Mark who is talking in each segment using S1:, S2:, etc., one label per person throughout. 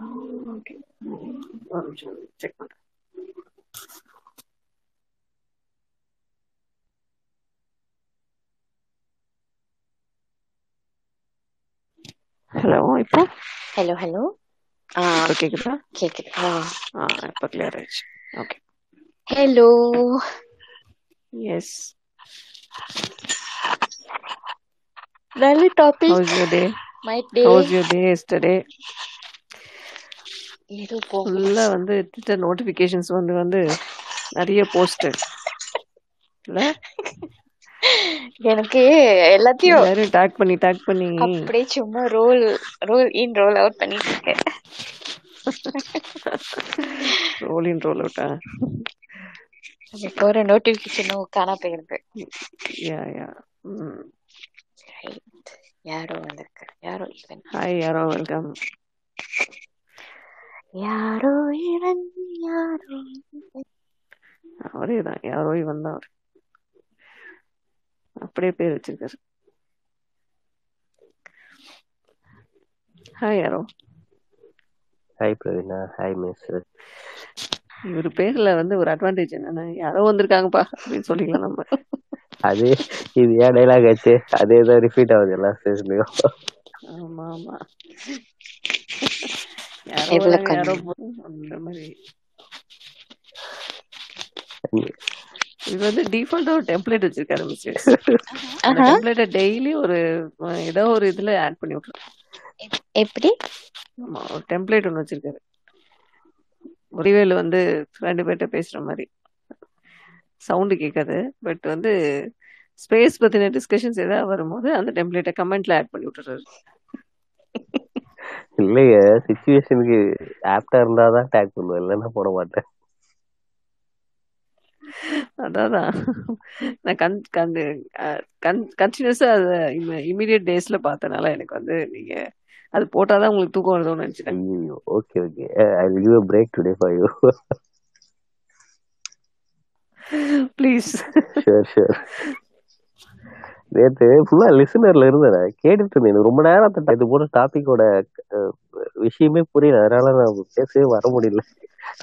S1: Oh, okay. I'm sure check my hello
S2: ഇപ്പൊ
S1: hello hello
S2: കേക്കുതാ
S1: കേക്കുതാ ആ
S2: ഇപ്പൊ ക്ലിയർ ആയിച്ചു ഓക്കെ
S1: ഹലോ
S2: യെസ്
S1: നല്ല topic
S2: how's your day my
S1: day
S2: how's your day yesterday
S1: ஃபுல்லாக
S2: வந்து ட்விட்டர் நோட்டிஃபிகேஷன்ஸ் வந்து வந்து நிறைய போஸ்ட்
S1: எனக்கு எல்லாத்தையும் எல்லாரும் டாக் பண்ணி டாக் பண்ணி அப்படியே சும்மா roll roll in roll out
S2: பண்ணிட்டு ரோல் இன் ரோல் அவுட்டா எனக்கு ஒரு நோட்டிபிகேஷனும் காணா போயிருது யா யா யாரோ வந்திருக்காரு யாரோ ஹாய் யாரோ வெல்கம் யாரோ இவன் யாரோ அவரே தான் யாரோ இவன் தான் அவர் அப்படியே பேர் வச்சிருக்காரு ஹாய் யாரோ
S3: ஹாய் பிரவீனா ஹாய் மிஸ் இவர் பேர்ல வந்து ஒரு
S2: அட்வான்டேஜ் என்னன்னா யாரோ வந்திருக்காங்கப்பா அப்படின்னு சொல்லிக்கலாம் நம்ம
S3: அது இது ஏன் டைலாக் ஆச்சு அதே தான் ரிப்பீட் ஆகுது எல்லா ஸ்டேஜ்லயும்
S2: ஆமா ஆமா இது வந்து ஒரு டெம்ப்ளேட் வச்சிருக்காரு டெய்லி ஒரு ஏதோ ஒரு இதுல ஆட் பண்ணி
S1: எப்படி
S2: ஆமா ஒரு டெம்ப்ளேட் வச்சிருக்காரு வந்து ரெண்டு பேர்ட்ட பேசுற மாதிரி சவுண்ட் கேட்காது பட் வந்து ஸ்பேஸ் பத்தின டிஸ்கஷன்ஸ் ஏதாவது வரும்போது அந்த டெம்ப்ளேட்டை கமெண்ட்ல ஆட் பண்ணி விட்டுறாரு
S3: இல்லையே சுச்சுவேஷனுக்கு ஆப்டா இருந்தா தான் டேக் பண்ணுவேன் இல்லைன்னா
S2: போட மாட்டேன் அதான் நான் கன் கன் கன் கண்டினியூஸா அது இமீடியட் டேஸ்ல பார்த்தனால எனக்கு வந்து நீங்க அது போட்டாதான் உங்களுக்கு தூக்கம் வருதுன்னு
S3: நினைச்சேன் okay okay I will give a break
S2: today for you please sure sure
S3: நேற்று ஃபுல்லா லிசனர்ல இருந்தேன் கேட்டுட்டு இருந்தேன் ரொம்ப நேரம் தட்ட இது போல டாபிக்கோட விஷயமே புரியல அதனால நான் பேசவே வர முடியல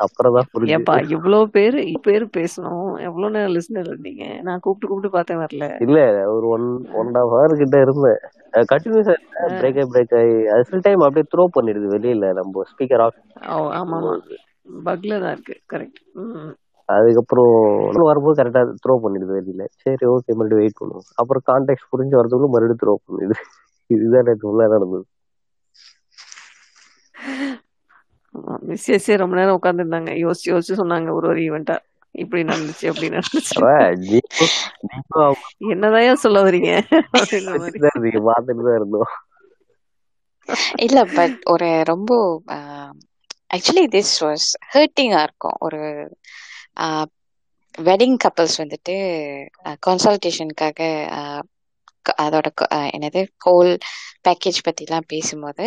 S3: அப்புறம்தான்
S2: புரியும் ஏப்பா இவ்வளவு பேர் பேர் பேசணும் எவ்வளவு நேரம் லிசனர் இருந்தீங்க நான் கூப்பிட்டு கூப்பிட்டு பார்த்தேன்
S3: வரல இல்ல ஒரு ஒன் ஒன் ஆஃப் ஹவர் கிட்ட இருந்தேன் கண்டினியூஸா பிரேக் ஆகி பிரேக் ஆகி அது டைம் அப்படியே த்ரோ பண்ணிடுது வெளியில நம்ம ஸ்பீக்கர் ஆஃப் ஆமா பக்ல தான் இருக்கு கரெக்ட் அதுக்கப்புறம் வரும்போது கரெக்டா த்ரோ பண்ணிடுது வெளியில சரி ஓகே மறுபடியும் வெயிட் பண்ணுவோம் அப்புறம் கான்டாக்ட் புரிஞ்சு வரதுக்குள்ள மறுபடியும் த்ரோ பண்ணிடுது இதுதான் நேற்று உள்ள நடந்தது மிஸ்எஸ்ஏ ரொம்ப நேரம் உட்கார்ந்து இருந்தாங்க யோசிச்சு யோசிச்சு சொன்னாங்க ஒரு ஒரு ஈவெண்ட்டா
S2: இப்படி நடந்துச்சு அப்படி நடந்துச்சு என்னதான் சொல்ல வரீங்க பார்த்துட்டுதான் இருந்தோம் இல்ல பட் ஒரு ரொம்ப
S1: ஆக்சுவலி திஸ் வாஸ் ஹர்ட்டிங்கா இருக்கும் ஒரு வெட்டிங் கப்பல்ஸ் வந்துட்டு கன்சல்டேஷனுக்காக அதோட என்னது ஹோல் பேக்கேஜ் பற்றிலாம் பேசும்போது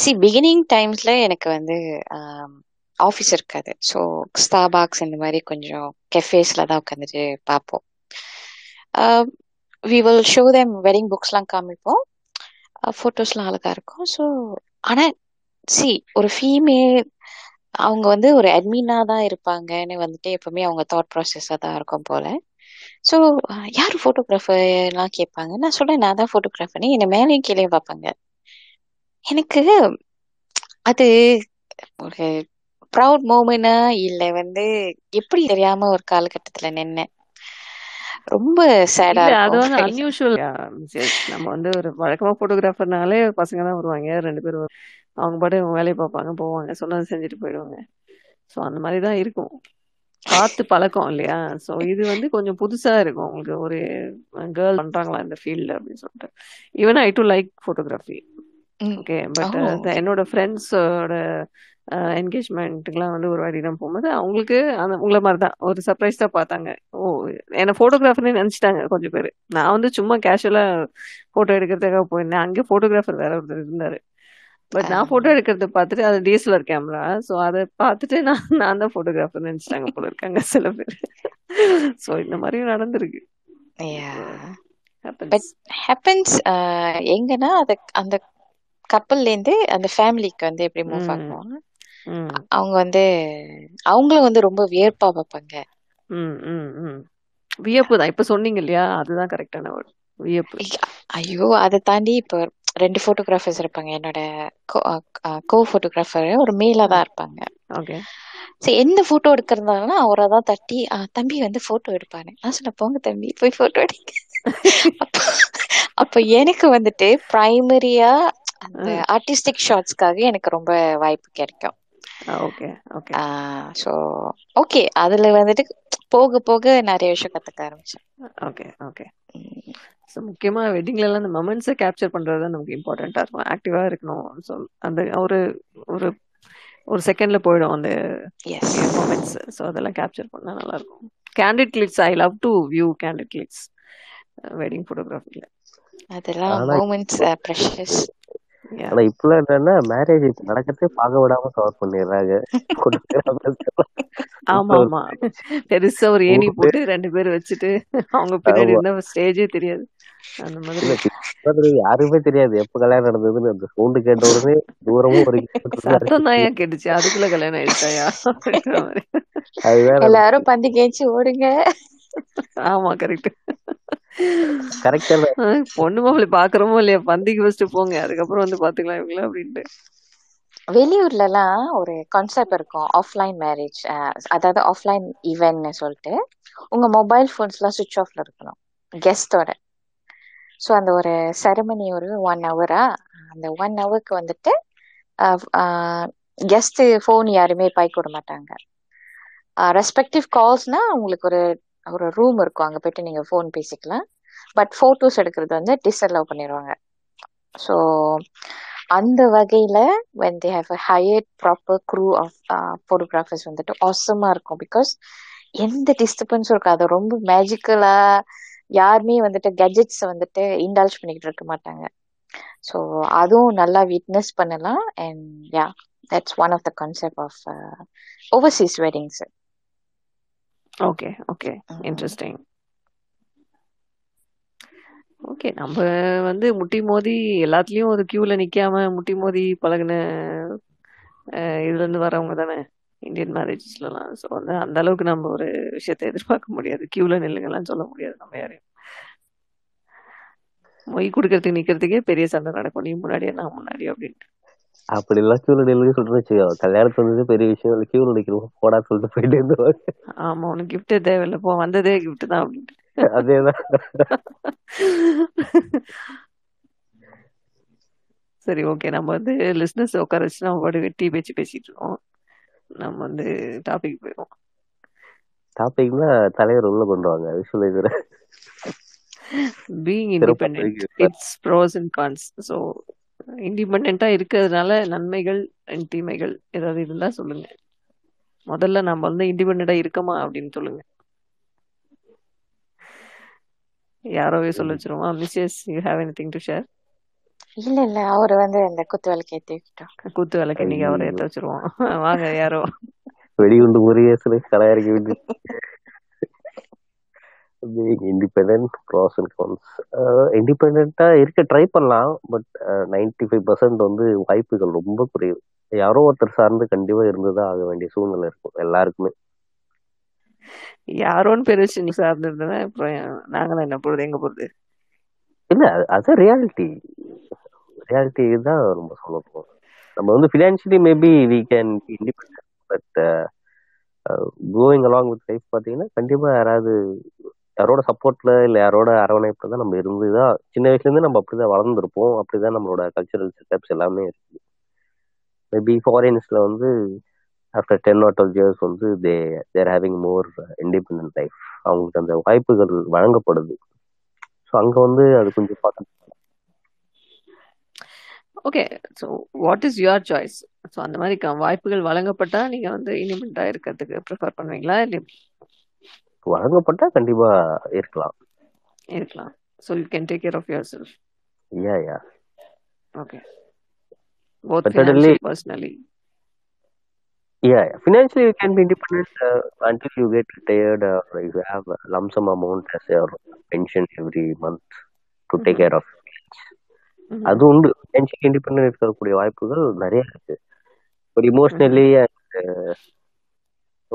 S1: சி பிகினிங் டைம்ஸில் எனக்கு வந்து ஆஃபீஸ் இருக்காது ஸோ ஸ்டாபாக்ஸ் இந்த மாதிரி கொஞ்சம் கெஃபேஸில் தான் உட்காந்துட்டு பார்ப்போம் we will show them wedding புக்ஸ்லாம் காமிப்போம் ஃபோட்டோஸ்லாம் அழகாக இருக்கும் ஸோ ஆனால் சி ஒரு ஃபீமேல் அவங்க வந்து ஒரு அட்மினா தான் இருப்பாங்கன்னு வந்துட்டு எப்பவுமே அவங்க தாட் ப்ராசஸ் தான் இருக்கும் போல ஸோ யார் ஃபோட்டோகிராஃபர்லாம் கேட்பாங்க நான் சொல்றேன் நான் தான் ஃபோட்டோகிராஃபர்னு என்னை மேலேயும் கீழே பார்ப்பாங்க எனக்கு அது ஒரு ப்ரவுட் மூமெண்டா இல்லை வந்து எப்படி தெரியாம ஒரு காலகட்டத்தில் நின்னேன் ரொம்ப சேடா அது வந்து அன்யூஷுவல் நம்ம வந்து ஒரு வழக்கமா போட்டோகிராஃபர்னாலே பசங்க தான் வருவாங்க ரெண்டு
S2: பேரும் அவங்க பாட்டு வேலையை பார்ப்பாங்க போவாங்க சொன்னதை செஞ்சுட்டு போயிடுவாங்க ஸோ அந்த மாதிரி தான் இருக்கும் பார்த்து பழக்கம் இல்லையா ஸோ இது வந்து கொஞ்சம் புதுசாக இருக்கும் உங்களுக்கு ஒரு கேர்ள் பண்ணுறாங்களா இந்த ஃபீல்டு அப்படின்னு சொல்லிட்டு even I do like photography okay but என்னோட ஃப்ரெண்ட்ஸோட என்கேஜ்மெண்ட்டுக்கெலாம் வந்து ஒரு வாட்டி தான் போகும்போது அவங்களுக்கு அந்த உங்களை மாதிரி தான் ஒரு சர்ப்ரைஸ் தான் பார்த்தாங்க ஓ என்னை ஃபோட்டோகிராஃபர்னே நினச்சிட்டாங்க கொஞ்சம் பேர் நான் வந்து சும்மா கேஷுவலாக ஃபோட்டோ எடுக்கிறதுக்காக போயிருந்தேன் அங்கே ஃபோட்டோகிராஃபர் வேற ஒருத்தர் இருந்தார் பட் நான் போட்டோ um, எடுக்கிறத பார்த்துட்டு அது டிஎஸ்எல்ஆர் கேமரா ஸோ அதை பார்த்துட்டு நான் நான் தான் போட்டோகிராஃபர் நினைச்சிட்டாங்க போல இருக்காங்க சில பேர் ஸோ இந்த மாதிரியும் நடந்திருக்கு
S1: பட் ஹேப்பன்ஸ் uh, எங்கன்னா அத அந்த கப்பல்லேருந்து அந்த ஃபேமிலிக்கு வந்து எப்படி மூவ் ஆகும் அவங்க வந்து அவங்களும் வந்து ரொம்ப
S2: வியர்ப்பா பார்ப்பாங்க வியப்பு தான் இப்ப சொன்னீங்க இல்லையா அதுதான் கரெக்டான ஒரு வியப்பு ஐயோ அதை தாண்டி இப்ப
S1: ரெண்டு ஃபோட்டோகிராஃபர்ஸ் இருப்பாங்க என்னோட கோ ஃபோட்டோகிராஃபர் ஒரு மேலாக தான் இருப்பாங்க ஓகே சரி எந்த ஃபோட்டோ எடுக்கிறதுனால அவரை தான் தட்டி தம்பி வந்து ஃபோட்டோ எடுப்பாரு நான் சொன்ன போங்க தம்பி போய் ஃபோட்டோ எடுக்க அப்போ எனக்கு வந்துட்டு ப்ரைமரியா அந்த ஆர்டிஸ்டிக் ஷார்ட்ஸ்க்காக எனக்கு ரொம்ப வாய்ப்பு கிடைக்கும் ஓகே ஓகே ஸோ ஓகே அதில் வந்துட்டு போக போக நிறைய விஷயம் கற்றுக்க ஆரம்பித்தேன் ஓகே ஓகே
S2: முக்கியமாக வெட்டிங்லலாம் அந்த மொமெண்ட்ஸை கேப்சர் பண்ணுறது தான் நமக்கு இம்பார்ட்டண்ட்டாக இருக்கும் ஆக்டிவாக இருக்கணும் ஸோ அந்த ஒரு ஒரு ஒரு செகண்டில் போயிடும் அந்த மொமெண்ட்ஸ் ஸோ அதெல்லாம் கேப்சர் பண்ணால் நல்லாயிருக்கும் candid clicks I love to view candid clicks wedding
S3: ஃபோட்டோகிராஃபியில் அதெல்லாம் மொமெண்ட்ஸ் ப்ரெஷஸ் ஆனா இப்ப என்னன்னா மேரேஜ் நடக்கத்தே பாக விடாம கவர் பண்ணிடுறாங்க ஆமா ஆமா பெருசா ஒரு ஏணி போட்டு ரெண்டு பேரும் வச்சுட்டு அவங்க பின்னாடி என்ன ஸ்டேஜே தெரியாது அந்த மாதிரி யாருமே தெரியாது எப்ப கல்யாணம் நடந்ததுன்னு அந்த சவுண்டு கேட்ட உடனே தூரமும் ஒரு
S2: சத்தம் தான் கேட்டுச்சு அதுக்குள்ள கல்யாணம்
S1: ஆயிடுச்சாயா எல்லாரும் பந்தி கேச்சு
S2: ஓடுங்க ஆமா
S3: கரெக்ட் கரெக்டா பொண்ணு மாப்பிள்ளை
S2: பாக்குறோமோ இல்லையா பந்திக்கு ஃபர்ஸ்ட் போங்க அதுக்கப்புறம் வந்து பாத்துக்கலாம் இவங்கள
S1: அப்படின்ட்டு வெளியூர்ல எல்லாம் ஒரு கான்செப்ட் இருக்கும் ஆஃப்லைன் மேரேஜ் அதாவது ஆஃப்லைன் ஈவென்ட்னு சொல்லிட்டு உங்க மொபைல் போன்ஸ் எல்லாம் சுவிச் ஆஃப்ல இருக்கணும் கெஸ்டோட ஸோ அந்த ஒரு செரமனி ஒரு ஒன் ஹவரா அந்த ஒன் ஹவருக்கு வந்துட்டு கெஸ்ட் ஃபோன் யாருமே பாய்க்க மாட்டாங்க ரெஸ்பெக்டிவ் கால்ஸ்னா உங்களுக்கு ஒரு ஒரு ரூம் இருக்கும் அங்கே போயிட்டு நீங்கள் ஃபோன் பேசிக்கலாம் பட் ஃபோட்டோஸ் எடுக்கிறது வந்து டிஸ்அலவ் பண்ணிடுவாங்க ஸோ அந்த வகையில் when they have a higher proper crew of photographers வந்துட்டு ஆசமாக இருக்கும் பிகாஸ் எந்த டிஸ்டர்பன்ஸும் இருக்காது ரொம்ப மேஜிக்கலாக யாருமே வந்துட்டு கெஜெட்ஸ் வந்துட்டு இன்டால்ஜ் பண்ணிக்கிட்டு இருக்க மாட்டாங்க ஸோ அதுவும் நல்லா விட்னஸ்
S2: பண்ணலாம் and yeah that's one of the concept of overseas weddings okay okay interesting okay நம்ம வந்து முட்டி மோதி எல்லாத்துலயும் ஒரு கியூல நிக்காம முட்டி மோதி பழகின இதுல இருந்து வரவங்க தானே இந்தியன் மேரேஜஸ்லலாம் ஸோ வந்து அந்த அளவுக்கு நம்ம ஒரு விஷயத்தை எதிர்பார்க்க முடியாது கியூவில் நில்லுங்கலாம் சொல்ல முடியாது நம்ம யாரையும் மொய் கொடுக்கறதுக்கு நிக்கிறதுக்கே பெரிய சண்டை நடக்கும் நீ முன்னாடியே நான் முன்னாடி அப்படின்ட்டு அப்படி
S3: எல்லாம் கியூல நில்லுங்க சொல்லிட்டு வச்சுக்கோ கல்யாணத்து வந்தது பெரிய விஷயம் இல்லை கியூல நிக்கிறோம் போடா சொல்லிட்டு
S2: போயிட்டு இருந்தோம் ஆமா உனக்கு கிஃப்டே தேவையில்லை போ வந்ததே கிஃப்ட் தான் அப்படின்ட்டு அதேதான் சரி ஓகே நம்ம வந்து லிஸ்னஸ் உட்கார வச்சு நம்ம பாட்டு வெட்டி பேச்சு பேசிட்டு இருக்கோம் நம்ம வந்து டாபிக் போயிடுவோம்
S3: டாபிக்னா தலைவர் உள்ள கொண்டு வாங்க visualizer
S2: being independent it's pros and cons so இண்டிபெண்டா இருக்கிறதுனால நன்மைகள் அண்ட் தீமைகள் ஏதாவது இருந்தா சொல்லுங்க முதல்ல நம்ம வந்து இண்டிபெண்டா இருக்கோமா அப்படின்னு சொல்லுங்க யாரோவே சொல்ல வச்சிருவோம் Mrs you have anything to share இல்ல இல்ல அவர் வந்து இந்த குத்து விளக்கு ஏத்திக்கிட்டோம் குத்து விளக்கு இன்னைக்கு அவர் ஏத்த வச்சிருவோம் வாங்க யாரோ
S3: வெடிகுண்டு முருகேசனை கலாயிறக்கி விட்டு being independent pros and cons இண்டிபெண்ட்டாக இருக்க ட்ரை பண்ணலாம் பட் நைன்டி ஃபைவ் பர்சன்ட் வந்து வாய்ப்புகள் ரொம்ப குறைவு யாரோ ஒருத்தர் சார்ந்து கண்டிப்பாக இருந்து ஆக வேண்டிய சூழ்நிலை இருக்கும்
S2: எல்லாருக்குமே யாரோன்னு பேர் வச்சு நீ சார்ந்து இருந்தா அப்புறம் நாங்களாம் என்ன போறது எங்க
S3: போறது இல்ல அதான் ரியாலிட்டி ரியாலிட்டி இதுதான் ரொம்ப சொல்ல நம்ம வந்து financially maybe we can be independent but going along with life பார்த்தீங்கன்னா கண்டிப்பாக யாராவது யாரோட சப்போர்ட்ல இல்லை யாரோட அரவணைப்புல தான் நம்ம இருந்து தான் சின்ன வயசுலேருந்து நம்ம அப்படி தான் வளர்ந்துருப்போம் அப்படி தான் நம்மளோட கல்ச்சுரல் செட்டப்ஸ் எல்லாமே இருக்குது மேபி ஃபாரின்ஸில் வந்து after ten or twelve years வந்து they there having more independent life அவங்களுக்கு அந்த வாய்ப்புகள் வழங்கப்படுது ஸோ அங்கே வந்து அது கொஞ்சம் பார்த்து
S2: okay so what is your choice so அந்த மாதிரி வாய்ப்புகள் வழங்கப்பட்டா நீங்க வந்து இனிமெண்டா இருக்கிறதுக்கு ப்ரிஃபர் பண்ணுவீங்களா வழங்கப்பட்டா கண்டிப்பா இருக்கலாம் இருக்கலாம் so you can take care of
S3: yourself yeah yeah okay both financially personally Yeah, yeah. Financially,
S2: you can
S3: be independent uh, until you get retired or you have a lump sum amount as your pension every month to mm-hmm. take care of. அது உண்டு financial independent இருக்கக்கூடிய வாய்ப்புகள் நிறைய இருக்கு ஒரு emotionally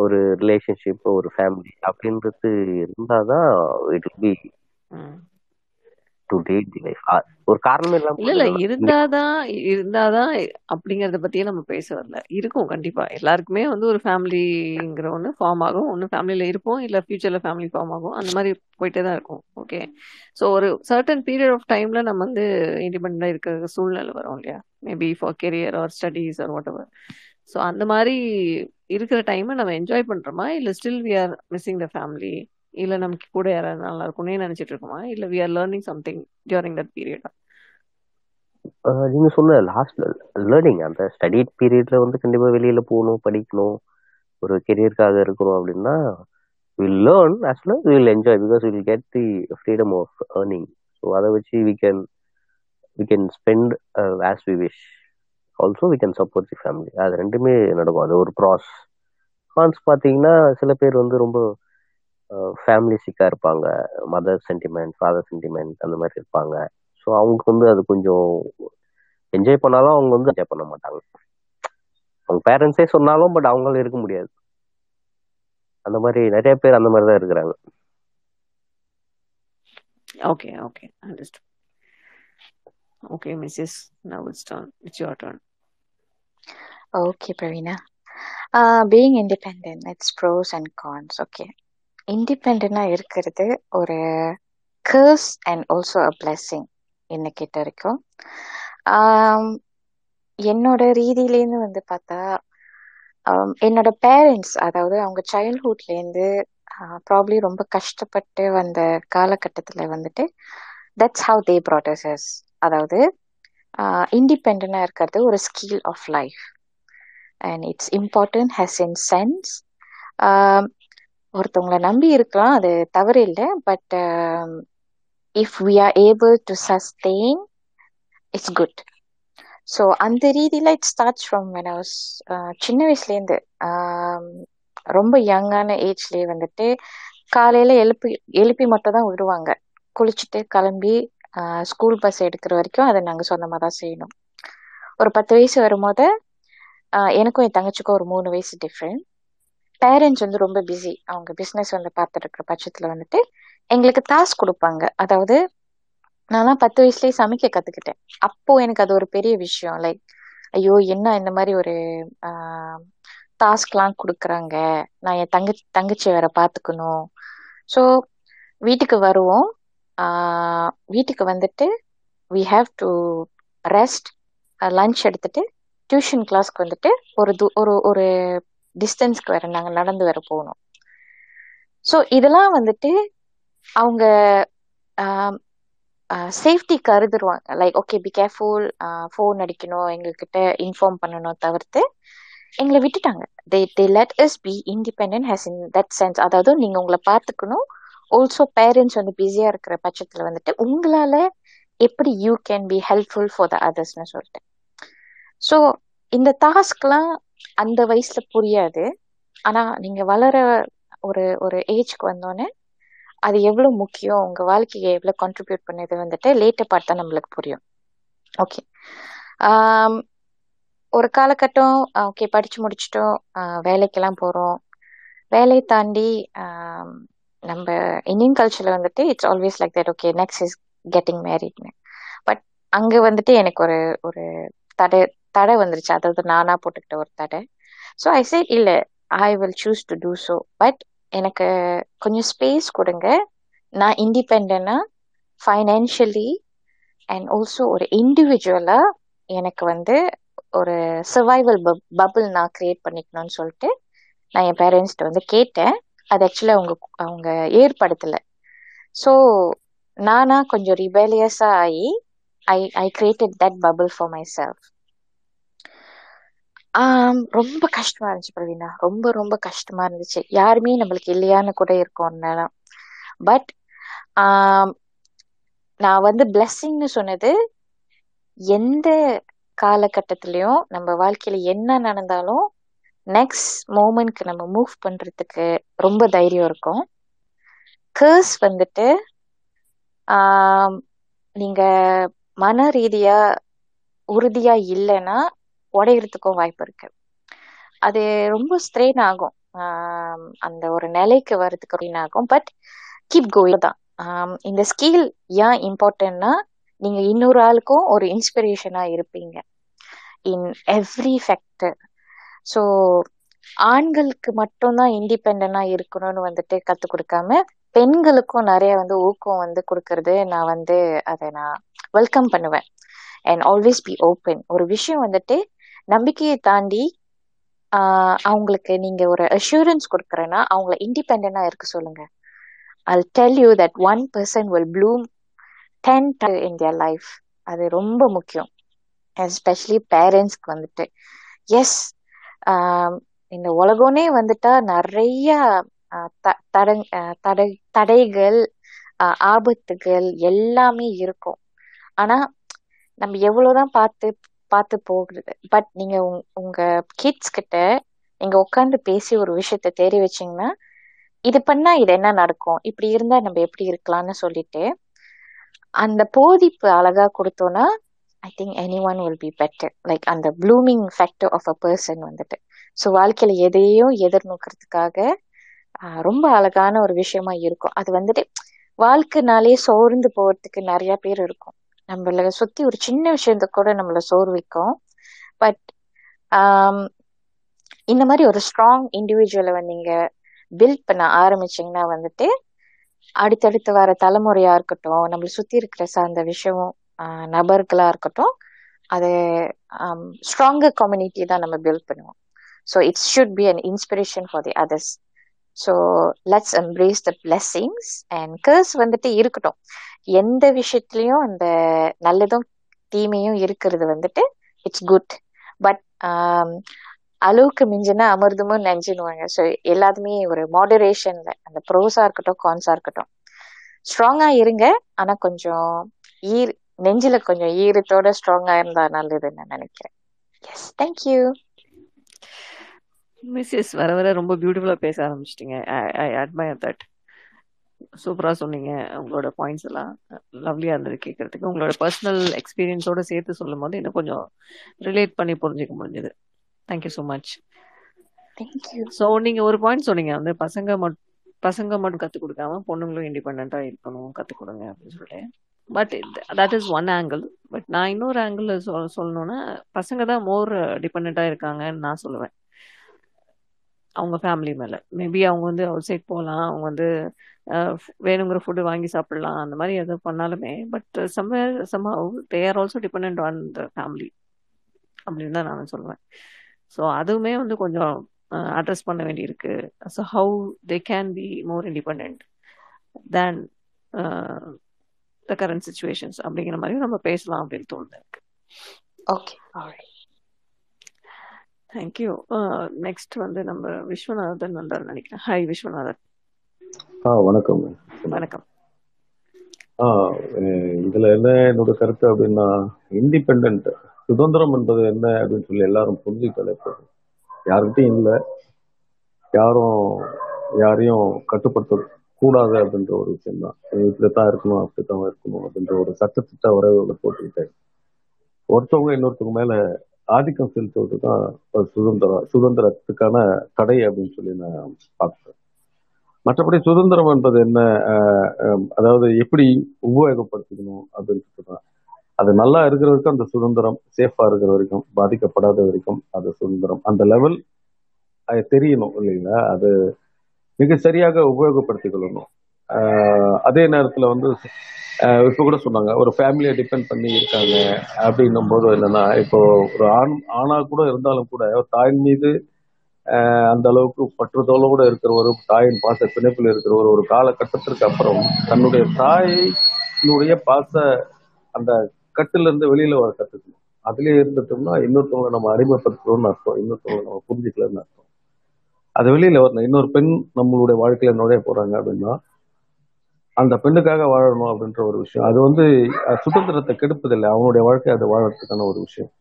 S3: ஒரு relationship ஒரு family அப்படின்றது இருந்தாதான் it be to date the life ஒரு காரணமே
S2: இல்லாம இல்ல இருந்தாதான் இருந்தாதான் அப்படிங்கறத பத்தியே நம்ம பேச வரல இருக்கும் கண்டிப்பா எல்லாருக்குமே வந்து ஒரு ஃபேமிலிங்கிற ஒன்று ஃபார்ம் ஆகும் ஒண்ணு ஃபேமிலில இருப்போம் இல்ல ஃபியூச்சர்ல ஃபேமிலி ஃபார்ம் ஆகும் அந்த மாதிரி போயிட்டே தான் இருக்கும் ஓகே சோ ஒரு சர்டன் பீரியட் ஆஃப் டைம்ல நம்ம வந்து இண்டிபெண்டா இருக்கிற சூழ்நிலை வரும் இல்லையா maybe for career or studies or whatever so அந்த மாதிரி இருக்கிற டைமை நம்ம என்ஜாய் பண்றோமா இல்ல still we are missing the family இல்லை நமக்கு கூட யாராவது நல்லா இருக்கும்னு நினைச்சிட்டு இருக்கோமா இல்லை we are learning something
S3: during that period நீங்க சொன்ன லாஸ்ட்ல லேர்னிங் அந்த ஸ்டடி பீரியட்ல வந்து கண்டிப்பா வெளியில போகணும் படிக்கணும் ஒரு கெரியருக்காக இருக்கிறோம் அப்படின்னா will learn as long will enjoy because will get the freedom of earning so அதை வச்சு we can we can spend as we wish also we can support the family அது ரெண்டுமே நடக்கும் அது ஒரு ப்ராஸ் கான்ஸ் பார்த்தீங்கன்னா சில பேர் வந்து ரொம்ப ஃபேமிலி சிக்காக இருப்பாங்க மதர் சென்டிமெண்ட் ஃபாதர் சென்டிமெண்ட் அந்த மாதிரி இருப்பாங்க ஸோ அவங்களுக்கு வந்து அது கொஞ்சம் என்ஜாய் பண்ணாலும் அவங்க வந்து என்ஜாய் பண்ண மாட்டாங்க அவங்க பேரண்ட்ஸே சொன்னாலும் பட் அவங்களும் இருக்க முடியாது அந்த மாதிரி நிறைய பேர் அந்த மாதிரி தான்
S2: இருக்கிறாங்க okay okay understand okay Mrs now it's turn it's your turn okay Praveena being independent
S1: it's pros and cons okay இண்டிபெண்டன்டா இருக்கிறது ஒரு CARES and also a blessing என்ன கிட்ட வரைக்கும் என்னோட ரீதியிலேருந்து வந்து பார்த்தா என்னோட பேரண்ட்ஸ் அதாவது அவங்க சைல்ட்ஹுட்லேருந்து ப்ராப்ளி ரொம்ப கஷ்டப்பட்டு வந்த காலகட்டத்தில் வந்துட்டு தட்ஸ் ஹவ் தே ப்ராடசஸ் அதாவது இண்டிபெண்டாக இருக்கிறது ஒரு skill of life and it's important as in sense ஒருத்தவங்கள நம்பி இருக்கலாம் அது தவறு இல்லை but if we are able to sustain it's good so அந்த ரீதியில் it start from when I சின்ன வயசுலேருந்து um, ரொம்ப யங்கான ஏஜ்லேயே வந்துட்டு காலையில் எழுப்பி எழுப்பி மட்டும் தான் விடுவாங்க குளிச்சுட்டு கிளம்பி ஸ்கூல் uh, பஸ் எடுக்கிற வரைக்கும் அதை நாங்கள் சொந்தமாக தான் செய்யணும் ஒரு பத்து வயசு வரும்போது uh, எனக்கும் என் தங்கச்சிக்கும் ஒரு மூணு வயசு டிஃப்ரெண்ட் பேரண்ட்ஸ் வந்து ரொம்ப பிஸி அவங்க பிஸ்னஸ் வந்து பார்த்துட்டு இருக்கிற பட்சத்தில் வந்துட்டு எங்களுக்கு டாஸ்க் கொடுப்பாங்க அதாவது நான்லாம் பத்து வயசுலயே சமைக்க கற்றுக்கிட்டேன் அப்போ எனக்கு அது ஒரு பெரிய விஷயம் லைக் ஐயோ என்ன இந்த மாதிரி ஒரு டாஸ்க்லாம் கொடுக்குறாங்க நான் என் தங்கச்சி தங்கச்சி வேற பார்த்துக்கணும் ஸோ வீட்டுக்கு வருவோம் வீட்டுக்கு வந்துட்டு we have to rest lunch எடுத்துட்டு டியூஷன் கிளாஸ்க்கு வந்துட்டு ஒரு ஒரு ஒரு டிஸ்டன்ஸ்க்கு வேற நாங்க நடந்து வர போகணும் ஸோ இதெல்லாம் வந்துட்டு அவங்க சேஃப்டி கருதுருவாங்க like okay be careful phone அடிக்கணும் எங்ககிட்ட இன்ஃபார்ம் பண்ணணும் தவிர்த்து எங்களை விட்டுட்டாங்க they they let is be in that sense அதாவது நீங்க உங்களை பார்த்துக்கணும் ஆல்சோ பேரண்ட்ஸ் வந்து பிஸியா இருக்கிற பட்சத்துல வந்துட்டு உங்களால எப்படி you can be helpful for the அதர்ஸ்னு சொல்லிட்டு ஸோ இந்த டாஸ்க்லாம் அந்த வயசுல புரியாது ஆனா நீங்க வளர ஒரு ஒரு ஏஜ்க்கு வந்தோடனே அது எவ்வளவு முக்கியம் உங்க வாழ்க்கையை எவ்வளவு கான்ட்ரிபியூட் பண்ணது வந்துட்டு லேட்டர் பார்த்தா நம்மளுக்கு புரியும் ஓகே ஒரு காலகட்டம் ஓகே படிச்சு முடிச்சிட்டோம் வேலைக்கெல்லாம் போறோம் வேலையை தாண்டி நம்ம இந்தியன் கல்ச்சர்ல வந்துட்டு it's always like that okay next is getting மேரிட்னு பட் அங்க வந்துட்டு எனக்கு ஒரு ஒரு தடை தடை வந்துருச்சு அதாவது நானா போட்டுக்கிட்ட ஒரு தடை ஸோ ஐ சே இல்லை I will choose to do so but எனக்கு கொஞ்சம் ஸ்பேஸ் கொடுங்க நான் இண்டிபெண்டனா ஃபைனான்ஷியலி அண்ட் ஆல்சோ ஒரு இண்டிவிஜுவலாக எனக்கு வந்து ஒரு சர்வைவல் பபுள் நான் க்ரியேட் பண்ணிக்கணும்னு சொல்லிட்டு நான் என் பேரண்ட்ஸ்கிட்ட வந்து கேட்டேன் அது ஆக்சுவலாக அவங்க அவங்க ஏற்படுத்தலை ஸோ நானா கொஞ்சம் ரிபேலியஸாக ஆகி I I created that bubble for myself ரொம்ப கஷ்டமா இருந்துச்சு பிரவீனா ரொம்ப ரொம்ப கஷ்டமா இருந்துச்சு யாருமே நம்மளுக்கு இல்லையான்னு கூட இருக்கும் நேரம் பட் நான் வந்து பிளஸ்ஸிங்னு சொன்னது எந்த காலகட்டத்திலையும் நம்ம வாழ்க்கையில என்ன நடந்தாலும் நெக்ஸ்ட் மூமெண்ட்க்கு நம்ம மூவ் பண்றதுக்கு ரொம்ப தைரியம் இருக்கும் கேர்ஸ் வந்துட்டு நீங்க மன ரீதியா உறுதியா இல்லைன்னா உடையறதுக்கும் வாய்ப்பு இருக்கு அது ரொம்ப ஸ்ட்ரெயின் ஆகும் அந்த ஒரு நிலைக்கு வர்றதுக்கு ஆகும் பட் கீப் கோயில் தான் இந்த ஸ்கில் ஏன் இம்பார்ட்டன்னா நீங்க இன்னொரு ஆளுக்கும் ஒரு இன்ஸ்பிரேஷனா இருப்பீங்க இன் எவ்ரி ஃபேக்டர் ஸோ ஆண்களுக்கு மட்டும்தான் இண்டிபெண்டா இருக்கணும்னு வந்துட்டு கத்து கொடுக்காம பெண்களுக்கும் நிறைய வந்து ஊக்கம் வந்து கொடுக்கறது நான் வந்து அதை நான் வெல்கம் பண்ணுவேன் அண்ட் ஆல்வேஸ் பி ஓப்பன் ஒரு விஷயம் வந்துட்டு நம்பிக்கையை தாண்டி அவங்களுக்கு நீங்க ஒரு அஷூரன்ஸ் கொடுக்குறேன்னா அவங்கள இண்டிபெண்டா இருக்க சொல்லுங்க I tell you that one person will bloom then in their life அது ரொம்ப முக்கியம் எஸ்பெஷலி பேரண்ட்ஸ்க்கு வந்துட்டு எஸ் இந்த உலகம்னே வந்துட்டா நிறைய தடை தடைகள் ஆபத்துகள் எல்லாமே இருக்கும் ஆனா நம்ம எவ்வளவுதான் பார்த்து பார்த்து போகுது பட் நீங்க உங்க கிட்ஸ் கிட்ட நீங்க உட்காந்து பேசி ஒரு விஷயத்த தேடி வச்சீங்கன்னா இது பண்ணா இது என்ன நடக்கும் இப்படி இருந்தா நம்ம எப்படி இருக்கலாம்னு சொல்லிட்டு அந்த போதிப்பு அழகா கொடுத்தோம்னா I think anyone will be better like அந்த blooming factor of a person வந்துட்டு ஸோ வாழ்க்கையில எதையும் எதிர்நோக்கிறதுக்காக ரொம்ப அழகான ஒரு விஷயமா இருக்கும் அது வந்துட்டு வாழ்க்கைனாலே சோர்ந்து போறதுக்கு நிறைய பேர் இருக்கும் நம்மள சுத்தி ஒரு சின்ன விஷயத்த கூட நம்மள சோர்விக்கும் பட் um, இந்த மாதிரி ஒரு ஸ்ட்ராங் இண்டிவிஜுவலை வந்து நீங்க பில்ட் பண்ண ஆரம்பிச்சீங்கன்னா வந்துட்டு அடுத்தடுத்து வர தலைமுறையா இருக்கட்டும் நம்மளை சுத்தி இருக்கிற சார்ந்த விஷயம் நபர்களா இருக்கட்டும் அது ஸ்ட்ராங்கர் um, கம்யூனிட்டி தான் நம்ம பில்ட் பண்ணுவோம் so it's should be an inspiration for the others so let's embrace the blessings and curse வந்துட்டு இருக்கட்டும் எந்த விஷயத்துலயும் அந்த நல்லதும் தீமையும் இருக்கிறது வந்துட்டு இட்ஸ் குட் பட் அளவுக்கு மிஞ்சினா அமிர்தமும் நஞ்சுன்னுவாங்க ஸோ எல்லாத்துமே ஒரு மாடரேஷன்ல அந்த ப்ரோஸா இருக்கட்டும் கான்ஸா இருக்கட்டும் ஸ்ட்ராங்கா இருங்க ஆனா கொஞ்சம் ஈர் நெஞ்சில கொஞ்சம் ஈரத்தோட ஸ்ட்ராங்கா இருந்தா நல்லதுன்னு நான் நினைக்கிறேன் எஸ் தேங்க்யூ மிஸ்ஸஸ் வர வர ரொம்ப பியூட்டிஃபுல்லா
S2: பேச ஆரம்பிச்சிட்டிங்க ஐ அட்மயர் தட் சூப்பராக சொன்னீங்க உங்களோட பாயிண்ட்ஸ் எல்லாம் லவ்லியாக இருந்தது கேட்கறதுக்கு உங்களோட பர்சனல் எக்ஸ்பீரியன்ஸோட சேர்த்து சொல்லும் போது இன்னும் கொஞ்சம் ரிலேட் பண்ணி புரிஞ்சிக்க முடிஞ்சது தேங்க்யூ ஸோ மச் ஸோ நீங்கள் ஒரு பாயிண்ட் சொன்னீங்க வந்து பசங்க மட்டும் பசங்க மட்டும் கற்றுக் கொடுக்காம பொண்ணுங்களும் இண்டிபெண்டா இருக்கணும் கற்றுக் கொடுங்க அப்படின்னு சொல்லிட்டு but that is one angle but நான் இன்னொரு ஆங்கிள் சொல்லணும்னா பசங்க தான் மோர் டிபெண்டா இருக்காங்கன்னு நான் சொல்லுவேன் அவங்க ஃபேமிலி மேலே மேபி அவங்க வந்து அவுட் சைட் போகலாம் அவங்க வந்து வேணுங்கிற ஃபுட்டு வாங்கி சாப்பிடலாம் அந்த மாதிரி எதுவும் பண்ணாலுமே but somewhere somehow they are also depend on the family அப்படின்னு தான் நான் சொல்லுவேன் ஸோ அதுவுமே வந்து கொஞ்சம் அட்ரஸ் பண்ண வேண்டியிருக்கு so how they can be more independent than the current situations அப்படிங்கிற மாதிரி நம்ம பேசலாம் அப்படின்னு தோணுது எனக்கு ஓகே தேங்க்யூ நெக்ஸ்ட் வந்து நம்ம விஸ்வநாதன் வந்தார் நினைக்கிறேன் ஹாய் விஸ்வநாதன்
S4: ஆ வணக்கம்
S2: வணக்கம்
S4: ஆ இதுல என்ன என்னோட கருத்து அப்படின்னா இண்டிபெண்ட் சுதந்திரம் என்பது என்ன அப்படின்னு சொல்லி எல்லாரும் புரிஞ்சு புரிஞ்சுக்கல யாருக்கிட்டையும் இல்லை யாரும் யாரையும் கட்டுப்படுத்த கூடாது அப்படின்ற ஒரு விஷயம் தான் இப்படித்தான் இருக்கணும் அப்படித்தான் இருக்கணும் அப்படின்ற ஒரு சட்டத்திட்ட உறவுகளை போட்டுக்கிட்டேன் ஒருத்தவங்க இன்னொருத்தவங்க மேல ஆதிக்கம் செலுத்துவது தான் சுதந்திரம் சுதந்திரத்துக்கான தடை அப்படின்னு சொல்லி நான் பார்த்தேன் மற்றபடி சுதந்திரம் என்பது என்ன அதாவது எப்படி உபயோகப்படுத்திக்கணும் அப்படின்னு சொல்றேன் அது நல்லா இருக்கிற வரைக்கும் அந்த சுதந்திரம் சேஃபா இருக்கிற வரைக்கும் பாதிக்கப்படாத வரைக்கும் அது சுதந்திரம் அந்த லெவல் அது தெரியணும் இல்லைங்களா அது மிக சரியாக உபயோகப்படுத்திக் கொள்ளணும் அதே நேரத்துல வந்து இப்போ கூட சொன்னாங்க ஒரு ஃபேமிலியை டிபெண்ட் பண்ணி இருக்காங்க அப்படின்னும் போது என்னன்னா இப்போ ஒரு ஆண் ஆணா கூட இருந்தாலும் கூட தாயின் மீது அந்த அளவுக்கு இருக்கிற ஒரு தாயின் பாச பிணைப்பில் இருக்கிறவர் ஒரு காலகட்டத்திற்கு அப்புறம் தன்னுடைய தாயினுடைய பாச அந்த கட்டிலிருந்து வெளியில வர கத்துக்கணும் அதுலயே இருந்துட்டோம்னா இன்னொருத்தவங்களை நம்ம அடிமைப்படுத்துறோம்னு அர்த்தம் இன்னொருத்தவங்களை நம்ம புரிஞ்சுக்கலன்னு அர்த்தம் அது வெளியில வரணும் இன்னொரு பெண் நம்மளுடைய வாழ்க்கையில நுழைய போறாங்க அப்படின்னா அந்த பெண்ணுக்காக வாழணும் அப்படின்ற ஒரு விஷயம் அது வந்து சுதந்திரத்தை கெடுப்பதில்லை அவனுடைய வாழ்க்கை அதை வாழறதுக்கான ஒரு விஷயம்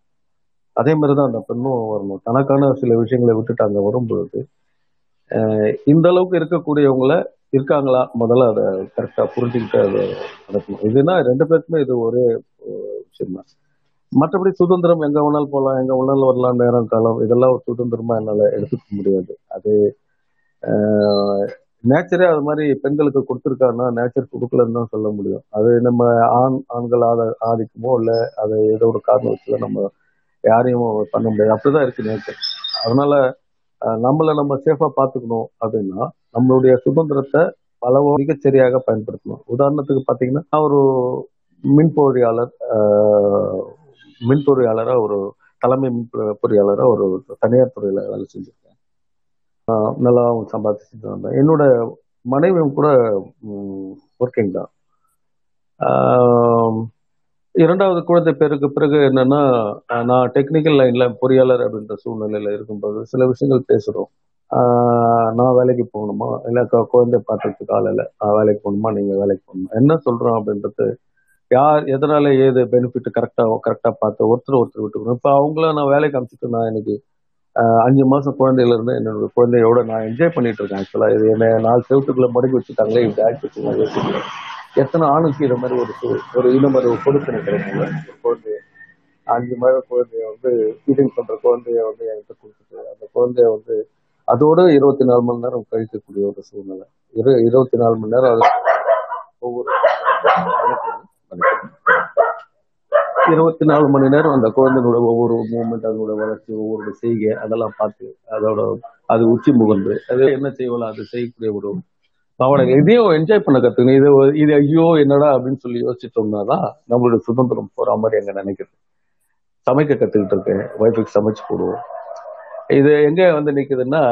S4: அதே மாதிரி தான் அந்த பெண்ணும் வரணும் தனக்கான சில விஷயங்களை விட்டுட்டு அங்கே வரும்பொழுது இந்த அளவுக்கு இருக்கக்கூடியவங்கள இருக்காங்களா முதல்ல அதை கரெக்டாக புரிஞ்சுக்கிட்டு அதை நடக்கணும் இதுனா ரெண்டு பேருக்குமே இது ஒரே விஷயம் தான் மற்றபடி சுதந்திரம் எங்க வேணாலும் போகலாம் எங்க வேணாலும் வரலாம் நேரம் காலம் இதெல்லாம் ஒரு சுதந்திரமா என்னால் எடுத்துக்க முடியாது அது நேச்சரே அது மாதிரி பெண்களுக்கு கொடுத்துருக்காங்கன்னா நேச்சர் கொடுக்கலன்னு தான் சொல்ல முடியும் அது நம்ம ஆண் ஆண்கள் ஆத ஆதிக்குமோ இல்லை அதை ஏதோ ஒரு காரணம் நம்ம யாரையும் பண்ண முடியாது அப்படிதான் இருக்கு நேற்று அதனால நம்மளை நம்ம சேஃபா பாத்துக்கணும் அப்படின்னா நம்மளுடைய சுதந்திரத்தை பல மிகச்சரியாக பயன்படுத்தணும் உதாரணத்துக்கு பாத்தீங்கன்னா நான் ஒரு மின் பொறியாளர் மின் பொறியாளரா ஒரு தலைமை மின் பொறியாளரா ஒரு தனியார் துறையில வேலை செஞ்சிருக்கேன் நல்லா சம்பாதிச்சுட்டு வந்தேன் என்னோட மனைவியும் கூட ஒர்க்கிங் தான் இரண்டாவது குழந்தை பேருக்கு பிறகு என்னன்னா நான் டெக்னிக்கல் லைன்ல பொறியாளர் அப்படின்ற சூழ்நிலையில இருக்கும்போது சில விஷயங்கள் பேசுறோம் நான் வேலைக்கு போகணுமா இல்லை குழந்தை பார்த்துறதுக்கு ஆள் இல்லை நான் வேலைக்கு போகணுமா நீங்க வேலைக்கு போகணுமா என்ன சொல்றோம் அப்படின்றது யார் எதனால ஏது பெனிஃபிட் கரெக்டா கரெக்டா பார்த்து ஒருத்தர் ஒருத்தர் விட்டுக்கணும் இப்போ அவங்கள நான் வேலைக்கு அமைச்சிட்டு நான் இன்னைக்கு அஞ்சு மாசம் குழந்தையில இருந்து என்னோட குழந்தையோட நான் என்ஜாய் பண்ணிட்டு இருக்கேன் ஆக்சுவலா இது என்ன நாலு செவத்துக்குள்ள மடக்கி வச்சுட்டாங்களே இப்படி ஆக்கி எத்தனை ஆணுக்கு இது மாதிரி ஒரு ஒரு இனம் அது கொடுத்து நினைக்கிறேன் குழந்தைய அஞ்சு மாதம் குழந்தைய வந்து இது பண்ற குழந்தைய வந்து என்கிட்ட கொடுத்துட்டு அந்த குழந்தைய வந்து அதோட இருபத்தி நாலு மணி நேரம் கழிக்கக்கூடிய ஒரு சூழ்நிலை இரு இருபத்தி நாலு மணி நேரம் அது ஒவ்வொரு இருபத்தி நாலு மணி நேரம் அந்த குழந்தைங்களோட ஒவ்வொரு மூமெண்ட் அதனோட வளர்ச்சி ஒவ்வொரு செய்கை அதெல்லாம் பார்த்து அதோட அது உச்சி முகந்து அது என்ன செய்வலாம் அது செய்யக்கூடிய ஒரு அவனை இதையும் என்ஜாய் பண்ண கத்துக்கணும் இது இது ஐயோ என்னடா அப்படின்னு சொல்லி யோசிச்சிட்டோம்னா தான் நம்மளுடைய சுதந்திரம் போற மாதிரி எங்க நினைக்கிறது சமைக்க கத்துக்கிட்டு இருக்கேன் ஒய்ஃபுக்கு சமைச்சு போடுவோம் இது எங்க வந்து நிக்குதுன்னா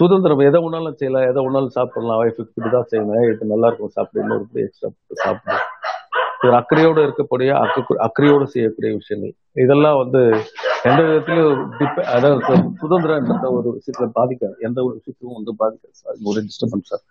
S4: சுதந்திரம் எதை உணாலும் செய்யலாம் எதை உணாலும் சாப்பிடலாம் ஒய்ஃபுக்கு இப்படிதான் செய்யணும் இது நல்லா இருக்கும் சாப்பிடணும் ஒரு எக்ஸ்ட்ரா சாப்பிடணும் ஒரு அக்கறையோடு இருக்கக்கூடிய அக்கு அக்கறையோடு செய்யக்கூடிய விஷயங்கள் இதெல்லாம் வந்து எந்த விதத்திலையும் சுதந்திரம் அதாவது ஒரு விஷயத்துல பாதிக்காது எந்த ஒரு விஷயத்தையும் வந்து பாதிக்காது சார் ஒரு டிஸ்டர்பன்ஸ் சார்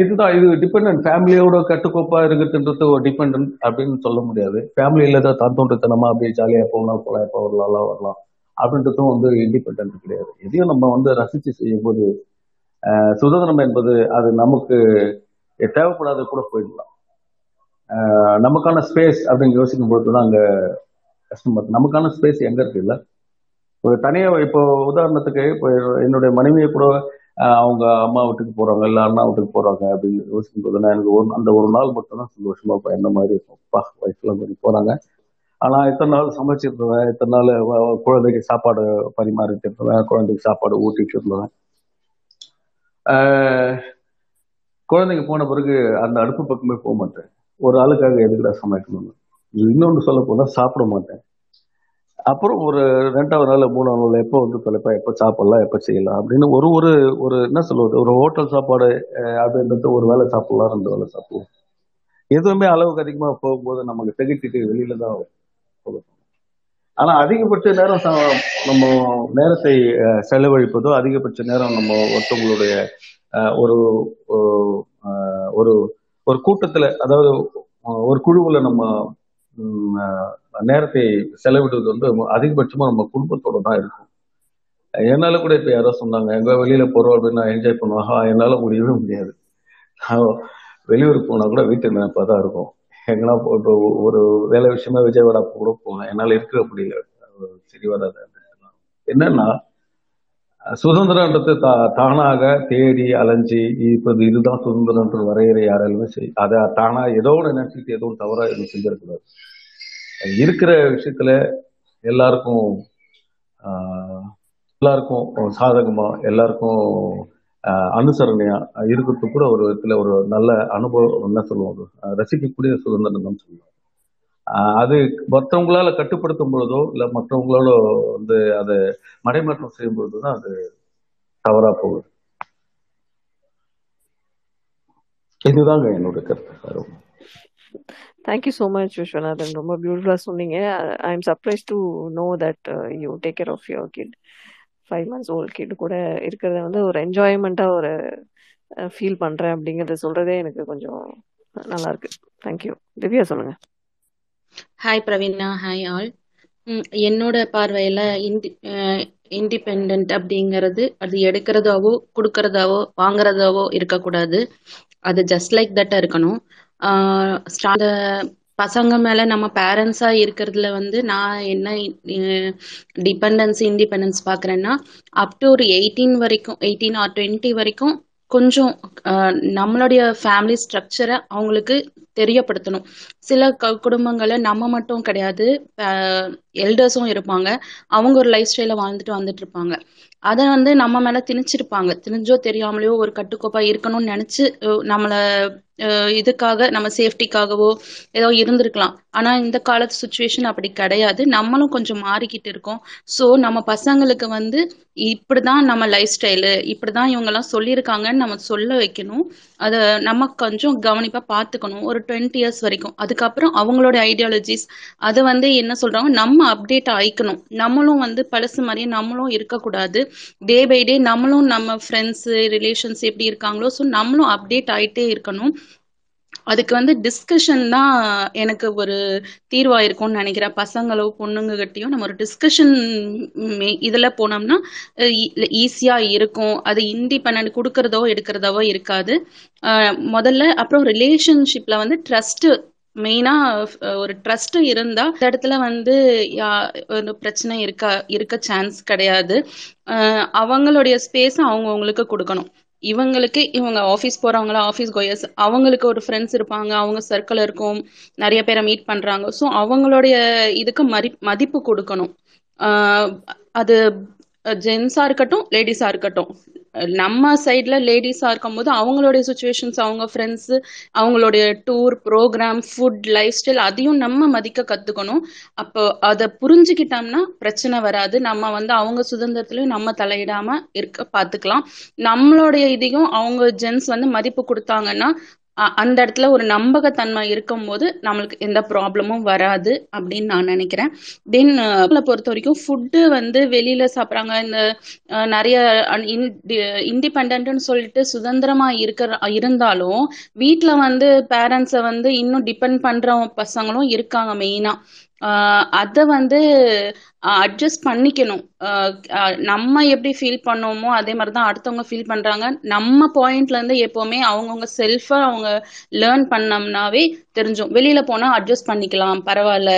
S4: இதுதான் இது டிபெண்ட் ஃபேமிலியோட கட்டுக்கோப்பா இருக்குதுன்றது ஒரு டிபெண்ட் அப்படின்னு சொல்ல முடியாது ஃபேமிலியில தாத்தோண்டு தந்தோன்றத்தனமா அப்படியே ஜாலியா போகலாம் போல எப்போ வரலாம் வரலாம் அப்படின்றதும் வந்து இண்டிபெண்ட் கிடையாது எதையும் நம்ம வந்து ரசிச்சு செய்யும்போது சுதந்திரம் என்பது அது நமக்கு தேவைப்படாத கூட போயிடலாம் நமக்கான ஸ்பேஸ் அப்படின்னு யோசிக்கும் பொழுது தான் அங்கே கஷ்டம் பார்த்து நமக்கான ஸ்பேஸ் எங்கே இருக்கு இல்ல ஒரு தனியாக இப்போ உதாரணத்துக்கு இப்போ என்னுடைய மனைவியை கூட அவங்க அம்மா வீட்டுக்கு போகிறாங்க இல்ல அண்ணா வீட்டுக்கு போகிறாங்க அப்படின்னு யோசிக்கும் போது நான் எனக்கு ஒரு அந்த ஒரு நாள் மட்டும் தான் சந்தோஷமா இப்போ என்ன மாதிரி அப்பா ஒய்ஃப்லாம் பண்ணி போகிறாங்க ஆனால் இத்தனை நாள் இருந்தேன் இத்தனை நாள் குழந்தைக்கு சாப்பாடு பரிமாறிட்டு இருந்தேன் குழந்தைக்கு சாப்பாடு ஊட்டிட்டு இருந்தேன் குழந்தைங்க போன பிறகு அந்த அடுப்பு பக்கமே போக மாட்டேன் ஒரு ஆளுக்காக எதுக்குடா சமைக்கணும்னு இன்னொன்று சொல்ல போனால் சாப்பிட மாட்டேன் அப்புறம் ஒரு ரெண்டாவது நாள் மூணாவது நாள் எப்போ வந்து தொலைப்பா எப்போ சாப்பிடலாம் எப்போ செய்யலாம் அப்படின்னு ஒரு ஒரு ஒரு என்ன சொல்லுவது ஒரு ஹோட்டல் சாப்பாடு அப்படின்றது ஒரு வேலை சாப்பிடலாம் ரெண்டு வேலை சாப்பிடலாம் எதுவுமே அளவுக்கு அதிகமாக போகும்போது நமக்கு திகச்சிட்டு வெளியில தான் போகணும் ஆனால் அதிகபட்ச நேரம் நம்ம நேரத்தை செலவழிப்பதோ அதிகபட்ச நேரம் நம்ம ஒருத்தவங்களுடைய ஒரு ஒரு ஒரு கூட்டத்துல அதாவது ஒரு குழுவுல நம்ம நேரத்தை செலவிடுவது வந்து அதிகபட்சமா நம்ம குடும்பத்தோட தான் இருக்கும் என்னால கூட இப்ப யாரோ சொன்னாங்க எங்க வெளியில போறோம் அப்படின்னு நான் என்ஜாய் பண்ணுவாங்க என்னால முடியவே முடியாது வெளியூர் போனா கூட வீட்டு நினைப்பா தான் இருக்கும் எங்கெல்லாம் இப்போ ஒரு வேலை விஷயமா விஜயவாடா கூட போனேன் என்னால் இருக்க முடியல சரி வராது என்னன்னா சுதந்திரன்றது தா தானாக தேடி அலைஞ்சி இப்போ இதுதான் சுதந்திரன்ற வரையறை யாராலுமே செய் அதை தானாக ஏதோ ஒன்று நினச்சிக்கிட்டு ஏதோ ஒன்று தவறாக எதுவும் செஞ்சிருக்கூடாது இருக்கிற விஷயத்துல எல்லாருக்கும் எல்லாருக்கும் சாதகமா எல்லாருக்கும் அனுசரணையா இருக்கிறது கூட ஒரு விதத்துல ஒரு நல்ல அனுபவம் என்ன சொல்லுவாங்க ரசிக்கக்கூடிய சுதந்திரம் தான் சொல்லுவாங்க அது மற்றவங்களால கட்டுப்படுத்தும் பொழுதோ இல்லை மற்றவங்களால வந்து அதை மடைமாற்றம் செய்யும் பொழுது தான் அது தவறா போகுது இதுதாங்க என்னோட கருத்து தேங்க்யூ ஸோ மச் விஸ்வநாதன் ரொம்ப பியூட்டிஃபுல்லாக சொன்னீங்க I am surprise to know that you take care of
S2: your kid five months old kid கூட இருக்கிறத வந்து ஒரு என்ஜாய்மெண்ட்டாக ஒரு ஃபீல் uh, பண்ணுறேன் அப்படிங்கிறத சொல்றதே எனக்கு கொஞ்சம் நல்லா இருக்கு தேங்க்யூ திவ்யா சொல்லுங்கள்
S5: ஹாய் பிரவீனா ஹாய் ஆல் என்னோட பார்வையில இண்டி இண்டிபெண்ட் அப்படிங்கிறது அது எடுக்கிறதாவோ கொடுக்கறதாவோ வாங்குறதாவோ இருக்கக்கூடாது அது ஜஸ்ட் லைக் தட் இருக்கணும் அந்த பசங்க மேல நம்ம பேரண்ட்ஸா இருக்கிறதுல வந்து நான் என்ன டிபெண்டன்ஸ் இண்டிபெண்டன்ஸ் பாக்குறேன்னா அப் டு ஒரு எயிட்டீன் வரைக்கும் எயிட்டீன் ஆர் டுவெண்ட்டி வரைக்கும் கொஞ்சம் நம்மளுடைய ஃபேமிலி ஸ்ட்ரக்சரை அவங்களுக்கு தெரியப்படுத்தணும் சில க குடும்பங்களை நம்ம மட்டும் கிடையாது எல்டர்ஸும் இருப்பாங்க அவங்க ஒரு லைஃப் ஸ்டைல வாழ்ந்துட்டு வந்துட்டு இருப்பாங்க அதை வந்து நம்ம மேல திணிச்சிருப்பாங்க திணிஞ்சோ தெரியாமலையோ ஒரு கட்டுக்கோப்பா இருக்கணும்னு நினைச்சு நம்மளை இதுக்காக நம்ம சேஃப்டிக்காகவோ ஏதோ இருந்திருக்கலாம் ஆனா இந்த காலத்து சுச்சுவேஷன் அப்படி கிடையாது நம்மளும் கொஞ்சம் மாறிக்கிட்டு இருக்கோம் ஸோ நம்ம பசங்களுக்கு வந்து இப்படிதான் நம்ம லைஃப் ஸ்டைலு இப்படிதான் இவங்க எல்லாம் சொல்லியிருக்காங்கன்னு நம்ம சொல்ல வைக்கணும் அதை நம்ம கொஞ்சம் கவனிப்பா பார்த்துக்கணும் ஒரு டுவெண்ட்டி இயர்ஸ் வரைக்கும் அதுக்கப்புறம் அவங்களோட ஐடியாலஜிஸ் அதை வந்து என்ன சொல்றாங்க நம்ம அப்டேட் ஆயிக்கணும் நம்மளும் வந்து பழசு மாதிரியே நம்மளும் இருக்கக்கூடாது டே பை டே நம்மளும் நம்ம ஃப்ரெண்ட்ஸு ரிலேஷன்ஸ் எப்படி இருக்காங்களோ ஸோ நம்மளும் அப்டேட் ஆயிட்டே இருக்கணும் அதுக்கு வந்து டிஸ்கஷன் தான் எனக்கு ஒரு தீர்வா இருக்கும்னு நினைக்கிறேன் பசங்களோ பொண்ணுங்க கிட்டயும் நம்ம ஒரு டிஸ்கஷன் இதுல போனோம்னா ஈஸியா இருக்கும் அது இண்டிபெண்ட் கொடுக்கறதோ எடுக்கிறதாவோ இருக்காது முதல்ல அப்புறம் ரிலேஷன்ஷிப்ல வந்து ட்ரஸ்ட் மெயினா ஒரு ட்ரஸ்ட் இருந்தா இந்த இடத்துல வந்து பிரச்சனை இருக்க இருக்க சான்ஸ் கிடையாது அவங்களுடைய ஸ்பேஸ் அவங்கவுங்களுக்கு கொடுக்கணும் இவங்களுக்கு இவங்க ஆஃபீஸ் போறவங்களா ஆஃபீஸ் கோயர்ஸ் அவங்களுக்கு ஒரு ஃப்ரெண்ட்ஸ் இருப்பாங்க அவங்க சர்க்கிள் இருக்கும் நிறைய பேரை மீட் பண்ணுறாங்க ஸோ அவங்களுடைய இதுக்கு மதி மதிப்பு கொடுக்கணும் அது ஜென்ஸாக இருக்கட்டும் லேடிஸாக இருக்கட்டும் நம்ம சைட்ல லேடிஸா இருக்கும் போது அவங்களுடைய சுச்சுவேஷன்ஸ் அவங்க ஃப்ரெண்ட்ஸ் அவங்களுடைய tour program food lifestyle அதையும் நம்ம மதிக்க கத்துக்கணும் அப்போ அதை புரிஞ்சுக்கிட்டோம்னா பிரச்சனை வராது நம்ம வந்து அவங்க சுதந்திரத்திலயும் நம்ம தலையிடாம இருக்க பாத்துக்கலாம் நம்மளுடைய இதையும் அவங்க ஜென்ஸ் வந்து மதிப்பு கொடுத்தாங்கன்னா அந்த இடத்துல ஒரு நம்பகத்தன்மை இருக்கும் போது நம்மளுக்கு எந்த ப்ராப்ளமும் வராது அப்படின்னு நான் நினைக்கிறேன் தென் பொறுத்த வரைக்கும் ஃபுட்டு வந்து வெளியில சாப்பிட்றாங்க இந்த நிறைய இண்டிபெண்ட்னு சொல்லிட்டு சுதந்திரமா இருக்கிற இருந்தாலும் வீட்டில் வந்து பேரண்ட்ஸை வந்து இன்னும் டிபெண்ட் பண்ற பசங்களும் இருக்காங்க மெயினா அதை வந்து அட்ஜஸ்ட் பண்ணிக்கணும் நம்ம எப்படி ஃபீல் பண்ணோமோ அதே மாதிரி தான் அடுத்தவங்க ஃபீல் பண்ணுறாங்க நம்ம பாயிண்ட்ல இருந்து எப்போவுமே அவங்கவுங்க செல்ஃபா அவங்க லேர்ன் பண்ணோம்னாவே தெரிஞ்சும் வெளியில் போனால் அட்ஜஸ்ட் பண்ணிக்கலாம் பரவாயில்ல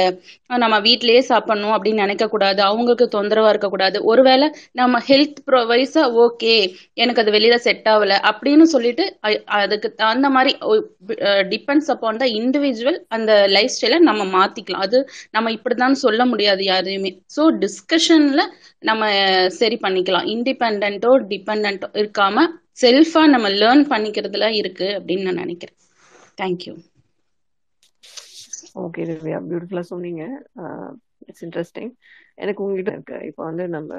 S5: நம்ம வீட்லயே சாப்பிடணும் அப்படின்னு நினைக்கக்கூடாது அவங்களுக்கு தொந்தரவாக இருக்கக்கூடாது ஒருவேளை நம்ம ஹெல்த் ப்ரொவைஸா ஓகே எனக்கு அது வெளியில் செட் ஆகலை அப்படின்னு சொல்லிட்டு அதுக்கு அந்த மாதிரி டிபெண்ட்ஸ் அப்பான் தான் இண்டிவிஜுவல் அந்த லைஃப் ஸ்டைலை நம்ம மாற்றிக்கலாம் அது நம்ம இப்படிதான் சொல்ல முடியாது யாரையுமே ஸோ டிஸ்கஷனில் நம்ம சரி பண்ணிக்கலாம் இண்டிபெண்டோ டிபெண்டோ இருக்காம செல்ஃபா நம்ம லேர்ன் பண்ணிக்கிறதுல இருக்கு அப்படின்னு நான் நினைக்கிறேன் தேங்க்யூ ஓகே திவ்யா
S2: பியூட்டிஃபுல்லா சொன்னீங்க இட்ஸ் uh, இன்ட்ரெஸ்டிங் எனக்கு உங்ககிட்ட இருக்கு இப்போ வந்து நம்ம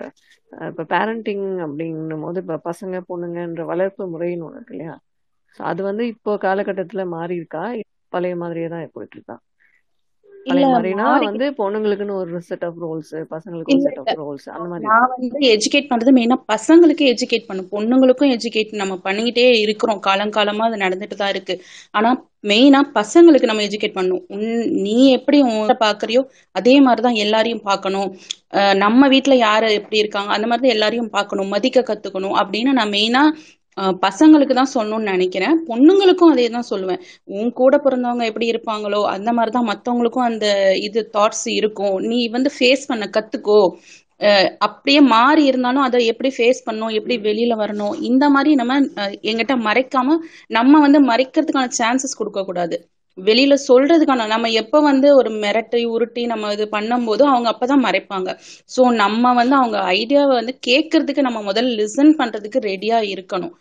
S2: uh, இப்போ பேரண்டிங் அப்படின்னும் போது இப்போ பசங்க பொண்ணுங்கன்ற வளர்ப்பு முறைன்னு ஒன்று இருக்கு இல்லையா அது வந்து இப்போ காலகட்டத்தில் மாறி இருக்கா பழைய மாதிரியே தான் போயிட்டு இருக்கா வந்து பொண்ணுங்களுக்குன்னு ஒரு
S5: பசங்களுக்கு எஜுகேட் பண்றது மெயினா பசங்களுக்கு எஜுகேட் பண்ணும் பொண்ணுங்களுக்கும் எஜுகேட் நம்ம இருக்கிறோம் அது இருக்கு ஆனா மெயினா பசங்களுக்கு நம்ம எஜுகேட் பண்ணும் நீ எப்படி பாக்குறியோ அதே மாதிரிதான் எல்லாரையும் பார்க்கணும் நம்ம வீட்டுல யாரு எப்படி இருக்காங்க அந்த மாதிரி எல்லாரையும் பார்க்கணும் மதிக்க கத்துக்கணும் அப்படின்னு நான் மெயினா பசங்களுக்கு தான் சொல்லணும்னு நினைக்கிறேன் பொண்ணுங்களுக்கும் அதே தான் சொல்லுவேன் உன் கூட பிறந்தவங்க எப்படி இருப்பாங்களோ அந்த மாதிரி தான் மற்றவங்களுக்கும் அந்த இது தாட்ஸ் இருக்கும் நீ வந்து ஃபேஸ் பண்ண கத்துக்கோ அப்படியே மாறி இருந்தாலும் அதை எப்படி ஃபேஸ் பண்ணும் எப்படி வெளியில வரணும் இந்த மாதிரி நம்ம எங்கிட்ட மறைக்காம நம்ம வந்து மறைக்கிறதுக்கான சான்சஸ் கொடுக்க கூடாது வெளியில சொல்றதுக்கான நம்ம எப்ப வந்து ஒரு மிரட்டி உருட்டி நம்ம இது பண்ணும் போதும் அவங்க அப்பதான் மறைப்பாங்க சோ நம்ம வந்து அவங்க ஐடியாவை வந்து கேட்கறதுக்கு நம்ம முதல்ல லிசன் பண்றதுக்கு ரெடியா இருக்கணும்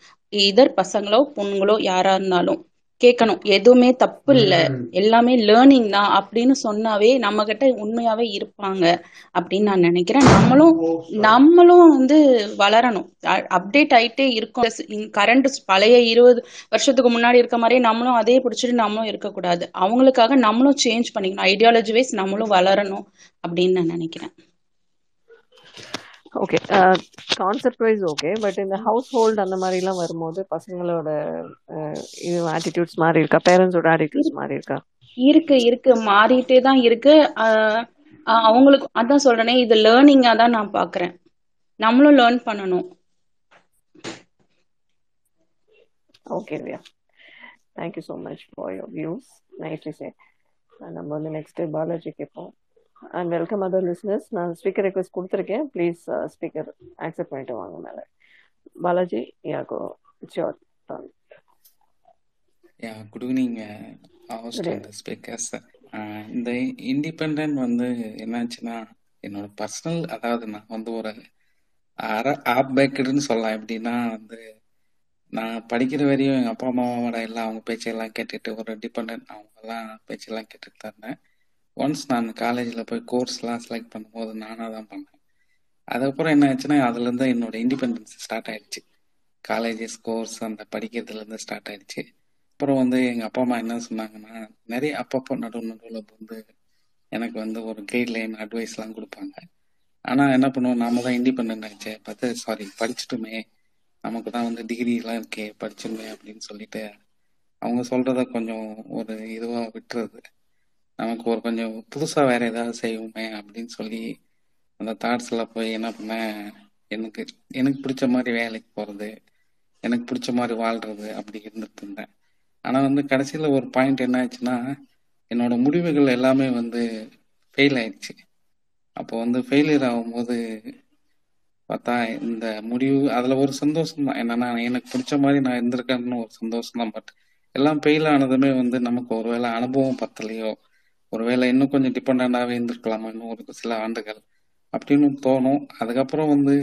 S5: இதர் பசங்களோ பொண்ணுங்களோ யாரா இருந்தாலும் கேட்கணும் எதுவுமே தப்பு இல்ல எல்லாமே லேர்னிங் தான் அப்படின்னு சொன்னாவே நம்ம கிட்ட உண்மையாவே இருப்பாங்க அப்படின்னு நான் நினைக்கிறேன் நம்மளும் நம்மளும் வந்து வளரணும் அப்டேட் ஆயிட்டே இருக்கும் கரண்ட்
S2: பழைய இருபது வருஷத்துக்கு முன்னாடி இருக்க மாதிரியே நம்மளும் அதே பிடிச்சிட்டு நம்மளும் இருக்கக்கூடாது அவங்களுக்காக நம்மளும் சேஞ்ச் பண்ணிக்கணும் ஐடியாலஜி வைஸ் நம்மளும் வளரணும் அப்படின்னு நான் நினைக்கிறேன்
S5: okay concept wise okay but இந்த ஹவுஸ் ஹோல்டு அந்த மாதிரிலாம் வரும்போது பசங்களோட uh, இது ஆட்டிடியூட்ஸ் மாறி இருக்கா பேரண்ட்ஸோட ஆட்டிடியூட்ஸ் மாறி இருக்கா இருக்கு இருக்கு மாறிட்டே தான் இருக்கு uh, அவங்களுக்கு அதான் சொல்றேனே
S2: இது லேர்னிங்கா தான் நான் பாக்குறேன் நம்மளும் லேர்ன் பண்ணணும் okay Divya thank you so much for your views nightly say நம்ம வந்து நெக்ஸ்ட் பயாலஜி கேட்போம் அண்ட் வெல்கம் அதர் லிஸ்னஸ் நான் ஸ்பீக்கர் ரெக்வஸ்ட் கொடுத்துருக்கேன் ப்ளீஸ் ஸ்பீக்கர் ஆக்செப்ட் பண்ணிட்டு வாங்க மேலே பாலாஜி யாக்கோ
S6: sure yeah good evening house speakers இந்த இண்டிபெண்ட் வந்து என்னாச்சுன்னா என்னோட பர்சனல் அதாவது நான் வந்து ஒரு அரை ஆப் பேக்கடுன்னு சொல்லலாம் எப்படின்னா வந்து நான் படிக்கிற வரையும் எங்கள் அப்பா அம்மாவோட எல்லாம் அவங்க பேச்செல்லாம் கேட்டுட்டு ஒரு டிபெண்ட் அவங்கெல்லாம் பேச்செல்லாம் கேட்டுட்டு தான் ஒன்ஸ் நான் காலேஜில் போய் கோர்ஸ்லாம் செலக்ட் பண்ணும்போது நானாக தான் பண்ணேன் அதுக்கப்புறம் என்ன ஆச்சுன்னா அதுலேருந்து என்னோட இண்டிபெண்டன்ஸ் ஸ்டார்ட் ஆயிடுச்சு காலேஜஸ் கோர்ஸ் அந்த படிக்கிறதுலேருந்து ஸ்டார்ட் ஆயிடுச்சு அப்புறம் வந்து எங்கள் அப்பா அம்மா என்ன சொன்னாங்கன்னா நிறைய அப்பப்போ நடுவு நடுவில் வந்து எனக்கு வந்து ஒரு கைட்லைன் அட்வைஸ்லாம் கொடுப்பாங்க ஆனால் என்ன பண்ணுவோம் நாம தான் இண்டிபெண்ட் ஆச்சு பார்த்து சாரி படிச்சுட்டுமே நமக்கு தான் வந்து டிகிரிலாம் இருக்கே படிச்சுடுமே அப்படின்னு சொல்லிட்டு அவங்க சொல்கிறத கொஞ்சம் ஒரு இதுவாக விட்டுறது நமக்கு ஒரு கொஞ்சம் புதுசாக வேறு ஏதாவது செய்வோமே அப்படின்னு சொல்லி அந்த தாட்ஸில் போய் என்ன பண்ணேன் எனக்கு எனக்கு பிடிச்ச மாதிரி வேலைக்கு போகிறது எனக்கு பிடிச்ச மாதிரி வாழ்கிறது அப்படி இருந்துட்டு இருந்தேன் ஆனால் வந்து கடைசியில் ஒரு பாயிண்ட் என்ன ஆச்சுன்னா என்னோட முடிவுகள் எல்லாமே வந்து ஃபெயில் ஆயிடுச்சு அப்போ வந்து ஃபெயிலியர் ஆகும்போது பார்த்தா இந்த முடிவு அதில் ஒரு சந்தோஷம் தான் என்னன்னா எனக்கு பிடிச்ச மாதிரி நான் இருந்திருக்கேன்னு ஒரு சந்தோஷம் தான் பட் எல்லாம் ஃபெயில் ஆனதுமே வந்து நமக்கு ஒருவேளை அனுபவம் பத்தலையோ ஒருவேளை இன்னும் கொஞ்சம் டிபெண்டாகவே இருந்திருக்கலாமா இன்னும் ஒரு சில ஆண்டுகள் அப்படின்னு தோணும் அதுக்கப்புறம் வந்து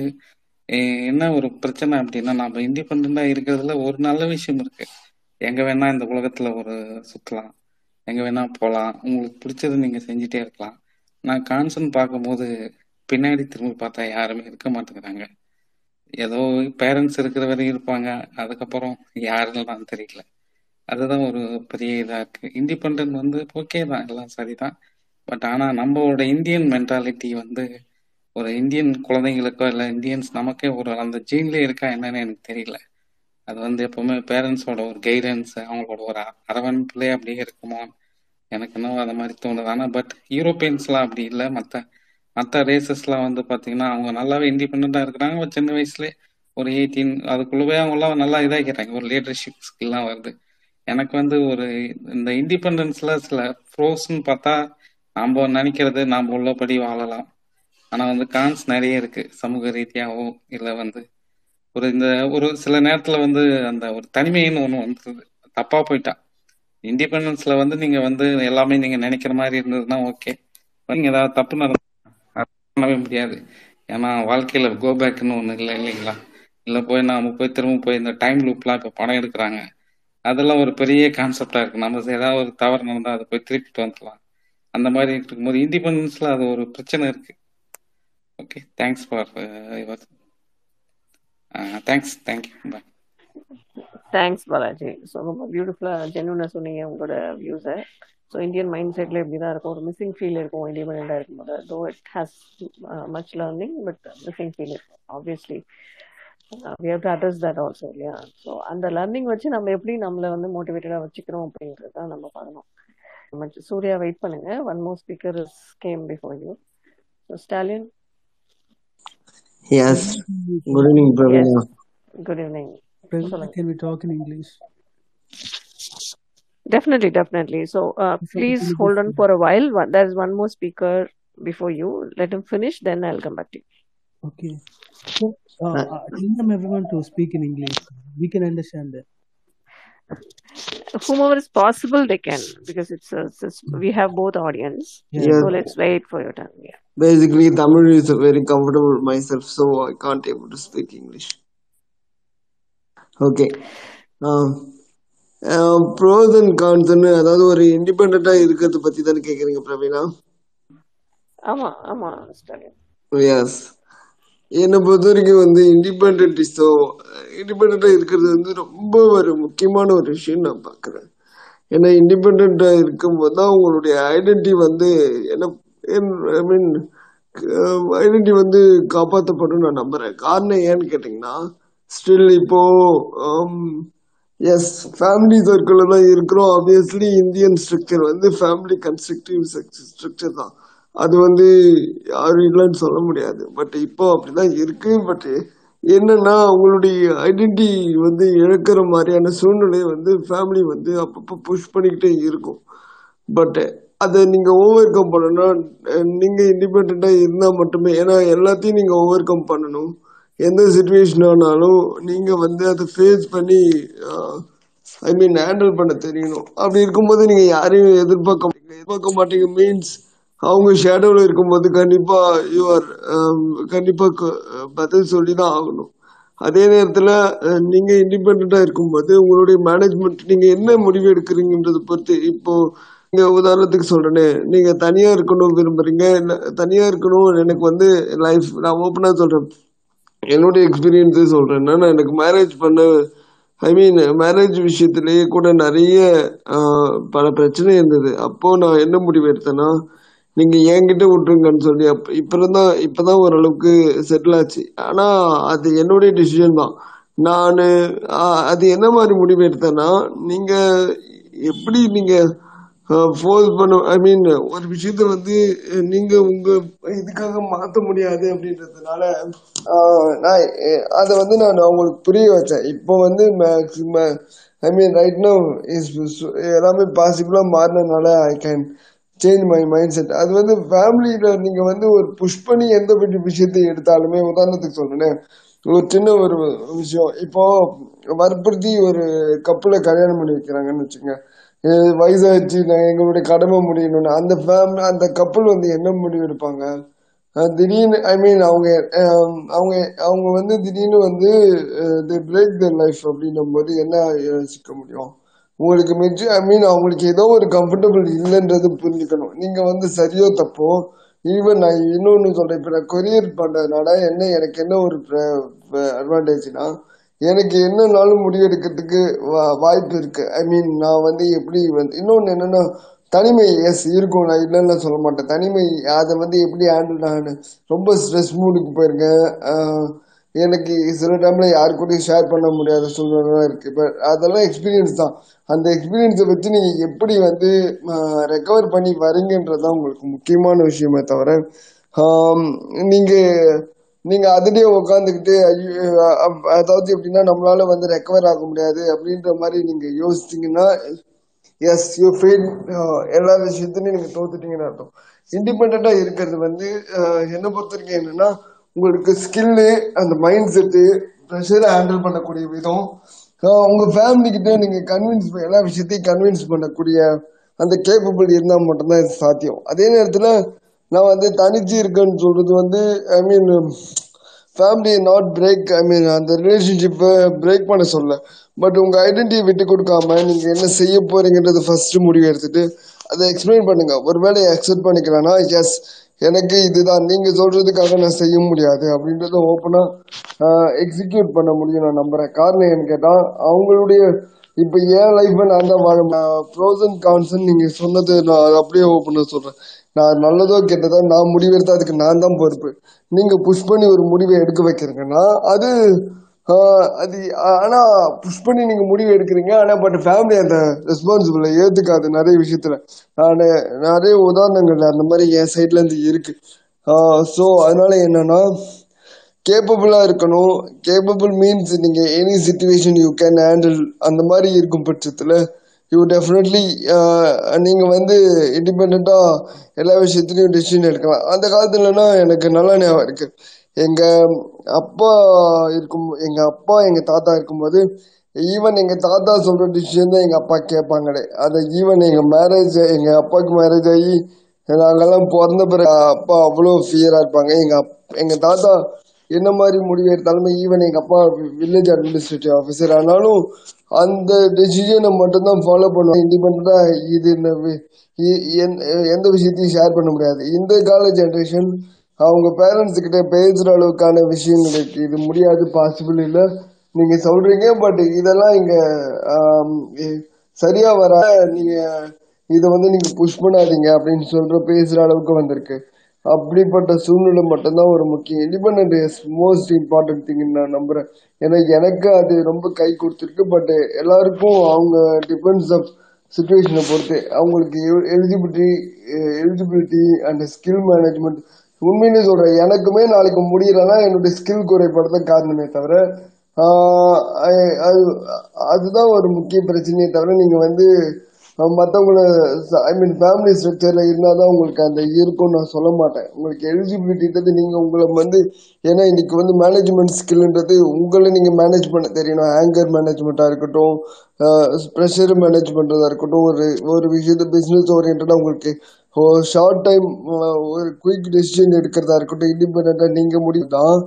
S6: என்ன ஒரு பிரச்சனை அப்படின்னா நம்ம இண்டிபெண்டா இருக்கிறதுல ஒரு நல்ல விஷயம் இருக்கு எங்க வேணா இந்த உலகத்துல ஒரு சுத்தலாம் எங்க வேணா போகலாம் உங்களுக்கு பிடிச்சத நீங்க செஞ்சுட்டே இருக்கலாம் நான் கான்சன் பார்க்கும்போது பின்னாடி திரும்பி பார்த்தா யாருமே இருக்க மாட்டேங்கிறாங்க ஏதோ பேரண்ட்ஸ் இருக்கிற வரையும் இருப்பாங்க அதுக்கப்புறம் யாருன்னு தெரியல அதுதான் ஒரு பெரிய இதாக இருக்கு இண்டிபெண்ட் வந்து ஓகே தான் எல்லாம் சரிதான் பட் ஆனால் நம்மளோட இந்தியன் மென்டாலிட்டி வந்து ஒரு இந்தியன் குழந்தைங்களுக்கோ இல்லை இந்தியன்ஸ் நமக்கே ஒரு அந்த ஜீன்லேயே இருக்கா என்னன்னு எனக்கு தெரியல அது வந்து எப்பவுமே பேரண்ட்ஸோட ஒரு கைடன்ஸ் அவங்களோட ஒரு அரவணைப்புலேயே அப்படியே இருக்குமோ எனக்கு என்னவோ அதை மாதிரி தோணுது ஆனால் பட் யூரோப்பியன்ஸ்லாம் அப்படி இல்லை மற்ற மற்ற ரேசஸ்லாம் வந்து பார்த்தீங்கன்னா அவங்க நல்லாவே இண்டிபெண்ட்டாக இருக்கிறாங்க சின்ன வயசுலேயே ஒரு எயிட்டீன் அதுக்குள்ளவே அவங்களாம் நல்லா இதாகிறாங்க ஒரு லீடர்ஷிப் ஸ்கில்லாம் வருது எனக்கு வந்து ஒரு இந்த இண்டிபெண்டன்ஸ்ல சில ஃப்ரோஸ்ன்னு பார்த்தா நம்ம நினைக்கிறது நாம் உள்ளபடி வாழலாம் ஆனா வந்து கான்ஸ் நிறைய இருக்கு சமூக ரீதியாகவும் இல்லை வந்து ஒரு இந்த ஒரு சில நேரத்துல வந்து அந்த ஒரு தனிமைன்னு ஒன்று வந்துருது தப்பா போயிட்டா இண்டிபெண்டன்ஸ்ல வந்து நீங்க வந்து எல்லாமே நீங்க நினைக்கிற மாதிரி இருந்ததுன்னா ஓகே நீங்க ஏதாவது தப்பு பண்ணவே முடியாது ஏன்னா வாழ்க்கையில கோபேக்குன்னு ஒன்று இல்லை இல்லைங்களா இல்லை போய் நான் போய் திரும்ப போய் இந்த டைம் லூப்லாம் இப்போ படம் எடுக்கிறாங்க அதெல்லாம் ஒரு பெரிய கான்செப்டா இருக்கு நம்ம ஏதாவது ஒரு தவறு நடந்தா அதை போய் திருப்பிட்டு வந்துடலாம் அந்த மாதிரி இருக்கும்போது இண்டிபெண்டன்ஸ்ல அது ஒரு பிரச்சனை இருக்கு okay thanks for your
S2: thanks thank you bye thanks Balaji so ரொம்ப பியூட்டிஃபுல்லாக ஜென்வனாக சொன்னீங்க உங்களோட வியூஸை ஸோ இந்தியன் மைண்ட் செட்டில் இப்படி தான் இருக்கும் ஒரு மிஸ்ஸிங் ஃபீல் இருக்கும் இண்டிபெண்டாக இருக்கும்போது though it has much learning but missing feel இருக்கும் obviously we have to address that also இல்லையா ஸோ அந்த லேர்னிங் வச்சு நம்ம எப்படி நம்மளை வந்து மோட்டிவேட்டடாக வச்சுக்கிறோம் அப்படின்றது தான் நம்ம பண்ணணும் நம்ம சூர்யா வெயிட் பண்ணுங்க
S7: one more speaker is came before you so Stalin yes
S2: good evening Praveena
S8: good evening can we talk in English
S2: Definitely, definitely. So uh, please hold on for a while. There's one more speaker before you. Let him finish, then I'll come back to you.
S8: Okay. So, uh, uh, welcome uh, everyone to speak in English.
S2: We can understand that. Whomever is possible, they can because it's, a, uh, it's a, we have both audience. Yeah. So let's wait
S7: for your turn. Yeah. Basically, Tamil is very comfortable myself, so I can't able to speak English. Okay pros and கான்ஸ்னு அதாவது ஒரு இண்டிபெண்டா இருக்கிறது பத்தி தானே கேக்குறீங்க பிரவீனா
S2: ஆமா ஆமா
S7: Yes. என்னை பொறுத்த வரைக்கும் வந்து இண்டிபெண்ட் ஸோ இண்டிபெண்ட்டாக இருக்கிறது வந்து ரொம்ப ஒரு முக்கியமான ஒரு விஷயம் நான் பார்க்குறேன் ஏன்னா இண்டிபெண்ட்டாக இருக்கும்போது தான் உங்களுடைய ஐடென்டி வந்து என்ன ஐ மீன் ஐடென்டி வந்து காப்பாற்றப்படும் நான் நம்புகிறேன் காரணம் ஏன்னு கேட்டிங்கன்னா ஸ்டில் இப்போது எஸ் um, ஃபேமிலி சர்க்கிளில் தான் இருக்கிறோம் ஆப்வியஸ்லி இந்தியன் ஸ்ட்ரக்சர் வந்து ஃபேமிலி கன்ஸ்ட்ரக்டிவ் ஸ்ட்ரக்சர் தான் அது வந்து யாரும் இல்லைன்னு சொல்ல முடியாது பட் இப்போ அப்படிதான் இருக்கு பட் என்னன்னா அவங்களுடைய ஐடென்டி வந்து இழக்கிற மாதிரியான சூழ்நிலை வந்து ஃபேமிலி வந்து அப்பப்போ புஷ் பண்ணிக்கிட்டே இருக்கும் பட் அதை நீங்க ஓவர் கம் பண்ணணும்னா நீங்க இண்டிபெண்டா இருந்தா மட்டுமே ஏன்னா எல்லாத்தையும் நீங்க ஓவர் கம் பண்ணணும் எந்த சுச்சுவேஷன் ஆனாலும் நீங்க வந்து அதை ஃபேஸ் பண்ணி ஐ மீன் ஹேண்டில் பண்ண தெரியணும் அப்படி இருக்கும்போது நீங்க யாரையும் எதிர்பார்க்க எதிர்பார்க்க மாட்டீங்க மீன்ஸ் அவங்க ஷேடோவில் இருக்கும்போது கண்டிப்பாக யூஆர் um, கண்டிப்பாக பதில் சொல்லி தான் ஆகணும் அதே நேரத்தில் நீங்கள் இண்டிபெண்ட்டாக இருக்கும்போது உங்களுடைய மேனேஜ்மெண்ட் நீங்கள் என்ன முடிவு எடுக்கிறீங்கன்றதை பொறுத்து இப்போது நீங்கள் உதாரணத்துக்கு சொல்கிறேனே நீங்கள் தனியாக இருக்கணும் விரும்புகிறீங்க தனியாக இருக்கணும் எனக்கு வந்து லைஃப் நான் ஓப்பனாக சொல்கிறேன் என்னுடைய எக்ஸ்பீரியன்ஸே சொல்கிறேன் நான் எனக்கு மேரேஜ் பண்ண ஐ மீன் மேரேஜ் விஷயத்துலேயே கூட நிறைய பல பிரச்சனை இருந்தது அப்போது நான் என்ன முடிவு எடுத்தேன்னா நீங்கள் என்கிட்ட விட்டுருங்கன்னு சொல்லி அப் இப்போ தான் இப்போ தான் ஓரளவுக்கு செட்டில் ஆச்சு ஆனால் அது என்னுடைய டிசிஷன் தான் நான் அது என்ன மாதிரி முடிவு எடுத்தேன்னா நீங்கள் எப்படி நீங்கள் ஃபோர்ஸ் பண்ண ஐ மீன் ஒரு விஷயத்த வந்து நீங்கள் உங்கள் இதுக்காக மாற்ற முடியாது அப்படின்றதுனால நான் அதை வந்து நான் அவங்களுக்கு புரிய வச்சேன் இப்போ வந்து maximum I mean right no is எல்லாமே பாசிபிளாக மாறினதுனால I can change my mindset அது வந்து ஃபேமிலியில் நீங்கள் வந்து ஒரு புஷ் பண்ணி எந்த விஷயத்தை எடுத்தாலுமே உதாரணத்துக்கு சொல்கிறேன் ஒரு சின்ன ஒரு விஷயம் இப்போ வற்புறுத்தி ஒரு கப்பில் கல்யாணம் பண்ணி வைக்கிறாங்கன்னு வச்சுங்க வயசாகிடுச்சு நான் எங்களுடைய கடமை முடியணும்னு அந்த ஃபேமிலி அந்த கப்பல் வந்து என்ன முடிவு எடுப்பாங்க திடீர்னு ஐ மீன் அவங்க அவங்க அவங்க வந்து திடீர்னு வந்து பிரேக் த லைஃப் அப்படின்னும் போது என்ன யோசிக்க முடியும் உங்களுக்கு மெச்சு ஐ மீன் அவங்களுக்கு ஏதோ ஒரு கம்ஃபர்டபுள் இல்லைன்றது புரிஞ்சுக்கணும் நீங்கள் வந்து சரியோ தப்போ ஈவன் நான் இன்னொன்று சொல்கிறேன் இப்போ நான் கொரியர் பண்ணுறதுனால என்ன எனக்கு என்ன ஒரு அட்வான்டேஜ்னா எனக்கு என்னன்னாலும் முடிவெடுக்கிறதுக்கு வாய்ப்பு இருக்குது ஐ மீன் நான் வந்து எப்படி வந்து இன்னொன்று என்னென்னா தனிமை எஸ் இருக்கும் நான் இல்லைன்னு சொல்ல மாட்டேன் தனிமை அதை வந்து எப்படி ஹேண்டில் நான் ரொம்ப ஸ்ட்ரெஸ் மூடுக்கு போயிருக்கேன் எனக்கு சில டைமில் யாரு ஷேர் பண்ண முடியாத சூழ்நிலாம் இருக்குது பட் அதெல்லாம் எக்ஸ்பீரியன்ஸ் தான் அந்த எக்ஸ்பீரியன்ஸை வச்சு நீங்கள் எப்படி வந்து ரெக்கவர் பண்ணி வரீங்கன்றது தான் உங்களுக்கு முக்கியமான விஷயமே தவிர நீங்கள் நீங்கள் அதுலேயே உட்காந்துக்கிட்டு அதாவது எப்படின்னா நம்மளால வந்து ரெக்கவர் ஆக முடியாது அப்படின்ற மாதிரி நீங்கள் யோசிச்சிங்கன்னா எஸ் யூ ஃபீல் எல்லா விஷயத்துலையும் நீங்கள் தோத்துட்டீங்கன்னு அர்த்தம் இண்டிபெண்ட்டாக இருக்கிறது வந்து என்னை பொறுத்த வரைக்கும் என்னென்னா உங்களுக்கு ஸ்கில்லு அந்த மைண்ட் செட்டு ப்ரெஷரை ஹேண்டில் பண்ணக்கூடிய விதம் உங்கள் ஃபேமிலிக்கிட்ட நீங்கள் கன்வின்ஸ் எல்லா விஷயத்தையும் கன்வின்ஸ் பண்ணக்கூடிய அந்த கேப்பபிள் இருந்தால் மட்டும்தான் இது சாத்தியம் அதே நேரத்தில் நான் வந்து தனிச்சு இருக்கேன்னு சொல்கிறது வந்து ஐ மீன் ஃபேமிலியை நாட் பிரேக் ஐ மீன் அந்த ரிலேஷன்ஷிப்பை பிரேக் பண்ண சொல்ல பட் உங்கள் ஐடென்டிட்டி விட்டு கொடுக்காம நீங்கள் என்ன செய்ய போறீங்கன்றது ஃபர்ஸ்ட் முடிவு எடுத்துகிட்டு அதை எக்ஸ்பிளைன் பண்ணுங்கள் ஒருவேளை அக்செப்ட் பண்ணிக்கிறேன்னா எஸ்
S9: எனக்கு இதுதான் நீங்க சொல்றதுக்காக நான் செய்ய முடியாது அப்படின்றத ஓப்பனா எக்ஸிக்யூட் பண்ண முடியும் நான் நம்புறேன் காரணம் என்னன்னு கேட்டா அவங்களுடைய இப்ப ஏன் லைஃப் நான் தான் வாழ ப்ரோஸ் அண்ட் கான்ஸ்ன்னு நீங்க சொன்னது நான் அப்படியே ஓப்பன் சொல்றேன் நான் நல்லதோ கெட்டதோ நான் முடிவெடுத்தா அதுக்கு நான் தான் பொறுப்பு நீங்க புஷ் பண்ணி ஒரு முடிவை எடுக்க வைக்கிறீங்கன்னா அது அது ஆனா புஷ் பண்ணி நீங்க முடிவு எடுக்கிறீங்க ஆனா பட் ஃபேமிலி அந்த ரெஸ்பான்சிபிள் ஏத்துக்காது நிறைய விஷயத்துல நான் நிறைய உதாரணங்கள் அந்த மாதிரி என் சைட்ல இருந்து இருக்கு ஸோ அதனால என்னன்னா கேப்பபிளா இருக்கணும் கேப்பபிள் மீன்ஸ் நீங்க any situation you can handle அந்த மாதிரி இருக்கும் பட்சத்துல யூ டெஃபினெட்லி நீங்கள் வந்து இண்டிபெண்டா எல்லா விஷயத்துலையும் டிசிஷன் எடுக்கலாம் அந்த காலத்துலனா எனக்கு நல்லா ஞாபகம் இருக்குது எங்க அப்பா இருக்கும் எங்க அப்பா எங்க தாத்தா இருக்கும்போது ஈவன் எங்க தாத்தா சொல்ற டிசிஷன் தான் எங்க அப்பா கேட்பாங்களே அந்த ஈவன் எங்க மேரேஜ் எங்க அப்பாவுக்கு மேரேஜ் ஆகி நாங்கெல்லாம் பிறந்த பிறகு அப்பா அவ்வளோ ஃபியரா இருப்பாங்க எங்க எங்க தாத்தா என்ன மாதிரி முடிவு எடுத்தாலுமே ஈவன் எங்க அப்பா வில்லேஜ் அட்மினிஸ்ட்ரேட்டிவ் ஆஃபீஸர் ஆனாலும் அந்த டெசிஷனை மட்டும்தான் ஃபாலோ பண்ணுவோம் இண்டிபெண்டா இது என்ன எந்த விஷயத்தையும் ஷேர் பண்ண முடியாது இந்த கால ஜென்ரேஷன் அவங்க பேரண்ட்ஸ் கிட்ட பேசுற அளவுக்கான விஷயங்கள் இருக்கு இது முடியாது பாசிபிள் இல்ல நீங்க சொல்றீங்க பட் இதெல்லாம் இங்க சரியா வர நீங்க இதை வந்து நீங்க புஷ் பண்ணாதீங்க அப்படின்னு சொல்ற பேசுற அளவுக்கு வந்திருக்கு அப்படிப்பட்ட சூழ்நிலை மட்டும்தான் ஒரு முக்கிய independent is most important thing நான் நம்புறேன் ஏன்னா எனக்கு அது ரொம்ப கை கொடுத்துருக்கு பட் எல்லாருக்கும் அவங்க டிபெண்ட்ஸ் ஆஃப் சுச்சுவேஷனை பொறுத்து அவங்களுக்கு eligibility eligibility and skill management உண்மைன்னு சொல்றேன் எனக்குமே நாளைக்கு முடியலன்னா என்னுடைய ஸ்கில் குறைபாடு தான் காரணமே தவிர அது அதுதான் ஒரு முக்கிய பிரச்சனையே தவிர நீங்க வந்து மற்றவங்கள ஐ மீன் ஃபேமிலி ஸ்ட்ரக்சர்ல இருந்தால் தான் உங்களுக்கு அந்த இருக்கும்னு நான் சொல்ல மாட்டேன் உங்களுக்கு எலிஜிபிலிட்டது நீங்கள் உங்களை வந்து ஏன்னா இன்னைக்கு வந்து மேனேஜ்மெண்ட் ஸ்கில்ன்றது உங்களை நீங்கள் மேனேஜ் பண்ண தெரியணும் ஆங்கர் மேனேஜ்மெண்ட்டாக இருக்கட்டும் ப்ரெஷர் மேனேஜ் பண்றதா இருக்கட்டும் ஒரு ஒரு விஷயத்த பிஸ்னஸ் ஓரியன்டா உங்களுக்கு ஒரு ஷார்ட் டைம் ஒரு குயிக் டெசிஷன் எடுக்கிறதா இருக்கட்டும் இண்டிபெண்டாக நீங்கள் முடியும் தான்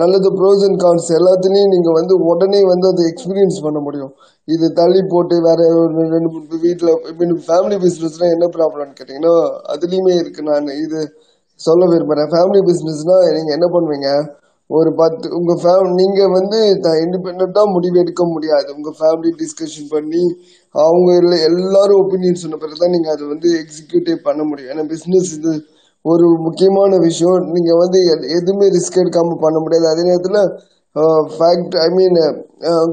S9: நல்லது ப்ரோஸ் அண்ட் கான்ஸ் எல்லாத்துலேயும் நீங்கள் வந்து உடனே வந்து அதை எக்ஸ்பீரியன்ஸ் பண்ண முடியும் இது தள்ளி போட்டு வேற ரெண்டு மூணு வீட்டில் மீன் ஃபேமிலி பிஸ்னஸ்னால் என்ன ப்ராப்ளம்னு கேட்டிங்கன்னா அதுலேயுமே இருக்குது நான் இது சொல்ல விரும்புகிறேன் ஃபேமிலி பிஸ்னஸ்னால் நீங்கள் என்ன பண்ணுவீங்க ஒரு பத்து உங்க ஃபேம் நீங்க வந்து இண்டிபெண்டா முடிவு எடுக்க முடியாது உங்க ஃபேமிலி டிஸ்கஷன் பண்ணி அவங்க இல்லை எல்லாரும் ஒப்பீனியன் சொன்ன பிறகு தான் நீங்க அதை வந்து எக்ஸிக்யூட்டிவ் பண்ண முடியும் ஏன்னா பிசினஸ் இது ஒரு முக்கியமான விஷயம் நீங்க வந்து எதுவுமே ரிஸ்க் எடுக்காம பண்ண முடியாது அதே நேரத்துல fact I mean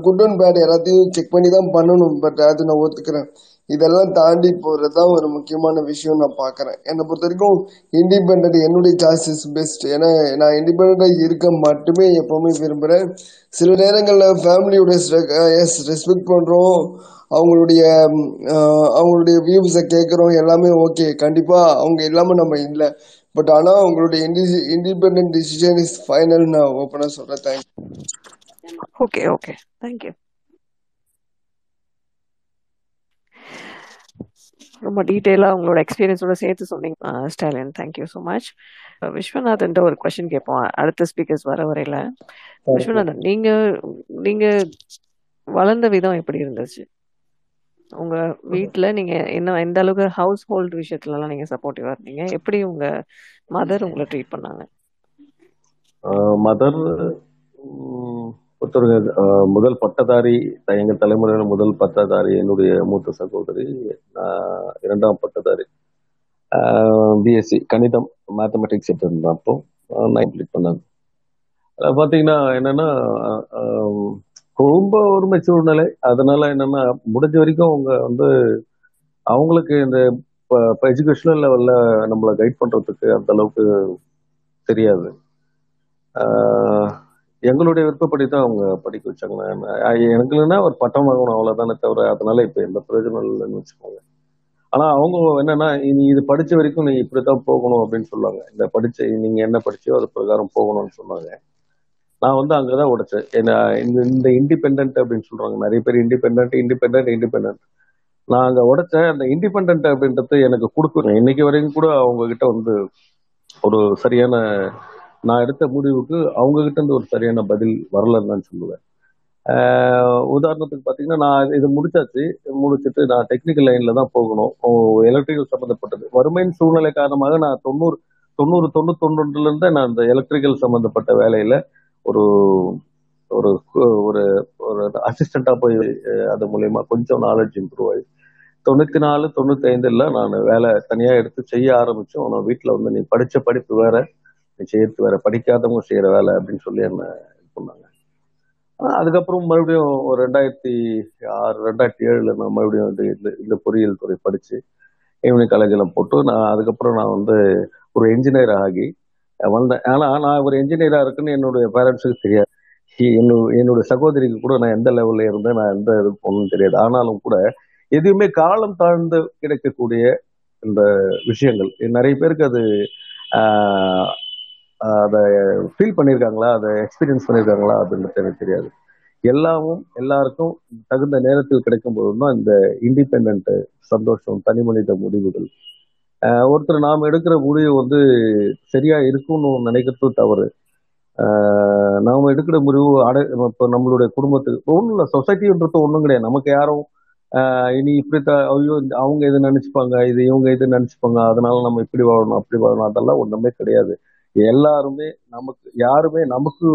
S9: good and bad எல்லாத்தையும் செக் பண்ணி தான் பண்ணணும் பட் அது நான் ஒத்துக்கிறேன் இதெல்லாம் தாண்டி போகிறது தான் ஒரு முக்கியமான விஷயம் நான் பார்க்குறேன் என்னை பொறுத்த வரைக்கும் இண்டிபெண்ட் என்னுடைய சாய்ஸ் இஸ் பெஸ்ட் ஏன்னா நான் இண்டிபெண்ட்டாக இருக்க மட்டுமே எப்பவுமே விரும்புகிறேன் சில நேரங்களில் ஃபேமிலியோட எஸ் ரெஸ்பெக்ட் பண்ணுறோம் அவங்களுடைய அவங்களுடைய வியூஸை கேட்குறோம் எல்லாமே ஓகே கண்டிப்பாக அவங்க இல்லாமல் நம்ம இல்லை பட் ஆனால் அவங்களுடைய இண்டிபெண்ட் டிசிஷன் இஸ் ஃபைனல் நான் ஓப்பனாக சொல்கிறேன் தேங்க்யூ ஓகே ஓகே தேங்க்யூ
S10: ரொம்ப டீட்டெயிலாக உங்களோட எக்ஸ்பீரியன்ஸோட சேர்த்து சொன்னீங்க Stalin thank you so much Viswanathan ஒரு கொஸ்டின் கேட்போம் அடுத்த ஸ்பீக்கர்ஸ் வர வரையில விஸ்வநாதன் நீங்க நீங்க வளர்ந்த விதம் எப்படி இருந்துச்சு உங்க வீட்டுல நீங்க என்ன எந்த அளவுக்கு ஹவுஸ் ஹோல்டு விஷயத்துல எல்லாம் நீங்க சப்போர்ட்டிவா இருந்தீங்க எப்படி உங்க மதர் உங்களை ட்ரீட் பண்ணாங்க மதர்
S11: ஒருத்தர் முதல் பட்டதாரி எங்கள் தலைமுறையில் முதல் பட்டதாரி என்னுடைய மூத்த சகோதரி இரண்டாம் பட்டதாரி பிஎஸ்சி கணிதம் மேத்தமெட்டிக்ஸ் எடுத்திருந்தேன் அப்போ நான் பண்ணாங்க பண்ணாங்க பார்த்தீங்கன்னா என்னன்னா ரொம்ப ஒரு மெச்சூர் நிலை அதனால என்னன்னா முடிஞ்ச வரைக்கும் அவங்க வந்து அவங்களுக்கு இந்த இப்போ எஜுகேஷனல் லெவலில் நம்மளை கைட் பண்ணுறதுக்கு அந்த அளவுக்கு தெரியாது எங்களுடைய விருப்பப்படி தான் அவங்க படிக்க வச்சாங்க எனக்கு ஒரு பட்டம் வாங்கணும் அவ்வளவுதானே தவிர அதனால இப்போ எந்த பிரயோஜனம் இல்லைன்னு வச்சுக்கோங்க ஆனா அவங்க என்னன்னா நீ இது படிச்ச வரைக்கும் நீ இப்படித்தான் போகணும் அப்படின்னு சொல்லுவாங்க இந்த படிச்ச நீங்க என்ன படிச்சோ அது பிரகாரம் போகணும்னு சொன்னாங்க நான் வந்து அங்கதான் உடைச்சேன் இந்த இண்டிபெண்ட் அப்படின்னு சொல்றாங்க நிறைய பேர் இண்டிபெண்ட் இண்டிபெண்ட் இண்டிபெண்ட் நான் அங்க உடைச்ச அந்த இண்டிபெண்ட் அப்படின்றது எனக்கு கொடுக்குறேன் இன்னைக்கு வரைக்கும் கூட அவங்க கிட்ட வந்து ஒரு சரியான நான் எடுத்த முடிவுக்கு கிட்ட இருந்து ஒரு சரியான பதில் வரலன்னு சொல்லுவேன் உதாரணத்துக்கு பார்த்தீங்கன்னா நான் இது முடிச்சாச்சு முடிச்சுட்டு நான் டெக்னிக்கல் லைனில் தான் போகணும் எலக்ட்ரிக்கல் சம்மந்தப்பட்டது வறுமையின் சூழ்நிலை காரணமாக நான் தொண்ணூறு தொண்ணூறு இருந்து நான் இந்த எலக்ட்ரிக்கல் சம்மந்தப்பட்ட வேலையில் ஒரு ஒரு ஒரு ஒரு அசிஸ்டண்ட்டாக போய் அது மூலயமா கொஞ்சம் நாலேஜ் இம்ப்ரூவ் ஆகி தொண்ணூற்றி நாலு தொண்ணூற்றி ஐந்தில் நான் வேலை தனியாக எடுத்து செய்ய ஆரம்பிச்சோம் வீட்டுல வீட்டில் வந்து நீ படித்த படிப்பு வேறு சேர்த்து வேற படிக்காதவங்க செய்யற வேலை அப்படின்னு சொல்லி என்ன இது பண்ணாங்க அதுக்கப்புறம் மறுபடியும் ஒரு ரெண்டாயிரத்தி ஆறு ரெண்டாயிரத்தி ஏழுல நான் மறுபடியும் இது இந்த பொறியியல் துறை படிச்சு இவனி காலேஜில் போட்டு நான் அதுக்கப்புறம் நான் வந்து ஒரு என்ஜினியர் ஆகி வந்தேன் ஆனால் நான் ஒரு என்ஜினியராக இருக்குன்னு என்னுடைய பேரண்ட்ஸுக்கு தெரியாது என்னுடைய சகோதரிக்கு கூட நான் எந்த லெவலில் இருந்தேன் நான் எந்த இது போகணும்னு தெரியாது ஆனாலும் கூட எதுவுமே காலம் தாழ்ந்து கிடைக்கக்கூடிய இந்த விஷயங்கள் நிறைய பேருக்கு அது அதை ஃபீல் பண்ணியிருக்காங்களா அதை எக்ஸ்பீரியன்ஸ் பண்ணியிருக்காங்களா அப்படின்றது எனக்கு தெரியாது எல்லாமும் எல்லாருக்கும் தகுந்த நேரத்தில் கிடைக்கும் போது தான் இந்த இண்டிபெண்ட் சந்தோஷம் தனி மனித முடிவுகள் ஒருத்தர் நாம் எடுக்கிற முடிவு வந்து சரியா இருக்கும்னு நினைக்கிறது தவறு நாம் எடுக்கிற முடிவு அடை இப்போ நம்மளுடைய குடும்பத்துக்கு ஒன்றும் இல்லை சொசைட்டின்றது ஒன்றும் கிடையாது நமக்கு யாரும் இனி இப்படி த ஐயோ அவங்க இது நினைச்சுப்பாங்க இது இவங்க இது நினைச்சுப்பாங்க அதனால நம்ம இப்படி வாழணும் அப்படி வாழணும் அதெல்லாம் ஒன்றுமே கிடையாது எல்லாருமே நமக்கு யாருமே நமக்கு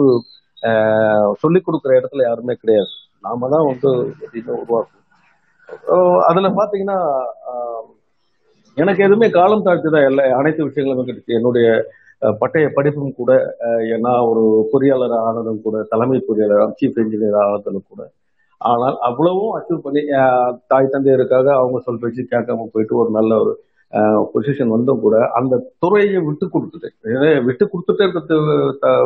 S11: சொல்லிக் கொடுக்குற இடத்துல யாருமே கிடையாது நாம தான் வந்து உருவாக்கும் அதுல பாத்தீங்கன்னா எனக்கு எதுவுமே காலம் தாழ்த்துதான் இல்லை எல்லா அனைத்து விஷயங்களும் கிடைச்சி என்னுடைய பட்டய படிப்பும் கூட நான் ஒரு பொறியாளர் ஆனதும் கூட தலைமை பொறியாளர் சீஃப் இன்ஜினியர் ஆனதும் கூட ஆனால் அவ்வளவும் அச்சீவ் பண்ணி தாய் தந்தையருக்காக அவங்க வச்சு கேட்காம போயிட்டு ஒரு நல்ல ஒரு பொசிஷன் வந்தும் கூட அந்த துறையை விட்டு கொடுத்துட்டு விட்டு கொடுத்துட்டே இருக்க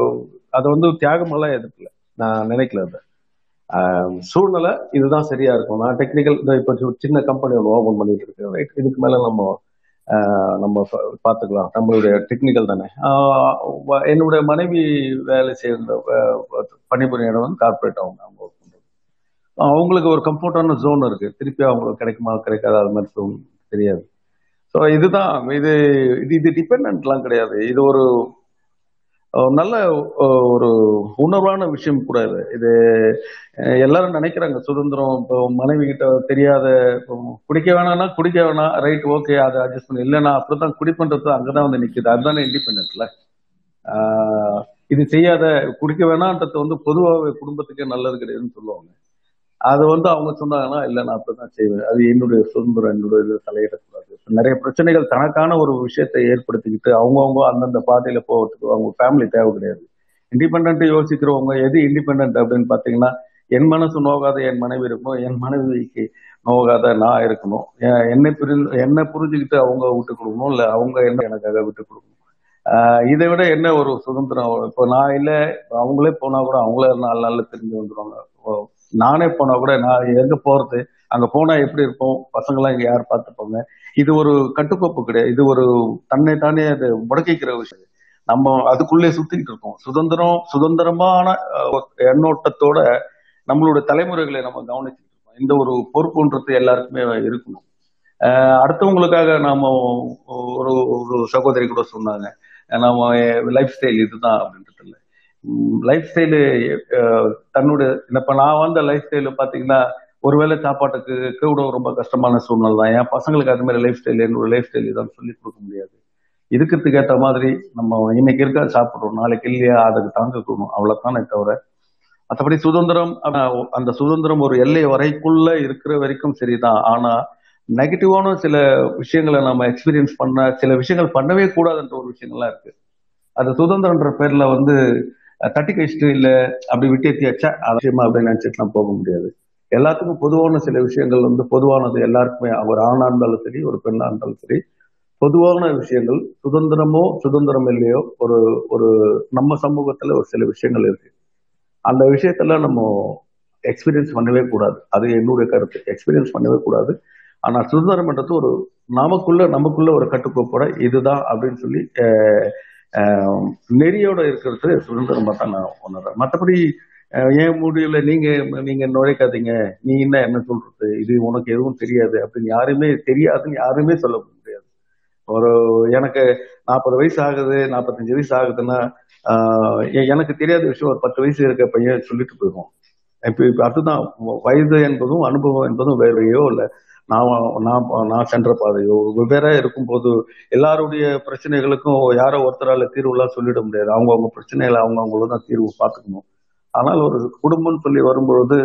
S11: அதை வந்து தியாகமெல்லாம் எதிர்க்கல நான் நினைக்கல அந்த சூழ்நிலை இதுதான் சரியா இருக்கும் நான் டெக்னிக்கல் இப்போ சின்ன கம்பெனி ஒன்று ஓபன் பண்ணிட்டு இருக்கேன் இதுக்கு மேல நம்ம நம்ம பார்த்துக்கலாம் நம்மளுடைய டெக்னிக்கல் தானே என்னுடைய மனைவி வேலை செய்யற பணிபுரிய இடம் வந்து கார்பரேட் அவங்க அவங்க அவங்களுக்கு ஒரு கம்ஃபர்டான ஜோன் இருக்கு திருப்பி அவங்களுக்கு கிடைக்குமா கிடைக்காது அது மாதிரி தெரியாது ஸோ இதுதான் இது இது இது டிபெண்ட்லாம் கிடையாது இது ஒரு நல்ல ஒரு உணர்வான விஷயம் கூட இது இது எல்லாரும் நினைக்கிறாங்க சுதந்திரம் இப்போ மனைவி கிட்ட தெரியாத குடிக்க வேணாம்னா குடிக்க வேணாம் ரைட் ஓகே அதை அட்ஜஸ்ட் பண்ணி இல்லைன்னா அப்புறம் தான் குடிப்பன்றது அங்கதான் வந்து நிற்குது அதுதானே இண்டிபெண்ட்ல இது செய்யாத குடிக்க வேணான்றது வந்து பொதுவாகவே குடும்பத்துக்கே நல்லது கிடையாதுன்னு சொல்லுவாங்க அது வந்து அவங்க சொன்னாங்கன்னா இல்லை நான் அப்படிதான் செய்வேன் அது என்னுடைய சுதந்திரம் என்னுடைய இது தலையிடக்கூடாது நிறைய பிரச்சனைகள் தனக்கான ஒரு விஷயத்தை ஏற்படுத்திக்கிட்டு அவங்கவுங்க அந்தந்த பாதையில போகிறதுக்கு அவங்க ஃபேமிலி தேவை கிடையாது இண்டிபெண்ட்டாக யோசிக்கிறவங்க எது இண்டிபெண்ட் அப்படின்னு பார்த்தீங்கன்னா என் மனசு நோகாத என் மனைவி இருக்கணும் என் மனைவிக்கு நோகாத நான் இருக்கணும் என்னை புரிந்து என்னை புரிஞ்சுக்கிட்டு அவங்க விட்டு கொடுக்கணும் இல்லை அவங்க என்ன எனக்காக விட்டு கொடுக்கணும் இதை விட என்ன ஒரு சுதந்திரம் இப்போ நான் இல்லை அவங்களே போனா கூட அவங்கள நாலு நாளில் தெரிஞ்சு வந்துடுவாங்க நானே போனா கூட நான் எங்க போறது அங்க போனா எப்படி இருப்போம் பசங்களாம் இங்க யார் பார்த்துப்போங்க இது ஒரு கட்டுக்கோப்பு கிடையாது இது ஒரு தன்னை தானே அது முடக்கிக்கிற விஷயம் நம்ம அதுக்குள்ளே சுத்திக்கிட்டு இருக்கோம் சுதந்திரம் சுதந்திரமான எண்ணோட்டத்தோட நம்மளோட தலைமுறைகளை நம்ம கவனிச்சுட்டு இருக்கோம் இந்த ஒரு பொறுப்புன்றது எல்லாருக்குமே இருக்கணும் அடுத்தவங்களுக்காக நாம ஒரு ஒரு சகோதரி கூட சொன்னாங்க நம்ம லைஃப் ஸ்டைல் இதுதான் அப்படின்றது இல்லை லைஃப் ஸ்டைலு தன்னோட இப்போ நான் வந்த லைஃப் ஸ்டைலு பாத்தீங்கன்னா ஒருவேளை சாப்பாட்டுக்கு கூட ரொம்ப கஷ்டமான சூழ்நிலை தான் என் பசங்களுக்கு அது மாதிரி லைஃப் ஸ்டைல் என்னோட லைஃப் ஸ்டைல் இதான் சொல்லி கொடுக்க முடியாது இருக்கிறதுக்கு ஏற்ற மாதிரி நம்ம இன்னைக்கு இருக்க சாப்பிட்றோம் நாளைக்கு இல்லையா அதுக்கு தாங்கிக்கணும் அவ்வளோதானே தவிர மற்றபடி சுதந்திரம் அந்த சுதந்திரம் ஒரு எல்லை வரைக்குள்ள இருக்கிற வரைக்கும் சரிதான் ஆனா நெகட்டிவான சில விஷயங்களை நம்ம எக்ஸ்பீரியன்ஸ் பண்ண சில விஷயங்கள் பண்ணவே கூடாதுன்ற ஒரு விஷயங்கள்லாம் இருக்கு அது சுதந்திரன்ற பேர்ல வந்து தட்டி கழிச்சிட்டு இல்லை அப்படி விட்டு எத்தியாச்சா அவசியமா அப்படின்னு நினைச்சிட்டுலாம் போக முடியாது எல்லாத்துக்கும் பொதுவான சில விஷயங்கள் வந்து பொதுவானது எல்லாருக்குமே ஒரு ஆணா இருந்தாலும் சரி ஒரு பெண்ணா இருந்தாலும் சரி பொதுவான விஷயங்கள் சுதந்திரமோ சுதந்திரம் இல்லையோ ஒரு ஒரு நம்ம சமூகத்துல ஒரு சில விஷயங்கள் இருக்கு அந்த விஷயத்துல நம்ம எக்ஸ்பீரியன்ஸ் பண்ணவே கூடாது அது என்னுடைய கருத்து எக்ஸ்பீரியன்ஸ் பண்ணவே கூடாது ஆனா சுதந்திரம்ன்றது ஒரு நமக்குள்ள நமக்குள்ள ஒரு கட்டுக்கோப்போட இதுதான் அப்படின்னு சொல்லி நெறியோட இருக்கிறது சுதந்திரம் தான் நான் உணர்றேன் மற்றபடி என் முடியல நீங்க நீங்க நுழைக்காதீங்க நீ என்ன என்ன சொல்றது இது உனக்கு எதுவும் தெரியாது அப்படின்னு யாருமே தெரியாதுன்னு யாருமே சொல்ல முடியாது ஒரு எனக்கு நாற்பது வயசு ஆகுது நாற்பத்தஞ்சு வயசு ஆகுதுன்னா எனக்கு தெரியாத விஷயம் ஒரு பத்து வயசு இருக்க பையன் சொல்லிட்டு போயிடுவோம் இப்ப இப்போ அதுதான் வயது என்பதும் அனுபவம் என்பதும் வேறையோ இல்லை நான் நான் நான் சென்ற பாதையோ வெவ்வேறா இருக்கும்போது எல்லாருடைய பிரச்சனைகளுக்கும் யாரோ ஒருத்தரால தீர்வுலாம் சொல்லிட முடியாது அவங்கவுங்க பிரச்சனைகளை அவங்கவுங்கள தான் தீர்வு பார்த்துக்கணும் ஆனால் ஒரு குடும்பம்னு சொல்லி வரும்பொழுது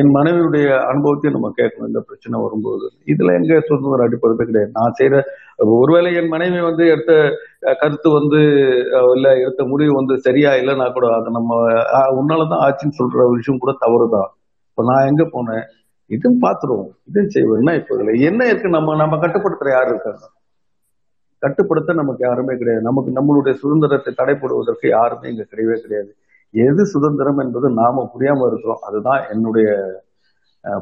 S11: என் மனைவியுடைய அனுபவத்தையும் நம்ம கேட்கணும் இந்த பிரச்சனை வரும்போது இதுல எங்க சுதந்திரம் அடிப்படுறது கிடையாது நான் செய்யற ஒருவேளை என் மனைவி வந்து எடுத்த கருத்து வந்து இல்ல எடுத்த முடிவு வந்து சரியா இல்லைன்னா கூட அதை நம்ம உன்னாலதான் ஆச்சுன்னு சொல்ற விஷயம் கூட தவறுதான் இப்ப நான் எங்க போனேன் இதுவும் பார்த்துருவோம் இதுவும் செய்வோம்னா இப்போ இல்லை என்ன இருக்கு நம்ம நம்ம கட்டுப்படுத்துற யாரு இருக்காங்க கட்டுப்படுத்த நமக்கு யாருமே கிடையாது நமக்கு நம்மளுடைய சுதந்திரத்தை தடைப்படுவதற்கு யாருமே இங்க கிடையவே கிடையாது எது சுதந்திரம் என்பது நாம புரியாம இருக்கிறோம் அதுதான் என்னுடைய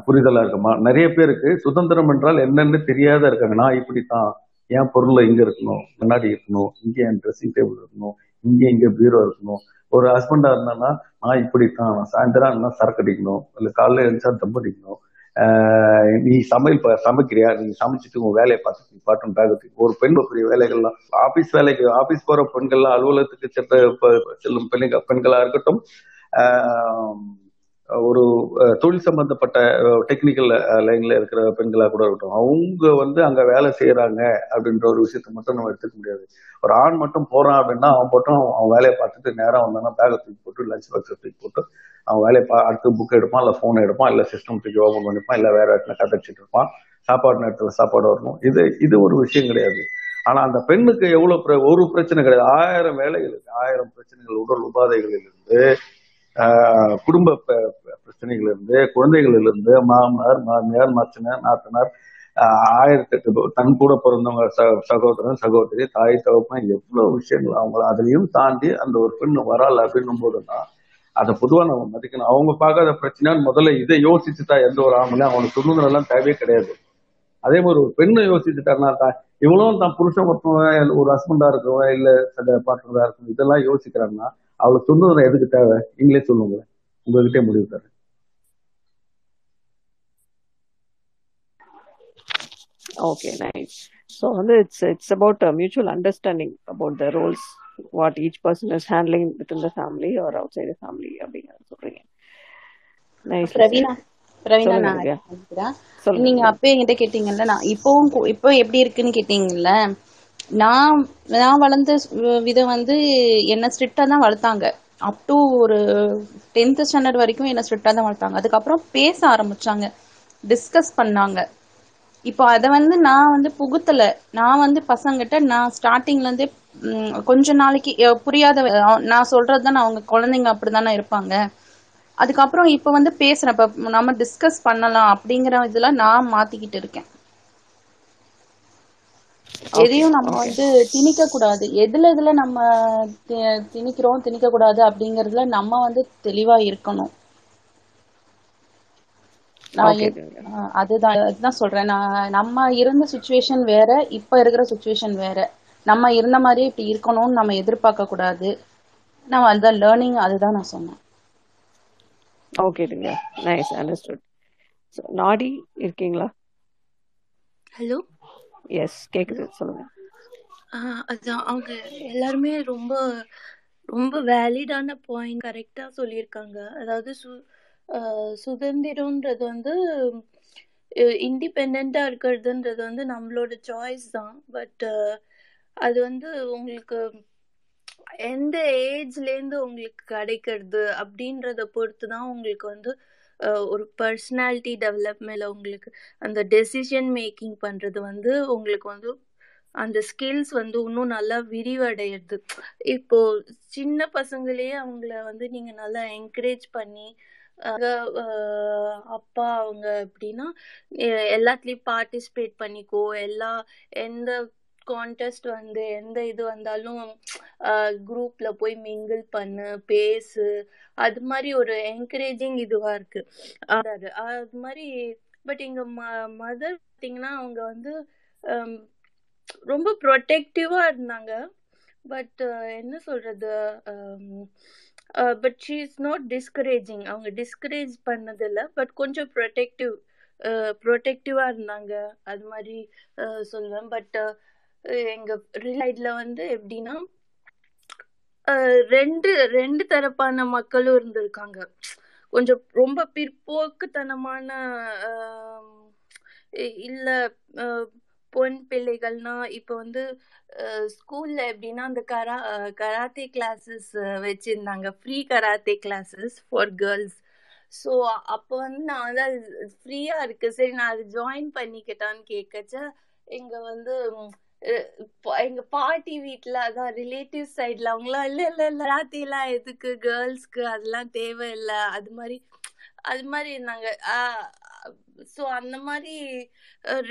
S11: புரிதலா இருக்குமா நிறைய பேருக்கு சுதந்திரம் என்றால் என்னன்னு தெரியாத இருக்காங்க நான் இப்படித்தான் என் பொருள் இங்க இருக்கணும் முன்னாடி இருக்கணும் இங்க என் ட்ரெஸ்ஸிங் டேபிள் இருக்கணும் இங்க இங்க பீரோ இருக்கணும் ஒரு ஹஸ்பண்டா இருந்தேன்னா நான் இப்படித்தான் சாயந்தரம் சரக்கு அடிக்கணும் இல்ல காலைல எழுந்தா தம் அடிக்கணும் நீ சமையல் சமைக்கிறியா நீ சமைச்சிட்டு உங்க வேலையை பார்த்து பாட்டும் பேகத்துக்கு ஒரு பெண் பெரிய வேலைகள்லாம் ஆபீஸ் வேலைக்கு ஆபீஸ் போற பெண்கள்லாம் அலுவலகத்துக்கு செல்லும் பெண்கள் பெண்களா இருக்கட்டும் ஒரு தொழில் சம்பந்தப்பட்ட டெக்னிக்கல் லைன்ல இருக்கிற பெண்களாக கூட இருக்கட்டும் அவங்க வந்து அங்க வேலை செய்யறாங்க அப்படின்ற ஒரு விஷயத்த மட்டும் நம்ம எடுத்துக்க முடியாது ஒரு ஆண் மட்டும் போறான் அப்படின்னா அவன் மட்டும் அவன் வேலையை பார்த்துட்டு நேரம் வந்தானா பேக்கை தூக்கி போட்டு லஞ்ச் பாக்ஸ் தூக்கி போட்டு அவன் வேலையை பா அடுத்து புக் எடுப்பான் இல்லை போன் எடுப்பான் இல்லை சிஸ்டம் தூக்கி ஓபன் பண்ணிப்பான் இல்லை வேற இடத்துல கதைச்சிட்டு இருப்பான் சாப்பாடு நேரத்தில் சாப்பாடு வரணும் இது இது ஒரு விஷயம் கிடையாது ஆனா அந்த பெண்ணுக்கு எவ்வளவு ஒரு பிரச்சனை கிடையாது ஆயிரம் வேலைகள் இருக்கு ஆயிரம் பிரச்சனைகள் உடல் உபாதைகளிலிருந்து குடும்ப பிரச்சனைகள் இருந்து குழந்தைகள் இருந்து மாமனார் மாமியார் மச்சனர் நாத்தனார் ஆயிரத்தி எட்டு தன் கூட பிறந்தவங்க ச சகோதரன் சகோதரி தாய் தகப்பன் எவ்வளவு விஷயங்கள் அவங்கள அதையும் தாண்டி அந்த ஒரு பெண் வரால் அப்படின்னும் போது தான் அதை பொதுவாக நம்ம மதிக்கணும் அவங்க பார்க்காத பிரச்சனை முதல்ல இதை யோசிச்சுட்டா எந்த ஒரு ஆம்பளையும் அவனுக்கு சுதந்திரம் எல்லாம் தேவையே கிடையாது அதே மாதிரி ஒரு பெண்ணை யோசிச்சுட்டாருன்னா தான் இவங்களும் தான் புருஷன் ஒருத்தவன் ஒரு ஹஸ்பண்டா இருக்கவன் இல்லை பார்க்கறதா இருக்கும் இதெல்லாம் யோசிக்கிறாங்கன்னா அவளுக்கு சுதந்திரம் எதுக்கு தேவை நீங்களே சொல்லுங்க உங்ககிட்டே முடிவு தரேன்
S10: ஓகே நைஸ் ஸோ வந்து it's it's about mutual understanding about the roles what each person is handling with in the
S12: family or outside family அப்படிங்கிறது சொல்றீங்க நைஸ் நான் நீங்க அப்பயே என்கிட்ட கேட்டீங்கல்ல நான் இப்பவும் இப்போ எப்படி இருக்குன்னு கேட்டீங்கல்ல நான் நான் வளர்ந்த விதம் வந்து என்னை ஸ்ட்ரிக்டா தான் வளர்த்தாங்க அப் டு ஒரு டென்த் ஸ்டாண்டர்ட் வரைக்கும் என்னை ஸ்ட்ரிக்டாக தான் வளர்த்தாங்க அதுக்கப்புறம் பேச ஆரம்பிச்சாங்க டிஸ்கஸ் பண்ணாங்க இப்போ அதை வந்து நான் வந்து புகுத்தலை நான் வந்து பசங்கிட்ட நான் ஸ்டார்டிங்லேருந்தே கொஞ்ச நாளைக்கு புரியாத நான் சொல்கிறது தான் அவங்க குழந்தைங்க அப்படிதானே இருப்பாங்க அதுக்கப்புறம் இப்போ வந்து பேசுகிறேன் இப்போ நம்ம டிஸ்கஸ் பண்ணலாம் அப்படிங்கிற இதெல்லாம் நான் மாற்றிக்கிட்டு இருக்கேன் எதையும் நம்ம வந்து திணிக்க கூடாது எதுல இதுல நம்ம திணிக்கிறோம் திணிக்க கூடாது அப்படிங்கறதுல நம்ம வந்து தெளிவா இருக்கணும் அதுதான் அதுதான் சொல்றேன் நான் நம்ம இருந்த சுச்சுவேஷன் வேற இப்ப இருக்கிற சுச்சுவேஷன் வேற நம்ம இருந்த மாதிரி இப்படி இருக்கணும்னு நம்ம எதிர்பார்க்க கூடாது நம்ம அதுதான் லேர்னிங் அதுதான் நான் சொன்னேன் ஓகே நைஸ் அண்டர்ஸ்டுட் நாடி இருக்கீங்களா
S13: ஹலோ எஸ் கேக்குது சொல்லுங்க அதான் அவங்க எல்லாருமே ரொம்ப ரொம்ப வேலிடான பாயிண்ட் கரெக்டா சொல்லியிருக்காங்க அதாவது சு சுதந்திரம்ன்றது வந்து இண்டிபெண்டா இருக்கிறதுன்றது வந்து நம்மளோட சாய்ஸ் தான் பட் அது வந்து உங்களுக்கு எந்த ஏஜ்லேருந்து உங்களுக்கு கிடைக்கிறது அப்படின்றத பொறுத்து தான் உங்களுக்கு வந்து ஒரு பர்சனாலிட்டி டெவலப்மெண்ட்ல உங்களுக்கு அந்த டெசிஷன் மேக்கிங் பண்ணுறது வந்து உங்களுக்கு வந்து அந்த ஸ்கில்ஸ் வந்து இன்னும் நல்லா விரிவடையிறது இப்போ சின்ன பசங்களையே அவங்கள வந்து நீங்கள் நல்லா என்கரேஜ் பண்ணி அப்பா அவங்க எப்படின்னா எல்லாத்துலேயும் பார்ட்டிசிபேட் பண்ணிக்கோ எல்லா எந்த கான்டெஸ்ட் வந்து எந்த இது வந்தாலும் குரூப்ல போய் மிங்கிள் பண்ணு பேசு அது மாதிரி ஒரு என்கரேஜிங் இதுவா இருக்கு அது மாதிரி பட் இங்க மதர் பார்த்தீங்கன்னா அவங்க வந்து ரொம்ப ப்ரொடெக்டிவா இருந்தாங்க பட் என்ன சொல்றது but she is not discouraging அவங்க டிஸ்கரேஜ் பண்ணதில்ல பட் கொஞ்சம் ப்ரொடெக்டிவ் ப்ரொடெக்டிவாக இருந்தாங்க அது மாதிரி சொல்லுவேன் பட் எங்க ரிலைட்ல வந்து எப்படின்னா ரெண்டு ரெண்டு தரப்பான மக்களும் இருந்திருக்காங்க கொஞ்சம் ரொம்ப பிற்போக்குத்தனமான இல்ல பொன் பிள்ளைகள்னா இப்போ வந்து ஸ்கூல்ல எப்படின்னா அந்த கரா கராத்தே கிளாஸஸ் வச்சிருந்தாங்க free karate classes for girls so அப்போ வந்து நான் அதான் ஃப்ரீயா இருக்கு சரி நான் அது ஜாயின் பண்ணிக்கிட்டான்னு கேட்கச்ச இங்க வந்து எங்க பாட்டி வீட்டுல அதான் ரிலேட்டிவ் சைட்ல அவங்களாம் இல்ல இல்ல இல்ல எல்லாம் எதுக்கு கேர்ள்ஸ்க்கு அதெல்லாம் தேவையில்லை அது மாதிரி அது மாதிரி இருந்தாங்க ஸோ அந்த மாதிரி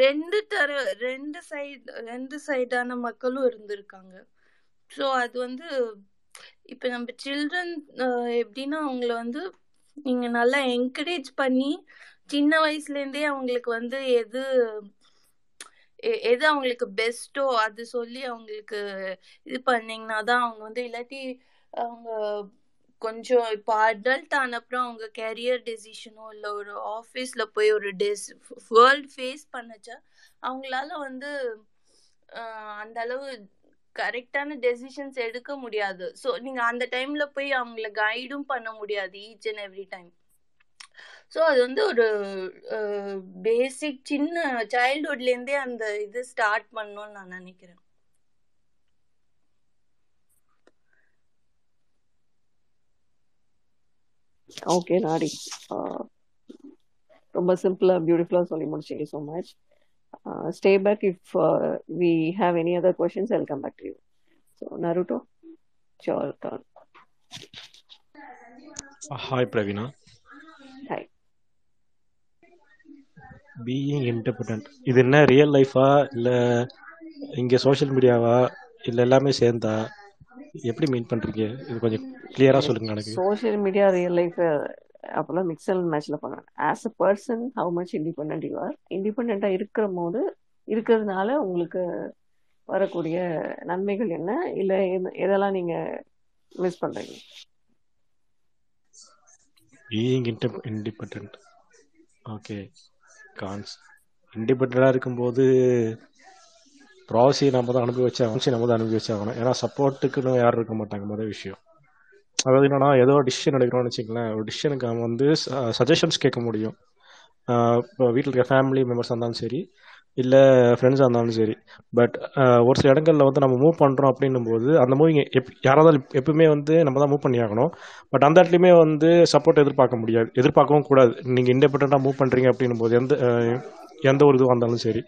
S13: ரெண்டு தர ரெண்டு சைடு ரெண்டு சைடான மக்களும் இருந்திருக்காங்க ஸோ அது வந்து இப்போ நம்ம சில்ட்ரன் எப்படின்னா அவங்கள வந்து நீங்கள் நல்லா என்கரேஜ் பண்ணி சின்ன வயசுலேருந்தே அவங்களுக்கு வந்து எது எது அவங்களுக்கு பெஸ்ட்டோ அது சொல்லி அவங்களுக்கு இது பண்ணீங்கன்னா தான் அவங்க வந்து இல்லாட்டி அவங்க கொஞ்சம் இப்போ அடல்ட் ஆன அப்புறம் அவங்க கேரியர் டெசிஷனோ இல்லை ஒரு ஆஃபீஸில் போய் ஒரு டெஸ் வேர்ல்ட் ஃபேஸ் பண்ணச்சா அவங்களால வந்து அந்த அளவு கரெக்டான டெசிஷன்ஸ் எடுக்க முடியாது ஸோ நீங்கள் அந்த டைமில் போய் அவங்கள கைடும் பண்ண முடியாது each and every time so அது வந்து ஒரு பேசிக் சின்ன சைல்டுஹுட்லேருந்தே அந்த இது ஸ்டார்ட் பண்ணணும்னு நான் நினைக்கிறேன்
S10: ஓகே நாடி ரொம்ப சிம்பிளாக பியூட்டிஃபுல்லாக சொல்லி முடிச்சிங்க so much stay back if we have any other questions well come back to you so Naruto sure Don hi Praveena being independent இது என்ன ரியல் லைஃபா இல்லை
S14: இங்கே சோஷியல் மீடியாவா இல்லை எல்லாமே சேர்ந்தா எப்படி மீன் பண்ணுறீங்க இது கொஞ்சம் கிளியரா சொல்லுங்க எனக்கு சோஷியல் மீடியா ரியல் லைஃப் அப்போல்லாம் மிக்ஸல் அண்ட் மேட்ச்ல பண்ணுறேன் as a person how much independent you are இண்டிபெண்ட்டாக இருக்கிற போது இருக்கிறதுனால உங்களுக்கு வரக்கூடிய நன்மைகள் என்ன இல்லை எதெல்லாம் நீங்கள் மிஸ் பண்ணுறீங்க பீயிங் இண்டிபெண்ட் ஓகே கான்ஸ் இண்டிபெண்ட்டாக இருக்கும்போது ப்ராசி நம்ம தான் அனுப்பி வச்சா நம்ம தான் அனுப்பி வச்சாகணும் ஏன்னா சப்போர்ட்டுக்குன்னு யாரும் இருக்க மாட்டாங்க மொதல் விஷயம் அதாவது என்னன்னா ஏதோ டிசிஷன் எடுக்கிறோம்னு வச்சுக்கலாம் ஒரு டிசிஷனுக்கு வந்து சஜஷன்ஸ் கேட்க முடியும் இப்போ வீட்டில் இருக்க ஃபேமிலி மெம்பர்ஸ் இருந்தாலும் சரி இல்லை ஃப்ரெண்ட்ஸாக இருந்தாலும் சரி பட் ஒரு சில இடங்களில் வந்து நம்ம மூவ் பண்ணுறோம் அப்படின்னும் போது அந்த மூவிங் எப் யாராவது எப்பவுமே வந்து நம்ம தான் மூவ் பண்ணி ஆகணும் பட் அந்த இடத்துலையுமே வந்து சப்போர்ட் எதிர்பார்க்க முடியாது எதிர்பார்க்கவும் கூடாது நீங்கள் இண்டிபெண்ட்டாக மூவ் பண்ணுறீங்க அப்படின்னும் போது எந்த எந்த ஒரு இதுவாக இருந்தாலும் சரி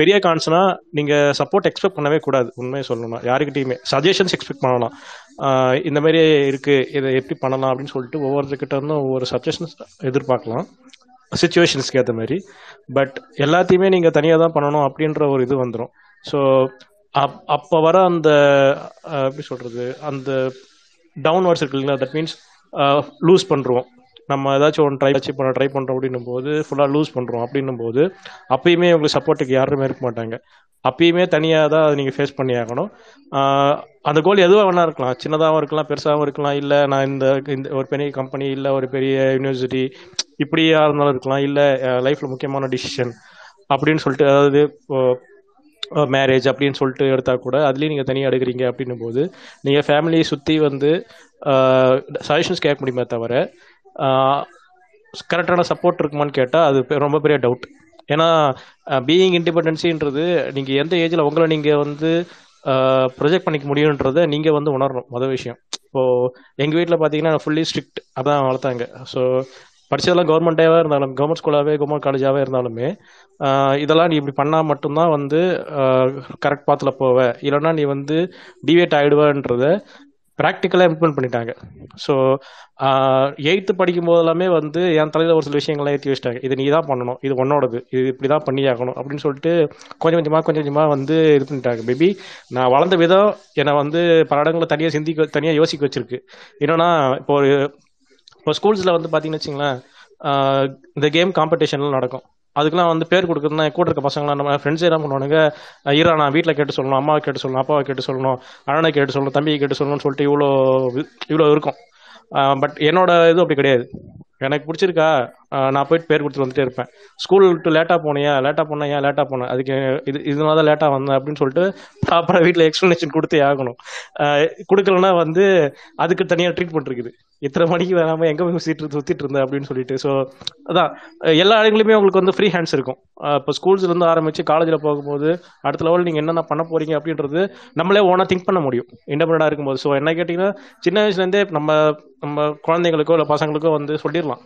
S14: பெரிய கான்ஸ்னா நீங்கள் சப்போர்ட் எக்ஸ்பெக்ட் பண்ணவே கூடாது உண்மையை சொல்லணும்னா யாருக்கிட்டையுமே சஜஷன்ஸ் எக்ஸ்பெக்ட் பண்ணலாம் இந்த மாதிரி இருக்குது இதை எப்படி பண்ணலாம் அப்படின்னு சொல்லிட்டு ஒவ்வொருத்தர்கிட்ட இருந்தும் ஒவ்வொரு சஜஷன்ஸ் எதிர்பார்க்கலாம் சுச்சுவேஷன்ஸ்க்கு ஏற்ற மாதிரி பட் எல்லாத்தையுமே நீங்கள் தனியாக தான் பண்ணணும் அப்படின்ற ஒரு இது வந்துடும் ஸோ அப் அப்போ வர அந்த எப்படி சொல்கிறது அந்த டவுன்வர்ட்ஸ் இல்லைங்களா தட் மீன்ஸ் லூஸ் பண்ணுறோம் நம்ம ஏதாச்சும் ஒன்று ட்ரை அச்சீவ் பண்ண ட்ரை பண்ணுறோம் அப்படின்னும் போது ஃபுல்லாக லூஸ் பண்ணுறோம் அப்படின்னும் போது அப்பயுமே உங்களுக்கு சப்போர்ட்டுக்கு யாருமே இருக்க மாட்டாங்க அப்பயுமே தனியாக தான் அதை நீங்கள் ஃபேஸ் பண்ணி ஆகணும் அந்த கோல் எதுவாக வேணா இருக்கலாம் சின்னதாகவும் இருக்கலாம் பெருசாகவும் இருக்கலாம் இல்லை நான் இந்த இந்த ஒரு பெரிய கம்பெனி இல்லை ஒரு பெரிய யூனிவர்சிட்டி இப்படியா இருந்தாலும் இருக்கலாம் இல்லை லைஃப்ல முக்கியமான டிசிஷன் அப்படின்னு சொல்லிட்டு அதாவது மேரேஜ் அப்படின்னு சொல்லிட்டு எடுத்தால் கூட அதுலேயும் நீங்கள் தனியாக எடுக்கிறீங்க அப்படின்னும் போது நீங்கள் ஃபேமிலியை சுற்றி வந்து சஜஷன்ஸ் கேட்க முடியுமே தவிர கரெக்டான சப்போர்ட் இருக்குமான்னு கேட்டால் அது ரொம்ப பெரிய டவுட் ஏன்னா பீயிங் இண்டிபெண்டன்சின்றது நீங்கள் எந்த ஏஜில் உங்களை நீங்கள் வந்து ப்ரொஜெக்ட் பண்ணிக்க முடியுன்றதை நீங்கள் வந்து உணரணும் மொதல் விஷயம் இப்போது எங்கள் வீட்டில் பார்த்தீங்கன்னா ஃபுல்லி ஸ்ட்ரிக்ட் அதான் வளர்த்தாங்க ஸோ படிச்சதெல்லாம் கவர்மெண்ட்டாகவே இருந்தாலும் கவர்மெண்ட் ஸ்கூலாகவே கவர்மெண்ட் காலேஜாகவே இருந்தாலுமே இதெல்லாம் நீ இப்படி பண்ணால் மட்டும்தான் வந்து கரெக்ட் பாத்தில் போவ இல்லைன்னா நீ வந்து டிவேட் ஆகிடுவன்றத ப்ராக்டிக்கலாக இம்ப்ளிமெண்ட் பண்ணிட்டாங்க ஸோ எயித்து படிக்கும் போதெல்லாமே வந்து என் தலையில் ஒரு சில விஷயங்கள்லாம் ஏற்றி வச்சிட்டாங்க இது நீ தான் பண்ணணும் இது உன்னோடது இது இப்படி தான் பண்ணி ஆகணும் அப்படின்னு சொல்லிட்டு கொஞ்சம் கொஞ்சமாக கொஞ்சம் கொஞ்சமாக வந்து இது பண்ணிட்டாங்க மேபி நான் வளர்ந்த விதம் என்னை வந்து பல இடங்களை தனியாக சிந்திக்க தனியாக யோசிக்க வச்சிருக்கு என்னன்னா இப்போ ஒரு இப்போ ஸ்கூல்ஸில் வந்து பார்த்தீங்கன்னு வச்சிங்களேன் இந்த கேம் காம்படிஷன்லாம் நடக்கும் அதுக்கெல்லாம் வந்து பேர் கொடுக்குறதுனா கூட இருக்க பசங்களாம் நம்ம ஃப்ரெண்ட்ஸே என்ன பண்ணுவானுங்க ஈரா நான் வீட்டில் கேட்டு சொல்லணும் அம்மாவை கேட்டு சொல்லணும் அப்பாவை கேட்டு சொல்லணும் அண்ணனை கேட்டு சொல்லணும் தம்பியை கேட்டு சொல்லணும்னு சொல்லிட்டு இவ்வளோ இவ்வளோ இருக்கும் பட் என்னோட இது அப்படி கிடையாது எனக்கு பிடிச்சிருக்கா நான் போயிட்டு பேர் கொடுத்துட்டு வந்துட்டே இருப்பேன் ஸ்கூல் விட்டு லேட்டாக போனியா லேட்டாக போனேன் ஏன் லேட்டாக போனேன் அதுக்கு இது இதனால தான் லேட்டாக வந்தேன் அப்படின்னு சொல்லிட்டு ப்ராப்பராக வீட்டில் எக்ஸ்ப்ளனேஷன் கொடுத்தே ஆகணும் கொடுக்கலன்னா வந்து அதுக்கு தனியாக ட்ரீட்மெண்ட் இருக்குது இத்தனை மணிக்கு வராமல் எங்கே போய் சுற்றிட்டு சுற்றிட்டு இருந்தேன் அப்படின்னு சொல்லிட்டு ஸோ அதான் எல்லா இடங்களுமே உங்களுக்கு வந்து ஃப்ரீ ஹேண்ட்ஸ் இருக்கும் இப்போ ஸ்கூல்ஸ்லேருந்து ஆரம்பித்து காலேஜில் போகும்போது அடுத்த லெவல் நீங்கள் என்னென்ன பண்ண போகிறீங்க அப்படின்றது நம்மளே ஓனாக திங்க் பண்ண முடியும் இண்டபெண்டாக இருக்கும்போது ஸோ என்ன கேட்டிங்கன்னா சின்ன வயசுலேருந்தே நம்ம நம்ம குழந்தைங்களுக்கோ இல்லை பசங்களுக்கோ வந்து சொல்லிடலாம்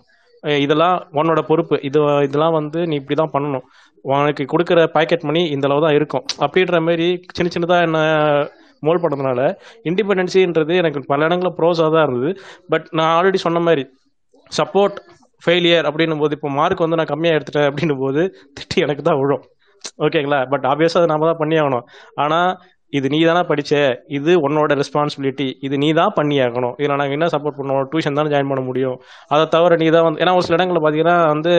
S14: இதெல்லாம் உன்னோட பொறுப்பு இது இதெல்லாம் வந்து நீ இப்படி தான் பண்ணணும் உனக்கு கொடுக்குற பாக்கெட் மணி இந்த அளவு தான் இருக்கும் அப்படின்ற மாதிரி சின்ன சின்னதாக என்ன மோல் பண்ணதுனால இண்டிபெண்டன்சின்றது எனக்கு பல இடங்களில் ப்ரோஸாக தான் இருந்தது பட் நான் ஆல்ரெடி சொன்ன மாதிரி சப்போர்ட் ஃபெயிலியர் அப்படின்னும் போது இப்போ மார்க் வந்து நான் கம்மியாக எடுத்துட்டேன் அப்படின்னும் போது திட்டி எனக்கு தான் விழும் ஓகேங்களா பட் ஆப்வியஸாக அதை நம்ம தான் பண்ணி ஆகணும் ஆனால் இது நீ தானே படிச்ச இது உன்னோட ரெஸ்பான்சிபிலிட்டி இது நீ தான் பண்ணி ஆகணும் இதில் நாங்கள் என்ன சப்போர்ட் பண்ணுவோம் டியூஷன் தானே ஜாயின் பண்ண முடியும் அதை தவிர நீ தான் வந்து ஏன்னா ஒரு சில இடங்களில் பார்த்தீங்கன்னா வந்து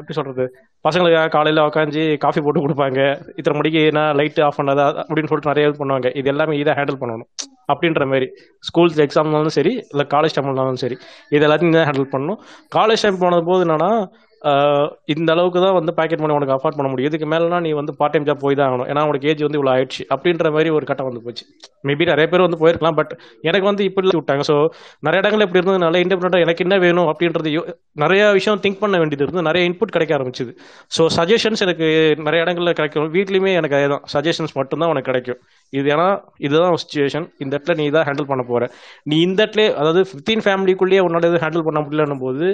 S14: எப்படி சொல்கிறது பசங்களுக்கு காலையில் உட்காந்து காஃபி போட்டு கொடுப்பாங்க இத்தனை மணிக்கு நான் லைட் ஆஃப் பண்ணாதா அப்படின்னு சொல்லிட்டு நிறைய இது பண்ணுவாங்க இது எல்லாமே இதை ஹேண்டில் பண்ணணும் அப்படின்ற மாதிரி ஸ்கூல்ஸ் எக்ஸாம்னாலும் சரி இல்லை காலேஜ் டைம்னாலும் இருந்தாலும் சரி இது எல்லாத்தையும் தான் ஹேண்டில் பண்ணணும் காலேஜ் டைம் போனது போது என்னன்னா இந்த அளவுக்கு தான் வந்து பாக்கெட் மணி உனக்கு அஃபோர்ட் பண்ண முடியும் இதுக்கு மேலனா நீ வந்து பார்ட் டைம் ஜாப் போய் தான் ஆகணும் ஏன்னா உனக்கு ஏஜ் வந்து இவ்வளோ ஆயிடுச்சு அப்படின்ற மாதிரி ஒரு கட்டம் வந்து போச்சு மேபி நிறைய பேர் வந்து போயிருக்கலாம் பட் எனக்கு வந்து இப்படி விட்டாங்க ஸோ நிறைய இடங்கள் இப்படி இருந்ததுனால இண்டிபெண்டாக எனக்கு என்ன வேணும் அப்படின்றது நிறைய விஷயம் திங்க் பண்ண வேண்டியது இருந்து நிறைய இன்புட் கிடைக்க ஆரம்பிச்சுது ஸோ சஜஷன்ஸ் எனக்கு நிறைய இடங்களில் கிடைக்கும் வீட்லையுமே எனக்கு அதுதான் சஜஷன்ஸ் மட்டும்தான் உனக்கு கிடைக்கும் இது ஏன்னா இதுதான் சுச்சுவேஷன் இந்த இடத்துல நீ தான் ஹேண்டில் பண்ண போற நீ இந்த இடத்துல அதாவது ஃபிஃப்டீன் ஃபேமிலிக்குள்ளேயே உன்னால் எதுவும் ஹேண்டில் பண்ண முடியலன்னு போது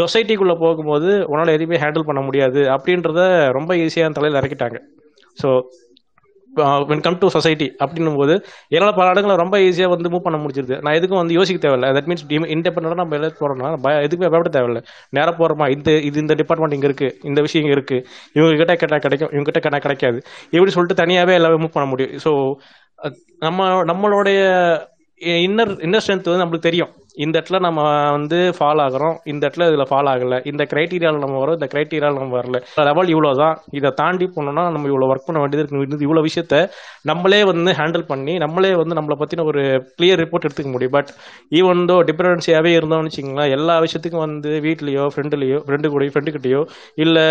S14: சொசைட்டிக்குள்ளே போகும்போது உன்னால் எதுவுமே ஹேண்டில் பண்ண முடியாது அப்படின்றத ரொம்ப ஈஸியாக தலையில் இறக்கிட்டாங்க so when come to society அப்படின்னும் போது என்னால் பல இடங்களை ரொம்ப ஈஸியாக வந்து மூவ் பண்ண முடிச்சிருது நான் எதுக்கும் வந்து யோசிக்க தேவையில்லை தட் மீன்ஸ் இண்டிபெண்டாக நம்ம எழுத போகிறோம்னா பய எதுக்குமே பயப்பட தேவையில்லை நேராக போகிறோமா இந்த இது இந்த டிபார்ட்மெண்ட் இங்கே இருக்குது இந்த விஷயம் இங்கே இருக்குது இவங்க கிட்ட கேட்டால் கிடைக்கும் இவங்க கிட்ட கேட்டால் கிடைக்காது இப்படி சொல்லிட்டு தனியாகவே எல்லாமே மூவ் பண்ண முடியும் ஸோ நம்ம நம்மளுடைய இன்னர் இன்னர் ஸ்ட்ரென்த் வந்து நம்மளுக்கு தெரியும் இந்த இடத்துல நம்ம வந்து ஃபாலோ ஆகிறோம் இந்த இடத்துல இதில் ஃபாலோ ஆகலை இந்த கிரைட்டீரியாவில் நம்ம வரோம் இந்த க்ரைட்டீரியாவில் நம்ம வரல லெவல் இவ்வளோ தான் இதை தாண்டி போனோம்னா நம்ம இவ்வளோ ஒர்க் பண்ண வேண்டியது இருக்கு இவ்வளோ விஷயத்த நம்மளே வந்து ஹேண்டில் பண்ணி நம்மளே வந்து நம்மளை பற்றின ஒரு கிளியர் ரிப்போர்ட் எடுத்துக்க முடியும் பட் ஈவன் தோ டிபெண்டன்சியாகவே இருந்தோம்னு வச்சிங்களேன் எல்லா விஷயத்துக்கும் வந்து வீட்லேயோ ஃப்ரெண்டுலேயோ ஃப்ரெண்டு கூடயோ ஃப்ரெண்டுக்கிட்டேயோ இல்லை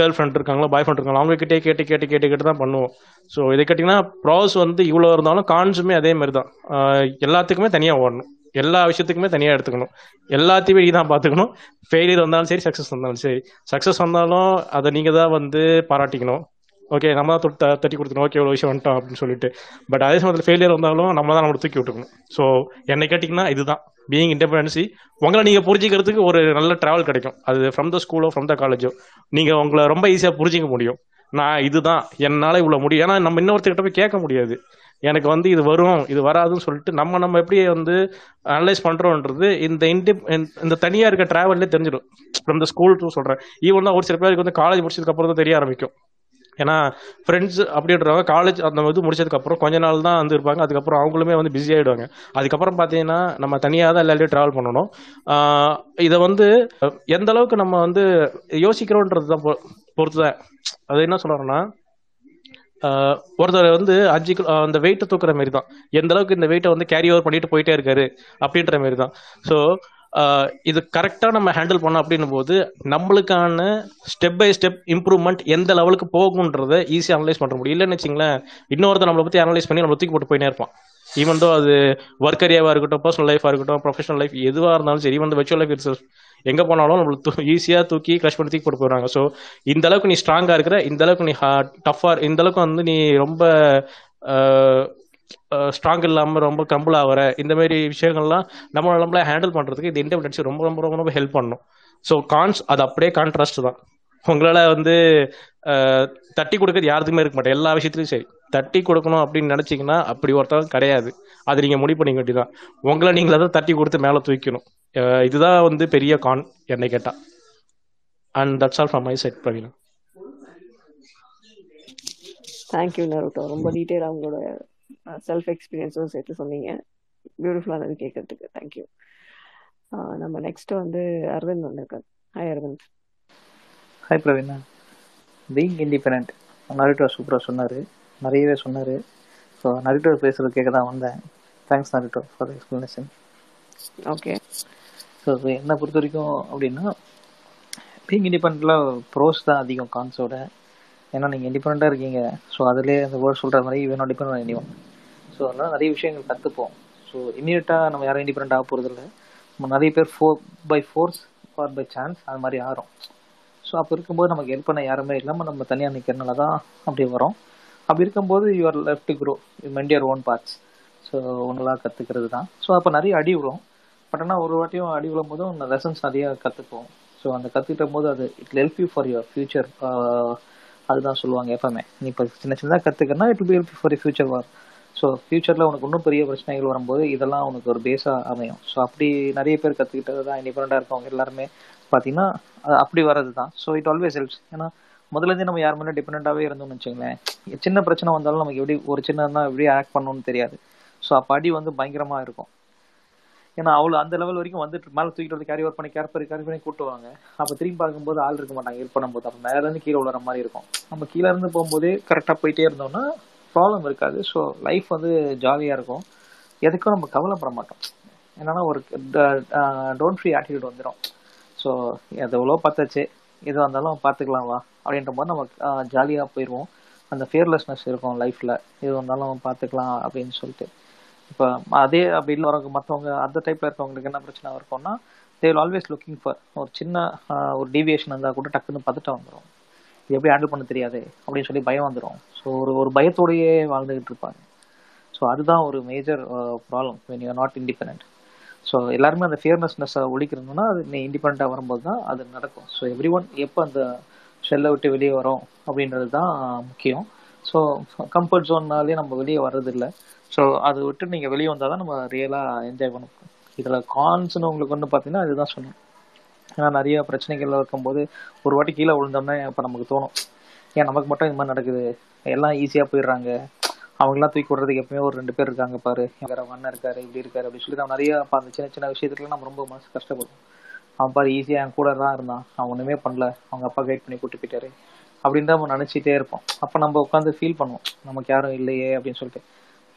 S14: கேர்ள் ஃப்ரெண்ட் இருக்காங்களோ பாய் ஃப்ரெண்ட் இருக்காங்களோ அவங்ககிட்டே கேட்டு கேட்டு கேட்டு கேட்டு தான் பண்ணுவோம் ஸோ இதை கேட்டிங்கன்னா ப்ராஸ் வந்து இவ்வளோ இருந்தாலும் கான்ஸுமே அதே மாதிரி தான் அதுதான் எல்லாத்துக்குமே தனியாக ஓடணும் எல்லா விஷயத்துக்குமே தனியாக எடுத்துக்கணும் எல்லாத்தையுமே தான் பார்த்துக்கணும் ஃபெயிலியர் வந்தாலும் சரி சக்ஸஸ் வந்தாலும் சரி சக்ஸஸ் வந்தாலும் அதை நீங்கள் தான் வந்து பாராட்டிக்கணும் ஓகே நம்ம தான் தொட்டு தட்டி கொடுத்துணும் ஓகே இவ்வளோ விஷயம் வந்துட்டோம் அப்படின்னு சொல்லிட்டு பட் அதே சமயத்தில் ஃபெயிலியர் வந்தாலும் நம்ம தான் நம்ம தூக்கி விட்டுக்கணும் ஸோ என்னை கேட்டிங்கன்னா இதுதான் பீயிங் இண்டிபெண்டன்சி உங்களை நீங்கள் புரிஞ்சிக்கிறதுக்கு ஒரு நல்ல ட்ராவல் கிடைக்கும் அது ஃப்ரம் த ஸ்கூலோ ஃப்ரம் த காலேஜோ நீங்கள் உங்களை ரொம்ப ஈஸியாக புரிஞ்சிக்க முடியும் நான் இதுதான் என்னால் இவ்வளோ முடியும் ஏன்னா நம்ம இன்னொருத்தர்கிட்ட போய் கேட்க முடியாது எனக்கு வந்து இது வரும் இது வராதுன்னு சொல்லிட்டு நம்ம நம்ம எப்படி வந்து அனலைஸ் பண்றோம்ன்றது இந்த இண்டி இந்த தனியா இருக்க டிராவல்லே தெரிஞ்சிடும் ஃப்ரம் த ஸ்கூல் டூ சொல்றேன் ஈவன் தான் ஒரு சில பேருக்கு வந்து காலேஜ் முடிச்சதுக்கு அப்புறம் தான் தெரிய ஆரம்பிக்கும் ஏன்னா ஃப்ரெண்ட்ஸ் அப்படின்றவங்க காலேஜ் அந்த இது முடிச்சதுக்கப்புறம் கொஞ்ச நாள் தான் வந்து இருப்பாங்க அதுக்கப்புறம் அவங்களுமே வந்து பிஸி ஆகிடுவாங்க அதுக்கப்புறம் பார்த்தீங்கன்னா நம்ம தனியாக தான் எல்லாத்தையும் ட்ராவல் பண்ணணும் இதை வந்து எந்த அளவுக்கு நம்ம வந்து யோசிக்கிறோன்றது தான் ஒருத்தர் அது என்ன சொல்றாருன்னா ஒருத்தர் வந்து அஞ்சு கிலோ அந்த வெயிட்டை தூக்குற மாதிரி தான் எந்த அளவுக்கு இந்த வெயிட்டை வந்து கேரி ஓவர் பண்ணிட்டு போயிட்டே இருக்காரு அப்படின்ற மாதிரி தான் ஸோ இது கரெக்டாக நம்ம ஹேண்டில் பண்ணோம் அப்படின்னும் போது நம்மளுக்கான ஸ்டெப் பை ஸ்டெப் இம்ப்ரூவ்மெண்ட் எந்த லெவலுக்கு போகுன்றத ஈஸியாக அனலைஸ் பண்ண முடியும் இல்லைன்னு வச்சிங்களேன் இன்னொருத்தர் நம்மளை பற்றி அனலைஸ் பண்ணி நம்ம தூக்கி போட்டு போயினே இருப்பான் ஈவன் தோ அது ஒர்க் ஏரியாவாக இருக்கட்டும் பர்சனல் லைஃபாக இருக்கட்டும் ப்ரொஃபஷனல் லைஃப் எதுவாக இருந்தாலும் சரி ஈவன் வெர்ச்சுவல் லைஃப் இட்ஸ் எங்கே போனாலும் நம்மளுக்கு ஈஸியாக தூக்கி கிரஷ் பண்ணி தூக்கி போட்டு போயிடுறாங்க ஸோ இந்த அளவுக்கு நீ ஸ்ட்ராங்காக இருக்கிற இந்த அளவுக்கு நீ டஃப்பாக இந்த அளவுக்கு வந்து நீ ரொம்ப ஸ்ட்ராங் இல்லாமல் ரொம்ப கம்பிள் ஆகிற இந்த மாதிரி விஷயங்கள்லாம் நம்ம நம்மள ஹேண்டில் பண்ணுறதுக்கு இந்த இண்டிபெண்டன்ஸ் ரொம்ப ரொம்ப ரொம்ப ரொம்ப ஹெல்ப் பண்ணும் ஸோ கான்ஸ் அது அப்படியே கான்ட்ராஸ்ட் தான் உங்களால் வந்து தட்டி கொடுக்கறது யாருக்குமே இருக்க மாட்டேன் எல்லா விஷயத்துலையும் சரி தட்டி கொடுக்கணும் அப்படின்னு நினச்சிங்கன்னா அப்படி ஒருத்தர் கிடையாது அது நீங்கள் முடிவு பண்ணிக்க வேண்டியதான்
S10: உங்களை நீங்களே தான் தட்டி கொடுத்து மேலே தூக்கணும் இதுதான் வந்து பெரிய கான் என்னை கேட்டால் and that's all from my set Praveena thank you Naruto ரொம்ப டீட்டெயிலாக உங்களோட செல்ஃப் எக்ஸ்பீரியன்ஸும் சேர்த்து சொன்னீங்க பியூட்டிஃபுல்லாக இருந்தது கேட்கறதுக்கு தேங்க்யூ நம்ம நெக்ஸ்ட் வந்து அரவிந்த் வந்திருக்காரு hi Aravind hi
S15: Praveena being independent Naruto சூப்பராக சொன்னார் நிறையவே சொன்னார் ஸோ நரிட்டோ பேசுகிறது கேட்க தான் வந்தேன் thanks Naruto for explanation okay so என்னை பொறுத்த வரைக்கும் அப்படின்னா பீங் இண்டிபெண்ட்டில் ப்ரோஸ் தான் அதிகம் கான்ஸோட ஏன்னா நீங்கள் இண்டிபெண்ட்டாக இருக்கீங்க ஸோ அதிலே அந்த வேர்ட் சொல்கிற மாதிரி இவனோ டிபெண்ட் பண்ண ஸோ அதனால் நிறைய விஷயங்கள் கற்றுப்போம் ஸோ இமீடியட்டாக நம்ம யாரும் இண்டிபெண்ட் ஆக போகிறதில்ல நம்ம நிறைய பேர் four by force for by chance அது மாதிரி ஆகும் ஸோ அப்போ இருக்கும்போது நமக்கு ஹெல்ப் பண்ண யாருமே இல்லாமல் நம்ம தனியாக நிற்கிறனால தான் அப்படி வரோம் அப்படி இருக்கும்போது your left grow மெண்ட் your own parts so ஒன்றெல்லாம் கற்றுக்கிறது தான் ஸோ அப்போ நிறைய அடி விடும் பட் ஆனால் ஒரு வாட்டியும் அடி விடும் போதும் லெசன்ஸ் நிறைய கற்றுக்குவோம் ஸோ அந்த கற்றுக்கிட்ட போது அது it help you for your future அதுதான் சொல்லுவாங்க எப்பவுமே நீ இப்போ சின்ன சின்னதாக கற்றுக்கன்னா it be help for future வார் ஸோ ஃப்யூச்சரில் உனக்கு இன்னும் பெரிய பிரச்சனைகள் வரும்போது இதெல்லாம் உனக்கு ஒரு பேஸாக அமையும் ஸோ அப்படி நிறைய பேர் கற்றுக்கிட்டது தான் இண்டிபெண்ட்டாக இருக்கவங்க எல்லாருமே பார்த்தீங்கன்னா அப்படி வர்றது தான் ஸோ இட் ஆல்வேஸ் ஹெல்ப்ஸ் ஏன்னா முதல்ல இருந்து நம்ம யார் மேலே டிபெண்டாகவே இருந்தோம்னு வச்சுங்களேன் சின்ன பிரச்சனை வந்தாலும் நமக்கு எப்படி ஒரு தான் எப்படி ஆக்ட் பண்ணணும்னு தெரியாது ஸோ அப்போ அடி வந்து பயங்கரமாக இருக்கும் ஏன்னா அவ்வளோ அந்த லெவல் வரைக்கும் வந்துட்டு மேலே தூக்கிட்டு வந்து கேரி ஓவர் பண்ணி கேர் பண்ணி கேரி பண்ணி கூட்டு அப்போ திரும்பி பார்க்கும்போது ஆள் இருக்க மாட்டாங்க ஹெல்ப் பண்ணும்போது அப்போ இருந்து கீழே விழுற மாதிரி இருக்கும் நம்ம கீழே இருந்து போகும்போதே கரெக்டாக போயிட்டே இருந்தோம்னா ப்ராப்ளம் இருக்காது ஸோ லைஃப் வந்து ஜாலியாக இருக்கும் எதுக்கும் நம்ம கவலைப்பட மாட்டோம் என்னன்னா ஒரு டோன்ட் ஃப்ரீ ஆட்டிடியூட் வந்துடும் ஸோ எதோ பார்த்தாச்சு எதுவாக இருந்தாலும் பார்த்துக்கலாம் வா அப்படின்ற போது நம்ம ஜாலியாக போயிடுவோம் அந்த ஃபியர்லெஸ்னஸ் இருக்கும் லைஃப்பில் எது வந்தாலும் பார்த்துக்கலாம் அப்படின்னு சொல்லிட்டு இப்போ அதே அப்படி இல்லை வரவங்க மற்றவங்க அந்த டைப்பில் இருக்கவங்களுக்கு என்ன பிரச்சனை இருக்கும்னா தேர் ஆல்வேஸ் லுக்கிங் ஃபார் ஒரு சின்ன ஒரு டீவியேஷன் இருந்தால் கூட டக்குன்னு பதட்டம் வந்துடும் இது எப்படி ஹேண்டில் பண்ண தெரியாது அப்படின்னு சொல்லி பயம் வந்துடும் ஸோ ஒரு ஒரு பயத்தோடையே வாழ்ந்துகிட்டு இருப்பாங்க ஸோ அதுதான் ஒரு major problem when you're not independent so எல்லாருமே அந்த ஃபியர்னஸ்னஸை ஒழிக்கிறதுனா அது நீ இண்டிபெண்ட்டாக வரும்போது தான் அது நடக்கும் ஸோ எவ்ரி ஒன் எப்போ அந்த ஷெல்லை விட்டு வெளியே வரோம் அப்படின்றது தான் முக்கியம் ஸோ கம்ஃபர்ட் ஜோன்னாலே நம்ம வெளியே வர்றதில்லை ஸோ அதை விட்டு நீங்கள் வெளியே வந்தால் தான் நம்ம ரியலாக என்ஜாய் பண்ண முடியும் இதில் கான்ஸ்னு உங்களுக்கு ஒன்று பார்த்தீங்கன்னா இதுதான் சொன்னேன் ஏன்னா நிறைய பிரச்சனைகள் இருக்கும்போது ஒரு வாட்டி கீழே விழுந்தோம்னா இப்போ நமக்கு தோணும் ஏன் நமக்கு மட்டும் இது மாதிரி நடக்குது எல்லாம் ஈஸியாக போயிடுறாங்க அவங்களாம் தூக்கி விடுறதுக்கு எப்பவுமே ஒரு ரெண்டு பேர் இருக்காங்க பாரு வேற அண்ணன் இருக்காரு இப்படி இருக்காரு அப்படின்னு சொல்லி நம்ம நிறைய அந்த சின்ன சின்ன விஷயத்துக்குலாம் நம்ம ரொம்ப மனசு கஷ்டப்படும் அவன் பாரு ஈஸியாக என் கூட தான் இருந்தான் அவன் ஒன்றுமே பண்ணல அவங்க அப்பா கைட் பண்ணி கூட்டு போயிட்டாரு அப்படின்னு தான் நம்ம நினச்சிட்டே இருப்போம் அப்போ நம்ம உட்காந்து ஃபீல் பண்ணுவோம் நமக்கு யாரும் இல்லையே அப்படின்னு சொல்லிட்டு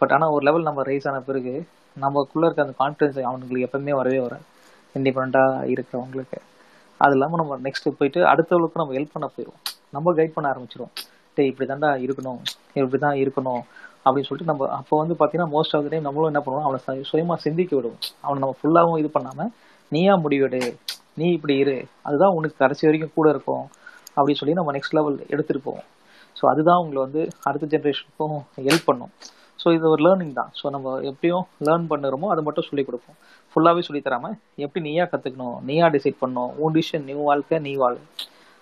S15: பட் ஆனால் ஒரு லெவல் நம்ம ரைஸ் ஆன பிறகு நமக்குள்ளே இருக்க அந்த கான்ஃபிடன்ஸ் அவனுங்களுக்கு எப்பவுமே வரவே வர இண்டிபெண்டா இருக்கிறவங்களுக்கு அது இல்லாமல் நம்ம நெக்ஸ்ட்டு போயிட்டு அடுத்தவளுக்கு நம்ம ஹெல்ப் பண்ண போயிடுவோம் நம்ம கைட் பண்ண ஆரம்பிச்சிடும் டே இப்படி தாண்டா இருக்கணும் இப்படி தான் இருக்கணும் அப்படின்னு சொல்லிட்டு நம்ம அப்போ வந்து பார்த்தீங்கன்னா மோஸ்ட் ஆஃப் த டைம் நம்மளும் என்ன பண்ணுவோம் அவனை சுயமாக சிந்திக்க விடுவோம் அவனை நம்ம ஃபுல்லாகவும் இது பண்ணாமல் நீயா முடிவெடு நீ இப்படி இரு அதுதான் உனக்கு கடைசி வரைக்கும் கூட இருக்கும் அப்படின்னு சொல்லி நம்ம நெக்ஸ்ட் லெவல் எடுத்துகிட்டு போவோம் ஸோ அதுதான் உங்களை வந்து அடுத்த ஜென்ரேஷனுக்கும் ஹெல்ப் பண்ணும் ஸோ இது ஒரு லேர்னிங் தான் ஸோ நம்ம எப்படியும் லேர்ன் பண்ணுறோமோ அதை மட்டும் சொல்லிக் கொடுப்போம் ஃபுல்லாகவே தராமல் எப்படி நீயா கற்றுக்கணும் நீயா டிசைட் பண்ணணும் உன் டிசிஷன் நீ வாழ்க்கை நீ வாழ்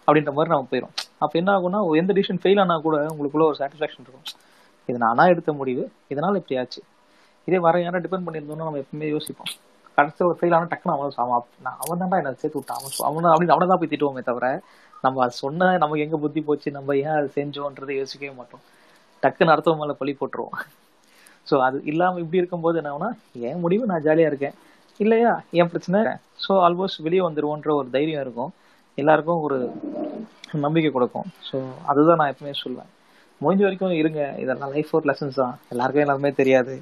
S15: அப்படின்ற மாதிரி நம்ம போயிடும் அப்போ என்ன ஆகும்னா எந்த டிசிஷன் ஃபெயில் ஆனால் கூட உங்களுக்குள்ள ஒரு சாட்டிஸ்ஃபேக்ஷன் இருக்கும் இது நானா எடுத்த முடிவு இதனால இப்படி ஆச்சு இதே வர யாரும் டிபெண்ட் பண்ணியிருந்தோம்னா நம்ம எப்பவுமே யோசிப்போம் கடைசியில் ஃபெயில் ஆனால் டக்குனு அவன் அவன் தான் தான்டா என்ன சேர்த்து விட்டான் அவன் அவனை அப்படின்னு அவனை தான் போய் திட்டுவோமே தவிர நம்ம சொன்ன நமக்கு எங்கே புத்தி போச்சு நம்ம ஏன் அது செஞ்சோன்றதை யோசிக்கவே மாட்டோம் டக்குன்னு அடுத்தவங்க மேலே பழி போட்டுருவோம் ஸோ அது இல்லாமல் இப்படி இருக்கும்போது என்னன்னா என் முடிவு நான் ஜாலியாக இருக்கேன் இல்லையா என் பிரச்சனை ஸோ ஆல்மோஸ்ட் வெளியே வந்துடுவோன்ற ஒரு தைரியம் இருக்கும் எல்லாருக்கும் ஒரு நம்பிக்கை கொடுக்கும் ஸோ அதுதான் நான் எப்பவுமே சொல்லுவேன் முடிஞ்ச வரைக்கும் இருங்க இதெல்லாம் லைஃப் ஒரு லெசன்ஸ் தான் எல்லாருக்கும் எல்லாருமே தெரியாது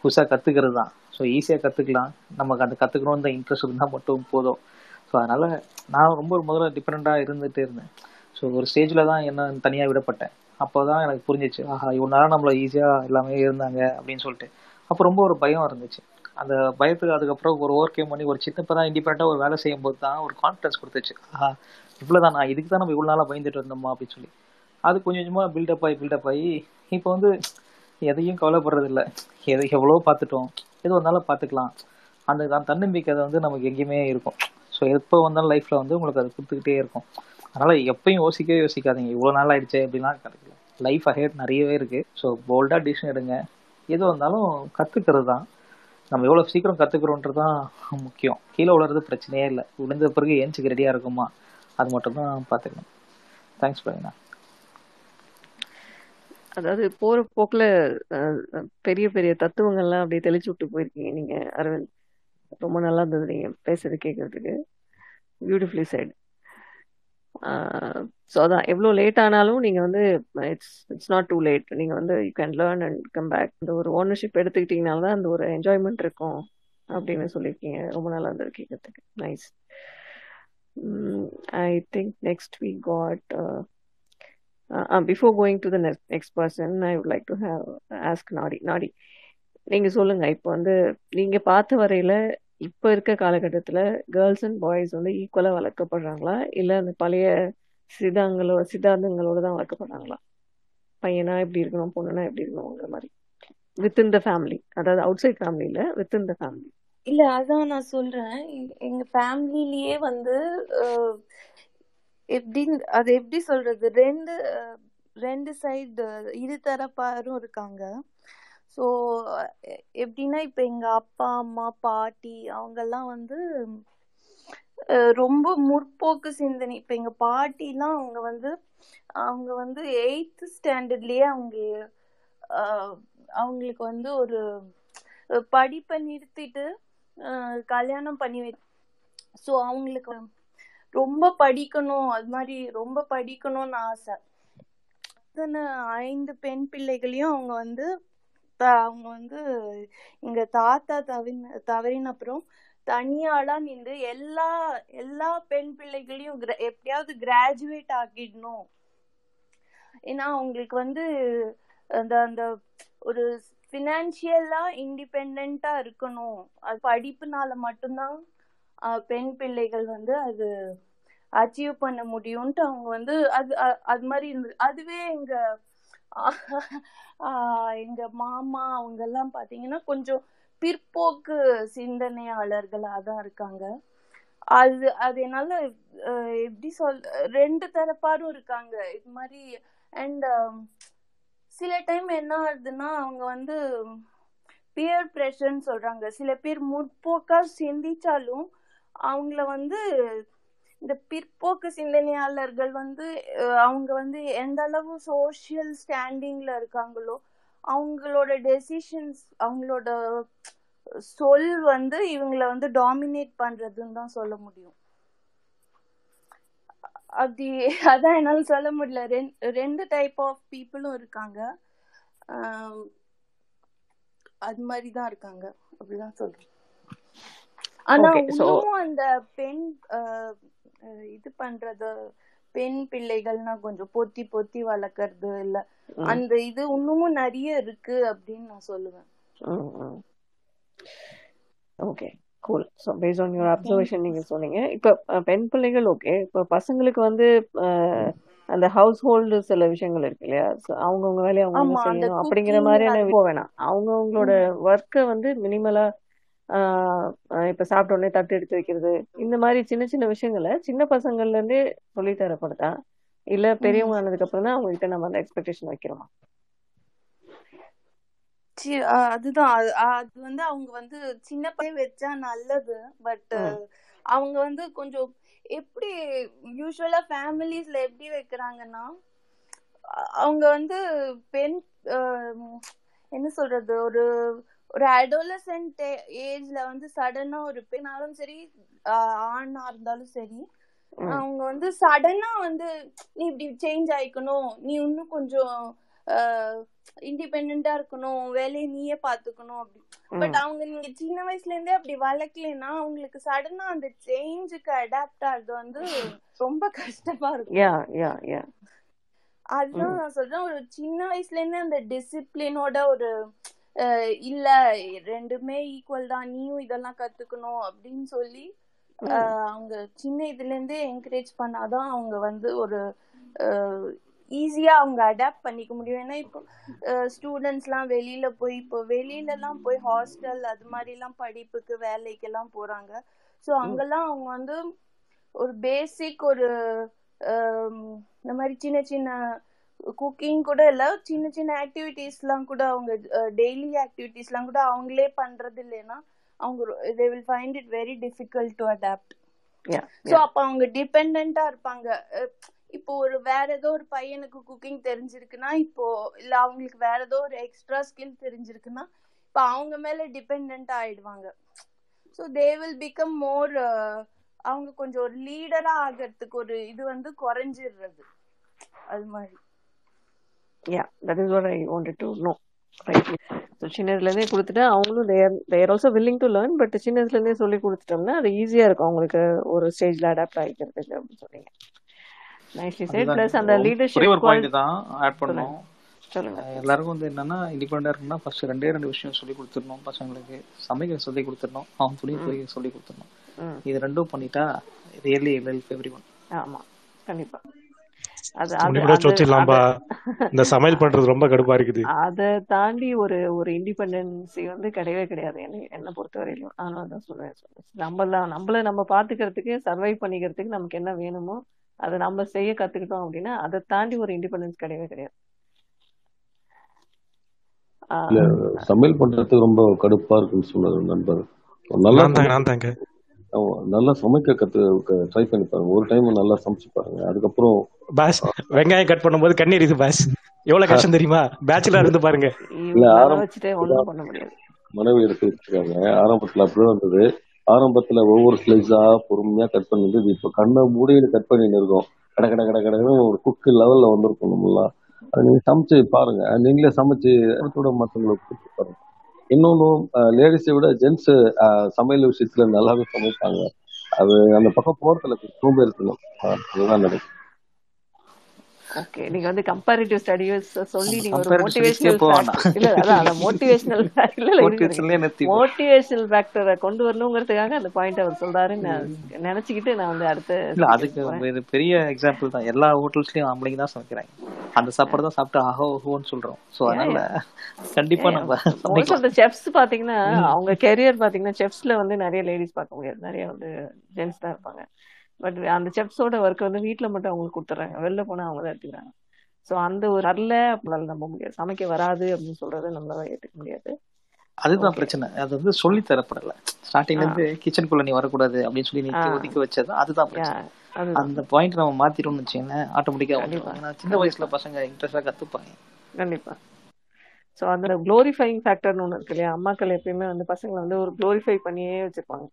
S15: புதுசாக கற்றுக்கிறது தான் ஸோ ஈஸியாக கற்றுக்கலாம் நமக்கு அந்த கற்றுக்கணுன்ற இன்ட்ரெஸ்ட் இருந்தால் மட்டும் போதும் ஸோ அதனால் நான் ரொம்ப ஒரு முதல்ல டிஃப்ரெண்ட்டாக இருந்துகிட்டே இருந்தேன் ஸோ ஒரு ஸ்டேஜில் தான் என்ன தனியாக விடப்பட்டேன் அப்போ தான் எனக்கு புரிஞ்சிச்சு ஆஹா இவ்வளோ நேரம் நம்மளை ஈஸியாக எல்லாமே இருந்தாங்க அப்படின்னு சொல்லிட்டு அப்போ ரொம்ப ஒரு பயம் இருந்துச்சு அந்த பயத்துக்கு அதுக்கப்புறம் ஒரு ஓவர் கேம் பண்ணி ஒரு சின்ன தான் இண்டிபெண்ட்டாக ஒரு வேலை செய்யும்போது தான் ஒரு கான்ஃபிடன்ஸ் கொடுத்துச்சு ஆஹா இவ்வளோதான் நான் இதுக்கு தான் நம்ம இவ்வளோ நாளாக பயந்துட்டு இருந்தோமா அப்படின்னு சொல்லி அது கொஞ்சம் கொஞ்சமாக பில்டப் ஆகி பில்டப் ஆகி இப்போ வந்து எதையும் கவலைப்படுறதில்ல எதை எவ்வளோ பார்த்துட்டோம் எது வந்தாலும் பார்த்துக்கலாம் அந்த தன்னம்பிக்கை அதை வந்து நமக்கு எங்கேயுமே இருக்கும் ஸோ எப்போ வந்தாலும் லைஃப்பில் வந்து உங்களுக்கு அது கொடுத்துக்கிட்டே இருக்கும் அதனால் எப்பயும் யோசிக்கவே யோசிக்காதீங்க இவ்வளோ நாள் ஆயிடுச்சு அப்படின்லாம் கிடைக்கல லைஃப் அஹேட் நிறையவே இருக்குது ஸோ போல்டாக டிசிஷன் எடுங்க எது வந்தாலும் கற்றுக்கிறது தான் நம்ம எவ்வளோ சீக்கிரம் கற்றுக்குறோன்றது தான் முக்கியம் கீழே விழுறது பிரச்சனையே இல்லை விழுந்த பிறகு ஏஞ்சிக்கு ரெடியாக இருக்குமா அது மட்டும் தான் பார்த்துக்கணும் தேங்க்ஸ் பண்ணிங்கண்ணா
S10: அதாவது போற போக்குல பெரிய பெரிய தத்துவங்கள்லாம் அப்படியே தெளிச்சு விட்டு போயிருக்கீங்க நீங்க அரவிந்த் ரொம்ப நல்லா இருந்தது நீங்க பேசுறது கேட்கறதுக்கு பியூட்டிஃபுல்லி சைடு ஸோ அதான் எவ்வளோ லேட் ஆனாலும் நீங்கள் வந்து it's it's not too late நீங்கள் வந்து you can learn and come back இந்த ஒரு ஓனர்ஷிப் எடுத்துக்கிட்டீங்கனால தான் அந்த ஒரு என்ஜாய்மெண்ட் இருக்கும் அப்படின்னு சொல்லியிருக்கீங்க ரொம்ப நல்லா இருந்தது கேட்கறதுக்கு nice I think next week got Uh, uh, before going to the next, next person I would like to have ask நாடி நாடி நீங்கள் சொல்லுங்கள் இப்போ வந்து நீங்கள் பார்த்த வரையில் இப்போ இருக்க காலகட்டத்தில் கேர்ள்ஸ் அண்ட் பாய்ஸ் வந்து ஈக்குவலாக வளர்க்கப்படுறாங்களா இல்லை அந்த பழைய சிதாங்களோ சித்தாந்தங்களோடு தான் வளர்க்கப்படுறாங்களா பையனா எப்படி இருக்கணும் பொண்ணுனா எப்படி இருக்கணும்ங்கிற மாதிரி வித்தின் த ஃபேமிலி அதாவது அவுட் சைட் ஃபேமிலியில் வித்தின் த ஃபேமிலி இல்ல அதான் நான் சொல்றேன் எங்க ஃபேமிலியிலேயே வந்து
S16: எப்படின்னு அது எப்படி சொல்றது ரெண்டு ரெண்டு சைடு இரு தரப்பாரும் இருக்காங்க ஸோ எப்படின்னா இப்போ எங்கள் அப்பா அம்மா பாட்டி அவங்கெல்லாம் வந்து ரொம்ப முற்போக்கு சிந்தனை இப்போ எங்கள் பாட்டிலாம் அவங்க வந்து அவங்க வந்து எயித்து ஸ்டாண்டர்ட்லேயே அவங்க அவங்களுக்கு வந்து ஒரு படிப்பை நிறுத்திட்டு கல்யாணம் பண்ணி வை ஸோ அவங்களுக்கு ரொம்ப படிக்கணும் அது மாதிரி ரொம்ப படிக்கணும்னு ஆசை அத்தனை ஐந்து பெண் பிள்ளைகளையும் அவங்க வந்து அவங்க வந்து இங்க தாத்தா தவின் தவறின அப்புறம் தனியாளா நின்று எல்லா எல்லா பெண் பிள்ளைகளையும் எப்படியாவது கிராஜுவேட் ஆக்கிடணும் ஏன்னா அவங்களுக்கு வந்து அந்த அந்த ஒரு ஃபினான்சியலா இண்டிபெண்டா இருக்கணும் அது படிப்புனால மட்டும்தான் பெண் பிள்ளைகள் வந்து அது அச்சீவ் பண்ண முடியும்ட்டு அவங்க வந்து அது அது மாதிரி இருந்தது அதுவே எங்க எங்க மாமா அவங்க எல்லாம் பாத்தீங்கன்னா கொஞ்சம் பிற்போக்கு சிந்தனையாளர்களாக தான் இருக்காங்க அது அது என்னால எப்படி சொல் ரெண்டு தரப்பாரும் இருக்காங்க இது மாதிரி அண்ட் சில டைம் என்ன ஆகுதுன்னா அவங்க வந்து பியர் ப்ரெஷர்னு சொல்றாங்க சில பேர் முற்போக்கா சிந்திச்சாலும் அவங்கள வந்து இந்த பிற்போக்கு சிந்தனையாளர்கள் வந்து அவங்க வந்து எந்த அளவு சோசியல் ஸ்டாண்டிங்ல இருக்காங்களோ அவங்களோட டெசிஷன்ஸ் அவங்களோட சொல் வந்து இவங்கள வந்து டாமினேட் பண்றதுன்னு தான் சொல்ல முடியும் அப்படி அதான் என்னால சொல்ல முடியல ரெண்டு டைப் ஆஃப் பீப்புளும் இருக்காங்க அது மாதிரி தான் இருக்காங்க அப்படிதான் சொல்றேன் ஆனா இன்னும் அந்த பெண் இது பண்றது பெண் பிள்ளைகள்னா கொஞ்சம் பொத்தி பொத்தி வளர்க்கறது இல்ல அந்த இது இன்னமும் நிறைய இருக்கு அப்படின்னு நான்
S10: சொல்லுவேன் okay cool so base on your observation நீங்க சொன்னீங்க இப்ப பெண் பிள்ளைகள் ஓகே இப்ப பசங்களுக்கு வந்து அந்த ஹவுஸ் ஹோல்டு சில விஷயங்கள் இருக்கு இல்லையா அவங்கவுங்க வேலையை அவங்க செய்யணும் அப்படிங்கிற மாதிரியான வேணாம் அவங்கவுங்களோட ஒர்க்கை வந்து மினிமலா இப்ப சாப்பிட்ட உடனே தட்டு எடுத்து வைக்கிறது இந்த மாதிரி சின்ன சின்ன விஷயங்களை சின்ன பசங்கள்ல இருந்தே சொல்லி தரப்படுதா இல்ல பெரியவங்க ஆனதுக்கு அப்புறம் தான் அவங்ககிட்ட நம்ம
S16: அந்த எக்ஸ்பெக்டேஷன் வைக்கிறோமா அதுதான் அது வந்து அவங்க வந்து சின்ன பையன் வச்சா நல்லது பட் அவங்க வந்து கொஞ்சம் எப்படி யூஸ்வலா ஃபேமிலிஸ்ல எப்படி வைக்கிறாங்கன்னா அவங்க வந்து பெண் என்ன சொல்றது ஒரு ஒரு அடோலசென்ட் ஏஜ்ல வந்து சடனா ஒரு பெண்ணாலும் சரி ஆணா இருந்தாலும் சரி அவங்க வந்து சடனா வந்து நீ இப்படி சேஞ்ச் ஆயிக்கணும் நீ இன்னும் கொஞ்சம் இண்டிபெண்டா இருக்கணும் வேலையை நீயே பாத்துக்கணும் அப்படி பட் அவங்க நீங்க சின்ன வயசுல இருந்தே அப்படி வளர்க்கலன்னா அவங்களுக்கு சடனா அந்த சேஞ்சுக்கு அடாப்ட் ஆகுது வந்து ரொம்ப கஷ்டமா இருக்கும் அதுதான் நான் சொல்றேன் ஒரு சின்ன வயசுல இருந்தே அந்த டிசிப்ளினோட ஒரு இல்ல ரெண்டுமே ஈக்குவல் தான் நீயும் இதெல்லாம் கத்துக்கணும் அப்படின்னு சொல்லி அவங்க சின்ன இதுல இருந்தே என்கரேஜ் பண்ணாதான் அவங்க வந்து ஒரு ஈஸியா அவங்க அடாப்ட் பண்ணிக்க முடியும் ஏன்னா இப்போ ஸ்டூடெண்ட்ஸ்லாம் வெளியில போய் இப்போ வெளியில எல்லாம் போய் ஹாஸ்டல் அது மாதிரி எல்லாம் படிப்புக்கு வேலைக்கு எல்லாம் போறாங்க ஸோ அங்கெல்லாம் அவங்க வந்து ஒரு பேசிக் ஒரு இந்த மாதிரி சின்ன சின்ன குக்கிங் கூட இல்ல சின்ன சின்ன எல்லாம் கூட அவங்க டெய்லி ஆக்டிவிட்டிஸ்லாம் கூட அவங்களே பண்றது இல்லைன்னா அவங்க they will find it very difficult to adapt so அப்போ அவங்க டிபெண்டா இருப்பாங்க இப்போ ஒரு வேற ஏதோ ஒரு பையனுக்கு குக்கிங் தெரிஞ்சிருக்குன்னா இப்போ இல்ல அவங்களுக்கு வேற ஏதோ ஒரு எக்ஸ்ட்ரா ஸ்கில் தெரிஞ்சிருக்குன்னா இப்போ அவங்க மேல டிபெண்ட் ஆயிடுவாங்க so they will become more அவங்க கொஞ்சம் ஒரு லீடரா ஆகிறதுக்கு ஒரு இது வந்து குறைஞ்சிடுறது அது மாதிரி
S10: yeah that is what I wanted to know right so சின்னதுலேருந்தே கொடுத்துட்டு அவங்களும் they're they're also willing to learn but சின்னதுலேருந்தே சொல்லி கொடுத்துட்டோம்னா அது ஈஸியாக இருக்கும் அவங்களுக்கு ஒரு ஸ்டேஜில் அடாப்ட் ஆகிக்கிறதுக்கு
S15: அப்படின்னு சொன்னீங்க நைஸ்லி சைட் ப்ளஸ் அந்த லீடர்ஷிப் ஒரு பாயிண்ட் தான் ஆட் பண்ணோம் எல்லாருக்கும் வந்து என்னன்னா இண்டிபெண்டா இருக்குன்னா ஃபர்ஸ்ட் ரெண்டே ரெண்டு விஷயம் சொல்லி கொடுத்துடணும் பசங்களுக்கு சமைக்க சொல்லி கொடுத்துடணும் அவன் துணி போய் சொல்லி கொடுத்துடணும் இது ரெண்டும் பண்ணிட்டா ரியலி வெல் எவ்ரி ஒன் ஆமா கண்டிப்பா
S14: அது இந்த சமையல் பண்றது ரொம்ப கடுப்பா இருக்குது அதை
S10: தாண்டி ஒரு ஒரு இண்டிபெண்டன்சி வந்து கிடையவே கிடையாது என்ன என்ன பொறுத்தவரையிலும் அதனால தான் சொல்றேன் நம்மள நம்மள நம்ம பாத்துக்கிறதுக்கு சர்வைவ் பண்ணிக்கிறதுக்கு நமக்கு என்ன வேணுமோ அதை நம்ம செய்ய கத்துக்கிட்டோம் அப்படின்னா அதை தாண்டி ஒரு
S17: இண்டிபெண்டன்ஸ் கிடையவே கிடையாது சமையல் பண்றதுக்கு ரொம்ப கடுப்பா இருக்குன்னு சொன்னாரு நண்பர்
S14: நல்லா தாங்க
S17: நல்லா சமைக்க கத்து ட்ரை பண்ணி பாருங்க ஒரு டைம் நல்லா சமைச்சு பாருங்க அதுக்கப்புறம் பாஸ் வெங்காயம் கட் பண்ணும்போது கண்ணீர் இது பாஸ் எவ்வளவு கஷ்டம் தெரியுமா பேச்சுலர் இருந்து பாருங்க மனைவி எடுத்து வச்சிருக்காங்க ஆரம்பத்துல அப்படியே வந்தது ஆரம்பத்துல ஒவ்வொரு ஸ்லைஸா பொறுமையா கட் பண்ணிட்டு இப்ப கண்ணை மூடியில கட் பண்ணிட்டு இருக்கோம் கட கட கட கடை ஒரு குக்கு லெவல்ல வந்திருக்கும் நம்மள அது நீங்க சமைச்சு பாருங்க நீங்களே சமைச்சு கூட மற்றவங்களுக்கு கூப்பிட்டு பாருங்க இன்னொன்னு லேடிஸை விட ஜென்ஸ் சமையல் விஷயத்துல நல்லாவே சமைப்பாங்க அது அந்த பக்கம் போறதுல சோம்பேறித்தனம் அதுதான் நடக்கும்
S10: ஓகே நீங்க வந்து கம்பேரிட்டிவ் ஸ்டடிஸ் சொல்லி நீங்க ஒரு மோட்டிவேஷனல் இல்ல அதான் அந்த மோட்டிவேஷனல் இல்ல இல்ல மோட்டிவேஷனல் ஃபேக்டரை கொண்டு வரணுங்கிறதுக்காக அந்த பாயிண்ட் அவர் சொல்றாருன்னு நினைச்சுக்கிட்டு நான்
S15: வந்து அடுத்து இல்ல அதுக்கு இது பெரிய எக்ஸாம்பிள் தான் எல்லா ஹோட்டல்ஸ்லயும் ஆம்பளைங்க தான் சமைக்கிறாங்க அந்த சாப்பாடு தான் சாப்பிட்டு ஆஹோ ஓஹோன்னு சொல்றோம் சோ அதனால கண்டிப்பா நம்ம மோஸ்ட் ஆஃப் செஃப்ஸ் பாத்தீங்கன்னா
S10: அவங்க கெரியர் பாத்தீங்கன்னா செஃப்ஸ்ல வந்து நிறைய லேடிஸ் பார்க்க முடியாது நிறைய வந்து ஜென்ஸ் தான் இருப்பாங்க பட் அந்த செப்ஸோட ஒர்க் வந்து வீட்டில் மட்டும் அவங்களுக்கு கொடுத்துறாங்க வெளில போனால் அவங்க தான் எடுத்துக்கிறாங்க ஸோ அந்த ஒரு அல்ல அப்படி நம்ப முடியாது
S15: சமைக்க வராது அப்படின்னு சொல்றதை நம்மளால ஏற்றுக்க முடியாது அதுதான் பிரச்சனை அது வந்து சொல்லி தரப்படல ஸ்டார்டிங்ல இருந்து குள்ள நீ வரக்கூடாது அப்படின்னு சொல்லி நீ ஒதுக்கி வச்சது அதுதான் பிரச்சனை அந்த பாயிண்ட் நம்ம மாத்திரணும்னு வச்சுக்கோங்க ஆட்டோமேட்டிக்கா சின்ன வயசுல பசங்க இன்ட்ரெஸ்டா கத்துப்பாங்க கண்டிப்பா ஸோ அந்த குளோரிஃபைங் ஃபேக்டர்னு ஒன்று இருக்கு இல்லையா
S10: அம்மாக்கள் எப்பயுமே வந்து பசங்களை வந்து ஒரு குளோரிஃபை பண்ணியே வச்சிருப்பாங்க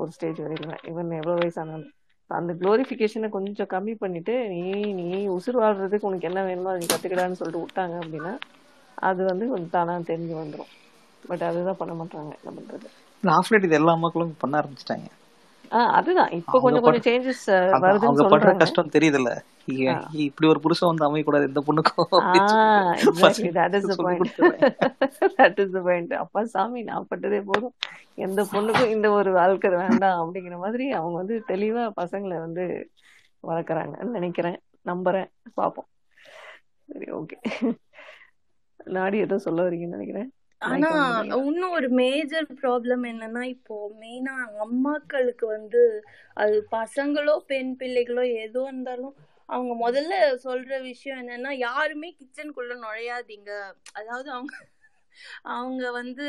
S10: ஒரு ஸ்டேஜ் வரைக்கும் இவன் எவ்வளோ வயசானாலும் அந்த குளோரிஃபிகேஷனை கொஞ்சம் கம்மி பண்ணிவிட்டு நீ நீ உசுர் வாழ்கிறதுக்கு உனக்கு என்ன வேணுமோ அதை கற்றுக்கிடான்னு சொல்லிட்டு விட்டாங்க அப்படின்னா அது வந்து கொஞ்சம் தானாக தெரிஞ்சு வந்துடும் பட் அதுதான் பண்ண மாட்டாங்க என்ன பண்ணுறது
S15: ஆஃப்லைட் இது எல்லா மக்களும் பண்ண ஆரம்பிச்சிட்டாங்க
S10: அதுதான் இப்ப கொஞ்சம் கொஞ்சம் சேஞ்சஸ் வருதுன்னு சொல்றாங்க கஷ்டம்
S15: தெரியுதுல்ல இப்படி ஒரு புருஷன்
S10: வந்து அமைய கூடாது இந்த பொண்ணுக்கு that is point that is point அப்பா சாமி நான் பட்டதே போதும் எந்த பொண்ணுக்கும் இந்த ஒரு வாழ்க்கை வேண்டாம் அப்படிங்கிற மாதிரி அவங்க வந்து தெளிவா பசங்களை வந்து வளர்க்குறாங்கன்னு நினைக்கிறேன் நம்புறேன் பாப்போம் சரி ஓகே நாடி ஏதோ சொல்ல வரீங்கன்னு நினைக்கிறேன்
S16: ஆனா இன்னும் ஒரு மேஜர் ப்ராப்ளம் என்னன்னா இப்போ மெயினா அம்மாக்களுக்கு வந்து அது பசங்களோ பெண் பிள்ளைகளோ எதுவும் இருந்தாலும் அவங்க முதல்ல சொல்ற விஷயம் என்னன்னா யாருமே கிச்சனுக்குள்ள நுழையாதீங்க அதாவது அவங்க அவங்க வந்து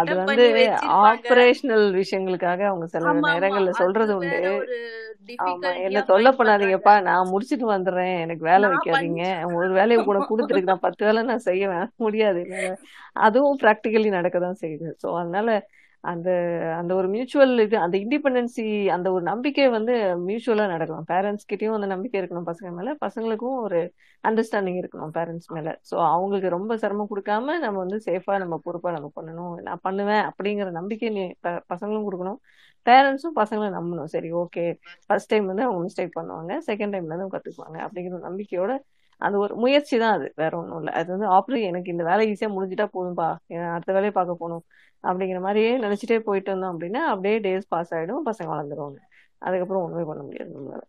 S10: அது வந்து ஆபரேஷனல் விஷயங்களுக்காக அவங்க சில நேரங்கள்ல சொல்றது உண்டு என்ன தொல்லை பண்ணாதீங்கப்பா நான் முடிச்சிட்டு வந்துடுறேன் எனக்கு வேலை வைக்காதீங்க ஒரு வேலையை கூட கொடுத்துருக்கு நான் பத்து வேலை நான் செய்வேன் முடியாது அதுவும் ப்ராக்டிக்கலி நடக்க செய்யுது ஸோ அதனால அந்த அந்த ஒரு மியூச்சுவல் இது அந்த இண்டிபெண்டன்சி அந்த ஒரு நம்பிக்கை வந்து மியூச்சுவலாக நடக்கணும் பேரண்ட்ஸ் கிட்டேயும் அந்த நம்பிக்கை இருக்கணும் பசங்க மேலே பசங்களுக்கும் ஒரு அண்டர்ஸ்டாண்டிங் இருக்கணும் பேரண்ட்ஸ் மேலே ஸோ அவங்களுக்கு ரொம்ப சிரமம் கொடுக்காம நம்ம வந்து சேஃபாக நம்ம பொறுப்பாக நம்ம பண்ணணும் நான் பண்ணுவேன் அப்படிங்கிற நம்பிக்கை நீ பசங்களும் கொடுக்கணும் பேரண்ட்ஸும் பசங்களை நம்பணும் சரி ஓகே ஃபர்ஸ்ட் டைம் வந்து அவங்க மிஸ்டேக் பண்ணுவாங்க செகண்ட் டைம்ல தான் கற்றுக்குவாங்க அப்படிங்கிற நம்பிக்கையோட அந்த ஒரு முயற்சி தான் அது வேற ஒன்றும் இல்லை அது வந்து ஆப்ரேட் எனக்கு இந்த வேலை ஈஸியாக முடிஞ்சிட்டா போதும்பா அடுத்த வேலையை பார்க்க போகணும் அப்படிங்கிற மாதிரியே நினச்சிட்டே போயிட்டு வந்தோம் அப்படின்னா அப்படியே டேஸ் பாஸ் ஆகிடும் பசங்க வளர்ந்துருவாங்க அதுக்கப்புறம் ஒன்றுமே பண்ண முடியாது நம்மளால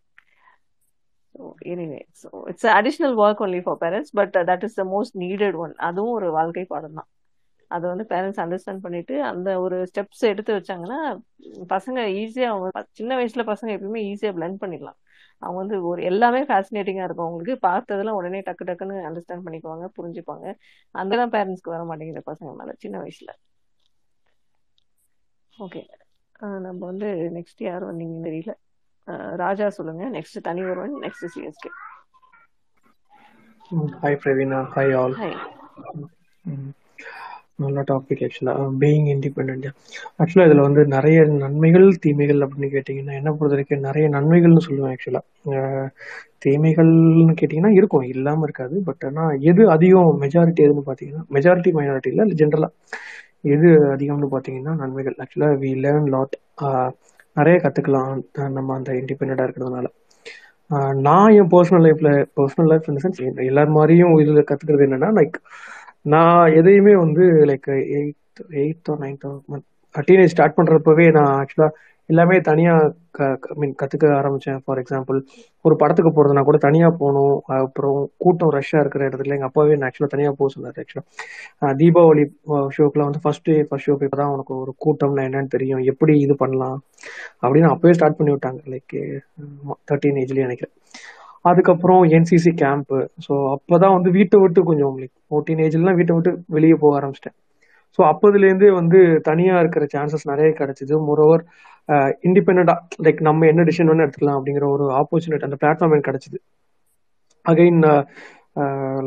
S10: anyway so it's additional work only for parents but that is the most needed one அதுவும் ஒரு வாழ்க்கை பாடம் தான் அதை வந்து பேரண்ட்ஸ் அண்டர்ஸ்டாண்ட் பண்ணிட்டு அந்த ஒரு ஸ்டெப்ஸ் எடுத்து வச்சாங்கன்னா பசங்க ஈஸியாக அவங்க சின்ன வயசுல பசங்க எப்பயுமே ஈஸியாக பிளெண்ட் பண்ணிடலாம் அவங்க வந்து ஒரு எல்லாமே ஃபேசினேட்டிங்காக இருக்கும் அவங்களுக்கு பார்த்ததெல்லாம் உடனே டக்கு டக்குன்னு அண்டர்ஸ்டாண்ட் பண்ணிக்குவாங்க புரிஞ்சுப்பாங்க அந்த தான் பேரண்ட்ஸ்க்கு வர மாட்டேங்குது பசங்க மேலே சின்ன வயசுல ஓகே நம்ம வந்து நெக்ஸ்ட் யார் வந்தீங்கன்னு தெரியல
S18: ராஜா சொல்லுங்க நெக்ஸ்ட் தனி ஒருவன் next CSK hi Praveena hi
S10: all
S18: நல்ல டாபிக் ஆக்சுவலாக பீயிங் இண்டிபெண்ட் ஆக்சுவலாக இதில் வந்து நிறைய நன்மைகள் தீமைகள் அப்படின்னு கேட்டிங்கன்னா என்ன பொறுத்த நிறைய நன்மைகள்னு சொல்லுவேன் ஆக்சுவலாக தீமைகள்னு கேட்டிங்கன்னா இருக்கும் இல்லாமல் இருக்காது பட் ஆனால் எது அதிகம் மெஜாரிட்டி எதுன்னு பார்த்தீங்கன்னா மெஜாரிட்டி மைனாரிட்டி இல்லை ஜென்ரலாக எது அதிகம்னு பார்த்தீங்கன்னா நன்மைகள் ஆக்சுவலாக வி லேர்ன் லாட் நிறைய கற்றுக்கலாம் நம்ம அந்த இண்டிபெண்டாக இருக்கிறதுனால நான் என் பர்சனல் லைஃப்பில் பர்சனல் லைஃப் இந்த சென்ஸ் எல்லார் மாதிரியும் இதில் கற்றுக்கிறது என்னென்னா லைக் நான் எதையுமே வந்து லைக் எயித் எயித்தோ நைன்த்தோ டீனேஜ் ஸ்டார்ட் பண்ணுறப்பவே நான் ஆக்சுவலாக எல்லாமே தனியாக க மீன் கற்றுக்க ஆரம்பித்தேன் ஃபார் எக்ஸாம்பிள் ஒரு படத்துக்கு போறதுனா கூட தனியாக போகணும் அப்புறம் கூட்டம் ரஷ்ஷாக இருக்கிற இடத்துல எங்கள் அப்பாவே நான் ஆக்சுவலா தனியாக போக சொன்னார் ஆக்சுவலாக தீபாவளி ஷோக்கெலாம் வந்து ஃபர்ஸ்ட் டே ஃபர்ஸ்ட் ஷோக்கு இப்போ தான் உனக்கு ஒரு கூட்டம்னா என்னன்னு தெரியும் எப்படி இது பண்ணலாம் அப்படின்னு அப்போவே ஸ்டார்ட் பண்ணி விட்டாங்க லைக் தேர்ட்டீன் ஏஜ்லயே நினைக்கிறேன் அதுக்கப்புறம் என்சிசி கேம்ப்பு ஸோ அப்போ தான் வந்து வீட்டை விட்டு கொஞ்சம் லைக் ஃபோர்டீன் ஏஜ்லாம் வீட்டை விட்டு வெளியே போக ஆரம்பிச்சிட்டேன் ஸோ அப்போதுலேருந்தே வந்து தனியாக இருக்கிற சான்சஸ் நிறைய கிடச்சிது மோரோவர் இண்டிபெண்டா லைக் நம்ம என்ன டிசிஷன் வேணும் எடுத்துக்கலாம் அப்படிங்கிற ஒரு ஆப்பர்ச்சுனிட்டி அந்த பிளாட்ஃபார்ம் எனக்கு கிடைச்சிது அகைன்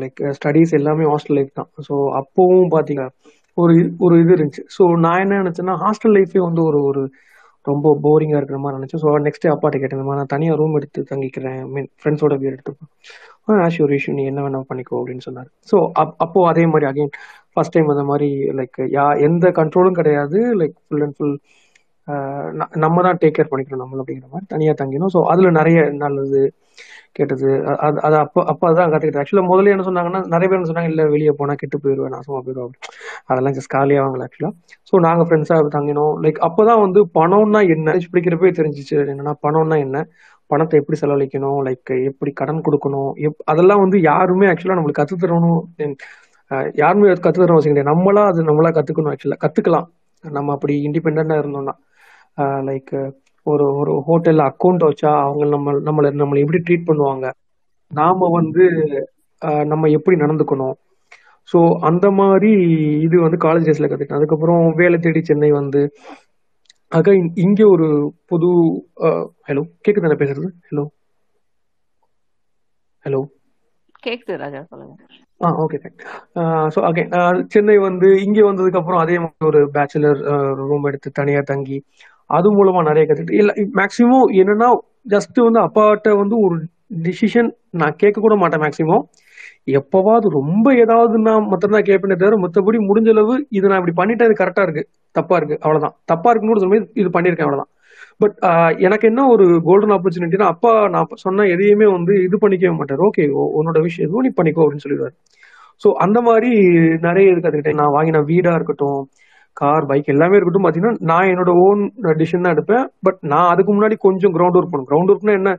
S18: லைக் ஸ்டடீஸ் எல்லாமே ஹாஸ்டல் லைஃப் தான் ஸோ அப்போவும் பார்த்தீங்கன்னா ஒரு ஒரு இது இருந்துச்சு ஸோ நான் என்ன நினச்சேன்னா ஹாஸ்டல் லைஃபே வந்து ஒரு ஒரு ரொம்ப போரிங்காக இருக்கிற மாதிரி நினைச்சேன் ஸோ நெக்ஸ்ட் டே அப்பாட்ட கேட்டேன் மாதிரி நான் தனியாக ரூம் எடுத்து தங்கிக்கிறேன் மீன் ஃப்ரெண்ட்ஸோட வீடு எடுத்துப்பேன் ஆஷ் ஒரு இஷ்யூ நீ என்ன வேணால் பண்ணிக்கோ அப்படின்னு சொன்னார் ஸோ அப் அப்போ அதே மாதிரி அகைன் ஃபர்ஸ்ட் டைம் அந்த மாதிரி லைக் யா எந்த கண்ட்ரோலும் கிடையாது லைக் ஃபுல் அண்ட் ஃபுல் நம்ம தான் டேக் கேர் பண்ணிக்கணும் நம்மள அப்படிங்கிற மாதிரி தனியா தங்கினோம் ஸோ அதுல நிறைய நல்லது கேட்டது அது அது அப்போ அப்போ அதான் கற்றுக்கிட்டு ஆக்சுவலாக முதல்ல என்ன சொன்னாங்கன்னா நிறைய பேர் சொன்னாங்க இல்லை வெளியே போனால் கெட்டு போயிடுவேன் நாசமாக போயிடுவோம் அதெல்லாம் ஜஸ்ட் காலியாக வாங்கல ஆக்சுவலாக ஸோ நாங்கள் ஃப்ரெண்ட்ஸாக தங்கினோம் லைக் அப்போ தான் வந்து பணம்னா என்ன பிடிக்கிறப்பே தெரிஞ்சிச்சு என்னன்னா பணம்னா என்ன பணத்தை எப்படி செலவழிக்கணும் லைக் எப்படி கடன் கொடுக்கணும் எப் அதெல்லாம் வந்து யாருமே ஆக்சுவலாக நம்மளுக்கு கற்றுத்தரணும் தரணும் யாருமே கற்றுத்தரணும் தரணும் அவசியம் கிடையாது நம்மளா அது நம்மளா கற்றுக்கணும் ஆக்சுவலாக கற்றுக்கலாம் நம்ம அப்படி இண்டிபெண்டாக இருந்தோம்னா லைக் ஒரு ஒரு ஹோட்டல்ல அக்கௌண்ட் வச்சா அவங்க நம்ம நம்மளை நம்மளை எப்படி ட்ரீட் பண்ணுவாங்க நாம வந்து நம்ம எப்படி நடந்துக்கணும் ஸோ அந்த மாதிரி இது வந்து காலேஜ் டேஸ்ல கற்றுக்கிட்டேன் அதுக்கப்புறம் வேலை தேடி சென்னை வந்து ஆக இங்கே ஒரு புது ஹலோ கேக்குது நான் பேசுறது ஹலோ ஹலோ கேக்குது ராஜா சொல்லுங்க ah okay so okay Chennai வந்து இங்கே வந்ததுக்கு அப்புறம் அதே மாதிரி ஒரு பேச்சுலர் ரூம் எடுத்து தனியாக தங்கி அது மூலமா நிறைய கத்துக்கிட்டு இல்லை மேக்சிமம் என்னன்னா ஜஸ்ட் வந்து அப்பாட்ட வந்து ஒரு டிசிஷன் நான் கேட்க கூட மாட்டேன் மேக்சிமம் எப்பவாவது ரொம்ப ஏதாவது நான் மட்டும்தான் கேட்பேனே தவிர மற்றபடி முடிஞ்ச அளவு இது நான் இப்படி பண்ணிட்டேன் அது கரெக்டா இருக்கு தப்பா இருக்கு அவ்வளவுதான் தப்பா இருக்குன்னு சொல்லும்போது இது பண்ணியிருக்கேன் அவ்வளவுதான் பட் எனக்கு என்ன ஒரு கோல்டன் ஆப்பர்ச்சுனிட்டினா அப்பா நான் சொன்ன எதையுமே வந்து இது பண்ணிக்கவே மாட்டார் ஓகே உன்னோட விஷயம் எதுவும் நீ பண்ணிக்கோ அப்படின்னு சொல்லிடுவாரு ஸோ அந்த மாதிரி நிறைய இது கற்றுக்கிட்டேன் நான் வாங்கின வீடா இருக்கட்டும் கார் பைக் எல்லாமே இருக்கட்டும் பார்த்தீங்கன்னா நான் என்னோட ஓன் டிசிஷன் தான் எடுப்பேன் பட் நான் அதுக்கு முன்னாடி கொஞ்சம் கிரவுண்ட் ஒர்க் பண்ணும் கிரவுண்ட் ஒர்க்னா என்ன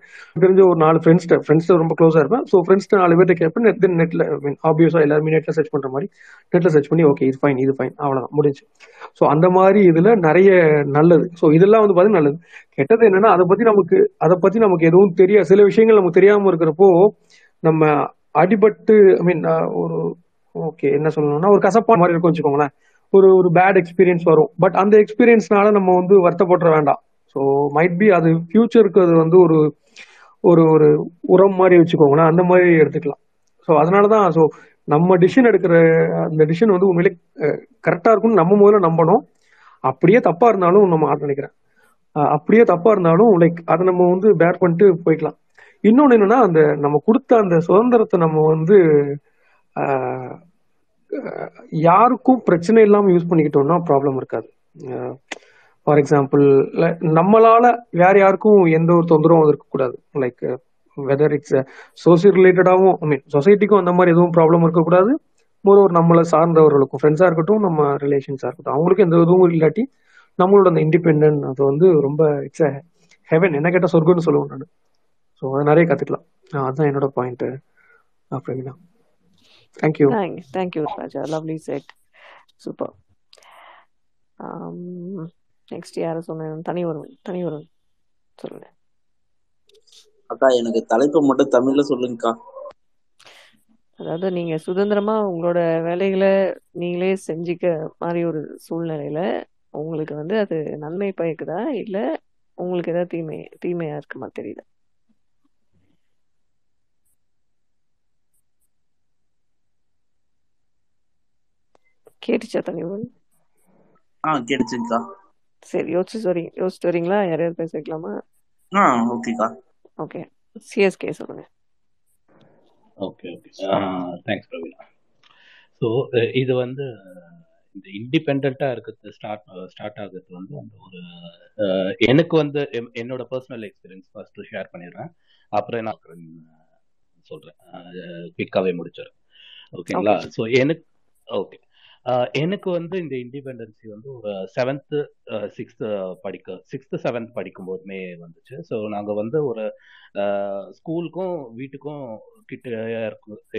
S18: தெரிஞ்ச ஒரு நாலு ஃப்ரெண்ட்ஸ் ஃப்ரெண்ட்ஸ் ரொம்ப க்ளோஸாக இருப்பேன் ஸோ ஃப்ரெண்ட்ஸ் நாலு பேர்ட்ட கேட்பேன் நெட் நெட்ல நெட்டில் மீன் ஆப்வியஸா எல்லாருமே நெட்ல சர்ச் பண்ணுற மாதிரி நெட்டில் சர்ச் பண்ணி ஓகே இது ஃபைன் இது ஃபைன் அவ்வளவுதான் முடிஞ்சு ஸோ அந்த மாதிரி இதில் நிறைய நல்லது ஸோ இதெல்லாம் வந்து பாத்தீங்கன்னா நல்லது கெட்டது என்னன்னா அதை பற்றி நமக்கு அதை பற்றி நமக்கு எதுவும் தெரியாது சில விஷயங்கள் நமக்கு தெரியாமல் இருக்கிறப்போ நம்ம அடிபட்டு ஐ மீன் ஒரு ஓகே என்ன சொல்லணும்னா ஒரு கசப்பான மாதிரி இருக்கும் வச்சுக்கோங்களேன் ஒரு ஒரு பேட் எக்ஸ்பீரியன்ஸ் வரும் பட் அந்த எக்ஸ்பீரியன்ஸ்னால நம்ம வந்து வருத்தப்படுற வேண்டாம் ஸோ மைட் பி அது ஃபியூச்சருக்கு அது வந்து ஒரு ஒரு ஒரு உரம் மாதிரி வச்சுக்கோங்கன்னா அந்த மாதிரி எடுத்துக்கலாம் ஸோ அதனால தான் ஸோ நம்ம டிசிஷன் எடுக்கிற அந்த டிசிஷன் வந்து உண்மையிலே கரெக்டாக இருக்கும்னு நம்ம முதல்ல நம்பணும் அப்படியே தப்பாக இருந்தாலும் நம்ம ஆட் நினைக்கிறேன் அப்படியே தப்பாக இருந்தாலும் லைக் அதை நம்ம வந்து பேர் பண்ணிட்டு போய்க்கலாம் இன்னொன்று என்னன்னா அந்த நம்ம கொடுத்த அந்த சுதந்திரத்தை நம்ம வந்து யாருக்கும் பிரச்சனை இல்லாமல் யூஸ் பண்ணிக்கிட்டோம்னா ப்ராப்ளம் இருக்காது ஃபார் எக்ஸாம்பிள் நம்மளால வேற யாருக்கும் எந்த ஒரு தொந்தரவும் இருக்கக்கூடாது லைக் வெதர் இட்ஸ் சோசியல் ரிலேட்டடாகவும் ஐ மீன் சொசைட்டிக்கும் அந்த மாதிரி எதுவும் ப்ராப்ளம் இருக்கக்கூடாது ஒரு ஒரு நம்மளை சார்ந்தவர்களுக்கும் ஃப்ரெண்ட்ஸாக இருக்கட்டும் நம்ம ரிலேஷன்ஸாக இருக்கட்டும் அவங்களுக்கும் எந்த இதுவும் இல்லாட்டி நம்மளோட அந்த இண்டிபெண்டன்ட் அது வந்து ரொம்ப இட்ஸ் ஹெவன் என்ன கேட்டால் சொர்க்கம்னு சொல்லுவோம் நான் ஸோ அதை நிறைய கற்றுக்கலாம் அதுதான் என்னோட பாயிண்ட்டு அப்படிங்களா Thank you. Thank, thank you, Raja. Lovely set. Super. Next um, யார சொன்னேன்
S19: தனி ஒருவன் தனி ஒருவன் சொல்லுங்க அக்கா எனக்கு தலைப்பு மட்டும் தமிழ்ல சொல்லுங்கக்கா அதாவது நீங்க சுதந்திரமா உங்களோட வேலைகளை நீங்களே செஞ்சுக்க மாதிரி ஒரு சூழ்நிலையில உங்களுக்கு வந்து அது நன்மை பயக்குதா இல்ல உங்களுக்கு ஏதாவது தீமை தீமையா இருக்குமா தெரியல கேட்டுச்சா தனிமன் ஆ
S20: கேட்டுச்சுக்கா
S19: சரி யோசிச்சு சரி யோசிச்சு வரீங்களா யார் யார் பேச வைக்கலாமா
S20: ஆ ஓகேக்கா
S19: ஓகே சிஎஸ்கே
S20: சொல்லுங்க okay okay thanks Pravina so இது வந்து இந்த இண்டிபெண்ட்டாக இருக்கிறது ஸ்டார்ட் ஸ்டார்ட் ஆகுறது வந்து அந்த ஒரு எனக்கு வந்து என்னோட பர்சனல் எக்ஸ்பீரியன்ஸ் ஃபர்ஸ்ட் ஷேர் பண்ணிடுறேன் அப்புறம் நான் சொல்கிறேன் குயிக்காகவே முடிச்சிடும் ஓகேங்களா ஸோ எனக்கு ஓகே எனக்கு வந்து இந்த இண்டிபெண்டன்சி வந்து ஒரு செவன்த்து சிக்ஸ்த்து படிக்க சிக்ஸ்த்து செவன்த் படிக்கும் போதுமே வந்துச்சு ஸோ நாங்கள் வந்து ஒரு ஸ்கூலுக்கும் வீட்டுக்கும் கிட்ட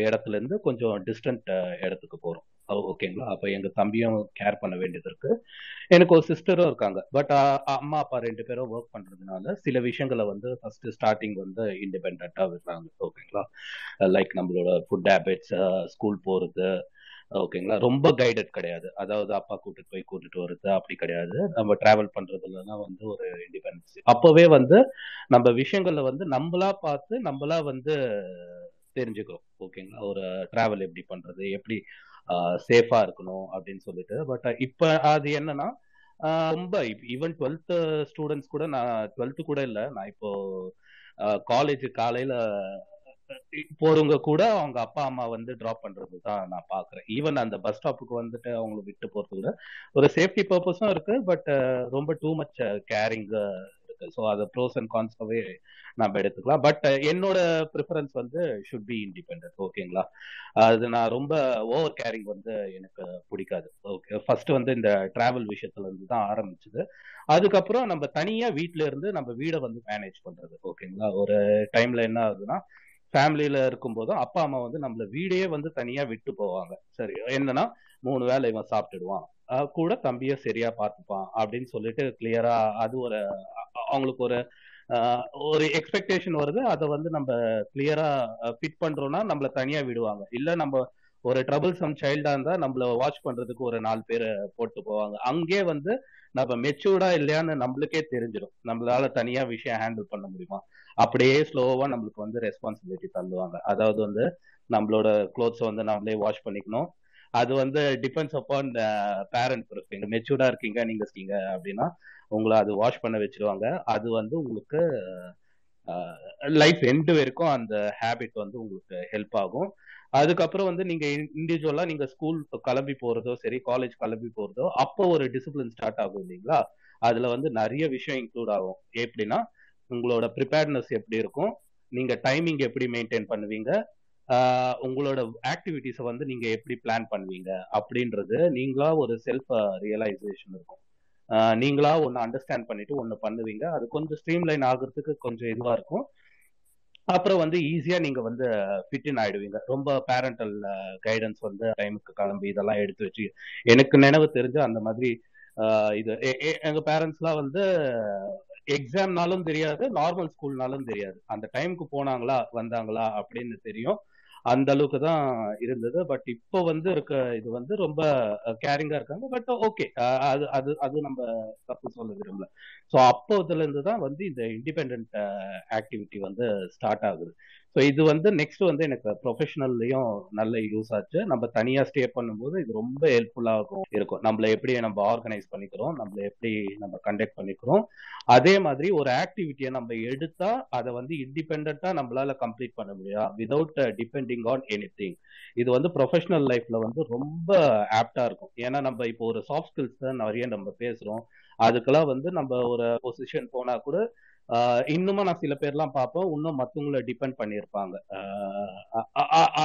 S20: இடத்துல இருந்து கொஞ்சம் டிஸ்டன்ட் இடத்துக்கு போகிறோம் ஓகேங்களா அப்போ எங்கள் தம்பியும் கேர் பண்ண வேண்டியது இருக்கு எனக்கு ஒரு சிஸ்டரும் இருக்காங்க பட் அம்மா அப்பா ரெண்டு பேரும் ஒர்க் பண்ணுறதுனால சில விஷயங்களை வந்து ஃபர்ஸ்ட் ஸ்டார்டிங் வந்து இண்டிபெண்ட்டாக விடுறாங்க ஓகேங்களா லைக் நம்மளோட ஃபுட் ஹேபிட்ஸ் ஸ்கூல் போகிறது ஓகேங்களா ரொம்ப கைடட் கிடையாது அதாவது அப்பா கூட்டிட்டு போய் கூட்டிட்டு வருது அப்படி கிடையாது நம்ம டிராவல் பண்றதுலாம் வந்து ஒரு இண்டிபெண்டன்ஸ் அப்பவே வந்து நம்ம விஷயங்களை வந்து நம்மளா பார்த்து நம்மளா வந்து தெரிஞ்சுக்கிறோம் ஓகேங்களா ஒரு டிராவல் எப்படி பண்றது எப்படி சேஃபா இருக்கணும் அப்படின்னு சொல்லிட்டு பட் இப்ப அது என்னன்னா ரொம்ப ஈவன் டுவெல்த் ஸ்டூடெண்ட்ஸ் கூட நான் டுவெல்த்து கூட இல்லை நான் இப்போ காலேஜ் காலையில போறவங்க கூட அவங்க அப்பா அம்மா வந்து டிராப் பண்றது தான் நான் பாக்குறேன் ஈவன் அந்த பஸ் ஸ்டாப்புக்கு வந்துட்டு அவங்களை விட்டு போறது கூட ஒரு சேஃப்டி பர்பஸும் இருக்கு பட் ரொம்ப டூ மச் கேரிங் இருக்கு ஸோ அதை ப்ரோஸ் அண்ட் கான்ஸாவே நம்ம எடுத்துக்கலாம் பட் என்னோட ப்ரிஃபரன்ஸ் வந்து ஷுட் பி இண்டிபெண்ட் ஓகேங்களா அது நான் ரொம்ப ஓவர் கேரிங் வந்து எனக்கு பிடிக்காது ஓகே ஃபர்ஸ்ட் வந்து இந்த டிராவல் விஷயத்துல இருந்து தான் ஆரம்பிச்சது அதுக்கப்புறம் நம்ம தனியா வீட்டுல இருந்து நம்ம வீடை வந்து மேனேஜ் பண்றது ஓகேங்களா ஒரு டைம்ல என்ன ஆகுதுன்னா ஃபேமிலியில இருக்கும்போதும் அப்பா அம்மா வந்து நம்மள வீடே வந்து தனியா விட்டு போவாங்க சரி என்னன்னா மூணு வேலை இவன் சாப்பிட்டுடுவான் கூட தம்பிய சரியா பார்த்துப்பான் அப்படின்னு சொல்லிட்டு கிளியரா அது ஒரு அவங்களுக்கு ஒரு ஒரு எக்ஸ்பெக்டேஷன் வருது அதை வந்து நம்ம கிளியரா ஃபிட் பண்றோம்னா நம்மள தனியா விடுவாங்க இல்ல நம்ம ஒரு ட்ரபிள் சம் சைல்டா இருந்தா நம்மள வாட்ச் பண்றதுக்கு ஒரு நாலு பேர் போட்டு போவாங்க அங்கே வந்து நம்ம மெச்சூர்டா இல்லையான்னு நம்மளுக்கே தெரிஞ்சிடும் நம்மளால தனியா விஷயம் ஹேண்டில் பண்ண முடியுமா அப்படியே ஸ்லோவா நம்மளுக்கு வந்து ரெஸ்பான்சிபிலிட்டி தள்ளுவாங்க அதாவது வந்து நம்மளோட க்ளோத்ஸை வந்து நம்மளே வாஷ் பண்ணிக்கணும் அது வந்து டிபெண்ட்ஸ் அப்பான் பேரண்ட் இருக்கீங்க மெச்சூர்டா இருக்கீங்க நீங்க இருக்கீங்க அப்படின்னா உங்களை அது வாஷ் பண்ண வச்சிருவாங்க அது வந்து உங்களுக்கு லைஃப் எண்டு வரைக்கும் அந்த ஹேபிட் வந்து உங்களுக்கு ஹெல்ப் ஆகும் அதுக்கப்புறம் வந்து நீங்க இண்டிவிஜுவலா நீங்க ஸ்கூல் கிளம்பி போறதோ சரி காலேஜ் கிளம்பி போறதோ அப்போ ஒரு டிசிப்ளின் ஸ்டார்ட் ஆகும் இல்லைங்களா அதுல வந்து நிறைய விஷயம் இன்க்ளூட் ஆகும் எப்படின்னா உங்களோட ப்ரிப்பேர்ட்னஸ் எப்படி இருக்கும் நீங்க டைமிங் எப்படி மெயின்டைன் பண்ணுவீங்க உங்களோட ஆக்டிவிட்டிஸை வந்து நீங்க எப்படி பிளான் பண்ணுவீங்க அப்படின்றது நீங்களா ஒரு செல்ஃப் ரியலைசேஷன் இருக்கும் நீங்களா ஒன்று அண்டர்ஸ்டாண்ட் பண்ணிட்டு ஒன்று பண்ணுவீங்க அது கொஞ்சம் ஸ்ட்ரீம் லைன் ஆகுறதுக்கு கொஞ்சம் இதுவாக இருக்கும் அப்புறம் வந்து ஈஸியாக நீங்கள் வந்து ஃபிட்டின் ஆயிடுவீங்க ரொம்ப பேரண்டல் கைடன்ஸ் வந்து டைமுக்கு கிளம்பி இதெல்லாம் எடுத்து வச்சு எனக்கு நினைவு தெரிஞ்சு அந்த மாதிரி இது எங்கள் பேரண்ட்ஸ்லாம் வந்து எக்ஸாம்னாலும் தெரியாது நார்மல் ஸ்கூல்னாலும் தெரியாது அந்த டைமுக்கு போனாங்களா வந்தாங்களா அப்படின்னு தெரியும் அந்த அளவுக்கு தான் இருந்தது பட் இப்போ வந்து இருக்க இது வந்து ரொம்ப கேரிங்கா இருக்காங்க பட் ஓகே அது அது அது நம்ம தப்பு சொல்ல விரும்பல ஸோ அப்போதுல இருந்து தான் வந்து இந்த இண்டிபெண்ட் ஆக்டிவிட்டி வந்து ஸ்டார்ட் ஆகுது ஸோ இது வந்து நெக்ஸ்ட் வந்து எனக்கு ப்ரொஃபஷனல்லையும் நல்ல யூஸ் ஆச்சு நம்ம தனியாக ஸ்டே பண்ணும்போது இது ரொம்ப ஹெல்ப்ஃபுல்லாக இருக்கும் நம்மளை எப்படி நம்ம ஆர்கனைஸ் பண்ணிக்கிறோம் நம்மளை எப்படி நம்ம கண்டக்ட் பண்ணிக்கிறோம் அதே மாதிரி ஒரு ஆக்டிவிட்டியை நம்ம எடுத்தா அதை வந்து இண்டிபெண்ட்டாக நம்மளால கம்ப்ளீட் பண்ண முடியா without depending on anything இது வந்து ப்ரொஃபஷனல் லைஃப்ல வந்து ரொம்ப ஆப்டா இருக்கும் ஏன்னா நம்ம இப்போ ஒரு சாஃப்ட் ஸ்கில்ஸ் நிறைய நம்ம பேசுறோம் அதுக்கெல்லாம் வந்து நம்ம ஒரு பொசிஷன் போனா கூட இன்னுமா நான் சில பேர்லாம் பார்ப்போம் இன்னும் மத்தவங்களை டிபெண்ட் பண்ணியிருப்பாங்க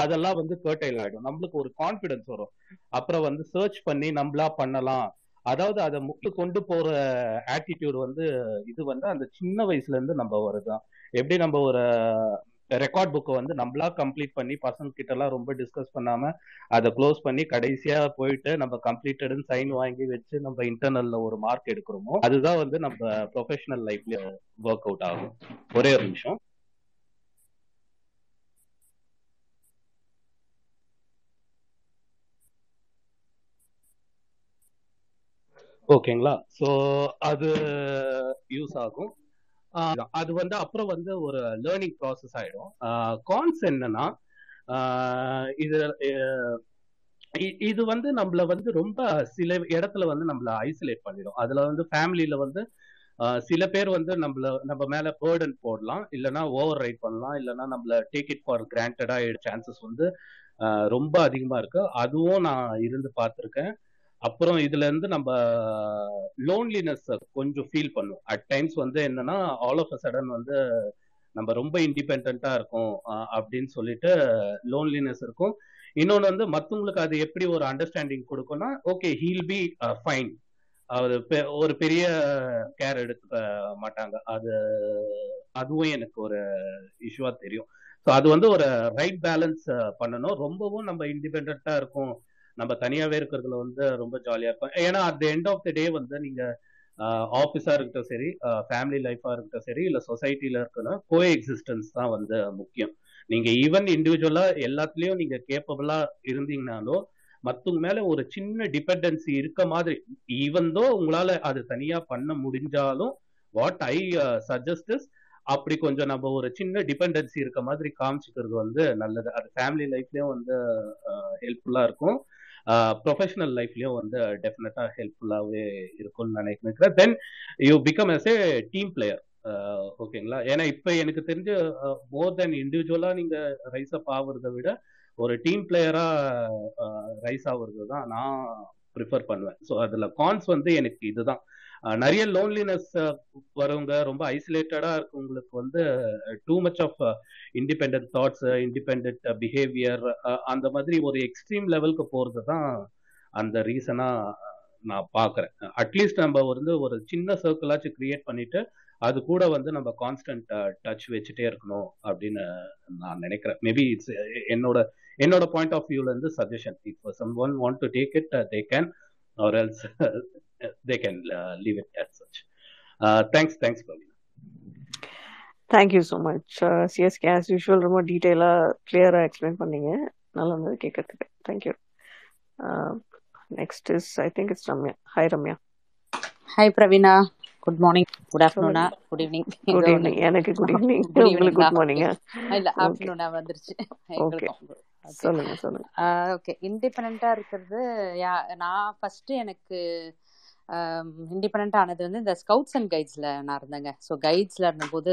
S20: அதெல்லாம் வந்து ஃபர்டைல் ஆகிடும் நம்மளுக்கு ஒரு கான்ஃபிடன்ஸ் வரும் அப்புறம் வந்து சர்ச் பண்ணி நம்மளா பண்ணலாம் அதாவது அதை முட்டு கொண்டு போற ஆட்டிடியூட் வந்து இது வந்து அந்த சின்ன வயசுல இருந்து நம்ம வருதான் எப்படி நம்ம ஒரு ரெக்கார்ட் புக்கை வந்து நம்மளா கம்ப்ளீட் பண்ணி பசங்க கிட்ட எல்லாம் ரொம்ப டிஸ்கஸ் பண்ணாம அதை க்ளோஸ் பண்ணி கடைசியா போயிட்டு நம்ம கம்ப்ளீட்டடுன்னு சைன் வாங்கி வச்சு நம்ம இன்டர்னல்ல ஒரு மார்க் எடுக்கிறோமோ அதுதான் வந்து நம்ம ப்ரொஃபஷனல் லைஃப்ல ஒர்க் அவுட் ஆகும் ஒரே ஒரு நிமிஷம் ஓகேங்களா ஸோ அது யூஸ் ஆகும் அது வந்து அப்புறம் வந்து ஒரு லேர்னிங் ப்ராசஸ் ஆயிடும் கான்ஸ் என்னன்னா இது இது வந்து நம்மள வந்து ரொம்ப சில இடத்துல வந்து நம்மள ஐசோலேட் பண்ணிடும் அதுல வந்து ஃபேமிலியில வந்து சில பேர் வந்து நம்மள நம்ம மேல பேர்டன் போடலாம் இல்லைன்னா ஓவர் ரைட் பண்ணலாம் இல்லைன்னா நம்மள டேக் இட் ஃபார் கிராண்டடா சான்சஸ் வந்து ரொம்ப அதிகமா இருக்கு அதுவும் நான் இருந்து பார்த்துருக்கேன் அப்புறம் இதுல இருந்து நம்ம லோன்லினஸ் கொஞ்சம் ஃபீல் பண்ணும் அட் டைம்ஸ் வந்து என்னன்னா ஆல் ஆஃப் அ சடன் வந்து நம்ம ரொம்ப இண்டிபெண்டா இருக்கும் அப்படின்னு சொல்லிட்டு லோன்லினஸ் இருக்கும் இன்னொன்று வந்து மற்றவங்களுக்கு அது எப்படி ஒரு அண்டர்ஸ்டாண்டிங் கொடுக்கும்னா ஓகே ஹீல் பி ஃபைன் அவர் ஒரு பெரிய கேர் எடுத்துக்க மாட்டாங்க அது அதுவும் எனக்கு ஒரு இஷ்யூவா தெரியும் ஸோ அது வந்து ஒரு ரைட் பேலன்ஸ் பண்ணணும் ரொம்பவும் நம்ம இண்டிபெண்டா இருக்கும் நம்ம தனியாவே இருக்கிறதுல வந்து ரொம்ப ஜாலியா இருக்கும் ஏன்னா at the end of the day வந்து நீங்க ஆஃபீஸா இருக்கட்டும் சரி ஃபேமிலி லைஃபா இருக்கட்டும் சரி இல்ல சொசைட்டில இருக்கணும் கோ எக்ஸிஸ்டன்ஸ் தான் வந்து முக்கியம் நீங்க ஈவன் இண்டிவிஜுவலா எல்லாத்துலயும் நீங்க கேப்பபிளா இருந்தீங்கனாலும் மத்தவங்க மேல ஒரு சின்ன டிபெண்டன்சி இருக்க மாதிரி ஈவன் தோ உங்களால அது தனியா பண்ண முடிஞ்சாலும் வாட் ஐ சஜஸ்ட் இஸ் அப்படி கொஞ்சம் நம்ம ஒரு சின்ன டிபெண்டன்சி இருக்க மாதிரி காமிச்சுக்கிறது வந்து நல்லது அது ஃபேமிலி லைஃப்லயும் வந்து ஹெல்ப்ஃபுல்லா இருக்கும் ப்ரொஃபஷனல் லைஃப்லயும் வந்து டெஃபினட்டாக ஹெல்ப்ஃபுல்லாகவே இருக்கும்னு நினைக்கிறேன் then you become as a team player ஓகேங்களா ஏன்னா இப்போ எனக்கு தெரிஞ்சு மோர் தென் இண்டிவிஜுவலாக நீங்கள் ரைஸ் அப் ஆகுறத விட ஒரு டீம் பிளேயராக ரைஸ் ஆகுறது தான் நான் ப்ரிஃபர் பண்ணுவேன் ஸோ அதில் கான்ஸ் வந்து எனக்கு இதுதான் நிறைய லோன்லினஸ் வரவங்க ரொம்ப ஐசோலேட்டடா இருக்கவங்களுக்கு வந்து too much of independent thoughts independent behaviour அந்த மாதிரி ஒரு எக்ஸ்ட்ரீம் லெவலுக்கு போறது தான் அந்த ரீசனா நான் பாக்குறேன் அட்லீஸ்ட் நம்ம வந்து ஒரு சின்ன சர்க்கிளாச்சும் கிரியேட் பண்ணிட்டு அது கூட வந்து நம்ம கான்ஸ்டன்ட் டச் வச்சுட்டே இருக்கணும் அப்படின்னு நான் நினைக்கிறேன் மேபி இட்ஸ் என்னோட என்னோட பாயிண்ட் ஆஃப் வியூல இருந்து suggestion if someone want to take it they can or else Uh, they can uh, leave it as such. Uh, thanks, thanks, Pravina. Thank you
S19: so much CSK as usual ரொம்ப டீட்டெயிலாக கிளியராக explain பண்ணீங்க நல்லா இருந்தது கேட்கறதுக்கு thank you next is I think it's Ramya hi Ramya
S21: hi Pravina good morning good ஆஃப்டர்நூனா good evening
S19: good evening எனக்கு good evening உங்களுக்கு குட் மார்னிங்
S21: இல்ல ஆஃப்டர்நூனா
S19: வந்துருச்சு ஓகே சொல்லுங்க
S21: சொல்லுங்க ஓகே இன்டிபெண்டன்ட்டா இருக்குது நான் ஃபர்ஸ்ட் எனக்கு இண்டிபெண்ட்டாக ஆனது வந்து இந்த ஸ்கவுட்ஸ் அண்ட் கைட்ஸில் நான் இருந்தேங்க ஸோ கைட்ஸில் இருந்தபோது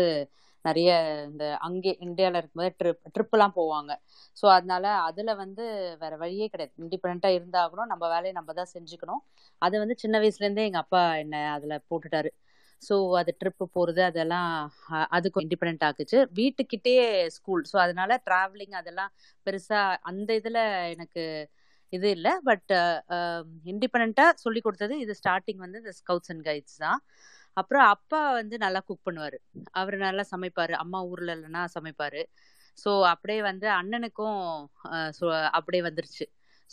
S21: நிறைய இந்த அங்கே இந்தியாவில் இருக்கும்போது ட்ரிப் ட்ரிப்பெலாம் போவாங்க ஸோ அதனால அதில் வந்து வேறு வழியே கிடையாது இண்டிபெண்ட்டாக இருந்தாகணும் நம்ம வேலையை நம்ம தான் செஞ்சுக்கணும் அது வந்து சின்ன வயசுலேருந்தே எங்கள் அப்பா என்னை அதில் போட்டுட்டாரு ஸோ அது ட்ரிப்பு போகிறது அதெல்லாம் அதுக்கும் இண்டிபெண்ட் ஆக்குச்சு வீட்டுக்கிட்டேயே ஸ்கூல் ஸோ அதனால ட்ராவலிங் அதெல்லாம் பெருசாக அந்த இதில் எனக்கு இது இல்லை பட் இண்டிபெண்ட்டாக சொல்லி கொடுத்தது இது ஸ்டார்டிங் வந்து இந்த ஸ்கவுட்ஸ் அண்ட் கைட்ஸ் தான் அப்புறம் அப்பா வந்து நல்லா குக் பண்ணுவார் அவர் நல்லா சமைப்பார் அம்மா ஊரில் இல்லைன்னா சமைப்பார் ஸோ அப்படியே வந்து அண்ணனுக்கும் அப்படியே வந்துருச்சு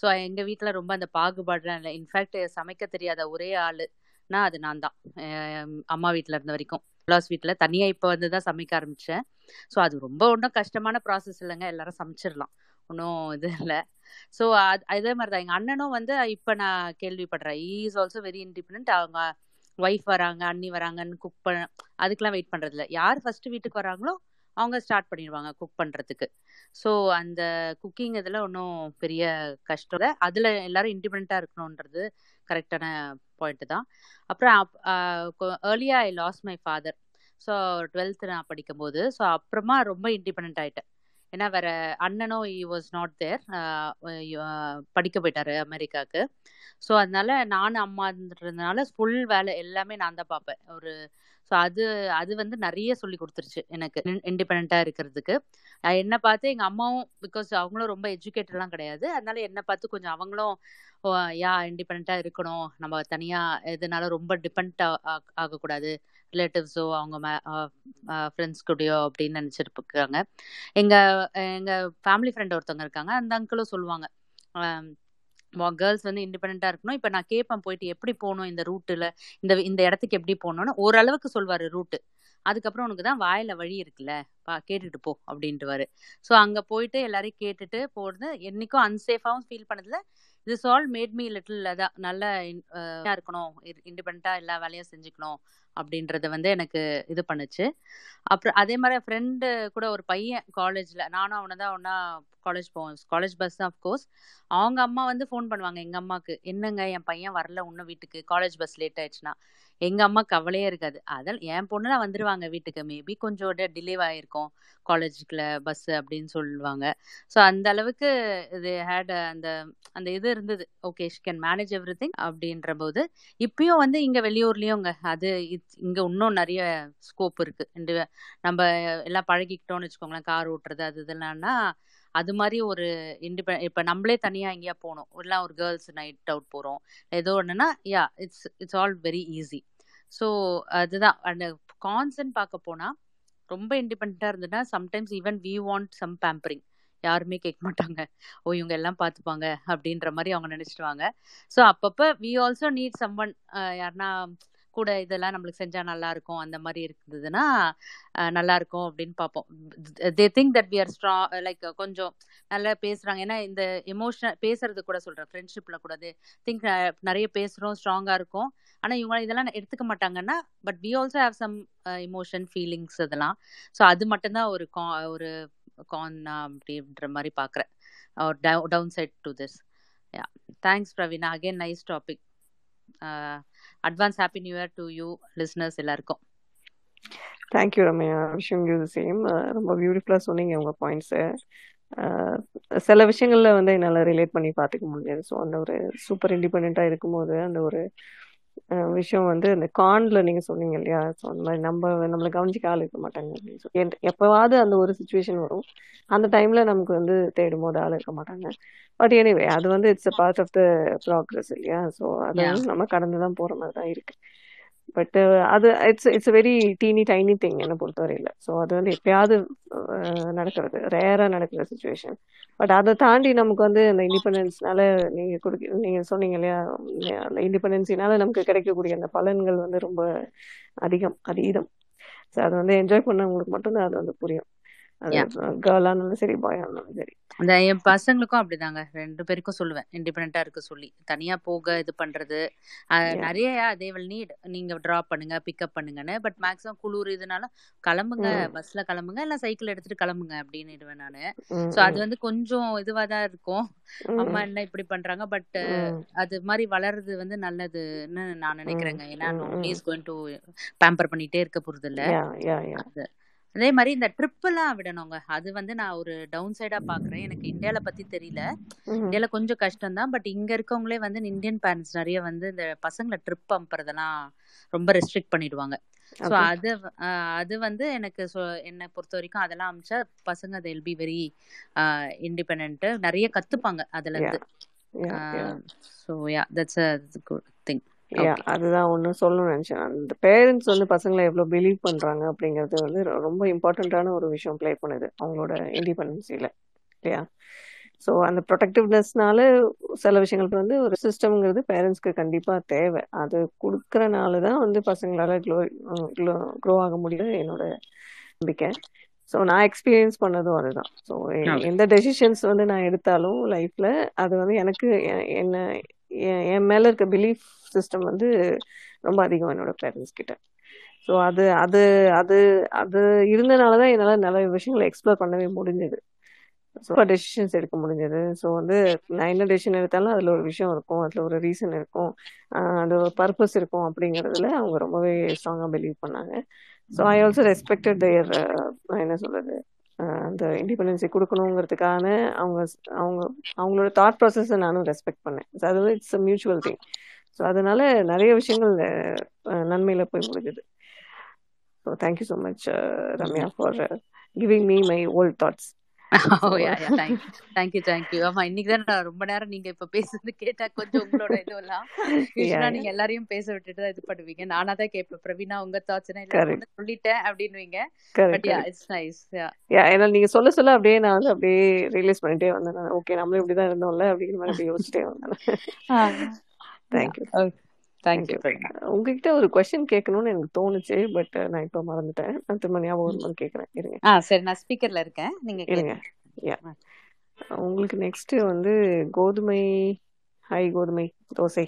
S21: ஸோ எங்கள் வீட்டில் ரொம்ப அந்த பாகுபாடுலாம் இல்லை இன்ஃபேக்ட் சமைக்க தெரியாத ஒரே ஆளுனா அது நான் தான் அம்மா வீட்டில் இருந்த வரைக்கும் பிளாஸ் வீட்டில் தனியாக இப்போ வந்து தான் சமைக்க ஆரம்பித்தேன் ஸோ அது ரொம்ப ஒன்றும் கஷ்டமான ப்ராசஸ் இல்லைங்க எல்லாரும் சமைச்சிடலாம் ஒன்றும் இது இல்லை ஸோ அது அதே மாதிரி தான் எங்கள் அண்ணனும் வந்து இப்போ நான் கேள்விப்படுறேன் he is also very independent அவங்க ஒய்ஃப் வராங்க அண்ணி வராங்கன்னு குக் பண்ண அதுக்கெலாம் வெயிட் பண்ணுறதில்ல யார் ஃபஸ்ட்டு வீட்டுக்கு வராங்களோ அவங்க ஸ்டார்ட் பண்ணிடுவாங்க குக் பண்ணுறதுக்கு ஸோ அந்த குக்கிங் இதில் ஒன்றும் பெரிய கஷ்டம் இல்லை அதில் எல்லோரும் இண்டிபெண்ட்டாக இருக்கணுன்றது கரெக்டான பாயிண்ட் தான் அப்புறம் ஏர்லியாக I lost my father so twelfth நான் படிக்கும்போது ஸோ அப்புறமா ரொம்ப இண்டிபெண்ட் ஆகிட்டேன் ஏன்னா வேற அண்ணனோ இ வாஸ் நாட் தேர் படிக்க போயிட்டாரு அமெரிக்காவுக்கு ஸோ அதனால நானும் அம்மா இருந்ததுனால இருந்தனால ஃபுல் வேலை எல்லாமே நான் தான் பார்ப்பேன் ஒரு ஸோ அது அது வந்து நிறைய சொல்லி கொடுத்துருச்சு எனக்கு இண்டிபெண்ட்டாக இருக்கிறதுக்கு என்னை பார்த்து எங்கள் அம்மாவும் பிகாஸ் அவங்களும் ரொம்ப எஜுகேட்டட்லாம் கிடையாது அதனால என்னை பார்த்து கொஞ்சம் அவங்களும் யா இண்டிபெண்ட்டாக இருக்கணும் நம்ம தனியாக எதனால ரொம்ப டிபெண்ட் ஆகக்கூடாது ரிலேட்டிவ்ஸோ அவங்க ஃப்ரெண்ட்ஸ் கூடயோ அப்படின்னு நினச்சிட்டு இருக்காங்க எங்கள் எங்கள் ஃபேமிலி ஃப்ரெண்ட் ஒருத்தவங்க இருக்காங்க அந்த அங்கிளும் சொல்லுவாங்க கேர்ள்ஸ் வந்து இண்டிபெண்ட்டாக இருக்கணும் இப்போ நான் கேட்பேன் போயிட்டு எப்படி போகணும் இந்த ரூட்டில் இந்த இந்த இடத்துக்கு எப்படி போகணும்னு ஓரளவுக்கு சொல்வார் ரூட்டு அதுக்கப்புறம் உனக்கு தான் வாயில வழி இருக்குல்ல பா கேட்டுட்டு போ அப்படின்ட்டுவாரு ஸோ அங்கே போயிட்டு எல்லாரையும் கேட்டுட்டு போகிறது என்றைக்கும் அன்சேஃபாகவும் ஃபீல் பண்ணதுல this all made me little அதான் நல்ல இருக்கணும் இண்டிபெண்டாக எல்லா வேலையும் செஞ்சுக்கணும் அப்படின்றத வந்து எனக்கு இது பண்ணுச்சு அப்புறம் அதே மாதிரி ஃப்ரெண்டு கூட ஒரு பையன் காலேஜில் நானும் அவனை தான் ஒன்றா காலேஜ் போவோம் காலேஜ் பஸ் தான் அஃப்கோர்ஸ் அவங்க அம்மா வந்து ஃபோன் பண்ணுவாங்க எங்கள் அம்மாவுக்கு என்னங்க என் பையன் வரல இன்னும் வீட்டுக்கு காலேஜ் பஸ் லேட் ஆயிடுச்சுன்னா எங்கள் அம்மா கவலையே இருக்காது அதனால் என் பொண்ணுலாம் வந்துடுவாங்க வீட்டுக்கு மேபி கொஞ்சம் டிலே ஆகிருக்கும் காலேஜுக்குள்ள பஸ் அப்படின்னு சொல்லுவாங்க ஸோ அந்த அளவுக்கு இது ஹேட் அந்த அந்த இது இருந்தது okay she can manage everything அப்படின்ற போது இப்பயும் வந்து இங்கே வெளியூர்லேயும் அது இங்கே இன்னும் நிறைய ஸ்கோப் இருக்குது நம்ம எல்லாம் பழகிக்கிட்டோம்னு வச்சுக்கோங்களேன் கார் ஓட்டுறது அது இதெல்லாம்னா அது மாதிரி ஒரு இண்டிபெண்ட் இப்போ நம்மளே தனியாக எங்கேயா போகணும் இல்லை ஒரு கேர்ள்ஸ் நைட் அவுட் போகிறோம் ஏதோ ஒன்றுனா yeah it's it's all very easy so அதுதான் அந்த கான்சன்ட் பார்க்க போனால் ரொம்ப இண்டிபெண்ட்டாக இருந்ததுன்னா sometimes even we want some pampering யாருமே கேட்க மாட்டாங்க ஓ இவங்க எல்லாம் பார்த்துப்பாங்க அப்படின்ற மாதிரி அவங்க நினச்சிடுவாங்க ஸோ அப்பப்போ we also need someone யாருன்னா கூட இதெல்லாம் நம்மளுக்கு செஞ்சா நல்லா இருக்கும் அந்த மாதிரி இருந்ததுன்னா நல்லா இருக்கும் அப்படின்னு பார்ப்போம் they think that we are like கொஞ்சம் நல்லா பேசுறாங்க ஏன்னா இந்த எமோஷனல் பேசுறது கூட சொல்றேன் ஃப்ரெண்ட்ஷிப்ல கூட திங்க் நிறைய பேசுறோம் ஸ்ட்ராங்கா இருக்கும் ஆனா இவங்க இதெல்லாம் எடுத்துக்க மாட்டாங்கன்னா but we also have some emotion feelings இதெல்லாம் ஸோ அது மட்டும்தான் ஒரு கா ஒரு கான் அப்படின்ற மாதிரி பார்க்குறேன் downside to this yeah thanks Praveena again nice topic advance happy new year to you listeners எல்லாருக்கும் தேங்க் யூ ரம்யா விஷயம் யூ சேம் ரொம்ப பியூட்டிஃபுல்லாக சொன்னீங்க உங்கள்
S19: பாயிண்ட்ஸை சில விஷயங்களில் வந்து என்னால் ரிலேட் பண்ணி பார்த்துக்க முடியாது ஸோ அந்த ஒரு சூப்பர் இண்டிபெண்ட்டாக இருக்கும்போது அந்த ஒரு விஷயம் வந்து இந்த கான்ல நீங்க சொன்னீங்க இல்லையா ஸோ அந்த மாதிரி நம்ம நம்மளை கவனிச்சுக்க ஆள் இருக்க மாட்டாங்க அப்படின்னு சொல்லி எப்பவாவது அந்த ஒரு சுச்சுவேஷன் வரும் அந்த டைம்ல நமக்கு வந்து தேடும் போது ஆள் இருக்க மாட்டாங்க பட் எனிவே அது வந்து it's a part of the progress இல்லையா ஸோ அது நம்ம கடந்து தான் போற மாதிரி தான் இருக்கு பட் uh, அது it's it's very teeny tiny thing என்னை பொறுத்தவரையில் ஸோ அது வந்து எப்பயாவது uh, நடக்கிறது ரேராக நடக்கிற சுச்சுவேஷன் பட் அதை தாண்டி நமக்கு வந்து அந்த இண்டிபெண்டன்ஸ்னால நீங்கள் கொடுக்க நீங்கள் சொன்னீங்க இல்லையா அந்த இண்டிபெண்டன்ஸினால நமக்கு கிடைக்கக்கூடிய அந்த பலன்கள் வந்து ரொம்ப அதிகம் அதீதம் ஸோ அது வந்து என்ஜாய் பண்ணவங்களுக்கு மட்டும்தான் அது வந்து புரியும் இருந்தாலும்
S21: சரி பாயா இருந்தாலும் சரி அந்த என் பசங்களுக்கும் அப்படிதாங்க ரெண்டு பேருக்கும் சொல்லுவேன் இண்டிபெண்டா இருக்க சொல்லி தனியா போக இது பண்றது நிறைய அதே நீட் நீங்க டிராப் பண்ணுங்க பிக்கப் பண்ணுங்கன்னு பட் மேக்ஸிமம் குளிர் இதனால கிளம்புங்க பஸ்ல கிளம்புங்க இல்ல சைக்கிள் எடுத்துட்டு கிளம்புங்க அப்படின்னுடுவேன் நானு சோ அது வந்து கொஞ்சம் இதுவா தான் இருக்கும் அம்மா என்ன இப்படி பண்றாங்க பட் அது மாதிரி வளர்றது வந்து நல்லதுன்னு நான் நினைக்கிறேங்க ஏன்னா nobody is going to pamper பண்ணிட்டே இருக்க போறது இல்ல அதே மாதிரி இந்த ட்ரிப் எல்லாம் விடணுங்க அது வந்து நான் ஒரு டவுன் சைடா பாக்குறேன் எனக்கு இந்தியால பத்தி தெரியல இந்தியால கொஞ்சம் கஷ்டம் தான் பட் இங்க இருக்கவங்களே வந்து இந்தியன் பேரண்ட்ஸ் நிறைய வந்து இந்த பசங்களை ட்ரிப் அனுப்புறதெல்லாம் ரொம்ப ரெஸ்ட்ரிக்ட் பண்ணிடுவாங்க ஸோ அது அது வந்து எனக்கு ஸோ என்னை பொறுத்த வரைக்கும் அதெல்லாம் அமிச்சா பசங்க அது பி வெரி இண்டிபெண்ட் நிறைய கத்துப்பாங்க அதுல
S19: இருந்து so yeah that's good yeah அதுதான் ஒன்று சொல்லணும்னு நினச்சேன் அந்த பேரண்ட்ஸ் வந்து பசங்களை எவ்வளோ பிலீவ் பண்ணுறாங்க அப்படிங்கிறது வந்து ரொம்ப இம்பார்ட்டன்ட்டான ஒரு விஷயம் ப்ளே பண்ணுது. அவங்களோட இண்டிபெண்டன்ஸில. இல்லையா? ஸோ அந்த ப்ரொடெக்டிவ்னஸ்னால சில விஷயங்களுக்கு வந்து ஒரு சிஸ்டம்ங்கிறது பேரண்ட்ஸ்க்கு கண்டிப்பாக தேவை. அது கொடுக்குறனால தான் வந்து பசங்களால் க்ளோ க்ளோ க்ரோ ஆக முடியுது என்னோட நம்பிக்கை. ஸோ நான் எக்ஸ்பீரியன்ஸ் பண்ணதும் அதுதான். ஸோ எந்த டெசிஷன்ஸ் வந்து நான் எடுத்தாலும் லைஃப்பில் அது வந்து எனக்கு எ என்ன எ என் மேலே இருக்க பிலீஃப் சிஸ்டம் வந்து ரொம்ப அதிகம் என்னோட பேரண்ட்ஸ் கிட்ட ஸோ அது அது அது அது இருந்தனால தான் என்னால் நிறைய விஷயங்களை எக்ஸ்ப்ளோர் பண்ணவே முடிஞ்சது ஸோ டெசிஷன்ஸ் எடுக்க முடிஞ்சது ஸோ வந்து நான் என்ன டெசிஷன் எடுத்தாலும் அதில் ஒரு விஷயம் இருக்கும் அதில் ஒரு ரீசன் இருக்கும் அது ஒரு பர்பஸ் இருக்கும் அப்படிங்கிறதுல அவங்க ரொம்பவே ஸ்ட்ராங்காக பிலீவ் பண்ணாங்க ஸோ ஐ ஆல்சோ ரெஸ்பெக்டட் நான் என்ன சொல்கிறது அந்த இண்டிபெண்டன்ஸை கொடுக்கணுங்கிறதுக்கான அவங்க அவங்க அவங்களோட தாட் ப்ராசஸை நானும் ரெஸ்பெக்ட் பண்ணேன் அதாவது இட்ஸ் மியூச்சுவல் திங் ஸோ அதனால நிறைய விஷயங்கள் நன்மையில போய் முடிஞ்சது so thank you so much Ramya for giving me my old
S21: thoughts thank you ஆமா ரொம்ப நேரம் நீங்க இப்ப பேசுறது கேட்டா கொஞ்சம் உங்களோட இதுவெல்லாம் நீங்க எல்லாரையும் பேச விட்டுட்டு இது பண்ணுவீங்க நானா தான் பிரவீனா உங்க தாட்ஸ்னா சொல்லிட்டேன்
S19: நீங்க சொல்ல சொல்ல அப்படியே அப்படியே பண்ணிட்டே வந்தேன் ஓகே நம்மளும் இருந்தோம்ல யோசிச்சிட்டே தேங்க்யூ தேங்க்யூ oh, உங்ககிட்ட ஒரு கொஸ்டின் கேட்கணும்னு எனக்கு தோணுச்சு பட் நான் இப்போ மறந்துட்டேன் நான் திரும்ப ஞாபகம் வரும்போது கேட்குறேன் இருங்க ஆ சரி நான் ஸ்பீக்கர்ல இருக்கேன் நீங்க இருங்க உங்களுக்கு நெக்ஸ்ட் வந்து Kothumai hi Kothumai Dosai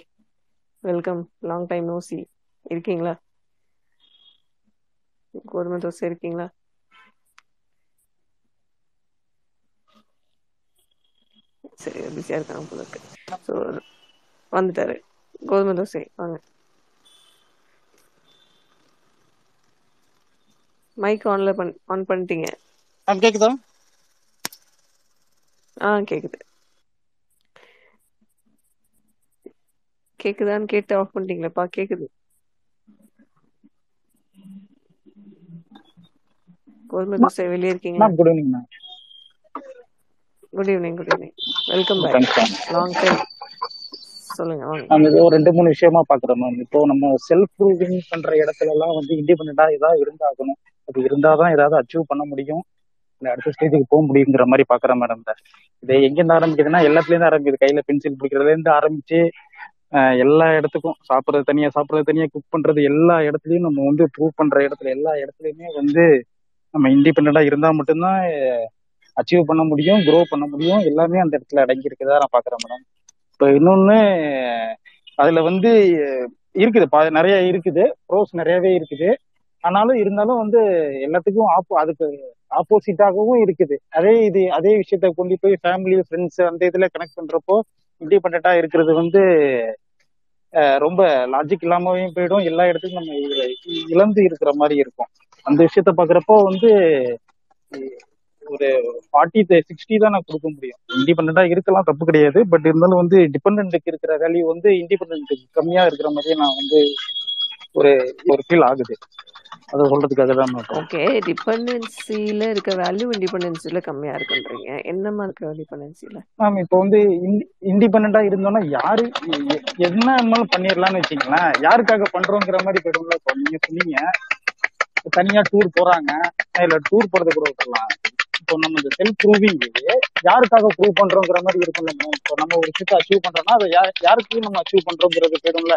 S19: welcome long time no see இருக்கீங்களா கோதுமை தோசை இருக்கீங்களா சரி பிஸியாக இருக்காங்க போல இருக்கு ஸோ வந்துட்டாரு கோதுமை தோசை வாங்க மைக் ஆன்ல பண்ண ஆன் பண்ணிட்டீங்க
S18: கேக்குதா ஆ
S19: கேக்குது கேக்குதான்னு கேட்டு ஆஃப் பா கேக்குது கோதுமை தோசை வெளிய இருக்கீங்க
S18: good evening
S19: good evening good evening welcome
S18: back long time சொல்லுங்க அந்த ஒரு ரெண்டு மூணு விஷயமா பாக்குறோம் மேம் இப்போ நம்ம செல்ஃப் ப்ரூவிங் பண்ற இடத்துல எல்லாம் வந்து இண்டிபெண்டா ஏதாவது இருந்தாகணும் அது இருந்தாதான் ஏதாவது அச்சீவ் பண்ண முடியும் அடுத்த ஸ்டேஜுக்கு போக முடியுங்கிற மாதிரி பாக்குற மேடம் இது எங்க இருந்து ஆரம்பிக்குதுன்னா எல்லாத்துலயும் இருந்து ஆரம்பிக்குது கையில பென்சில் பிடிக்கிறதுல இருந்து ஆரம்பிச்சு எல்லா இடத்துக்கும் சாப்பிட்றது தனியா சாப்பிட்றது தனியா குக் பண்றது எல்லா இடத்துலயும் நம்ம வந்து ப்ரூவ் பண்ற இடத்துல எல்லா இடத்துலயுமே வந்து நம்ம இண்டிபெண்டா இருந்தா மட்டும்தான் அச்சீவ் பண்ண முடியும் க்ரோ பண்ண முடியும் எல்லாமே அந்த இடத்துல அடங்கி இருக்குதா நான் பாக்குறேன் மேடம் இப்போ இன்னொன்னு அதுல வந்து இருக்குது பா நிறைய இருக்குது ப்ரோஸ் நிறையவே இருக்குது ஆனாலும் இருந்தாலும் வந்து எல்லாத்துக்கும் ஆப்போ அதுக்கு ஆப்போசிட்டாகவும் இருக்குது அதே இது அதே விஷயத்த கொண்டு போய் ஃபேமிலி ஃப்ரெண்ட்ஸ் அந்த இதுல கனெக்ட் பண்றப்போ இண்டிபெண்டா இருக்கிறது வந்து ரொம்ப லாஜிக் இல்லாமவும் போயிடும் எல்லா இடத்துக்கும் நம்ம இழந்து இருக்கிற மாதிரி இருக்கும் அந்த விஷயத்த பாக்குறப்போ வந்து ஒரு ஃபார்ட்டி சிக்ஸ்டி தான் நான் கொடுக்க முடியும் இண்டிபெண்டா இருக்கலாம் தப்பு கிடையாது பட் இருந்தாலும் வந்து டிபெண்ட்டுக்கு இருக்கிற வேல்யூ வந்து இண்டிபெண்ட்டுக்கு கம்மியா இருக்கிற மாதிரி நான் வந்து ஒரு ஒரு ஃபீல் ஆகுது அதை சொல்றதுக்காக
S19: தான் ஓகே டிபெண்டன்சில இருக்க வேல்யூ இண்டிபெண்டன்சில கம்மியா இருக்குன்றீங்க என்னமா இருக்க டிபெண்டன்சில மேம் இப்போ வந்து
S18: இண்டிபெண்டா இருந்தோம்னா யாரு என்ன இருந்தாலும் பண்ணிடலாம்னு வச்சுங்களேன் யாருக்காக பண்றோங்கிற மாதிரி போயிடும்ல இப்போ நீங்க சொன்னீங்க தனியா டூர் போறாங்க இல்ல டூர் போறது கூட விட்டுலாம் இப்போ நம்ம இந்த செல்ஃப் ப்ரூவிங் யாருக்காக ப்ரூவ் பண்றோங்கிற மாதிரி இருக்கும்ல இப்போ நம்ம ஒரு விஷயத்தை அச்சீவ் பண்றோம்னா அதை யார் யாருக்கும் நம்ம அச்சீவ் பண்றோங்கிறது போயிடும்ல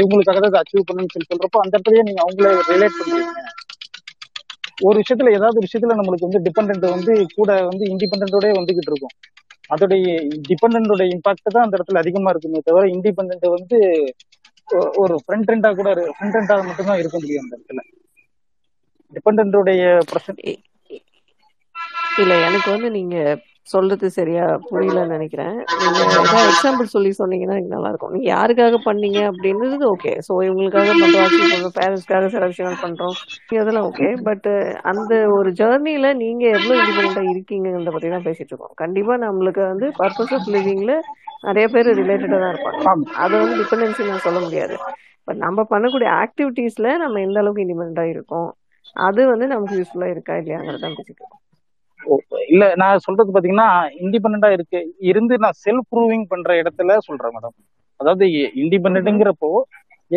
S18: இவங்களுக்காக தான் அச்சீவ் பண்ணணும்னு சொல்லி சொல்றப்போ அந்த இடத்துலயே நீங்க அவங்கள ரிலேட் பண்ணுவீங்க ஒரு விஷயத்துல ஏதாவது ஒரு விஷயத்துல நம்மளுக்கு வந்து டிபெண்ட் வந்து கூட வந்து இண்டிபெண்டோடய வந்துகிட்டு இருக்கும் அதோடைய டிபெண்டோட இம்பாக்ட் தான் அந்த இடத்துல அதிகமா இருக்குமே தவிர இண்டிபெண்ட் வந்து ஒரு ஃப்ரண்ட் ரெண்டா கூட ஃப்ரண்ட் ரெண்டா மட்டும்தான் இருக்க முடியும் அந்த இடத்துல
S19: டிபெண்டோடைய பிரச்சனை இல்ல எனக்கு வந்து நீங்க சொல்றது சரியா புரியலன்னு நினைக்கிறேன் நீங்க எக்ஸாம்பிள் சொல்லி சொன்னீங்கன்னா நல்லா இருக்கும் நீங்க யாருக்காக பண்ணீங்க அப்படின்றது ஓகே சோ இவங்களுக்காக பண்றோம் பேரண்ட்ஸ்க்காக சில விஷயங்கள் பண்றோம் அதெல்லாம் ஓகே பட் அந்த ஒரு ஜேர்னில நீங்க எவ்வளவு இண்டிபெண்டா இருக்கீங்க பத்தி தான் பேசிட்டு இருக்கோம் கண்டிப்பா நம்மளுக்கு வந்து பர்பஸ் ஆஃப் லிவிங்ல நிறைய பேர் ரிலேட்டடா தான் இருப்பாங்க அதை வந்து டிபெண்டன்சி நான் சொல்ல முடியாது பட் நம்ம பண்ணக்கூடிய ஆக்டிவிட்டீஸ்ல நம்ம எந்த அளவுக்கு இண்டிபெண்டா இருக்கோம் அது வந்து நமக்கு யூஸ்ஃபுல்லா இருக்கா இல்லையாங்கிறதான் பேசிட்டு இருக்கோம்
S18: இல்ல நான் சொல்றது பாத்தீங்கன்னா இண்டிபெண்டா இருக்கு இருந்து நான் செல்ஃப் ப்ரூவிங் பண்ற இடத்துல சொல்றேன் மேடம் அதாவது இண்டிபெண்ட்டுங்கிறப்போ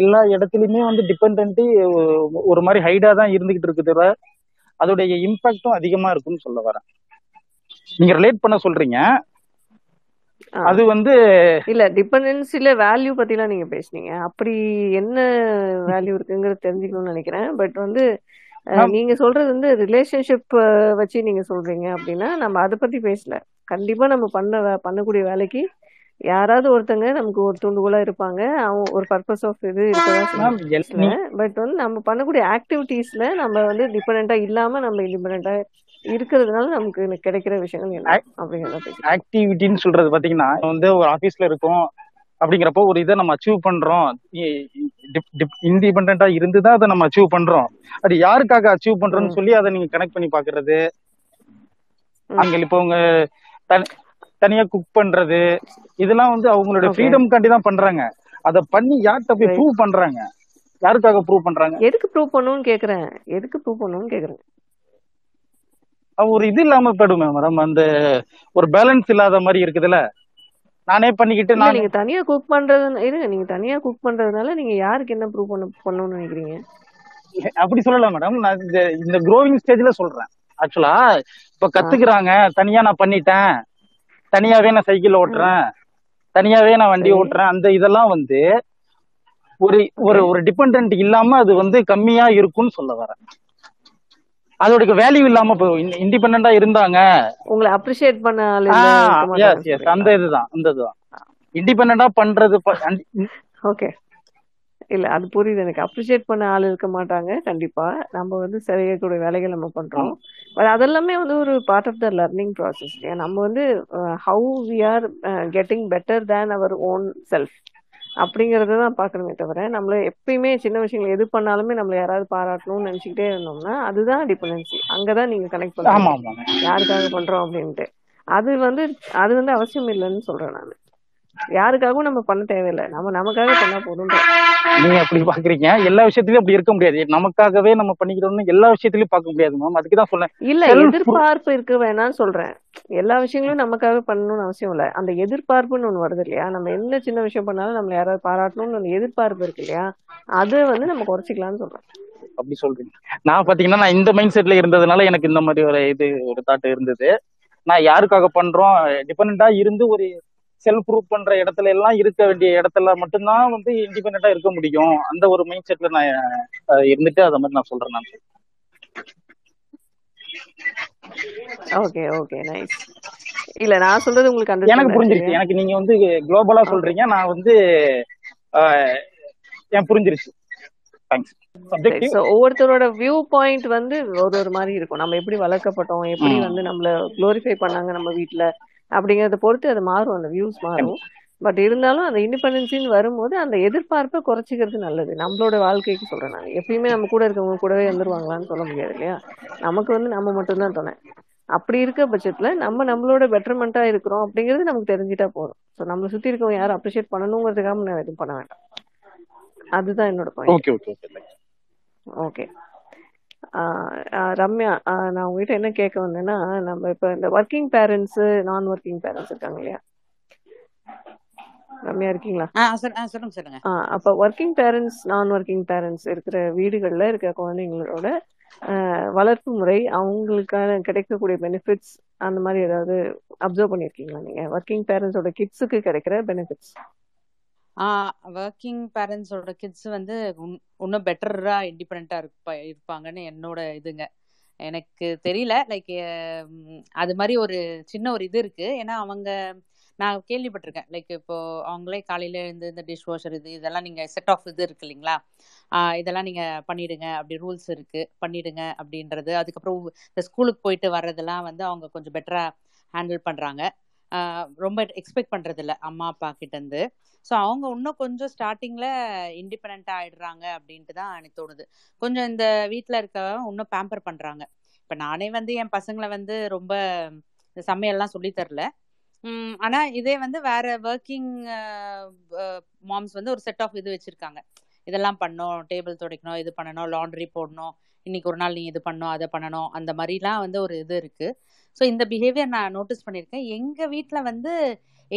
S18: எல்லா இடத்துலயுமே வந்து டிபெண்ட் ஒரு மாதிரி ஹைடா தான் இருந்துகிட்டு இருக்குது அதோடைய இம்பாக்டும் அதிகமா இருக்கும்னு சொல்ல வரேன் நீங்க ரிலேட் பண்ண சொல்றீங்க அது வந்து இல்ல டிபெண்டன்சில
S19: வேல்யூ பத்தி எல்லாம் நீங்க பேசுனீங்க அப்படி என்ன வேல்யூ இருக்குங்கிறது தெரிஞ்சுக்கணும்னு நினைக்கிறேன் பட் வந்து நீங்க சொல்றது வந்து ரிலேஷன்ஷிப் வச்சு நீங்க சொல்றீங்க அப்படின்னா நம்ம அதை பத்தி பேசல கண்டிப்பா நம்ம பண்ண பண்ணக்கூடிய வேலைக்கு யாராவது ஒருத்தங்க நமக்கு ஒரு துண்டுகோலா இருப்பாங்க அவங்க ஒரு பர்பஸ் ஆஃப் இது பட் வந்து நம்ம பண்ணக்கூடிய ஆக்டிவிட்டீஸ்ல நம்ம வந்து டிபெண்டா இல்லாம நம்ம இண்டிபெண்டா இருக்கிறதுனால நமக்கு கிடைக்கிற விஷயங்கள்
S18: என்ன அப்படிங்கிறத ஆக்டிவிட்டின்னு சொல்றது பாத்தீங்கன்னா வந்து ஒரு ஆபீஸ்ல இருக்கும் அப்படிங்கிறப்போ ஒரு இதை நம்ம அச்சீவ் பண்றோம் இண்டிபெண்டா இருந்து தான் அதை நம்ம அச்சீவ் பண்றோம் அது யாருக்காக அச்சீவ் பண்றோம்னு சொல்லி அதை நீங்க கனெக்ட் பண்ணி பாக்குறது அங்க இப்போ உங்க தனியா குக் பண்றது இதெல்லாம் வந்து அவங்களுடைய ஃப்ரீடம் காண்டி தான் பண்றாங்க அதை பண்ணி யார்கிட்ட போய் ப்ரூவ் பண்றாங்க யாருக்காக ப்ரூவ்
S19: பண்றாங்க எதுக்கு ப்ரூவ் பண்ணணும்னு கேக்குறேன் எதுக்கு ப்ரூவ் பண்ணணும்னு கேக்குறேன் ஒரு இது இல்லாம
S18: போயிடுமே மேடம் அந்த ஒரு பேலன்ஸ் இல்லாத மாதிரி இருக்குதுல்ல நானே
S19: பண்ணிக்கிட்டு நான் நீங்க தனியா குக் பண்றது இருங்க நீங்க தனியா குக் பண்றதுனால நீங்க யாருக்கு என்ன ப்ரூவ் பண்ண
S18: பண்ணணும்னு நினைக்கிறீங்க அப்படி சொல்லல மேடம் நான் இந்த க்ரோவிங் ஸ்டேஜ்ல சொல்றேன் ஆக்சுவலா இப்ப கத்துக்கிறாங்க தனியா நான் பண்ணிட்டேன் தனியாவே நான் சைக்கிள் ஓட்டுறேன் தனியாவே நான் வண்டி ஓட்டுறேன் அந்த இதெல்லாம் வந்து ஒரு ஒரு ஒரு டிபெண்ட் இல்லாம அது வந்து கம்மியா இருக்கும்னு சொல்ல வரேன் அதோட வேல்யூ இல்லாம போ இண்டிபெண்டா இருந்தாங்க உங்களை அப்ரிஷியேட் பண்ண அந்த இதுதான் அந்த இதுதான் இண்டிபெண்டா பண்றது
S19: ஓகே இல்ல அது புரியுது எனக்கு அப்ரிஷியேட் பண்ண ஆள் இருக்க மாட்டாங்க கண்டிப்பா நம்ம வந்து சரியக்கூடிய வேலைகள் நம்ம பண்றோம் பட் அதெல்லாமே வந்து ஒரு part of the learning process நம்ம வந்து how we are getting better than our own self அப்படிங்கறதான் பாக்கணுமே தவிர நம்மள எப்பயுமே சின்ன விஷயங்கள் எது பண்ணாலுமே நம்மள யாராவது பாராட்டணும்னு நினைச்சுக்கிட்டே இருந்தோம்னா அதுதான் டிபெண்டன்சி அங்கதான் நீங்க கனெக்ட்
S18: பண்ணுவோம்
S19: யாருக்காக பண்றோம் அப்படின்ட்டு அது வந்து அது வந்து அவசியம் இல்லைன்னு சொல்றேன் நான் யாருக்காகவும் நம்ம பண்ண தேவையில்லை நம்ம நமக்காக பண்ணா
S18: போதும் நீங்க அப்படி பாக்குறீங்க எல்லா விஷயத்திலயும் அப்படி இருக்க முடியாது நமக்காகவே நம்ம பண்ணிக்கிறோம்னு எல்லா விஷயத்திலயும் பார்க்க முடியாது மேம் அதுக்கு தான் சொல்றேன் இல்ல எதிர்பார்ப்பு
S19: இருக்க வேணாம்னு சொல்றேன் எல்லா விஷயங்களும் நமக்காக பண்ணணும்னு அவசியம் இல்ல அந்த எதிர்பார்ப்புன்னு ஒண்ணு வருது இல்லையா நம்ம என்ன சின்ன விஷயம் பண்ணாலும் நம்ம யாராவது பாராட்டணும்னு ஒரு எதிர்பார்ப்பு இருக்கு இல்லையா அதை வந்து நம்ம குறைச்சிக்கலாம்னு சொல்றேன்
S18: அப்படி சொல்றீங்க நான் பாத்தீங்கன்னா நான் இந்த மைண்ட் செட்ல இருந்ததுனால எனக்கு இந்த மாதிரி ஒரு இது ஒரு தாட் இருந்தது நான் யாருக்காக பண்றோம் டிபெண்டா இருந்து ஒரு செல்ஃப் ப்ரூவ் பண்ற இடத்துல எல்லாம் இருக்க வேண்டிய இடத்துல மட்டும்தான் வந்து இண்டிபெண்டா இருக்க முடியும் அந்த ஒரு மைண்ட் செட்ல நான் இருந்துட்டு அத மாதிரி நான் சொல்றேன் நான் ஓகே ஓகே நைஸ் இல்ல நான் சொல்றது உங்களுக்கு அந்த எனக்கு புரிஞ்சிருச்சு எனக்கு நீங்க வந்து குளோபலா சொல்றீங்க நான் வந்து எனக்கு புரிஞ்சிருச்சு தேங்க்ஸ் ஒவ்வொருத்தரோட வியூ பாயிண்ட் வந்து ஒரு ஒரு மாதிரி இருக்கும் நம்ம எப்படி
S19: வளர்க்கப்பட்டோம் எப்படி வந்து நம்மள குளோரிஃபை பண்ணாங்க நம்ம வீட்டுல அப்படிங்கறத பொறுத்து அது மாறும் அந்த வியூஸ் மாறும் பட் இருந்தாலும் அந்த இண்டிபெண்டன்ஸின்னு வரும்போது அந்த எதிர்பார்ப்பை குறைச்சிக்கிறது நல்லது நம்மளோட வாழ்க்கைக்கு சொல்றேன் நான் எப்பயுமே நம்ம கூட இருக்கவங்க கூடவே வந்துருவாங்களான்னு சொல்ல முடியாது இல்லையா நமக்கு வந்து நம்ம மட்டும்தான் துணை அப்படி இருக்க பட்சத்துல நம்ம நம்மளோட பெட்டர்மெண்டா இருக்கிறோம் அப்படிங்கிறது நமக்கு தெரிஞ்சுட்டா போதும் ஸோ நம்மளை சுத்தி இருக்கவங்க யாரும் அப்ரிஷியேட் பண்ணணுங்கிறதுக்காக நான் எதுவும் பண்ண வேண்டாம் அதுதான் என்னோட பாயிண்ட் ஓகே ரம்யா நான் உங்ககிட்ட என்ன கேட்க வந்தேன்னா நம்ம இப்போ இந்த ஒர்க்கிங் பேரண்ட்ஸ் நான் ஒர்க்கிங் பேரண்ட்ஸ் இருக்காங்க இல்லையா ரம்யா இருக்கீங்களா சொல்லுங்க சொல்லுங்க அப்ப ஒர்க்கிங் பேரண்ட்ஸ் நான் ஒர்க்கிங் பேரண்ட்ஸ் இருக்கிற வீடுகள்ல இருக்கிற குழந்தைங்களோட வளர்ப்பு முறை அவங்களுக்கான கிடைக்கக்கூடிய பெனிஃபிட்ஸ் அந்த மாதிரி ஏதாவது அப்சர்வ் பண்ணிருக்கீங்களா நீங்க ஒர்க்கிங் பேரண்ட்ஸோட கிட்ஸுக்கு கிடைக்கிற பெனிஃபிட்ஸ்
S21: ஒர்க்கிங் பேரண்ட்ஸோட கிட்ஸ் வந்து இன்னும் பெட்டரா இண்டிபெண்டா இருப்ப இருப்பாங்கன்னு என்னோட இதுங்க எனக்கு தெரியல லைக் அது மாதிரி ஒரு சின்ன ஒரு இது இருக்கு ஏன்னா அவங்க நான் கேள்விப்பட்டிருக்கேன் லைக் இப்போ அவங்களே காலையில இருந்து இந்த டிஷ் வாஷர் இது இதெல்லாம் நீங்க செட் ஆஃப் இது இருக்கு இல்லைங்களா இதெல்லாம் நீங்க பண்ணிடுங்க அப்படி ரூல்ஸ் இருக்கு பண்ணிடுங்க அப்படின்றது அதுக்கப்புறம் இந்த ஸ்கூலுக்கு போயிட்டு வர்றதெல்லாம் வந்து அவங்க கொஞ்சம் பெட்டரா ஹேண்டில் பண்றாங்க ரொம்ப எக்ஸ்பெக்ட் பண்றது இல்லை அம்மா அப்பா கிட்ட இருந்து ஸோ அவங்க இன்னும் கொஞ்சம் ஸ்டார்டிங்ல இண்டிபெண்டா ஆயிடுறாங்க அப்படின்ட்டு தான் எனக்கு தோணுது கொஞ்சம் இந்த வீட்டில் இருக்க இன்னும் பேம்பர் பண்றாங்க இப்போ நானே வந்து என் பசங்களை வந்து ரொம்ப சமையல்லாம் சொல்லி தரல ஆனா இதே வந்து வேற ஒர்க்கிங் மாம்ஸ் வந்து ஒரு செட் ஆஃப் இது வச்சிருக்காங்க இதெல்லாம் பண்ணணும் டேபிள் துடைக்கணும் இது பண்ணணும் லாண்ட்ரி போடணும் இன்னைக்கு ஒரு நாள் நீ இது பண்ணணும் அதை பண்ணணும் அந்த மாதிரிலாம் வந்து ஒரு இது இருக்குது ஸோ இந்த பிஹேவியர் நான் நோட்டீஸ் பண்ணியிருக்கேன் எங்கள் வீட்டில் வந்து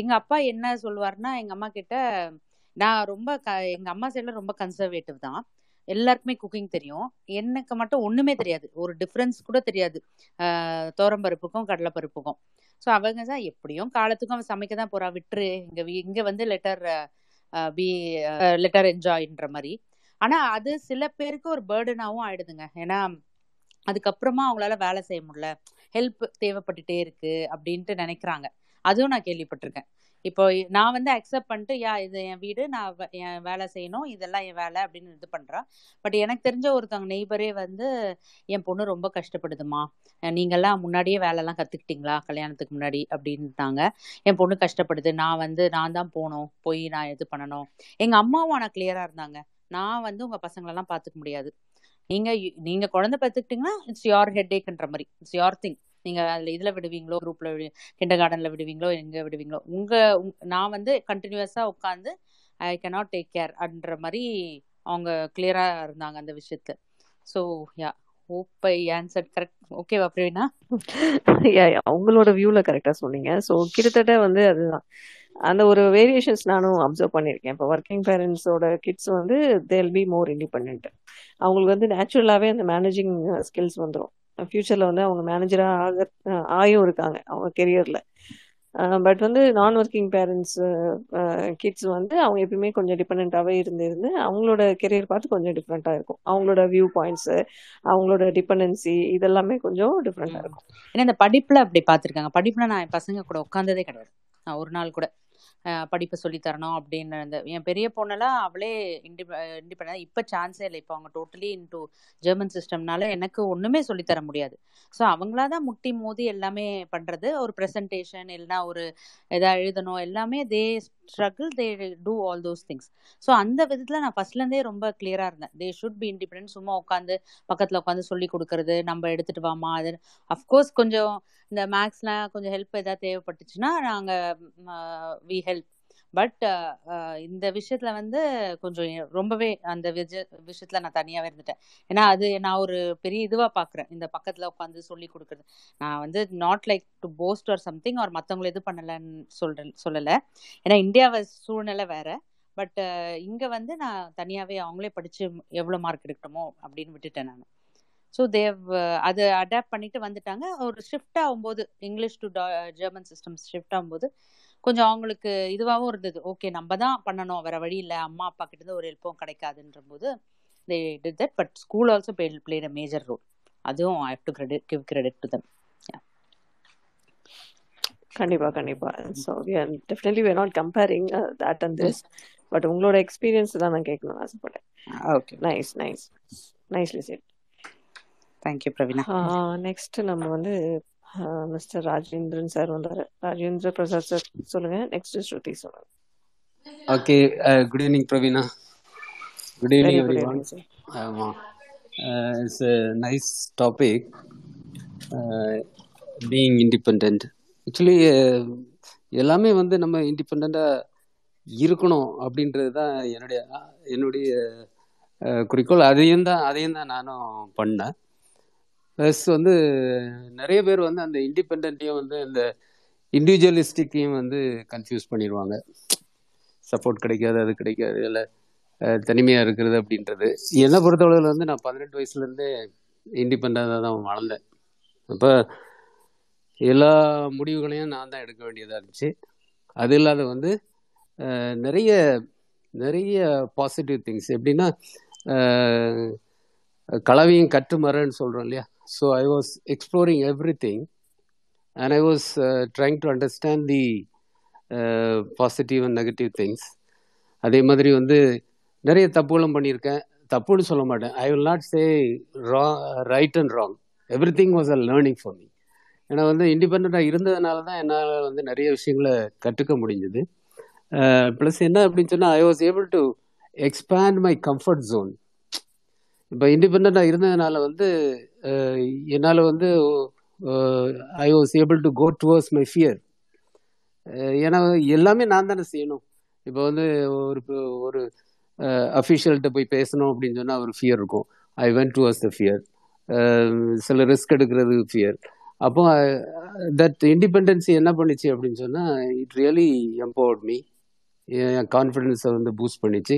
S21: எங்கள் அப்பா என்ன சொல்லுவார்னா எங்கள் அம்மா கிட்ட நான் ரொம்ப க எங்கள் அம்மா சைடில் ரொம்ப கன்சர்வேட்டிவ் தான் எல்லாருக்குமே குக்கிங் தெரியும் எனக்கு மட்டும் ஒன்றுமே தெரியாது ஒரு டிஃப்ரென்ஸ் கூட தெரியாது தோரம்பருப்புக்கும் கடலைப்பருப்புக்கும் ஸோ அவங்க தான் எப்படியும் காலத்துக்கும் அவன் சமைக்க தான் போகிறா விட்டுரு இங்கே இங்கே வந்து லெட்டர் பி லெட்டர் என்ஜாய்ன்ற மாதிரி ஆனா அது சில பேருக்கு ஒரு பேர்டனாவும் ஆயிடுதுங்க ஏன்னா அதுக்கப்புறமா அவங்களால வேலை செய்ய முடியல ஹெல்ப் தேவைப்பட்டுட்டே இருக்கு அப்படின்ட்டு நினைக்கிறாங்க அதுவும் நான் கேள்விப்பட்டிருக்கேன் இப்போ நான் வந்து அக்செப்ட் பண்ணிட்டு யா இது என் வீடு நான் என் வேலை செய்யணும் இதெல்லாம் என் வேலை அப்படின்னு இது பண்ணுறான் பட் எனக்கு தெரிஞ்ச ஒருத்தவங்க நெய்பரே வந்து என் பொண்ணு ரொம்ப கஷ்டப்படுதுமா நீங்கள்லாம் முன்னாடியே வேலைலாம் கற்றுக்கிட்டீங்களா கல்யாணத்துக்கு முன்னாடி அப்படின்ட்டாங்க என் பொண்ணு கஷ்டப்படுது நான் வந்து நான் தான் போகணும் போய் நான் இது பண்ணணும் எங்கள் அம்மாவும் ஆனால் கிளியராக இருந்தாங்க நான் வந்து உங்க பசங்களெல்லாம் பார்த்துக்க முடியாது நீங்க நீங்க குழந்தை பார்த்துக்கிட்டீங்கன்னா இட்ஸ் யோர் ஹெட் ஏக்ன்ற மாதிரி இட்ஸ் யோர் திங் நீங்க அதுல இதுல விடுவீங்களோ குரூப்ல விடு கிண்டர் கார்டன்ல விடுவீங்களோ எங்க விடுவீங்களோ உங்க நான் வந்து கண்டினியூஸா உட்காந்து ஐ கேனாட் டேக் கேர் அப்படின்ற மாதிரி அவங்க கிளியரா இருந்தாங்க அந்த விஷயத்த ஸோ யா ஓப்பை ஆன்சர் கரெக்ட் ஓகேவா பிரவீனா
S19: உங்களோட வியூல கரெக்டா சொன்னீங்க ஸோ கிட்டத்தட்ட வந்து அதுதான் அந்த ஒரு வேரியேஷன்ஸ் நானும் அப்சர்வ் பண்ணியிருக்கேன் இப்போ ஒர்க்கிங் பேரண்ட்ஸோட கிட்ஸ் வந்து தேல் பி மோர் இண்டிபெண்ட் அவங்களுக்கு வந்து நேச்சுரலாகவே அந்த மேனேஜிங் ஸ்கில்ஸ் வந்துடும் ஃப்யூச்சரில் வந்து அவங்க மேனேஜராக ஆக ஆயும் இருக்காங்க அவங்க கெரியரில் பட் வந்து நான் ஒர்க்கிங் பேரண்ட்ஸ் கிட்ஸ் வந்து அவங்க எப்பயுமே கொஞ்சம் டிபெண்ட்டாகவே இருந்து இருந்து அவங்களோட கெரியர் பார்த்து கொஞ்சம் டிஃப்ரெண்ட்டாக இருக்கும் அவங்களோட வியூ பாயிண்ட்ஸு அவங்களோட டிபெண்டன்சி இதெல்லாமே கொஞ்சம் டிஃப்ரெண்ட்டாக இருக்கும்
S21: ஏன்னா இந்த படிப்பில் அப்படி பார்த்துருக்காங்க படிப்பில் நான் பசங்க கூட உட்காந்ததே கிடையாது நான் ஒரு நாள் கூட படிப்பு சொல்லித்தரணும் அப்படின்னு இருந்த என் பெரிய பொண்ணெல்லாம் அவளே இண்டிப இண்டிபெண்ட் இப்போ சான்ஸே இல்லை இப்போ அவங்க டோட்டலி இன்டூ ஜெர்மன் சிஸ்டம்னால எனக்கு ஒன்றுமே சொல்லித்தர முடியாது ஸோ அவங்களா தான் முட்டி மோதி எல்லாமே பண்ணுறது ஒரு ப்ரெசன்டேஷன் இல்லைனா ஒரு எதாவது எழுதணும் எல்லாமே they struggle they do all those things so அந்த விதத்தில் நான் ஃபர்ஸ்ட்லேருந்தே ரொம்ப கிளியராக இருந்தேன் தே ஷுட் பி இண்டிபெண்ட் சும்மா உட்காந்து பக்கத்தில் உட்காந்து சொல்லி கொடுக்கறது நம்ம எடுத்துகிட்டு வாமா அது அஃப்கோர்ஸ் கொஞ்சம் இந்த மேக்ஸ்லாம் கொஞ்சம் ஹெல்ப் எதாவது தேவைப்பட்டுச்சுன்னா நாங்கள் we help but uh, uh, இந்த விஷயத்துல வந்து கொஞ்சம் ரொம்பவே அந்த விஷயத்துல நான் தனியாவே இருந்துட்டேன் ஏன்னா அது நான் ஒரு பெரிய இதுவா பாக்குறேன் இந்த பக்கத்துல உட்காந்து சொல்லி கொடுக்குறது நான் வந்து not like to post or something அவர் மத்தவங்களை இது பண்ணலன்னு சொல்றேன் சொல்லல ஏன்னா இந்தியாவை சூழ்நிலை வேற பட் uh, இங்க வந்து நான் தனியாவே அவங்களே படிச்சு எவ்வளவு மார்க் எடுக்கணுமோ அப்படின்னு விட்டுட்டேன் நான் ஸோ தேவ் அது அடாப்ட் பண்ணிட்டு வந்துட்டாங்க ஒரு ஷிஃப்ட் ஆகும்போது English to German system shift ஆகும்போது கொஞ்சம் அவங்களுக்கு இதுவாகவும் இருந்தது ஓகே நம்ம தான் பண்ணணும் வேற வழி இல்லை அம்மா அப்பா கிட்ட ஒரு ஹெல்ப்பும் கிடைக்காதுன்ற போது they did that but school also played played a major role அதுவும் I have to credit give credit to them
S19: கண்டிப்பாக கண்டிப்பாக so definitely we're not comparing that and this but உங்களோட எக்ஸ்பீரியன்ஸ் தான் நான் கேட்கணும்னு ஆசைப்பட்டேன் okay nice nice nicely said thank you Praveena next நம்ம வந்து மிஸ்டர் ராஜேந்திரன் சார் வந்தார் ராஜேந்திர பிரசாத் சார் சொல்லுங்க நெக்ஸ்ட் ஸ்ருதி
S22: சொல்லுங்க okay good evening Praveena good evening everyone ஆமா it's nice topic being independent actually எல்லாமே வந்து நம்ம இண்டிபெண்ட்டாக இருக்கணும் அப்படின்றது தான் என்னுடைய என்னுடைய குறிக்கோள் அதையும் தான் அதையும் தான் நானும் பண்ணேன் ப்ளஸ் வந்து நிறைய பேர் வந்து அந்த இண்டிபெண்ட்டையும் வந்து இந்த இண்டிவிஜுவலிஸ்டிக்கையும் வந்து கன்ஃபியூஸ் பண்ணிடுவாங்க சப்போர்ட் கிடைக்காது அது கிடைக்காது இல்லை தனிமையாக இருக்கிறது அப்படின்றது என்னை பொறுத்தளவில் வந்து நான் பதினெட்டு வயசுலேருந்தே இண்டிபெண்ட்டாக தான் வளர்ந்தேன் அப்போ எல்லா முடிவுகளையும் நான் தான் எடுக்க வேண்டியதாக இருந்துச்சு அது இல்லாத வந்து நிறைய நிறைய பாசிட்டிவ் திங்ஸ் எப்படின்னா கலவையும் கற்று மரன்னு சொல்கிறோம் இல்லையா so I was exploring everything and I was trying to understand the positive positive negative things அதே மாதிரி வந்து நிறைய தப்புகளும் பண்ணியிருக்கேன் தப்புன்னு சொல்ல மாட்டேன் ஐ வில் நாட் சே ரா right and wrong everything was a learning for me ஏன்னா வந்து இண்டிபெண்ட்டாக இருந்ததுனால தான் என்னால் வந்து நிறைய விஷயங்களை கற்றுக்க முடிஞ்சுது ப்ளஸ் என்ன அப்படின்னு சொன்னால் I was able to expand my comfort zone இப்போ இண்டிபெண்ட்டாக இருந்ததுனால வந்து என்னால் வந்து I was able to go towards my fear ஏன்னா எல்லாமே நான் தானே செய்யணும் இப்போ வந்து ஒரு ஒரு அஃபிஷியல்கிட்ட போய் பேசணும் அப்படின்னு சொன்னால் ஒரு ஃபியர் இருக்கும் I went towards the fear சில ரிஸ்க் எடுக்கிறது ஃபியர் அப்போ தட் இண்டிபெண்டன்சி என்ன பண்ணிச்சு அப்படின்னு சொன்னால் இட் ரியலி எம்பவர்ட் மீ என் கான்ஃபிடென்ஸை வந்து பூஸ்ட் பண்ணிச்சு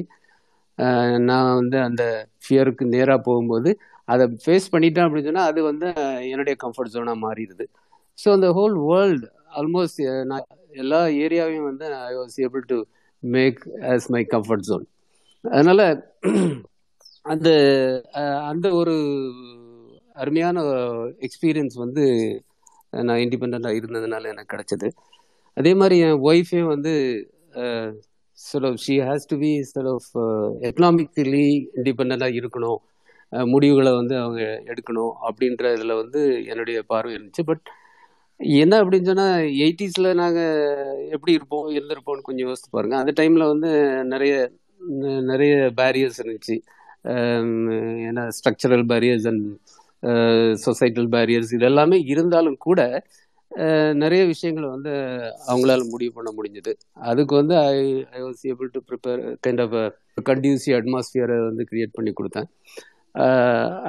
S22: நான் வந்து அந்த ஃபியருக்கு நேராக போகும்போது அதை ஃபேஸ் பண்ணிட்டேன் அப்படின்னு சொன்னால் அது வந்து என்னுடைய கம்ஃபர்ட் ஜோனாக மாறிடுது ஸோ eh, அந்த ஹோல் வேர்ல்டு ஆல்மோஸ்ட் நான் எல்லா ஏரியாவையும் வந்து I was able to make as my comfort zone அதனால் அந்த அந்த ஒரு அருமையான எக்ஸ்பீரியன்ஸ் வந்து நான் இண்டிபெண்ட்டாக இருந்ததுனால எனக்கு கிடச்சிது அதே மாதிரி என் ஒய்ஃபே வந்து சில ஷீ ஹேஸ் டு பி சில எக்கனாமிக்கலி இண்டிபெண்ட்டாக இருக்கணும் முடிவுகளை வந்து அவங்க எடுக்கணும் அப்படின்ற இதில் வந்து என்னுடைய பார்வை இருந்துச்சு பட் என்ன அப்படின்னு சொன்னால் எயிட்டிஸில் நாங்கள் எப்படி இருப்போம் இருந்திருப்போம்னு கொஞ்சம் யோசித்து பாருங்கள் அந்த டைமில் வந்து நிறைய நிறைய பேரியர்ஸ் இருந்துச்சு ஏன்னா structural barriers and societal barriers இது எல்லாமே இருந்தாலும் கூட நிறைய விஷயங்களை வந்து அவங்களால முடிவு பண்ண முடிஞ்சது அதுக்கு வந்து I I was able to prepare kind of conducive அட்மாஸ்பியரை வந்து கிரியேட் பண்ணி கொடுத்தேன்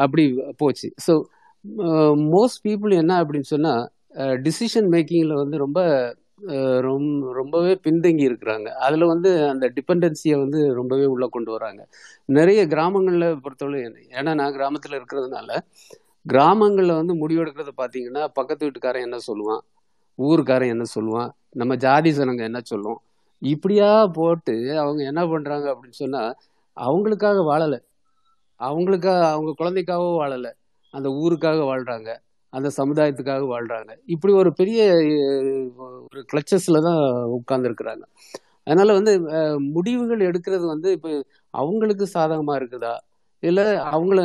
S22: அப்படி போச்சு ஸோ மோஸ்ட் பீப்புள் என்ன அப்படின்னு சொன்னால் டிசிஷன் மேக்கிங்கில் வந்து ரொம்ப ரொம் ரொம்பவே பின்தங்கி இருக்கிறாங்க அதில் வந்து அந்த டிபெண்டன்சியை வந்து ரொம்பவே உள்ளே கொண்டு வராங்க நிறைய கிராமங்களில் பொறுத்தவரை ஏன்னா நான் கிராமத்தில் இருக்கிறதுனால கிராமங்களில் வந்து முடிவெடுக்கிறத பார்த்தீங்கன்னா பக்கத்து வீட்டுக்காரன் என்ன சொல்லுவான் ஊருக்காரன் என்ன சொல்லுவான் நம்ம ஜாதி ஜனங்க என்ன சொல்லுவோம் இப்படியா போட்டு அவங்க என்ன பண்ணுறாங்க அப்படின்னு சொன்னால் அவங்களுக்காக வாழலை அவங்களுக்காக அவங்க குழந்தைக்காகவும் வாழலை அந்த ஊருக்காக வாழ்றாங்க அந்த சமுதாயத்துக்காக வாழ்றாங்க இப்படி ஒரு பெரிய ஒரு கிளச்சஸ்ல தான் உட்கார்ந்துருக்குறாங்க அதனால வந்து முடிவுகள் எடுக்கிறது வந்து இப்போ அவங்களுக்கு சாதகமா இருக்குதா இல்ல அவங்கள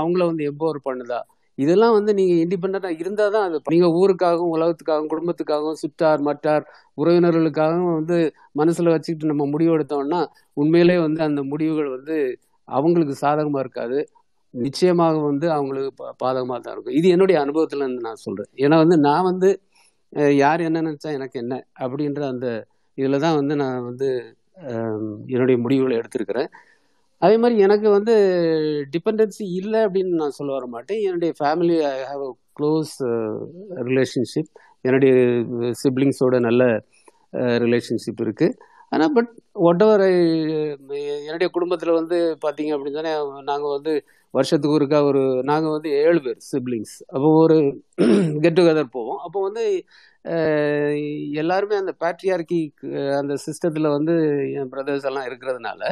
S22: அவங்கள வந்து எம்பவர் பண்ணுதா இதெல்லாம் வந்து நீங்க இண்டிபெண்டா இருந்தால் தான் அது நீங்க ஊருக்காகவும் உலகத்துக்காகவும் குடும்பத்துக்காகவும் சுற்றார் மற்றார் உறவினர்களுக்காகவும் வந்து மனசுல வச்சுக்கிட்டு நம்ம முடிவு எடுத்தோம்னா உண்மையிலே வந்து அந்த முடிவுகள் வந்து அவங்களுக்கு சாதகமாக இருக்காது நிச்சயமாக வந்து அவங்களுக்கு பாதகமாக தான் இருக்கும் இது என்னுடைய அனுபவத்தில் இருந்து நான் சொல்கிறேன் ஏன்னா வந்து நான் வந்து யார் என்ன நினச்சா எனக்கு என்ன அப்படின்ற அந்த இதில் தான் வந்து நான் வந்து என்னுடைய முடிவுகளை எடுத்திருக்கிறேன் அதே மாதிரி எனக்கு வந்து டிபெண்டன்சி இல்லை அப்படின்னு நான் சொல்ல வர மாட்டேன் என்னுடைய family I have a close relationship என்னுடைய சிப்ளிங்ஸோட நல்ல ரிலேஷன்ஷிப் இருக்குது ஆனால் பட் ஒட்டவர் என்னுடைய குடும்பத்தில் வந்து பார்த்தீங்க அப்படின்னு தானே நாங்கள் வந்து வருஷத்துக்கு ஒருக்கா ஒரு நாங்கள் வந்து ஏழு பேர் சிப்ளிங்ஸ் அப்போ ஒரு கெட் டுகெதர் போவோம் அப்போ வந்து எல்லாருமே அந்த பேட்ரியார்கி அந்த சிஸ்டத்தில் வந்து என் பிரதர்ஸ் எல்லாம் இருக்கிறதுனால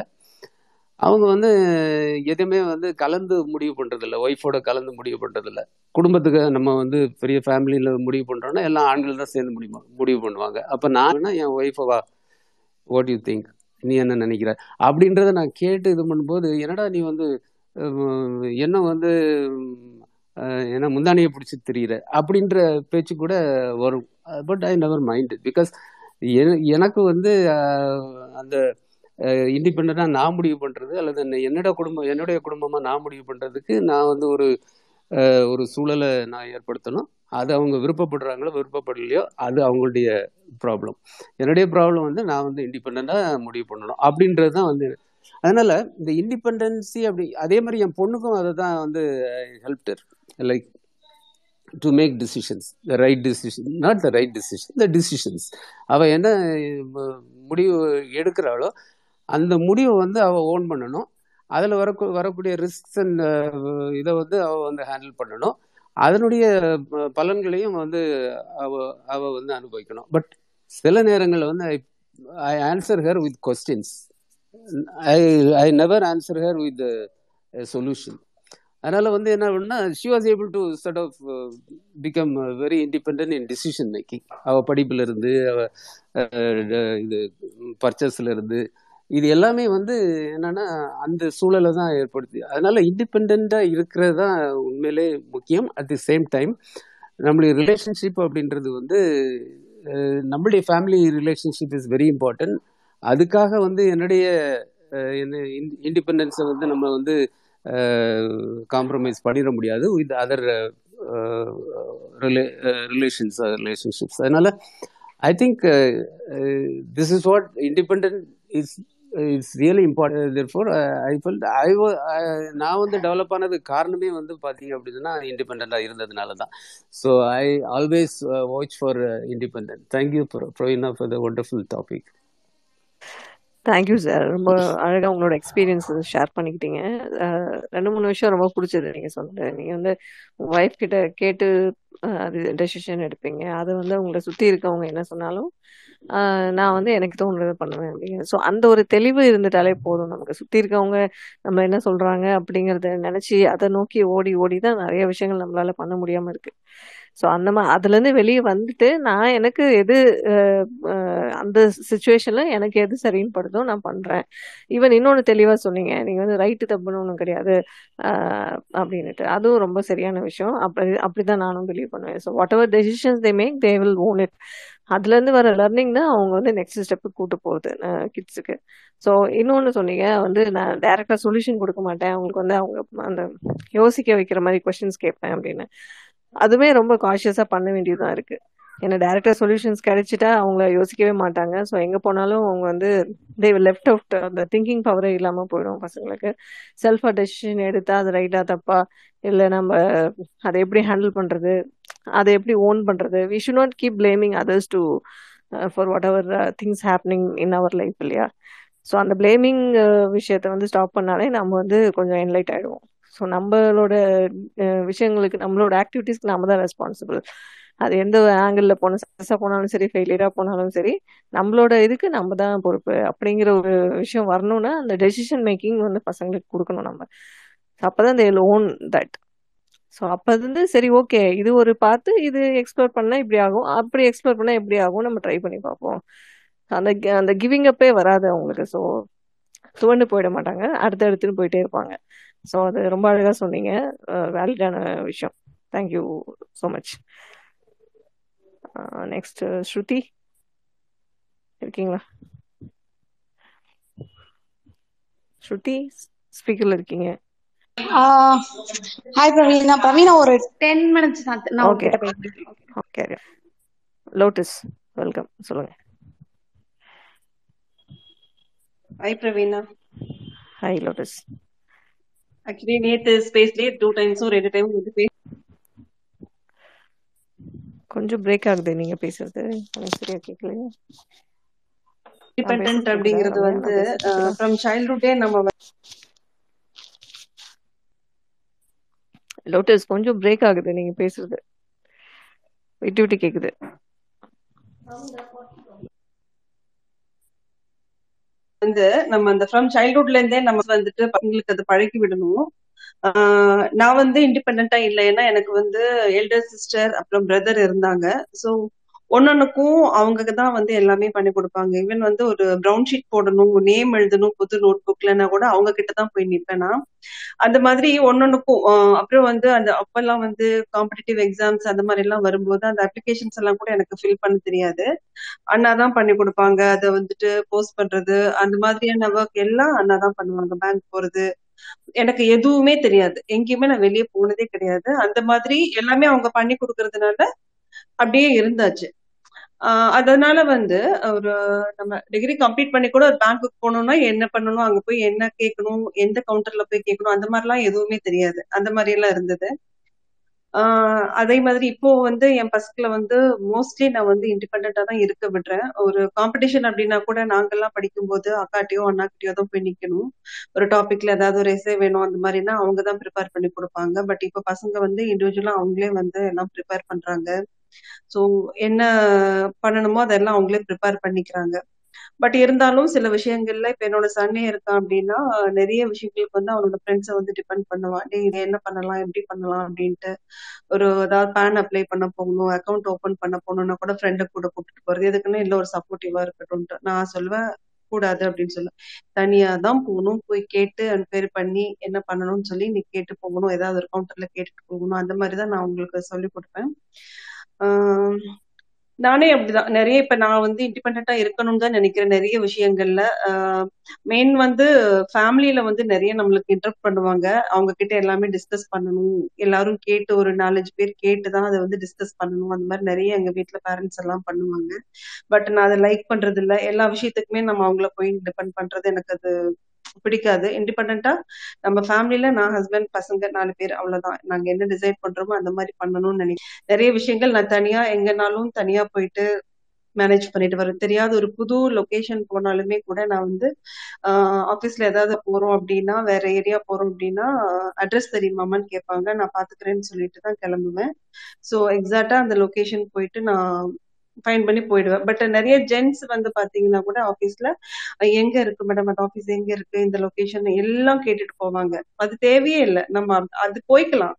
S22: அவங்க வந்து எதுவுமே வந்து கலந்து முடிவு பண்ணுறதில்ல ஒய்ஃபோட கலந்து முடிவு பண்ணுறதில்ல குடும்பத்துக்கு நம்ம வந்து பெரிய ஃபேமிலியில் முடிவு பண்ணுறோன்னா எல்லாம் ஆண்கள் தான் சேர்ந்து முடிவு முடிவு பண்ணுவாங்க அப்போ நான் என் ஒய்ஃபை வாட் யூ திங்க் நீ என்ன நினைக்கிற அப்படின்றத நான் கேட்டு இது பண்ணும்போது என்னடா நீ வந்து என்ன வந்து என்ன முந்தானையை பிடிச்சி தெரிகிற அப்படின்ற பேச்சு கூட வரும் but I never mind because எனக்கு வந்து அந்த இண்டிபெண்டாக நான் முடிவு பண்ணுறது அல்லது என்னோட குடும்பம் என்னுடைய குடும்பமாக நான் முடிவு பண்ணுறதுக்கு நான் வந்து ஒரு ஒரு சூழலை நான் ஏற்படுத்தணும் அது அவங்க விருப்பப்படுறாங்களோ விருப்பப்படலையோ அது அவங்களுடைய ப்ராப்ளம் என்னுடைய ப்ராப்ளம் வந்து நான் வந்து இண்டிபெண்ட்டாக முடிவு பண்ணணும் அப்படின்றது தான் வந்து அதனால் இந்த இண்டிபெண்டன்சி அப்படி அதே மாதிரி என் பொண்ணுக்கும் அதை தான் வந்து helped her like to make decisions the right decision not the right decision the decisions அவள் என்ன முடிவு எடுக்கிறாளோ அந்த முடிவை வந்து அவள் ஓன் பண்ணணும் அதில் வரக்கு வரக்கூடிய ரிஸ்க்ஸ் அண்ட் இதை வந்து அவ வந்து ஹேண்டில் பண்ணணும் அதனுடைய பலன்களையும் வந்து அவ அவ வந்து அனுபவிக்கணும் பட் சில நேரங்களில் வந்து I I answer her with questions I I never answer her with solution அதனால் வந்து என்ன பண்ணால் she was able to sort of become very independent in decision making அவள் படிப்புல இருந்து அவ இது பர்ச்சேஸ்ல இருந்து இது எல்லாமே வந்து என்னன்னா அந்த சூழலை தான் ஏற்படுத்தி அதனால இண்டிபெண்ட்டாக இருக்கிறது தான் உண்மையிலே முக்கியம் அட் தி சேம் டைம் நம்மளுடைய ரிலேஷன்ஷிப் அப்படின்றது வந்து நம்மளுடைய family relationship is very important அதுக்காக வந்து என்னுடைய என்ன இண்டிபெண்டன்ஸை வந்து நம்ம வந்து காம்ப்ரமைஸ் பண்ணிட முடியாது வித் அதர் ரிலே ரிலேஷன்ஸ் ரிலேஷன்ஷிப்ஸ்
S23: அதனால I think this is what independent is it's really important therefore I felt I நான் வந்து டெவலப் ஆனது காரணமே வந்து பார்த்தீங்க அப்படின்னா இண்டிபெண்ட்டாக இருந்ததுனால தான் so I always watch for independent thank you Praveena for the wonderful topic thank you sir ரொம்ப அழகாக உங்களோட எக்ஸ்பீரியன்ஸ் ஷேர் பண்ணிக்கிட்டீங்க ரெண்டு மூணு விஷயம் ரொம்ப பிடிச்சது நீங்கள் சொன்னது நீங்கள் வந்து உங்கள் ஒய்ஃப் கிட்ட கேட்டு அது டெசிஷன் எடுப்பீங்க அதை வந்து உங்களை சுற்றி இருக்கவங்க என்ன சொன்னாலும் நான் வந்து எனக்கு தோணுறதை பண்ணுவேன் அப்படிங்கிற ஸோ அந்த ஒரு தெளிவு இருந்துட்டாலே போதும் நமக்கு சுற்றி இருக்கவங்க நம்ம என்ன சொல்கிறாங்க அப்படிங்கிறத நினச்சி அதை நோக்கி ஓடி ஓடி தான் நிறைய விஷயங்கள் நம்மளால் பண்ண முடியாமல் இருக்குது ஸோ அந்த மா அதுலேருந்து வெளியே வந்துட்டு நான் எனக்கு எது அந்த சுச்சுவேஷனில் எனக்கு எது சரின்னு படுதோ நான் பண்ணுறேன் ஈவன் இன்னொன்று தெளிவாக சொன்னீங்க நீங்கள் வந்து ரைட்டு தப்புன்னு ஒன்றும் கிடையாது அப்படின்ட்டு அதுவும் ரொம்ப சரியான விஷயம் அப்படி அப்படி தான் நானும் பிலீவ் பண்ணுவேன் so whatever decisions they make they will own it அதுலேருந்து வர லேர்னிங் தான் அவங்க வந்து நெக்ஸ்ட் ஸ்டெப்புக்கு கூட்டு போகுது கிட்ஸுக்கு ஸோ இன்னொன்று சொன்னீங்க வந்து நான் டேரெக்டாக சொல்யூஷன் கொடுக்க மாட்டேன் அவங்களுக்கு வந்து அவங்க அந்த யோசிக்க வைக்கிற மாதிரி கொஷின்ஸ் கேட்பேன் அப்படின்னு அதுவுமே ரொம்ப காஷியஸாக பண்ண வேண்டியதாக இருக்குது என்ன டேரக்டாக சொல்யூஷன்ஸ் கிடைச்சிட்டா அவங்க யோசிக்கவே மாட்டாங்க ஸோ எங்கே போனாலும் அவங்க வந்து தே லெஃப்ட் அவுட் அந்த திங்கிங் பவரே இல்லாமல் போயிடும் பசங்களுக்கு செல்ஃபா டெசிஷன் எடுத்தால் அது ரைட்டா தப்பா இல்லை நம்ம அதை எப்படி ஹேண்டில் பண்ணுறது அதை எப்படி ஓன் பண்ணுறது we should not keep blaming others to for whatever things happening in our life இல்லையா ஸோ அந்த பிளேமிங் uh, விஷயத்த வந்து ஸ்டாப் பண்ணாலே நம்ம வந்து கொஞ்சம் என்லைட் ஆகிடுவோம் ஸோ நம்மளோட uh, விஷயங்களுக்கு நம்மளோட ஆக்டிவிட்டீஸ்க்கு நம்ம தான் ரெஸ்பான்சிபிள் அது எந்த ஆங்கிளில் போன சக்ஸஸாக போனாலும் சரி ஃபெயிலியரா போனாலும் சரி நம்மளோட இதுக்கு நம்ம தான் பொறுப்பு அப்படிங்கிற ஒரு விஷயம் வரணும்னா அந்த டெசிஷன் மேக்கிங் வந்து பசங்களுக்கு கொடுக்கணும் நம்ம அப்போ தான் தே ஓன் தட் ஸோ அப்போ வந்து சரி ஓகே இது ஒரு பார்த்து இது எக்ஸ்ப்ளோர் பண்ணால் இப்படி ஆகும் அப்படி எக்ஸ்ப்ளோர் பண்ணால் எப்படி ஆகும் நம்ம ட்ரை பண்ணி பார்ப்போம் அந்த அந்த கிவிங் அப்பே வராது அவங்களுக்கு ஸோ துவண்டு போயிட மாட்டாங்க அடுத்த அடுத்துன்னு போயிட்டே இருப்பாங்க ஸோ அது ரொம்ப அழகாக சொன்னீங்க வேலிடான விஷயம் thank you so much next Shruti இருக்கீங்களா ஸ்ருதி ஸ்பீக்கர்ல இருக்கீங்க ஹாய் பிரவீனா பிரவீனா ஒரு 10 மினிட்ஸ் நான் ஓகே ஓகே லோட்டஸ் வெல்கம் சொல்லுங்க hi Praveena hi Lotus actually நேத்து ஸ்பேஸ்லயே டூ டைம்ஸும் ரெண்டு டைம் வந்து கொஞ்சம் பிரேக் ஆகுது நீங்க பேசுறது சரியா கேக்கல டிபெண்டன்ட் அப்படிங்கிறது வந்து ஃப்ரம் சைல்ட்ஹுட்டே நம்ம லோட்டஸ் கொஞ்சம் பிரேக் ஆகுது நீங்க பேசுறது விட்டு விட்டு கேக்குது வந்து நம்ம அந்த ஃப்ரம் சைல்ட்ஹுட்ல இருந்தே நம்ம வந்துட்டு பசங்களுக்கு அது பழக்கி விடணும் நான் வந்து இண்டிபெண்டா இல்லை ஏன்னா எனக்கு வந்து எல்டர் சிஸ்டர் அப்புறம் பிரதர் இருந்தாங்க ஸோ ஒன்னொன்னுக்கும் அவங்க தான் வந்து எல்லாமே பண்ணி கொடுப்பாங்க ஈவன் வந்து ஒரு ப்ரௌன் ஷீட் போடணும் நேம் எழுதணும் புது நோட் புக்லன்னா கூட அவங்க கிட்டதான் தான் போய் நிற்பேன் நான் அந்த மாதிரி ஒன்னொன்னுக்கும் அப்புறம் வந்து அந்த அப்பெல்லாம் வந்து காம்படிட்டிவ் எக்ஸாம்ஸ் அந்த மாதிரி எல்லாம் வரும்போது அந்த அப்ளிகேஷன்ஸ் எல்லாம் கூட எனக்கு ஃபில் பண்ண தெரியாது அண்ணாதான் பண்ணி கொடுப்பாங்க அதை வந்துட்டு போஸ்ட் பண்றது அந்த மாதிரியான ஒர்க் எல்லாம் அண்ணாதான் பண்ணுவாங்க பேங்க் போறது எனக்கு எதுவுமே தெரியாது எங்கேயுமே நான் வெளியே போனதே கிடையாது அந்த மாதிரி எல்லாமே அவங்க பண்ணி கொடுக்கறதுனால அப்படியே இருந்தாச்சு அதனால வந்து ஒரு நம்ம டிகிரி கம்ப்ளீட் பண்ணி கூட ஒரு பேங்க்குக்கு போகணும்னா என்ன பண்ணணும் அங்க போய் என்ன கேட்கணும் எந்த கவுண்டர்ல போய் கேட்கணும் அந்த மாதிரிலாம் எதுவுமே தெரியாது அந்த மாதிரி எல்லாம் இருந்தது அதே மாதிரி இப்போ வந்து என் பசங்களை வந்து மோஸ்ட்லி நான் வந்து இண்டிபெண்டா தான் இருக்க விடுறேன் ஒரு காம்படிஷன் அப்படின்னா கூட நாங்கெல்லாம் படிக்கும்போது அக்காட்டையோ அண்ணாக்கிட்டயோ தான் போய் நிக்கணும் ஒரு டாபிக்ல ஏதாவது ஒரு எஸ்ஏ வேணும் அந்த மாதிரினா அவங்க தான் ப்ரிப்பேர் பண்ணி கொடுப்பாங்க பட் இப்போ பசங்க வந்து இண்டிவிஜுவலா அவங்களே வந்து எல்லாம் ப்ரிப்பேர் பண்றாங்க ஸோ என்ன பண்ணணுமோ அதெல்லாம் அவங்களே ப்ரிப்பேர் பண்ணிக்கிறாங்க பட் இருந்தாலும் சில விஷயங்கள்ல இப்ப என்னோட சன்னே இருக்கான் அப்படின்னா நிறைய விஷயங்களுக்கு வந்து அவனோட ஃப்ரெண்ட்ஸை வந்து டிபெண்ட் பண்ணுவான் நீ இதை என்ன பண்ணலாம் எப்படி பண்ணலாம் அப்படின்ட்டு ஒரு ஏதாவது பேன் அப்ளை பண்ண போகணும் அக்கௌண்ட் ஓபன் பண்ண போகணும்னா கூட ஃப்ரெண்டை கூட கூப்பிட்டு போறது எதுக்குன்னு இல்லை ஒரு சப்போர்ட்டிவா இருக்கட்டும் நான் சொல்லுவேன் கூடாது அப்படின்னு சொல்ல தனியா தான் போகணும் போய் கேட்டு அன்ஃபேர் பண்ணி என்ன பண்ணணும்னு சொல்லி நீ கேட்டு போகணும் ஏதாவது ஒரு கவுண்டர்ல கேட்டுட்டு போகணும் அந்த மாதிரி தான் நான் உங்களுக்கு சொல்லி கொடுப்பேன் நானே அப்படிதான் நிறைய இப்ப நான் வந்து இண்டிபெண்டா இருக்கணும்னு தான் நினைக்கிறேன் நிறைய விஷயங்கள்ல மெயின் வந்து ஃபேமிலியில வந்து நிறைய நம்மளுக்கு இன்டர்ப்ட் பண்ணுவாங்க அவங்க கிட்ட எல்லாமே டிஸ்கஸ் பண்ணணும் எல்லாரும் கேட்டு ஒரு நாலஞ்சு பேர் கேட்டுதான் அதை வந்து டிஸ்கஸ் பண்ணணும் அந்த மாதிரி நிறைய எங்க வீட்டுல பேரண்ட்ஸ் எல்லாம் பண்ணுவாங்க பட் நான் அதை லைக் பண்றது இல்ல எல்லா விஷயத்துக்குமே நம்ம அவங்கள போய் டிபெண்ட் பண்றது எனக்கு அது பிடிக்காது இண்டிபெண்டா நம்ம ஃபேமிலியில நான் ஹஸ்பண்ட் பசங்க நாலு பேர் அவ்வளவுதான் நாங்க என்ன டிசைட் பண்றோமோ அந்த மாதிரி பண்ணணும்னு நினைக்கிறேன் நிறைய விஷயங்கள் நான் தனியா எங்கனாலும் தனியா போயிட்டு மேனேஜ் பண்ணிட்டு வரேன் தெரியாத ஒரு புது லொக்கேஷன் போனாலுமே கூட நான் வந்து ஆபீஸ்ல ஏதாவது போறோம் அப்படின்னா வேற ஏரியா போறோம் அப்படின்னா அட்ரஸ் தெரியுமாமான்னு கேட்பாங்க நான் பாத்துக்கிறேன்னு சொல்லிட்டு தான் கிளம்புவேன் ஸோ எக்ஸாக்டா அந்த லொக்கேஷன் போயிட்டு நான் ஃபைன் பண்ணி போயிடுவேன் பட் நிறைய ஜென்ஸ் வந்து பாத்தீங்கன்னா கூட ஆஃபீஸ்ல எங்க இருக்கு மேடம் அந்த ஆஃபீஸ் எங்க இருக்கு இந்த லொகேஷன் எல்லாம் கேட்டுட்டு போவாங்க அது தேவையே இல்லை நம்ம அது போய்க்கலாம்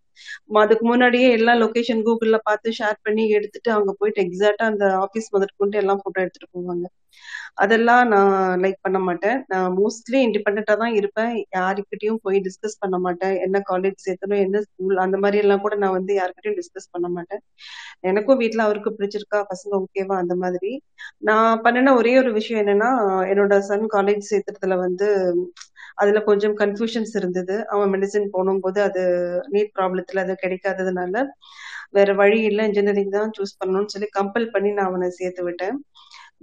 S23: அதுக்கு முன்னாடியே எல்லா லொகேஷன் கூகுள்ல பார்த்து ஷேர் பண்ணி எடுத்துட்டு அங்க போயிட்டு எக்ஸாக்டா அந்த ஆபீஸ் முதற்கொண்டு எல்லாம் போட்டோ எடுத்துட்டு போவாங்க அதெல்லாம் நான் லைக் பண்ண மாட்டேன் நான் மோஸ்ட்லி இண்டிபெண்டா தான் இருப்பேன் யாருக்கிட்டையும் போய் டிஸ்கஸ் பண்ண மாட்டேன் என்ன காலேஜ் சேர்த்தணும் என்ன ஸ்கூல் அந்த மாதிரி எல்லாம் கூட நான் வந்து யாருக்கிட்டையும் டிஸ்கஸ் பண்ண மாட்டேன் எனக்கும் வீட்டுல அவருக்கு பிடிச்சிருக்கா பசங்க ஓகேவா அந்த மாதிரி நான் பண்ணின ஒரே ஒரு விஷயம் என்னன்னா என்னோட சன் காலேஜ் சேர்த்துறதுல வந்து அதுல கொஞ்சம் கன்ஃபியூஷன்ஸ் இருந்தது அவன் மெடிசன் போது அது நீட் ப்ராப்ளத்துல அது கிடைக்காததுனால வேற வழி இல்ல இன்ஜினியரிங் தான் சூஸ் பண்ணணும்னு சொல்லி கம்பல் பண்ணி நான் அவனை சேர்த்து விட்டேன்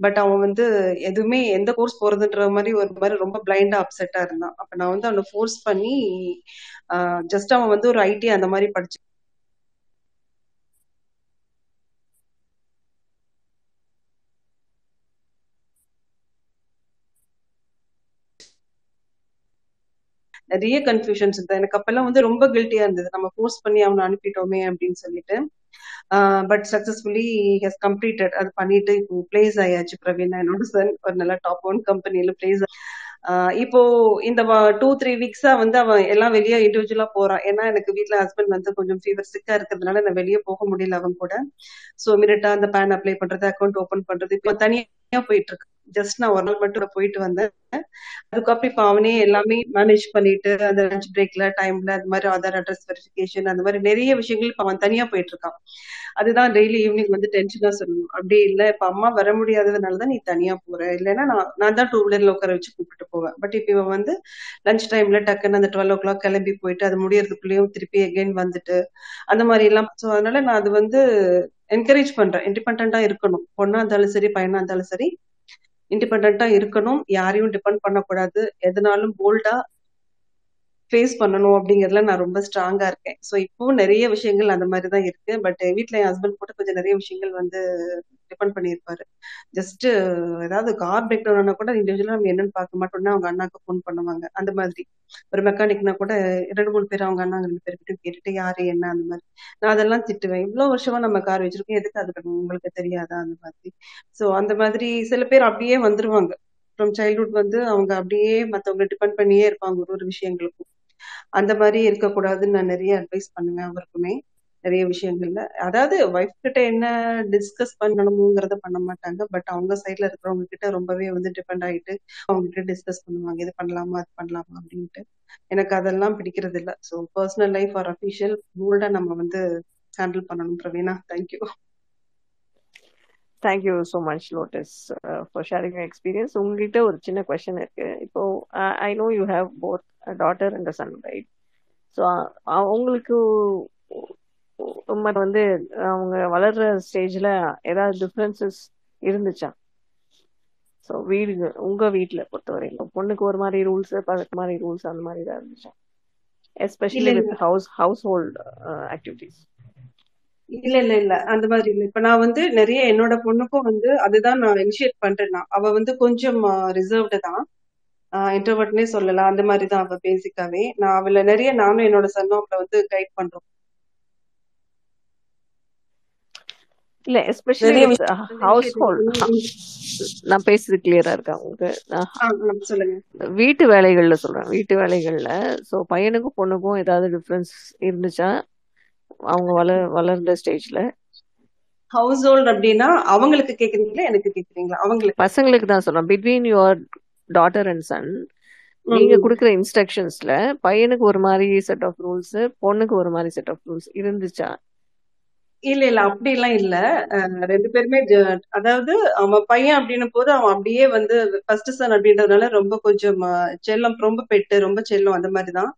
S23: பட் அவன் வந்து எதுவுமே எந்த கோர்ஸ் போறதுன்ற மாதிரி ஒரு மாதிரி ரொம்ப பிளைண்டா அப்செட்டா இருந்தான் அப்ப நான் வந்து அவனை ஃபோர்ஸ் பண்ணி ஜஸ்ட் அவன் வந்து ஒரு ஐடி அந்த மாதிரி படிச்சு நிறைய கன்ஃபியூஷன்ஸ் இருந்தது எனக்கு அப்பெல்லாம் வந்து ரொம்ப கில்ட்டியா இருந்தது நம்ம ஃபோர்ஸ் பண்ணி அவனை அனுப்பிட்டோமே அப்படின்னு சொல்லிட்டு பட் சக்சஸ்ஃபுல்லி ஹஸ் கம்ப்ளீட்டட் அது பண்ணிட்டு இப்போ பிளேஸ் ஆயாச்சு பிரவீன் என்னோட சன் ஒரு நல்ல டாப் ஒன் கம்பெனியில பிளேஸ் இப்போ இந்த டூ த்ரீ வீக்ஸா வந்து அவன் எல்லாம் வெளியே இண்டிவிஜுவலா போறான் ஏன்னா எனக்கு வீட்டுல ஹஸ்பண்ட் வந்து கொஞ்சம் ஃபீவர் சிக்கா இருக்கிறதுனால நான் வெளியே போக முடியல அவன் கூட சோ மினிட்டா அந்த பேன் அப்ளை பண்றது அக்கௌண்ட் ஓபன் பண்றது இப்போ தனியா போயிட்டு இருக்கு ஜஸ்ட் நான் ஒரு நாள் மட்டும் போயிட்டு வந்தேன் அதுக்கப்புறம் இப்ப அவனே எல்லாமே மேனேஜ் பண்ணிட்டு அந்த லஞ்ச் பிரேக்ல டைம்ல அந்த மாதிரி ஆதார் அட்ரஸ் வெரிஃபிகேஷன் அந்த மாதிரி நிறைய விஷயங்கள் இப்ப அவன் தனியா போயிட்டு இருக்கான் அதுதான் டெய்லி ஈவினிங் வந்து டென்ஷனா சொல்லணும் அப்படி இல்ல இப்ப அம்மா வர முடியாததுனாலதான் நீ தனியா போற இல்லைன்னா நான் நான் தான் டூ வீலர்ல உட்கார வச்சு கூப்பிட்டு போவேன் பட் இப்ப இவன் வந்து லஞ்ச் டைம்ல டக்குன்னு அந்த டுவெல் ஓ கிளாக் கிளம்பி போயிட்டு அது முடியறதுக்குள்ளேயும் திருப்பி அகைன் வந்துட்டு அந்த மாதிரி எல்லாம் ஸோ அதனால நான் அது வந்து என்கரேஜ் பண்றேன் இண்டிபெண்டா இருக்கணும் பொண்ணா இருந்தாலும் சரி பையனா இருந்தாலும் சரி இண்டிபெண்டா இருக்கணும் யாரையும் டிபெண்ட் பண்ணக்கூடாது எதனாலும் போல்டா ஃபேஸ் பண்ணணும் அப்படிங்கிறதுல நான் ரொம்ப ஸ்ட்ராங்கா இருக்கேன் ஸோ இப்போ நிறைய விஷயங்கள் அந்த மாதிரி தான் இருக்கு பட் வீட்டில் என் ஹஸ்பண்ட் போட்டு கொஞ்சம் நிறைய விஷயங்கள் வந்து டிபெண்ட் பண்ணியிருப்பாரு ஜஸ்ட் ஏதாவது கார் பிரேக் டவுன்னா கூட இண்டிவிஜுவலா நம்ம என்னன்னு பார்க்க மாட்டோம்னா அவங்க அண்ணாக்கு ஃபோன் பண்ணுவாங்க அந்த மாதிரி ஒரு மெக்கானிக்னா கூட ரெண்டு மூணு பேர் அவங்க அண்ணா ரெண்டு பேர் கிட்ட கேட்டுட்டு யாரு என்ன அந்த மாதிரி நான் அதெல்லாம் திட்டுவேன் இவ்வளவு வருஷமா நம்ம கார் வச்சிருக்கோம் எதுக்கு அது உங்களுக்கு தெரியாதா அந்த மாதிரி சோ அந்த மாதிரி சில பேர் அப்படியே வந்துருவாங்க ஃப்ரம் சைல்ட்ஹுட் வந்து அவங்க அப்படியே மத்தவங்க டிபெண்ட் பண்ணியே இருப்பாங்க ஒரு ஒரு விஷயங்களுக்கும் அந்த மாதிரி இருக்கக்கூடாதுன்னு நான் நிறைய அட்வைஸ் பண்ணுவேன் அவருக்குமே நிறைய விஷயங்கள்ல அதாவது ஒய்ஃப் கிட்ட என்ன டிஸ்கஸ் பண்ணணுங்கிறத பண்ண மாட்டாங்க பட் அவங்க சைட்ல இருக்கிறவங்க கிட்ட ரொம்பவே வந்து டிபெண்ட் ஆகிட்டு அவங்க கிட்ட டிஸ்கஸ் பண்ணுவாங்க இது பண்ணலாமா அது பண்ணலாமா அப்படின்ட்டு எனக்கு அதெல்லாம் பிடிக்கிறது இல்ல so personal life or official போல்டா நம்ம வந்து ஹேண்டில் பண்ணணும் Praveena thank you you so much Lotus for sharing experience உங்ககிட்ட ஒரு சின்ன கொஷன் இருக்கு இப்போ I know you have both daughter and son right so அவங்களுக்கு ரொம்ப வந்து அவங்க வளர்ற ஸ்டேஜ்ல ஏதாவது டிஃப்ரென்சஸ் இருந்துச்சா ஸோ வீடு உங்க வீட்டுல பொறுத்தவரையிலும் பொண்ணுக்கு ஒரு மாதிரி ரூல்ஸ் பசங்க மாதிரி ரூல்ஸ் அந்த மாதிரி தான் இருந்துச்சா especially with house household activities இல்ல இல்ல இல்ல அந்த மாதிரி இல்ல இப்ப நான் வந்து நிறைய என்னோட பொண்ணுக்கும் வந்து அதுதான் நான் இனிஷியேட் பண்றேன் அவ வந்து கொஞ்சம் ரிசர்வ்டு uh, தான் இன்டர்வர்ட்னே uh, சொல்லலாம் அந்த மாதிரி தான் அவ பேசிக்காவே நான் அவள நிறைய நானும் என்னோட சன்னும் வந்து கைட் பண்றோம் இல்ல எஸ்பெஷலி ஹவுஸ்ஹோல்ட் நான் பேசுறது கிளியரா இருக்கா உங்களுக்கு வீட்டு வேலைகள்ல சொல்றேன் வீட்டு வேலைகள்ல சோ பையனுக்கும் பொண்ணுக்கும் ஏதாவது டிஃபரன்ஸ் இருந்துச்சா அவங்க வளர் வளர்ந்த ஸ்டேஜ்ல ஹவுஸ் ஹோல்ட் அப்படின்னா அவங்களுக்கு கேக்குறீங்களா எனக்கு கேக்குறீங்களா அவங்களுக்கு பசங்களுக்கு தான் சொல்றேன் between your daughter and son நீங்க குடுக்குற இன்ஸ்ட்ரக்ஷன்ஸ்ல பையனுக்கு ஒரு மாதிரி செட் ஆஃப் ரூல்ஸ் பொண்ணுக்கு ஒரு மாதிரி செட் ஆஃப் ரூல்ஸ் இருந்துச்சா இல்ல இல்ல அப்படி எல்லாம் இல்ல. ரெண்டு பேருமே அதாவது அவன் பையன் அப்படின்னும் போது, அவன் அப்படியே வந்து ஃபர்ஸ்ட் சன் அப்படின்றதுனால ரொம்ப கொஞ்சம் செல்லம், ரொம்ப பெட்டு, ரொம்ப செல்லம் அந்த மாதிரிதான்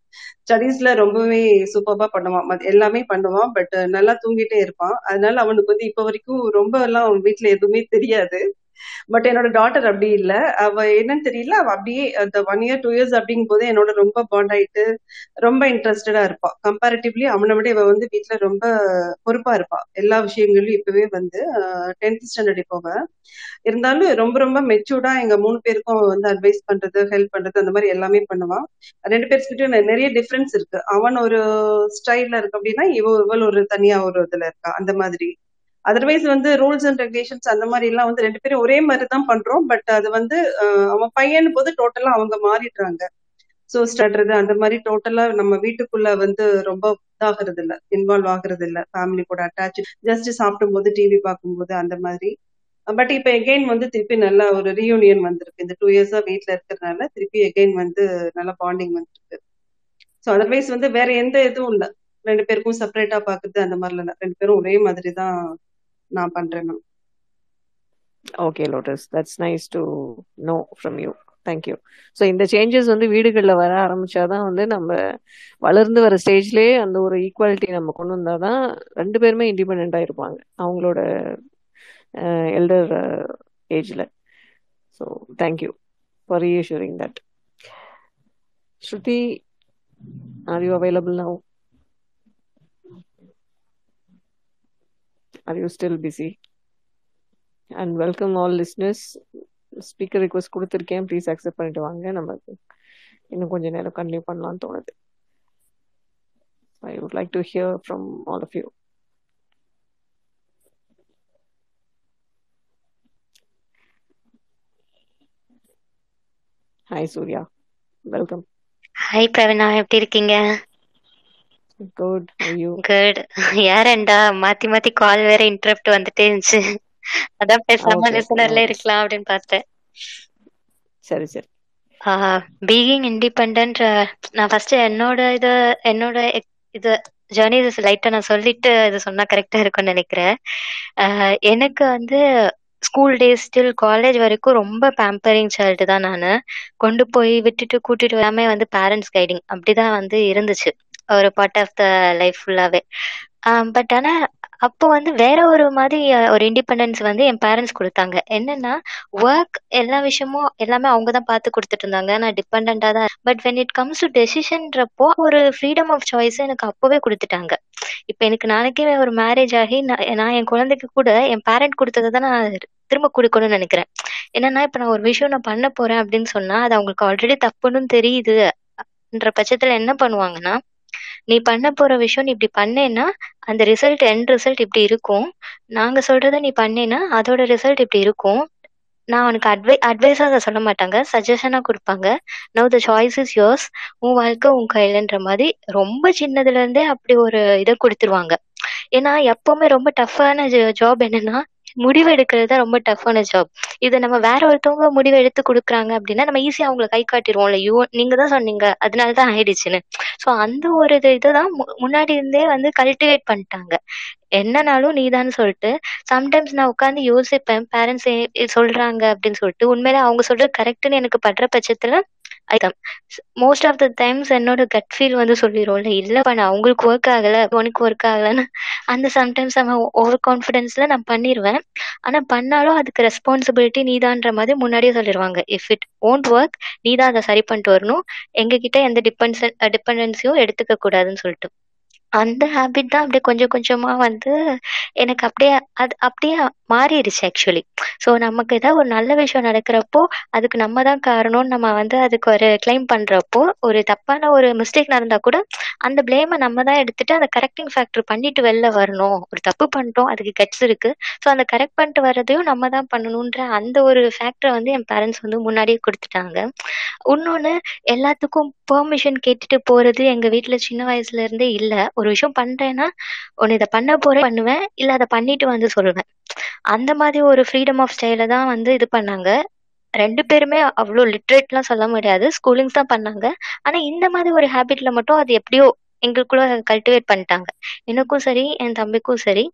S23: ஸ்டடீஸ்ல ரொம்பவே சூப்பர்பா பண்ணுவான். எல்லாமே பண்ணுவான். பட் நல்லா தூங்கிட்டே இருப்பான். அதனால அவனுக்கு வந்து இப்ப வரைக்கும் ரொம்ப எல்லாம் வீட்டுல எதுவுமே தெரியாது. பட் என்னோட டாட்டர் அப்படி இல்ல அவ என்னன்னு தெரியல அவ அப்படியே அந்த ஒன் இயர் டூ இயர்ஸ் அப்படிங்கும் போது என்னோட ரொம்ப பாண்ட் ஆயிட்டு ரொம்ப இன்ட்ரெஸ்டடா இருப்பா கம்பேரிட்டிவ்லி அவனை விட இவ வந்து வீட்டுல ரொம்ப பொறுப்பா இருப்பா எல்லா விஷயங்களும் இப்பவே வந்து டென்த் ஸ்டாண்டர்ட் இப்போவ இருந்தாலும் ரொம்ப ரொம்ப மெச்சூர்டா எங்க மூணு பேருக்கும் வந்து அட்வைஸ் பண்றது ஹெல்ப் பண்றது அந்த மாதிரி எல்லாமே பண்ணுவான் ரெண்டு பேர்கிட்டயும் நிறைய டிஃபரன்ஸ் இருக்கு அவன் ஒரு ஸ்டைல்ல இருக்கு அப்படின்னா இவ இவள் ஒரு தனியா ஒரு இதுல இருக்கா அந்த மாதிரி அதர்வைஸ் வந்து ரூல்ஸ் அண்ட் ரெகுலேஷன்ஸ் அந்த மாதிரி எல்லாம் வந்து ரெண்டு பேரும் ஒரே மாதிரி தான் பண்றோம் பட் அது வந்து அவன் பையன் போது டோட்டலா அவங்க மாறிடுறாங்க சோ ஸ்டட்றது அந்த மாதிரி டோட்டலா நம்ம வீட்டுக்குள்ள வந்து ரொம்ப இதாகிறது இல்ல இன்வால்வ் ஆகுறது இல்ல ஃபேமிலி கூட அட்டாச் ஜஸ்ட் சாப்பிடும் போது டிவி பார்க்கும்போது அந்த மாதிரி பட் இப்ப எகைன் வந்து திருப்பி நல்லா ஒரு ரீயூனியன் வந்திருக்கு இந்த டூ இயர்ஸா வீட்டுல இருக்கிறதுனால திருப்பி எகைன் வந்து நல்லா பாண்டிங் வந்துருக்கு ஸோ அதர்வைஸ் வந்து வேற எந்த இதுவும் இல்லை ரெண்டு பேருக்கும் செப்பரேட்டா பாக்குறது அந்த மாதிரி மாதிரிலாம் ரெண்டு பேரும் ஒரே மாதிரி தான் நான் பண்றேன்னு okay Lotus that's nice to know from you thank you so இந்த சேஞ்சஸ் வந்து வீடுகளில் வர ஆரம்பிச்சாதான் வந்து நம்ம வளர்ந்து வர ஸ்டேஜ்லேயே அந்த ஒரு ஈக்குவாலிட்டி நம்ம கொண்டு வந்தால் தான் ரெண்டு பேருமே இண்டிபெண்ட்டாக இருப்பாங்க அவங்களோட எல்டர் ஏஜில் so thank you for reassuring that Shruti are you available now are you still busy and welcome all listeners speaker request கொடுத்துருக்கேன் ப்ளீஸ் அக்செப்ட் பண்ணிட்டு வாங்க நமக்கு இன்னும் கொஞ்சம் நேரம் கண்டினியூ பண்ணலாம்னு தோணுது I would like to hear from all of you hi Surya welcome hi Praveena எப்படி இருக்கீங்க குட் ஐயோ குட் யாரேண்டா மாத்தி மாத்தி கால் வேற இன்டரப்ட் வந்துட்டே இருந்துச்சு அதான் பேசாம லிசனர்ல இருக்கலாம் அப்படின்னு பார்த்தேன் சரி சரி பீயிங் இண்டிபெண்ட் நான் ஃபர்ஸ்ட் என்னோட இத என்னோட இது ஜேர்னி இது லைட்டா நான் சொல்லிட்டு இது சொன்னா கரெக்டா இருக்கும்னு நினைக்கிறேன் எனக்கு வந்து ஸ்கூல் டேஸ் ஸ்டில் காலேஜ் வரைக்கும் ரொம்ப பேம்பரிங் சைல்டு தான் நான் கொண்டு போய் விட்டுட்டு கூட்டிட்டு வராம வந்து பேரண்ட்ஸ் கைடிங் அப்படிதான் வந்து இருந்துச்சு ஒரு பார்ட் ஆஃப் த லைஃப் ஃபுல்லாவே பட் ஆனா அப்போ வந்து வேற ஒரு மாதிரி ஒரு இண்டிபெண்டன்ஸ் வந்து என் பேரண்ட்ஸ் கொடுத்தாங்க என்னன்னா ஒர்க் எல்லா விஷயமும் எல்லாமே அவங்க தான் பார்த்து கொடுத்துட்டு இருந்தாங்க நான் டிபெண்டா தான் but when it comes to டெசிஷன்றப்போ ஒரு ஃப்ரீடம் ஆஃப் சாய்ஸ் எனக்கு அப்போவே கொடுத்துட்டாங்க இப்போ எனக்கு நாளைக்கே ஒரு மேரேஜ் ஆகி நான் என் குழந்தைக்கு கூட என் பேரண்ட் கொடுத்ததை தான் நான் திரும்ப கொடுக்கணும்னு நினைக்கிறேன் என்னன்னா இப்போ நான் ஒரு விஷயம் நான் பண்ண போறேன் அப்படின்னு சொன்னா அது அவங்களுக்கு ஆல்ரெடி தப்புன்னு தெரியுதுன்ற பட்சத்துல என்ன பண்ணுவாங்கன்னா நீ பண்ண போகிற விஷயம் நீ இப்படி பண்ணேன்னா அந்த ரிசல்ட் என் ரிசல்ட் இப்படி இருக்கும் நாங்கள் சொல்கிறத நீ பண்ணேன்னா அதோட ரிசல்ட் இப்படி இருக்கும் நான் உனக்கு அட்வை அட்வைஸா அதை சொல்ல மாட்டாங்க சஜஷனா கொடுப்பாங்க no the choice is yours உன் வாழ்க்கை உன் கையிலன்ற மாதிரி ரொம்ப சின்னதுலேருந்தே அப்படி ஒரு இதை கொடுத்துருவாங்க ஏன்னா எப்போவுமே ரொம்ப டஃப்பான ஜாப் என்னன்னா முடிவு எடுக்கிறது தான் ரொம்ப டஃப்பான ஜாப் இதை நம்ம வேற ஒருத்தவங்க முடிவு எடுத்து கொடுக்குறாங்க அப்படின்னா நம்ம ஈஸியாக அவங்கள கை காட்டிடுவோம்ல ஐயோ நீங்க தான் சொன்னீங்க அதனால தான் ஆயிடுச்சுன்னு ஸோ அந்த ஒரு இது இதுதான் முன்னாடி இருந்தே வந்து கல்டிவேட் பண்ணிட்டாங்க என்னனாலும் நீதான்னு சொல்லிட்டு சம்டைம்ஸ் நான் உட்காந்து யோசிப்பேன் பேரண்ட்ஸ் சொல்றாங்க அப்படின்னு சொல்லிட்டு உண்மையில அவங்க சொல்றது கரெக்டுன்னு எனக்கு படுற பட்சத்துல item most of the times என்னோட கட் ஃபீல் வந்து சொல்லிடுவோம்ல இல்ல பண்ண அவங்களுக்கு ஒர்க் ஆகலை உனக்கு ஒர்க் ஆகலைன்னு அந்த சம்டைம்ஸ் அவன் ஓவர் கான்ஃபிடென்ஸில் நான் பண்ணிடுவேன் ஆனால் பண்ணாலும் அதுக்கு ரெஸ்பான்சிபிலிட்டி நீதான்ற மாதிரி முன்னாடியே சொல்லிடுவாங்க இஃப் இட் ஓன்ட் ஒர்க் நீ தான் அதை சரி பண்ணிட்டு வரணும் எங்ககிட்ட எந்த டிபென்ஸ் டிபெண்டன்ஸையும் எடுத்துக்க கூடாதுன்னு சொல்லிட்டு அந்த ஹேபிட் தான் அப்படியே கொஞ்சம் கொஞ்சமாக வந்து எனக்கு அப்படியே அது அப்படியே மாறிடுச்சு ஆக்சுவலி ஸோ நமக்கு ஏதாவது ஒரு நல்ல விஷயம் நடக்கிறப்போ அதுக்கு நம்ம தான் காரணம்னு நம்ம வந்து அதுக்கு ஒரு கிளைம் பண்ணுறப்போ ஒரு தப்பான ஒரு மிஸ்டேக் நடந்தால் கூட அந்த பிளேமை நம்ம தான் எடுத்துட்டு அந்த கரெக்டிங் ஃபேக்டர் பண்ணிட்டு வெளில வரணும் ஒரு தப்பு பண்ணிட்டோம் அதுக்கு கெட்ஸ் இருக்கு ஸோ அந்த கரெக்ட் பண்ணிட்டு வர்றதையும் நம்ம தான் பண்ணணுன்ற அந்த ஒரு ஃபேக்டரை வந்து என் பேரண்ட்ஸ் வந்து முன்னாடியே கொடுத்துட்டாங்க இன்னொன்று எல்லாத்துக்கும் பெர்மிஷன் கேட்டுட்டு போகிறது எங்கள் வீட்டில் சின்ன வயசுல இருந்தே இல்லை ஒரு விஷயம் பண்றேன்னா ஒன்னு இதை பண்ண போறேன் பண்ணுவேன் இல்ல அதை பண்ணிட்டு வந்து சொல்லுவேன் அந்த மாதிரி ஒரு ஃப்ரீடம் ஆஃப் ஸ்டைல தான் வந்து இது பண்ணாங்க ரெண்டு பேருமே அவ்வளோ லிட்ரேட்லாம் சொல்ல முடியாது ஸ்கூலிங்ஸ் தான் பண்ணாங்க ஆனா இந்த மாதிரி ஒரு ஹேபிட்ல மட்டும் அது எப்படியோ எங்களுக்குள்ள கல்டிவேட் பண்ணிட்டாங்க எனக்கும் சரி என் தம்பிக்கும் சரி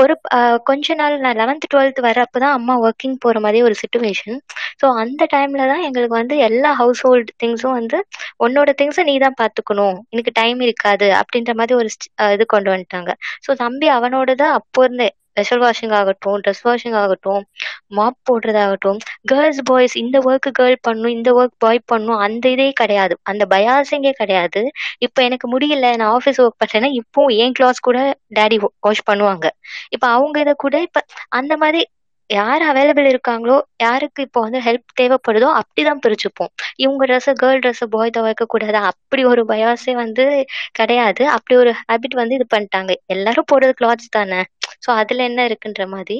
S23: ஒரு கொஞ்ச நாள் நான் லெவன்த்து டுவெல்த் வரப்போ தான் அம்மா ஒர்க்கிங் போகிற மாதிரி ஒரு சுச்சுவேஷன் ஸோ அந்த டைமில் தான் எங்களுக்கு வந்து எல்லா ஹவுஸ் ஹோல்டு திங்ஸும் வந்து உன்னோட திங்ஸை நீ தான் பார்த்துக்கணும் எனக்கு டைம் இருக்காது அப்படின்ற மாதிரி ஒரு இது கொண்டு வந்துட்டாங்க ஸோ தம்பி அவனோடது அப்போ இருந்தே ஸ்பெஷல் வாஷிங் ஆகட்டும் ட்ரெஸ் வாஷிங் ஆகட்டும் மாப் போடுறதாகட்டும் கேர்ள்ஸ் பாய்ஸ் இந்த ஒர்க்கு கேர்ள் பண்ணும் இந்த ஒர்க் பாய் பண்ணும் அந்த இதே கிடையாது அந்த பயாசிங்கே கிடையாது இப்போ எனக்கு முடியல நான் ஆஃபீஸ் ஒர்க் பண்றேன்னா இப்போ என் கிளாஸ் கூட டேடி வாஷ் பண்ணுவாங்க இப்போ அவங்க இதை கூட இப்போ அந்த மாதிரி யார் அவைலபிள் இருக்காங்களோ யாருக்கு இப்போ வந்து ஹெல்ப் தேவைப்படுதோ அப்படிதான் பிரிச்சுப்போம் இவங்க ட்ரெஸ் கேர்ள் ட்ரெஸ் பாய் தான் கூடாது அப்படி ஒரு பயாஸே வந்து கிடையாது அப்படி ஒரு ஹேபிட் வந்து இது பண்ணிட்டாங்க எல்லாரும் போடுறது கிளாத்ஸ் தானே ஸோ அதில் என்ன இருக்குன்ற மாதிரி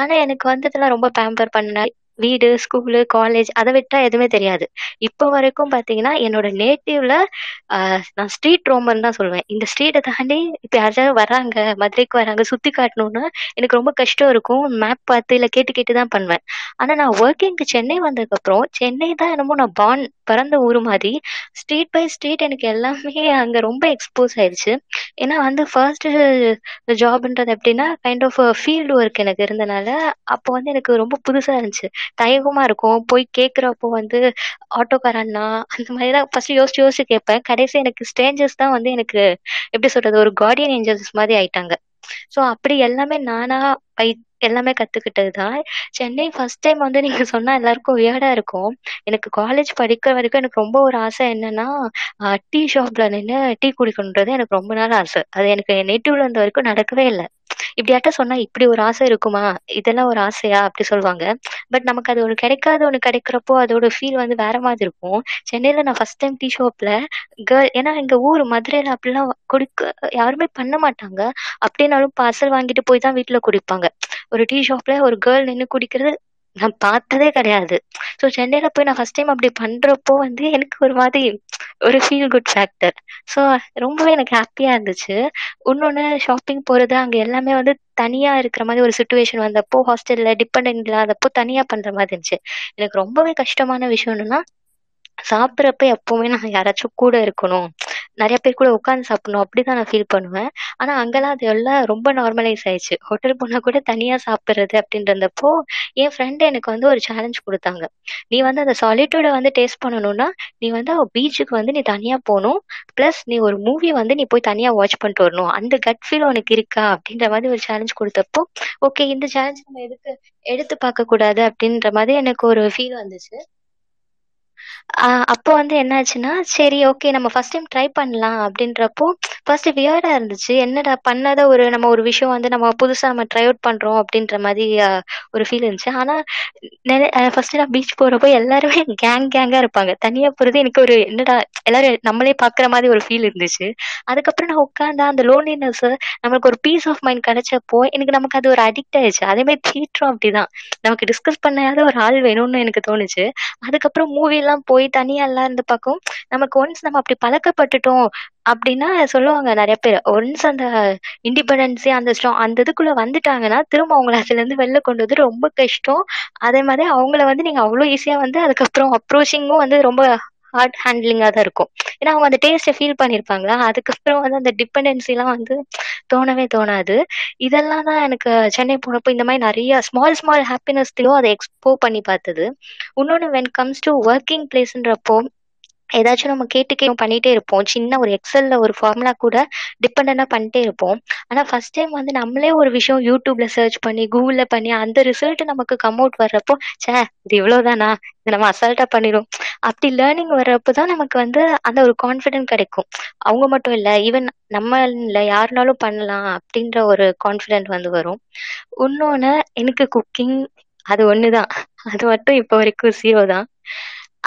S23: ஆனால் எனக்கு வந்ததெல்லாம் ரொம்ப பேம்பர் பண்ண வீடு ஸ்கூலு காலேஜ் அதை விட்டா எதுவுமே தெரியாது இப்போ வரைக்கும் பார்த்தீங்கன்னா என்னோட நேட்டிவ்ல நான் ஸ்ட்ரீட் ரோமன் தான் சொல்லுவேன் இந்த ஸ்ட்ரீட்டை தாண்டி இப்போ யாராவது வராங்க மதுரைக்கு வராங்க சுற்றி காட்டணும்னா எனக்கு ரொம்ப கஷ்டம் இருக்கும் மேப் பார்த்து இல்லை கேட்டு கேட்டு தான் பண்ணுவேன் ஆனால் நான் ஒர்க்கிங்க்கு சென்னை வந்ததுக்கப்புறம் சென்னை தான் என்னமோ நான் பான் பிறந்த ஊர் மாதிரி ஸ்ட்ரீட் பை ஸ்ட்ரீட் எனக்கு எல்லாமே அங்கே ரொம்ப எக்ஸ்போஸ் ஆயிடுச்சு
S24: ஏன்னா வந்து ஃபர்ஸ்ட்டு ஜாப்ன்றது எப்படின்னா கைண்ட் ஆஃப் ஃபீல்டு ஒர்க் எனக்கு இருந்தனால அப்போ வந்து எனக்கு ரொம்ப புதுசாக இருந்துச்சு தயகமாக இருக்கும் போய் கேட்குறப்போ வந்து ஆட்டோக்காரண்ணா அந்த மாதிரி தான் ஃபர்ஸ்ட் யோசிச்சு யோசிச்சு கேட்பேன் கடைசி எனக்கு ஸ்ட்ரேஞ்சர்ஸ் தான் வந்து எனக்கு எப்படி சொல்கிறது ஒரு கார்டியன் ஏஞ்சல்ஸ் மாதிரி ஆயிட்டாங்க சோ அப்படி எல்லாமே நானா பை எல்லாமே கத்துக்கிட்டது தான் சென்னை ஃபர்ஸ்ட் டைம் வந்து நீங்க சொன்னா எல்லாருக்கும் வியர்டா இருக்கும் எனக்கு காலேஜ் படிக்கிற வரைக்கும் எனக்கு ரொம்ப ஒரு ஆசை என்னன்னா டீ ஷாப்ல நின்று டீ குடிக்கணுன்றது எனக்கு ரொம்ப நாள் ஆசை அது எனக்கு நெட்டிவ்ல இருந்த வரைக்கும் நடக்கவே இல்லை இப்படியாட்ட சொன்னா இப்படி ஒரு ஆசை இருக்குமா இதெல்லாம் ஒரு ஆசையா அப்படி சொல்லுவாங்க பட் நமக்கு அது ஒரு கிடைக்காத ஒண்ணு கிடைக்கிறப்போ அதோட ஃபீல் வந்து வேற மாதிரி இருக்கும் சென்னையில நான் ஃபர்ஸ்ட் டைம் டீ ஷாப்ல கேர்ள் ஏன்னா எங்க ஊர் மதுரையில அப்படிலாம் குடிக்க யாருமே பண்ண மாட்டாங்க அப்படின்னாலும் பார்சல் வாங்கிட்டு போய் தான் வீட்டுல குடிப்பாங்க ஒரு டீ ஷாப்ல ஒரு கேர்ள் நின்று குடிக்கிறது நான் பார்த்ததே கிடையாது ஸோ சென்னையில் போய் நான் ஃபர்ஸ்ட் டைம் அப்படி பண்ணுறப்போ வந்து எனக்கு ஒரு மாதிரி ஒரு ஃபீல் குட் ஃபேக்டர் ஸோ ரொம்பவே எனக்கு ஹாப்பியாக இருந்துச்சு இன்னொன்று ஷாப்பிங் போகிறது அங்கே எல்லாமே வந்து தனியாக இருக்கிற மாதிரி ஒரு சுச்சுவேஷன் வந்தப்போ ஹாஸ்டலில் டிபெண்ட் இல்லாதப்போ தனியாக பண்ணுற மாதிரி இருந்துச்சு எனக்கு ரொம்பவே கஷ்டமான விஷயம் என்னன்னா சாப்பிட்றப்ப எப்போவுமே நான் யாராச்சும் கூட இருக்கணும் நிறையா பேர் கூட உட்காந்து சாப்பிட்ணும் அப்படி தான் நான் ஃபீல் பண்ணுவேன் ஆனால் அங்கெல்லாம் அது எல்லாம் ரொம்ப நார்மலைஸ் ஆயிடுச்சு ஹோட்டல் போனால் கூட தனியாக சாப்பிட்றது அப்படின்றப்போ என் ஃப்ரெண்டு எனக்கு வந்து ஒரு சேலஞ்ச் கொடுத்தாங்க நீ வந்து அந்த சாலிட்டூடை வந்து டேஸ்ட் பண்ணணும்னா நீ வந்து பீச்சுக்கு வந்து நீ தனியாக போகணும் ப்ளஸ் நீ ஒரு மூவி வந்து நீ போய் தனியாக வாட்ச் பண்ணிட்டு வரணும் அந்த கட் ஃபீல் உனக்கு இருக்கா அப்படின்ற மாதிரி ஒரு சேலஞ்ச் கொடுத்தப்போ ஓகே இந்த சேலஞ்ச் நம்ம எதுக்கு எடுத்து பார்க்கக்கூடாது அப்படின்ற மாதிரி எனக்கு ஒரு ஃபீல் வந்துச்சு அப்போ வந்து என்னாச்சுன்னா சரி ஓகே நம்ம ஃபர்ஸ்ட் டைம் ட்ரை பண்ணலாம் அப்படின்றப்போ ஃபர்ஸ்ட் வியர்டா இருந்துச்சு என்னடா பண்ணாத ஒரு நம்ம ஒரு விஷயம் வந்து நம்ம புதுசா நம்ம ட்ரை அவுட் பண்றோம் அப்படின்ற மாதிரி ஒரு ஃபீல் இருந்துச்சு ஆனா ஃபர்ஸ்ட் நான் பீச் போறப்போ எல்லாருமே கேங் கேங்கா இருப்பாங்க தனியா போறது எனக்கு ஒரு என்னடா எல்லாரும் நம்மளே பாக்குற மாதிரி ஒரு ஃபீல் இருந்துச்சு அதுக்கப்புறம் நான் உட்காந்தா அந்த லோன்லினஸ் நம்மளுக்கு ஒரு பீஸ் ஆஃப் மைண்ட் கிடைச்சப்போ எனக்கு நமக்கு அது ஒரு அடிக்ட் ஆயிடுச்சு அதே மாதிரி தியேட்டரும் அப்படிதான் நமக்கு டிஸ்கஸ் பண்ணாத ஒரு ஆள் வேணும்னு எனக்கு தோணுச்சு அதுக்கப்புறம் மூவி எல்லாம் போ போய் தனியா எல்லாம் இருந்து பார்க்கும் நமக்கு ஒன்ஸ் நம்ம அப்படி பழக்கப்பட்டுட்டோம் அப்படின்னா சொல்லுவாங்க நிறைய பேர் ஒன்ஸ் அந்த இண்டிபெண்டன்ஸே அந்த ஸ்ட்ரா அந்த இதுக்குள்ள வந்துட்டாங்கன்னா திரும்ப அவங்கள இருந்து வெளில கொண்டு வந்து ரொம்ப கஷ்டம் அதே மாதிரி அவங்கள வந்து நீங்க அவ்வளோ ஈஸியா வந்து அதுக்கப்புறம் அப்ரோச்சிங்கும் வந்து ரொம்ப ஹார்ட் ஹேண்ட்லிங்கா தான் இருக்கும் ஏன்னா அவங்க அந்த டேஸ்ட்டை ஃபீல் பண்ணியிருப்பாங்களா அதுக்கப்புறம் வந்து அந்த டிபெண்டன்சிலாம் வந்து தோணவே தோணாது இதெல்லாம் தான் எனக்கு சென்னை போனப்போ இந்த மாதிரி நிறைய ஸ்மால் ஸ்மால் ஹாப்பினஸ்லையும் அதை எக்ஸ்போ பண்ணி பார்த்தது இன்னொன்று வென் கம்ஸ் டு ஒர்க்கிங் பிளேஸ்ன்றப்போ ஏதாச்சும் நம்ம கேட்டுக்கே பண்ணிகிட்டே இருப்போம் சின்ன ஒரு எக்ஸல்ல ஒரு ஃபார்முலா கூட டிபெண்டனாக பண்ணிட்டே இருப்போம் ஆனால் ஃபஸ்ட் டைம் வந்து நம்மளே ஒரு விஷயம் யூடியூப்பில் சர்ச் பண்ணி கூகுளில் பண்ணி அந்த ரிசல்ட் நமக்கு கம் அவுட் வர்றப்போ சே இது இவ்வளவுதானா இது நம்ம அசால்ட்டாக பண்ணிடும் அப்படி லேர்னிங் வர்றப்போ தான் நமக்கு வந்து அந்த ஒரு கான்ஃபிடென்ட் கிடைக்கும் அவங்க மட்டும் இல்லை ஈவன் நம்ம இல்ல யாருனாலும் பண்ணலாம் அப்படின்ற ஒரு கான்ஃபிடென்ட் வந்து வரும் இன்னொன்று எனக்கு குக்கிங் அது ஒன்று தான் அது மட்டும் இப்போ வரைக்கும் ஜீரோ தான்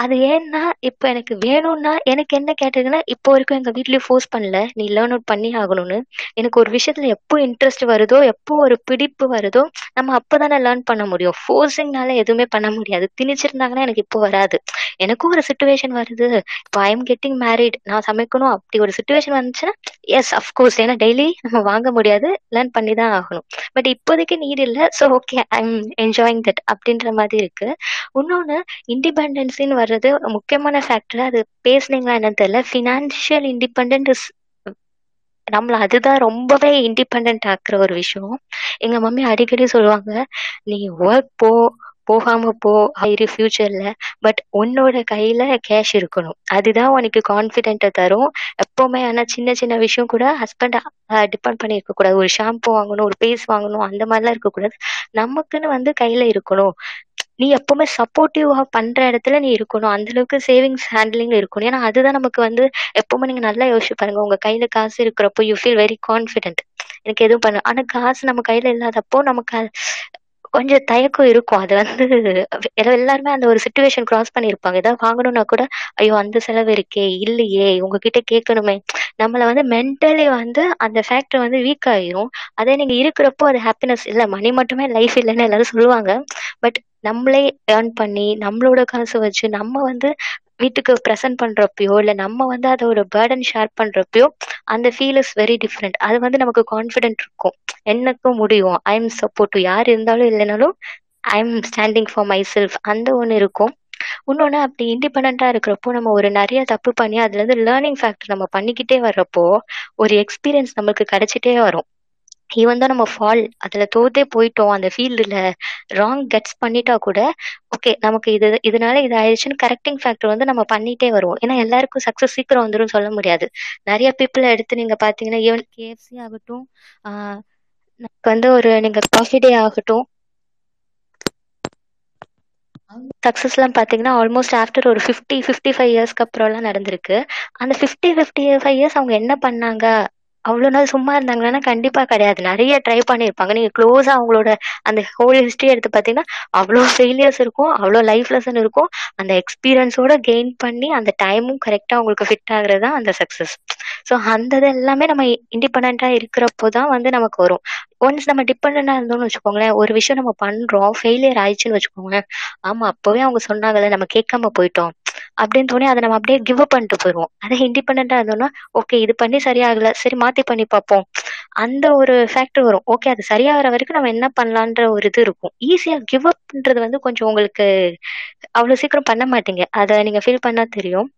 S24: அது ஏன்னா இப்போ எனக்கு வேணும்னா எனக்கு என்ன கேட்டதுன்னா இப்போ வரைக்கும் எங்கள் வீட்லயும் ஃபோர்ஸ் பண்ணல நீ லேர்ன் அவுட் பண்ணி ஆகணும்னு எனக்கு ஒரு விஷயத்தில் எப்போ இன்ட்ரெஸ்ட் வருதோ எப்போ ஒரு பிடிப்பு வருதோ நம்ம அப்பதானே லேர்ன் பண்ண முடியும் ஃபோர்ஸிங்னால எதுவுமே பண்ண முடியாது திணிச்சிருந்தாங்கன்னா எனக்கு இப்போ வராது எனக்கும் ஒரு சுச்சுவேஷன் வருது இப்போ ஐ எம் கெட்டிங் மேரிட் நான் சமைக்கணும் அப்படி ஒரு சுச்சுவேஷன் வந்துச்சுன்னா எஸ் அஃப்கோர்ஸ் ஏன்னா டெய்லி நம்ம வாங்க முடியாது லேர்ன் பண்ணி தான் ஆகணும் பட் இப்போதைக்கு நீட் இல்லை so okay I am enjoying that அப்படின்ற மாதிரி இருக்கு இன்னொன்று இண்டிபெண்டன்ஸின்னு வர்றது முக்கியமான ஃபேக்டர் அது பேசுனீங்களா என்னன்னு தெரியல ஃபினான்ஷியல் இண்டிபெண்ட் இஸ் நம்மளை அதுதான் ரொம்பவே இண்டிபெண்ட் ஆக்குற ஒரு விஷயம் எங்க மம்மி அடிக்கடி சொல்லுவாங்க நீ ஒர்க் போ போகாம போ ஆயிரு ஃபியூச்சர்ல பட் உன்னோட கையில கேஷ் இருக்கணும் அதுதான் உனக்கு கான்ஃபிடென்ட்டை தரும் எப்பவுமே ஆனா சின்ன சின்ன விஷயம் கூட ஹஸ்பண்ட் டிபெண்ட் பண்ணி இருக்கக்கூடாது ஒரு ஷாம்பு வாங்கணும் ஒரு பேஸ் வாங்கணும் அந்த மாதிரிலாம் இருக்கக்கூடாது நமக்குன்னு வந்து கையில இருக்கணும் நீ எப்பவுமே சப்போர்ட்டிவா பண்ணுற இடத்துல நீ இருக்கணும் அந்தளவுக்கு சேவிங்ஸ் ஹேண்ட்லிங் இருக்கணும் ஏன்னா அதுதான் நமக்கு வந்து எப்பவுமே நீங்கள் நல்லா யோசிச்சு பாருங்கள் உங்கள் கையில் காசு இருக்கிறப்போ யூ ஃபீல் வெரி கான்ஃபிடென்ட் எனக்கு எதுவும் பண்ண ஆனால் காசு நம்ம கையில் இல்லாதப்போ நமக்கு கொஞ்சம் தயக்கம் இருக்கும் அது வந்து எல்லாருமே அந்த ஒரு சுச்சுவேஷன் கிராஸ் பண்ணியிருப்பாங்க ஏதாவது வாங்கணும்னா கூட ஐயோ அந்த செலவு இருக்கே இல்லையே உங்ககிட்ட கேட்கணுமே நம்மளை வந்து மென்டலி வந்து அந்த ஃபேக்டர் வந்து வீக் ஆயிரும் அதே நீங்கள் இருக்கிறப்போ அது ஹாப்பினஸ் இல்லை மணி மட்டுமே லைஃப் இல்லைன்னு எல்லாரும் சொல்லுவாங்க பட் நம்மளே ஏர்ன் பண்ணி நம்மளோட காசு வச்சு நம்ம வந்து வீட்டுக்கு ப்ரெசென்ட் பண்ணுறப்பயோ இல்லை நம்ம வந்து அதை ஒரு பேர்டன் ஷேர் பண்ணுறப்பயோ அந்த ஃபீல் இஸ் வெரி டிஃப்ரெண்ட் அது வந்து நமக்கு கான்ஃபிடென்ட் இருக்கும் என்னக்கும் முடியும் ஐ எம் சப்போர்ட் யார் இருந்தாலும் இல்லைனாலும் I am standing for myself அந்த ஒன்று இருக்கும் இன்னொன்று அப்படி இண்டிபெண்ட்டாக இருக்கிறப்போ நம்ம ஒரு நிறைய தப்பு பண்ணி அதுலேருந்து லேர்னிங் ஃபேக்டர் நம்ம பண்ணிக்கிட்டே வர்றப்போ ஒரு எக்ஸ்பீரியன்ஸ் நம்மளுக்கு கிடைச்சிட்டே வரும் ஈவன் தான் நம்ம ஃபால் அதில் தோத்தே போயிட்டோம் அந்த ஃபீல்டில் ராங் கட்ஸ் பண்ணிட்டா கூட ஓகே நமக்கு இது இதனால இது ஆயிடுச்சுன்னு கரெக்டிங் ஃபேக்டர் வந்து நம்ம பண்ணிட்டே வருவோம் ஏன்னா எல்லாருக்கும் சக்ஸஸ் சீக்கிரம் வந்துடும் சொல்ல முடியாது நிறைய பீப்புளை எடுத்து நீங்கள் பார்த்தீங்கன்னா ஈவன் கேஎஃப்சி ஆகட்டும் நமக்கு வந்து ஒரு நீங்கள் காஃபி டே ஆகட்டும் சக்ஸஸ்லாம் பார்த்தீங்கன்னா ஆல்மோஸ்ட் ஆஃப்டர் ஒரு ஃபிஃப்டி ஃபிஃப்டி ஃபைவ் இயர்ஸ்க்கு அப்புறம்லாம் நடந்திருக்கு அந்த ஃபிஃப்டி ஃபிஃப்டி ஃபைவ் இயர்ஸ் அவங்க என்ன பண்ணாங்க அவ்வளோ நாள் சும்மா இருந்தாங்கன்னா கண்டிப்பாக கிடையாது நிறைய ட்ரை பண்ணியிருப்பாங்க நீங்கள் க்ளோஸாக அவங்களோட அந்த ஹோல் ஹிஸ்ட்ரி எடுத்து பார்த்தீங்கன்னா அவ்வளோ ஃபெயிலியர்ஸ் இருக்கும் அவ்வளோ லைஃப் லெசன் இருக்கும் அந்த எக்ஸ்பீரியன்ஸோட கெயின் பண்ணி அந்த டைமும் கரெக்டாக அவங்களுக்கு ஃபிட் ஆகுறது தான் அந்த சக்ஸஸ் ஸோ அந்த எல்லாமே நம்ம இண்டிபெண்ட்டாக இருக்கிறப்போ தான் வந்து நமக்கு வரும் ஒன்ஸ் நம்ம டிபெண்டாக இருந்தோம்னு வச்சுக்கோங்களேன் ஒரு விஷயம் நம்ம பண்ணுறோம் ஃபெயிலியர் ஆயிடுச்சுன்னு வச்சுக்கோங்களேன் ஆமாம் அப்போவே அவங்க சொன்னாங்கல்ல நம்ம கேட்காம போயிட்டோம் அப்படின்னு தோணி அதை நம்ம அப்படியே கிவ் பண்ணிட்டு போயிடுவோம் அதே இண்டிபெண்டாக இருந்தோம்னா ஓகே இது பண்ணி சரியாகல சரி மாற்றி பண்ணி பார்ப்போம் அந்த ஒரு ஃபேக்டர் வரும் ஓகே அது சரியாகிற வரைக்கும் நம்ம என்ன பண்ணலான்ற ஒரு இது இருக்கும் ஈஸியாக கிவ் அப்ன்றது வந்து கொஞ்சம் உங்களுக்கு அவ்வளோ சீக்கிரம் பண்ண மாட்டீங்க அதை நீங்கள் ஃபீல் பண்ணால் தெரியும்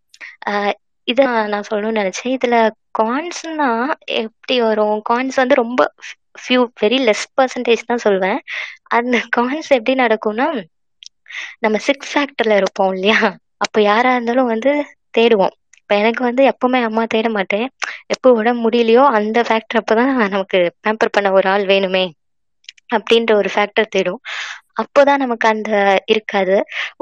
S24: இதை நான் சொல்லணும்னு நினச்சேன் இதில் கான்ஸ்னா எப்படி வரும் கான்ஸ் வந்து ரொம்ப ஃபியூ வெரி லெஸ் பர்சன்டேஜ் தான் சொல்வேன் அந்த கான்ஸ் எப்படி நடக்கும்னா நம்ம சிக்ஸ் ஃபேக்டரில் இருப்போம் இல்லையா அப்போ யாராக இருந்தாலும் வந்து தேடுவோம் இப்போ எனக்கு வந்து எப்பவுமே அம்மா தேட மாட்டேன் எப்போ உடம்பு முடியலையோ அந்த ஃபேக்டர் அப்போ தான் நமக்கு பேம்பர் பண்ண ஒரு ஆள் வேணுமே அப்படின்ற ஒரு ஃபேக்டர் தேடும் அப்போதான் நமக்கு அந்த இருக்காது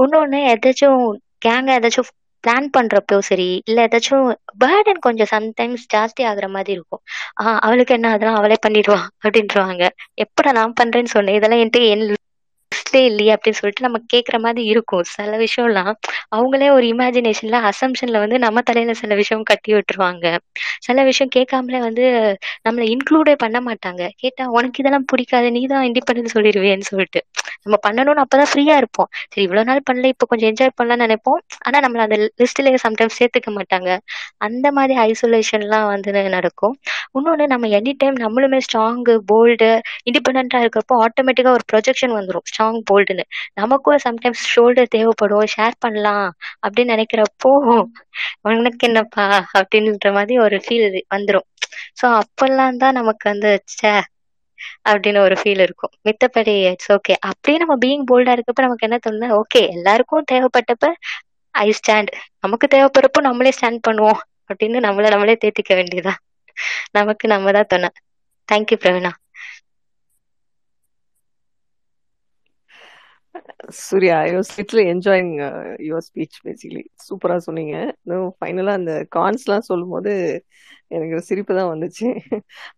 S24: இன்னொன்று ஏதாச்சும் கேங்க ஏதாச்சும் பிளான் பண்றப்போ சரி இல்லை ஏதாச்சும் பேர்டன் கொஞ்சம் சம்டைம்ஸ் ஜாஸ்தி ஆகுற மாதிரி இருக்கும் ஆஹ் அவளுக்கு என்ன அதெல்லாம் அவளே பண்ணிடுவான் அப்படின்றவாங்க எப்படா நான் பண்றேன்னு சொன்னேன் இதெல்லாம் என்கிட்ட என் டே இல்லையே அப்படின்னு சொல்லிட்டு நம்ம கேட்குற மாதிரி இருக்கும் சில விஷயம்லாம் அவங்களே ஒரு இமேஜினேஷன்ல அசம்ஷன்ல வந்து நம்ம தலையில சில விஷயம் கட்டி விட்டுருவாங்க சில விஷயம் கேட்காமலே வந்து நம்மளை இன்க்ளூடே பண்ண மாட்டாங்க கேட்டா உனக்கு இதெல்லாம் பிடிக்காது நீ தான் இண்டிபெண்டன்ஸ் சொல்லிடுவேன்னு சொல்லிட்டு நம்ம பண்ணணும்னு அப்பதான் ஃப்ரீயா இருப்போம் சரி இவ்வளவு நாள் பண்ணல இப்போ கொஞ்சம் என்ஜாய் பண்ணலாம்னு நினைப்போம் ஆனா நம்மள அந்த லிஸ்ட்லயே சம்டைம்ஸ் சேர்த்துக்க மாட்டாங்க அந்த மாதிரி எல்லாம் வந்து நடக்கும் இன்னொன்னு நம்ம எனி டைம் நம்மளுமே ஸ்ட்ராங்கு போல்டு இண்டிபெண்டா இருக்கிறப்போ ஆட்டோமேட்டிக்கா ஒரு ப்ரொஜெக்ஷன் வந்துடும் ஸ்ட்ராங் போல்டுன்னு நமக்கும் சம்டைம்ஸ் ஷோல்டர் தேவைப்படும் ஷேர் பண்ணலாம் அப்படின்னு நினைக்கிறப்போ உனக்கு என்னப்பா அப்படின்ற மாதிரி ஒரு ஃபீல் வந்துடும் ஸோ அப்பெல்லாம் தான் நமக்கு வந்து சே அப்படின்னு ஒரு ஃபீல் இருக்கும் மித்தபடி இட்ஸ் ஓகே அப்படியே நம்ம பீயிங் போல்டா இருக்கப்ப நமக்கு என்ன தோணுது ஓகே எல்லாருக்கும் தேவைப்பட்டப்ப ஐ ஸ்டாண்ட் நமக்கு தேவைப்படுறப்போ நம்மளே ஸ்டாண்ட் பண்ணுவோம் அப்படின்னு நம்மள நம்மளே தேத்திக்க வேண்டியதா நமக்கு நம்ம தான் தோண thank you Praveena Surya I was literally enjoying your speech basically சூப்பராக சொன்னீங்க இன்னும் ஃபைனலாக அந்த கான்ஸ்லாம் சொல்லும்போது எனக்கு ஒரு சிரிப்பு தான் வந்துச்சு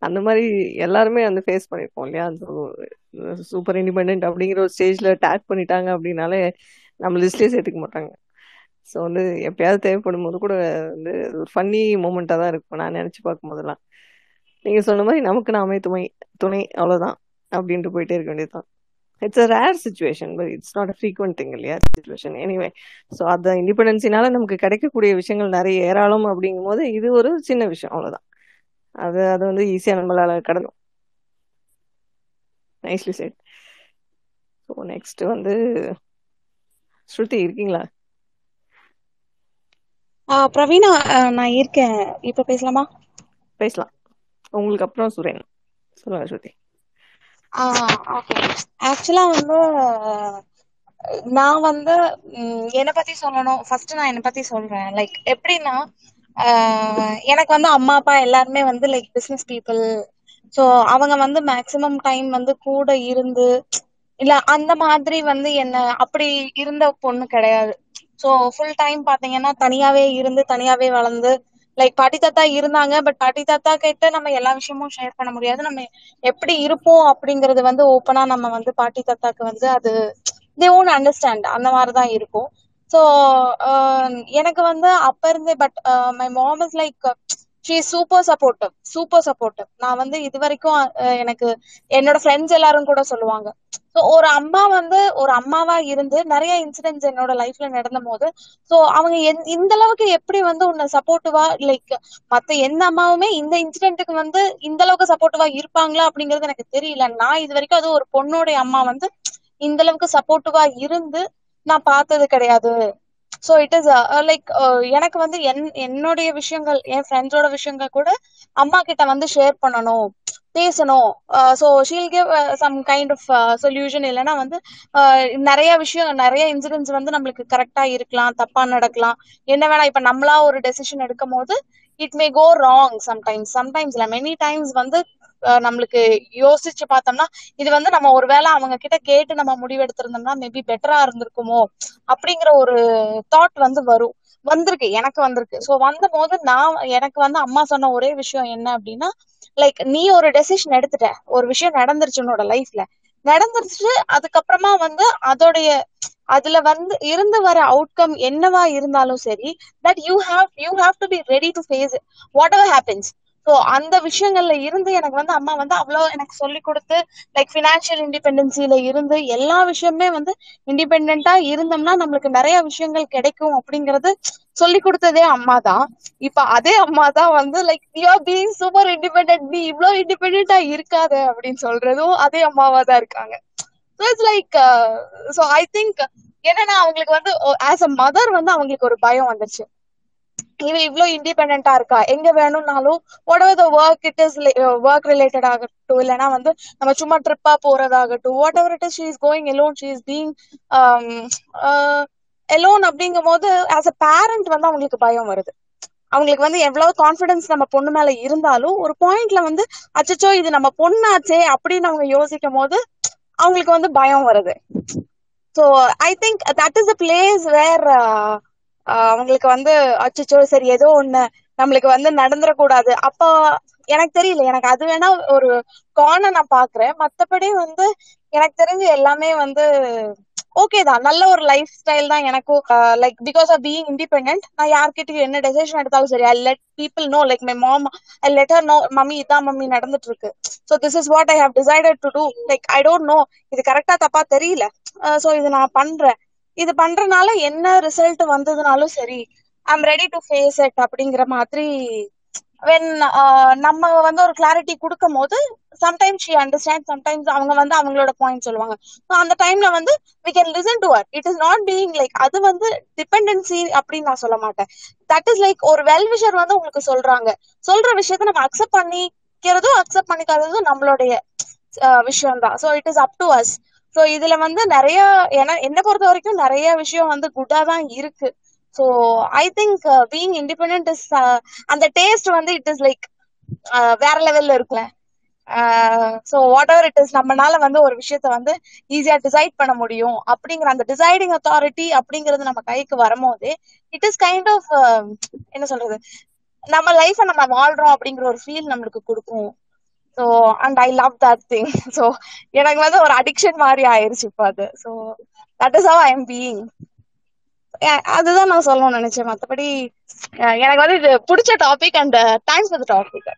S24: அந்த மாதிரி எல்லாருமே வந்து ஃபேஸ் பண்ணியிருப்போம் இல்லையா அந்த சூப்பர் இண்டிபெண்ட் அப்படிங்கிற ஒரு ஸ்டேஜில் டேக் பண்ணிட்டாங்க அப்படின்னாலே நம்ம லிஸ்ட்லேயே சேர்த்துக்க மாட்டாங்க ஸோ வந்து எப்பயாவது தேவைப்படும் போது கூட வந்து ஒரு ஃபன்னி மூமெண்ட்டாக தான் இருக்கும் நான் நினச்சி பார்க்கும் போதெல்லாம் நீங்கள் சொன்ன மாதிரி நமக்கு நாமே துணை துணை அவ்வளோதான் அப்படின்ட்டு போயிட்டே இருக்க வேண்டியது தான் it's a rare situation but it's not a frequent thing இல்லையா சுச்சுவேஷன் எனிவே ஸோ அந்த இண்டிபெண்டன்சினால நமக்கு கிடைக்கக்கூடிய விஷயங்கள் நிறைய ஏராளம் அப்படிங்கும் போது இது ஒரு சின்ன விஷயம் அவ்வளோதான் அது அது வந்து ஈஸியாக நம்மளால் கடந்தும் நைஸ்லி செட் ஸோ நெக்ஸ்ட் வந்து ஸ்ருதி இருக்கீங்களா
S25: பிரவீனா நான் இருக்கேன் இப்போ பேசலாமா
S24: பேசலாம் உங்களுக்கு அப்புறம் சுரேன் சொல்லுங்க ஸ்ருதி
S25: ஆக்சுவலா வந்து நான் வந்து என்ன பத்தி சொல்லணும் ஃபர்ஸ்ட் நான் என்ன பத்தி சொல்றேன் லைக் எப்படின்னா எனக்கு வந்து அம்மா அப்பா எல்லாருமே வந்து லைக் பிசினஸ் பீப்புள் ஸோ அவங்க வந்து மேக்சிமம் டைம் வந்து கூட இருந்து இல்ல அந்த மாதிரி வந்து என்ன அப்படி இருந்த பொண்ணு கிடையாது ஸோ ஃபுல் டைம் பாத்தீங்கன்னா தனியாவே இருந்து தனியாவே வளர்ந்து லைக் பாட்டி தாத்தா இருந்தாங்க பட் பாட்டி தாத்தா கிட்ட நம்ம எல்லா விஷயமும் ஷேர் பண்ண முடியாது நம்ம எப்படி இருப்போம் அப்படிங்கறது வந்து ஓப்பனா நம்ம வந்து பாட்டி தாத்தாக்கு வந்து அது தே ஓன் அண்டர்ஸ்டாண்ட் அந்த மாதிரிதான் இருக்கும் ஸோ uh, எனக்கு வந்து அப்ப இருந்தே but my mom is like she super supportive super supportive நான் வந்து இது வரைக்கும் எனக்கு என்னோட ஃப்ரெண்ட்ஸ் எல்லாரும் கூட சொல்லுவாங்க ஸோ ஒரு அம்மா வந்து ஒரு அம்மாவா இருந்து நிறைய இன்சிடென்ட்ஸ் என்னோட லைஃப்ல நடந்த போது ஸோ அவங்க இந்த அளவுக்கு எப்படி வந்து உன்னை சப்போர்ட்டிவா லைக் மத்த எந்த அம்மாவுமே இந்த இன்சிடென்ட்டுக்கு வந்து இந்த அளவுக்கு சப்போர்ட்டிவா இருப்பாங்களா அப்படிங்கிறது எனக்கு தெரியல நான் இது வரைக்கும் அது ஒரு பொண்ணுடைய அம்மா வந்து இந்த அளவுக்கு சப்போர்ட்டிவா இருந்து நான் பார்த்தது கிடையாது சோ இட் இஸ் லைக் எனக்கு வந்து என் என்னுடைய விஷயங்கள் என் ஃப்ரெண்ட்ஸோட விஷயங்கள் கூட அம்மா கிட்ட வந்து ஷேர் பண்ணணும் பேசணும் so she'll give some kind of solution இல்லைன்னா வந்து uh, நிறைய விஷயம் நிறைய இன்சிடென்ட்ஸ் வந்து நம்மளுக்கு கரெக்டா இருக்கலாம் தப்பா நடக்கலாம் என்ன வேணா இப்ப நம்மளா ஒரு டெசிஷன் எடுக்கும் போது it may go wrong sometimes sometimes இல்ல மெனி டைம்ஸ் வந்து நம்மளுக்கு யோசிச்சு பார்த்தோம்னா இது வந்து நம்ம ஒருவேளை அவங்க கிட்ட கேட்டு நம்ம முடிவெடுத்திருந்தோம்னா மேபி பெட்டரா இருந்திருக்குமோ அப்படிங்கிற ஒரு தாட் வந்து வரும் வந்திருக்கு எனக்கு வந்திருக்கு ஸோ வந்த போது நான் எனக்கு வந்து அம்மா சொன்ன ஒரே விஷயம் என்ன அப்படின்னா லைக் நீ ஒரு டெசிஷன் எடுத்துட்ட ஒரு விஷயம் நடந்துருச்சு உன்னோட லைஃப்ல நடந்துருச்சு அதுக்கப்புறமா வந்து அதோடைய அதுல வந்து இருந்து வர அவுட்கம் என்னவா இருந்தாலும் சரி that you have you have to be ready to face whatever happens so அந்த விஷயங்கள்ல இருந்து எனக்கு வந்து அம்மா வந்து அவ்வளவு எனக்கு சொல்லி கொடுத்து லைக் பினான்சியல் இண்டிபெண்டன்சில இருந்து எல்லா விஷயமே வந்து இண்டிபெண்டா இருந்தோம்னா நம்மளுக்கு நிறைய விஷயங்கள் கிடைக்கும் அப்படிங்கறது சொல்லி கொடுத்ததே அம்மா தான் இப்ப அதே அம்மா தான் வந்து like you are being super independent நீ இவ்வளவு இண்டிபெண்டா இருக்காது அப்படின்னு சொல்றதும் அதே அம்மாவா தான் இருக்காங்க லைக் சோ ஐ திங்க் என்னன்னா அவங்களுக்கு வந்து ஆஸ் அ மதர் வந்து அவங்களுக்கு ஒரு பயம் வந்துருச்சு இவ இவ்ளோ இண்டிபெண்டா இருக்கா எங்க வேணும்னாலும் whatever the work it is work related ஆகட்டும் இல்லைன்னா வந்து நம்ம சும்மா ட்ரிப்பா போறதாகட்டும் whatever it is she is going alone she is being alone அப்படிங்கும் போது ஆஸ் அ பேரண்ட் வந்து அவங்களுக்கு பயம் வருது அவங்களுக்கு வந்து எவ்வளவு கான்பிடன்ஸ் நம்ம பொண்ணு மேல இருந்தாலும் ஒரு பாயிண்ட்ல வந்து அச்சச்சோ இது நம்ம பொண்ணாச்சே அப்படின்னு அவங்க யோசிக்கும் போது அவங்களுக்கு வந்து பயம் வருது so I think that is a place where அவங்களுக்கு வந்து அச்சோ சரி ஏதோ ஒண்ணு நம்மளுக்கு வந்து நடந்துடக்கூடாது அப்ப எனக்கு தெரியல எனக்கு அது வேணா ஒரு காண நான் பாக்குறேன் மத்தபடி வந்து எனக்கு தெரிஞ்சு எல்லாமே வந்து ஓகே தான் நல்ல ஒரு லைஃப் ஸ்டைல் தான் எனக்கும் like because of being independent நான் யார்கிட்டயும் என்ன டெசிஷன் எடுத்தாலும் சரி I let people know like my mom I let know mummy இதான் மம்மி நடந்துட்டு இருக்கு so this is what I have decided to do like I don't know இது கரெக்டா தப்பா தெரியல ஸோ இது நான் பண்றேன் இது பண்றதுனால என்ன ரிசல்ட் வந்ததுனாலும் சரி M ready to face it அப்படிங்கிற மாதிரி வென் நம்ம வந்து ஒரு கிளாரிட்டி கொடுக்கும் போது சம்டைம்ஸ் ஷி அண்டர்ஸ்டாண்ட் சம்டைம்ஸ் அவங்க வந்து அவங்களோட பாயிண்ட் சொல்லுவாங்க ஸோ அந்த டைம்ல வந்து we can listen to uh it is not being like அது வந்து டிபெண்டன்சி அப்படின்னு நான் சொல்ல மாட்டேன் தட் இஸ் லைக் ஒரு வெல் விஷர் வந்து உங்களுக்கு சொல்றாங்க சொல்ற விஷயத்த நம்ம அக்செப்ட் பண்ணிக்கிறதும் அக்செப்ட் பண்ணிக்காததும் நம்மளுடைய விஷயம் தான் so it is up to us so இதுல வந்து நிறைய ஏன்னா என்ன பொறுத்த வரைக்கும் நிறைய விஷயம் வந்து குட்டா தான் இருக்கு so I think being independent is அந்த டேஸ்ட் வந்து இட் இஸ் லைக் வேற லெவல்ல இருக்குல்ல so whatever it is நம்மனால வந்து ஒரு விஷயத்த வந்து ஈஸியா டிசைட் பண்ண முடியும் அப்படிங்கிற அந்த டிசைடிங் அத்தாரிட்டி அப்படிங்கிறது நம்ம கைக்கு வரும்போது இட் இஸ் கைண்ட் ஆஃப் என்ன சொல்றது நம்ம லைஃப நம்ம வாழ்றோம் அப்படிங்கிற ஒரு ஃபீல் நம்மளுக்கு கொடுக்கும் so and I love that thing so எனக்கு வந்து ஒரு அடிக்ஷன் மாதிரி ஆயிருச்சு இப்போ அது so that is how I am being அதுதான் நான் சொல்லணும்னு நினைச்சேன் மற்றபடி எனக்கு வந்து இது பிடிச்ச topic and thanks for topic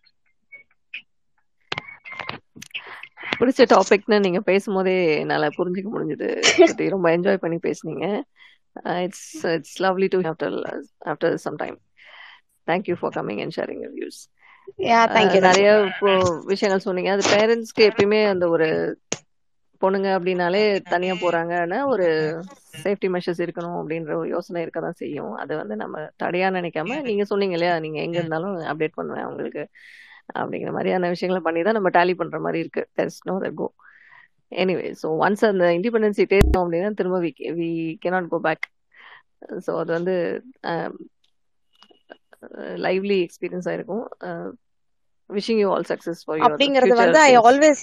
S25: பிடிச்ச
S24: டாபிக்னு நீங்க பேசும்போதே என்னால புரிஞ்சுக்க முடிஞ்சது ரொம்ப என்ஜாய் பண்ணி பேசுனீங்க it's it's lovely to after after some time thank you for coming and sharing use Uh, நிறைய இப்போ விஷயங்கள் சொன்னீங்க அது பேரண்ட்ஸ்க்கு எப்பயுமே அந்த ஒரு பொண்ணுங்க அப்படின்னாலே தனியா போறாங்கன்னா ஒரு சேஃப்டி மெஷர்ஸ் இருக்கணும் அப்படின்ற ஒரு யோசனை இருக்க தான் செய்யும் அது வந்து நம்ம தடையா நினைக்காம நீங்க சொன்னீங்க இல்லையா நீங்க எங்க இருந்தாலும் அப்டேட் பண்ணுவேன் உங்களுக்கு அப்படிங்கிற மாதிரியான விஷயங்களை பண்ணி தான் நம்ம டேலி பண்ற மாதிரி இருக்கு there's no that go anyway so once அந்த இண்டிபெண்டன்சி டேஸ்டும் அப்படின்னா திரும்ப we we can not go back so அது வந்து um, லைவ்லி எக்ஸ்பீரியன்ஸ் ஆயிருக்கும் wishing you all success for அப்படிங்கிறது வந்து ஐ ஆல்வேஸ்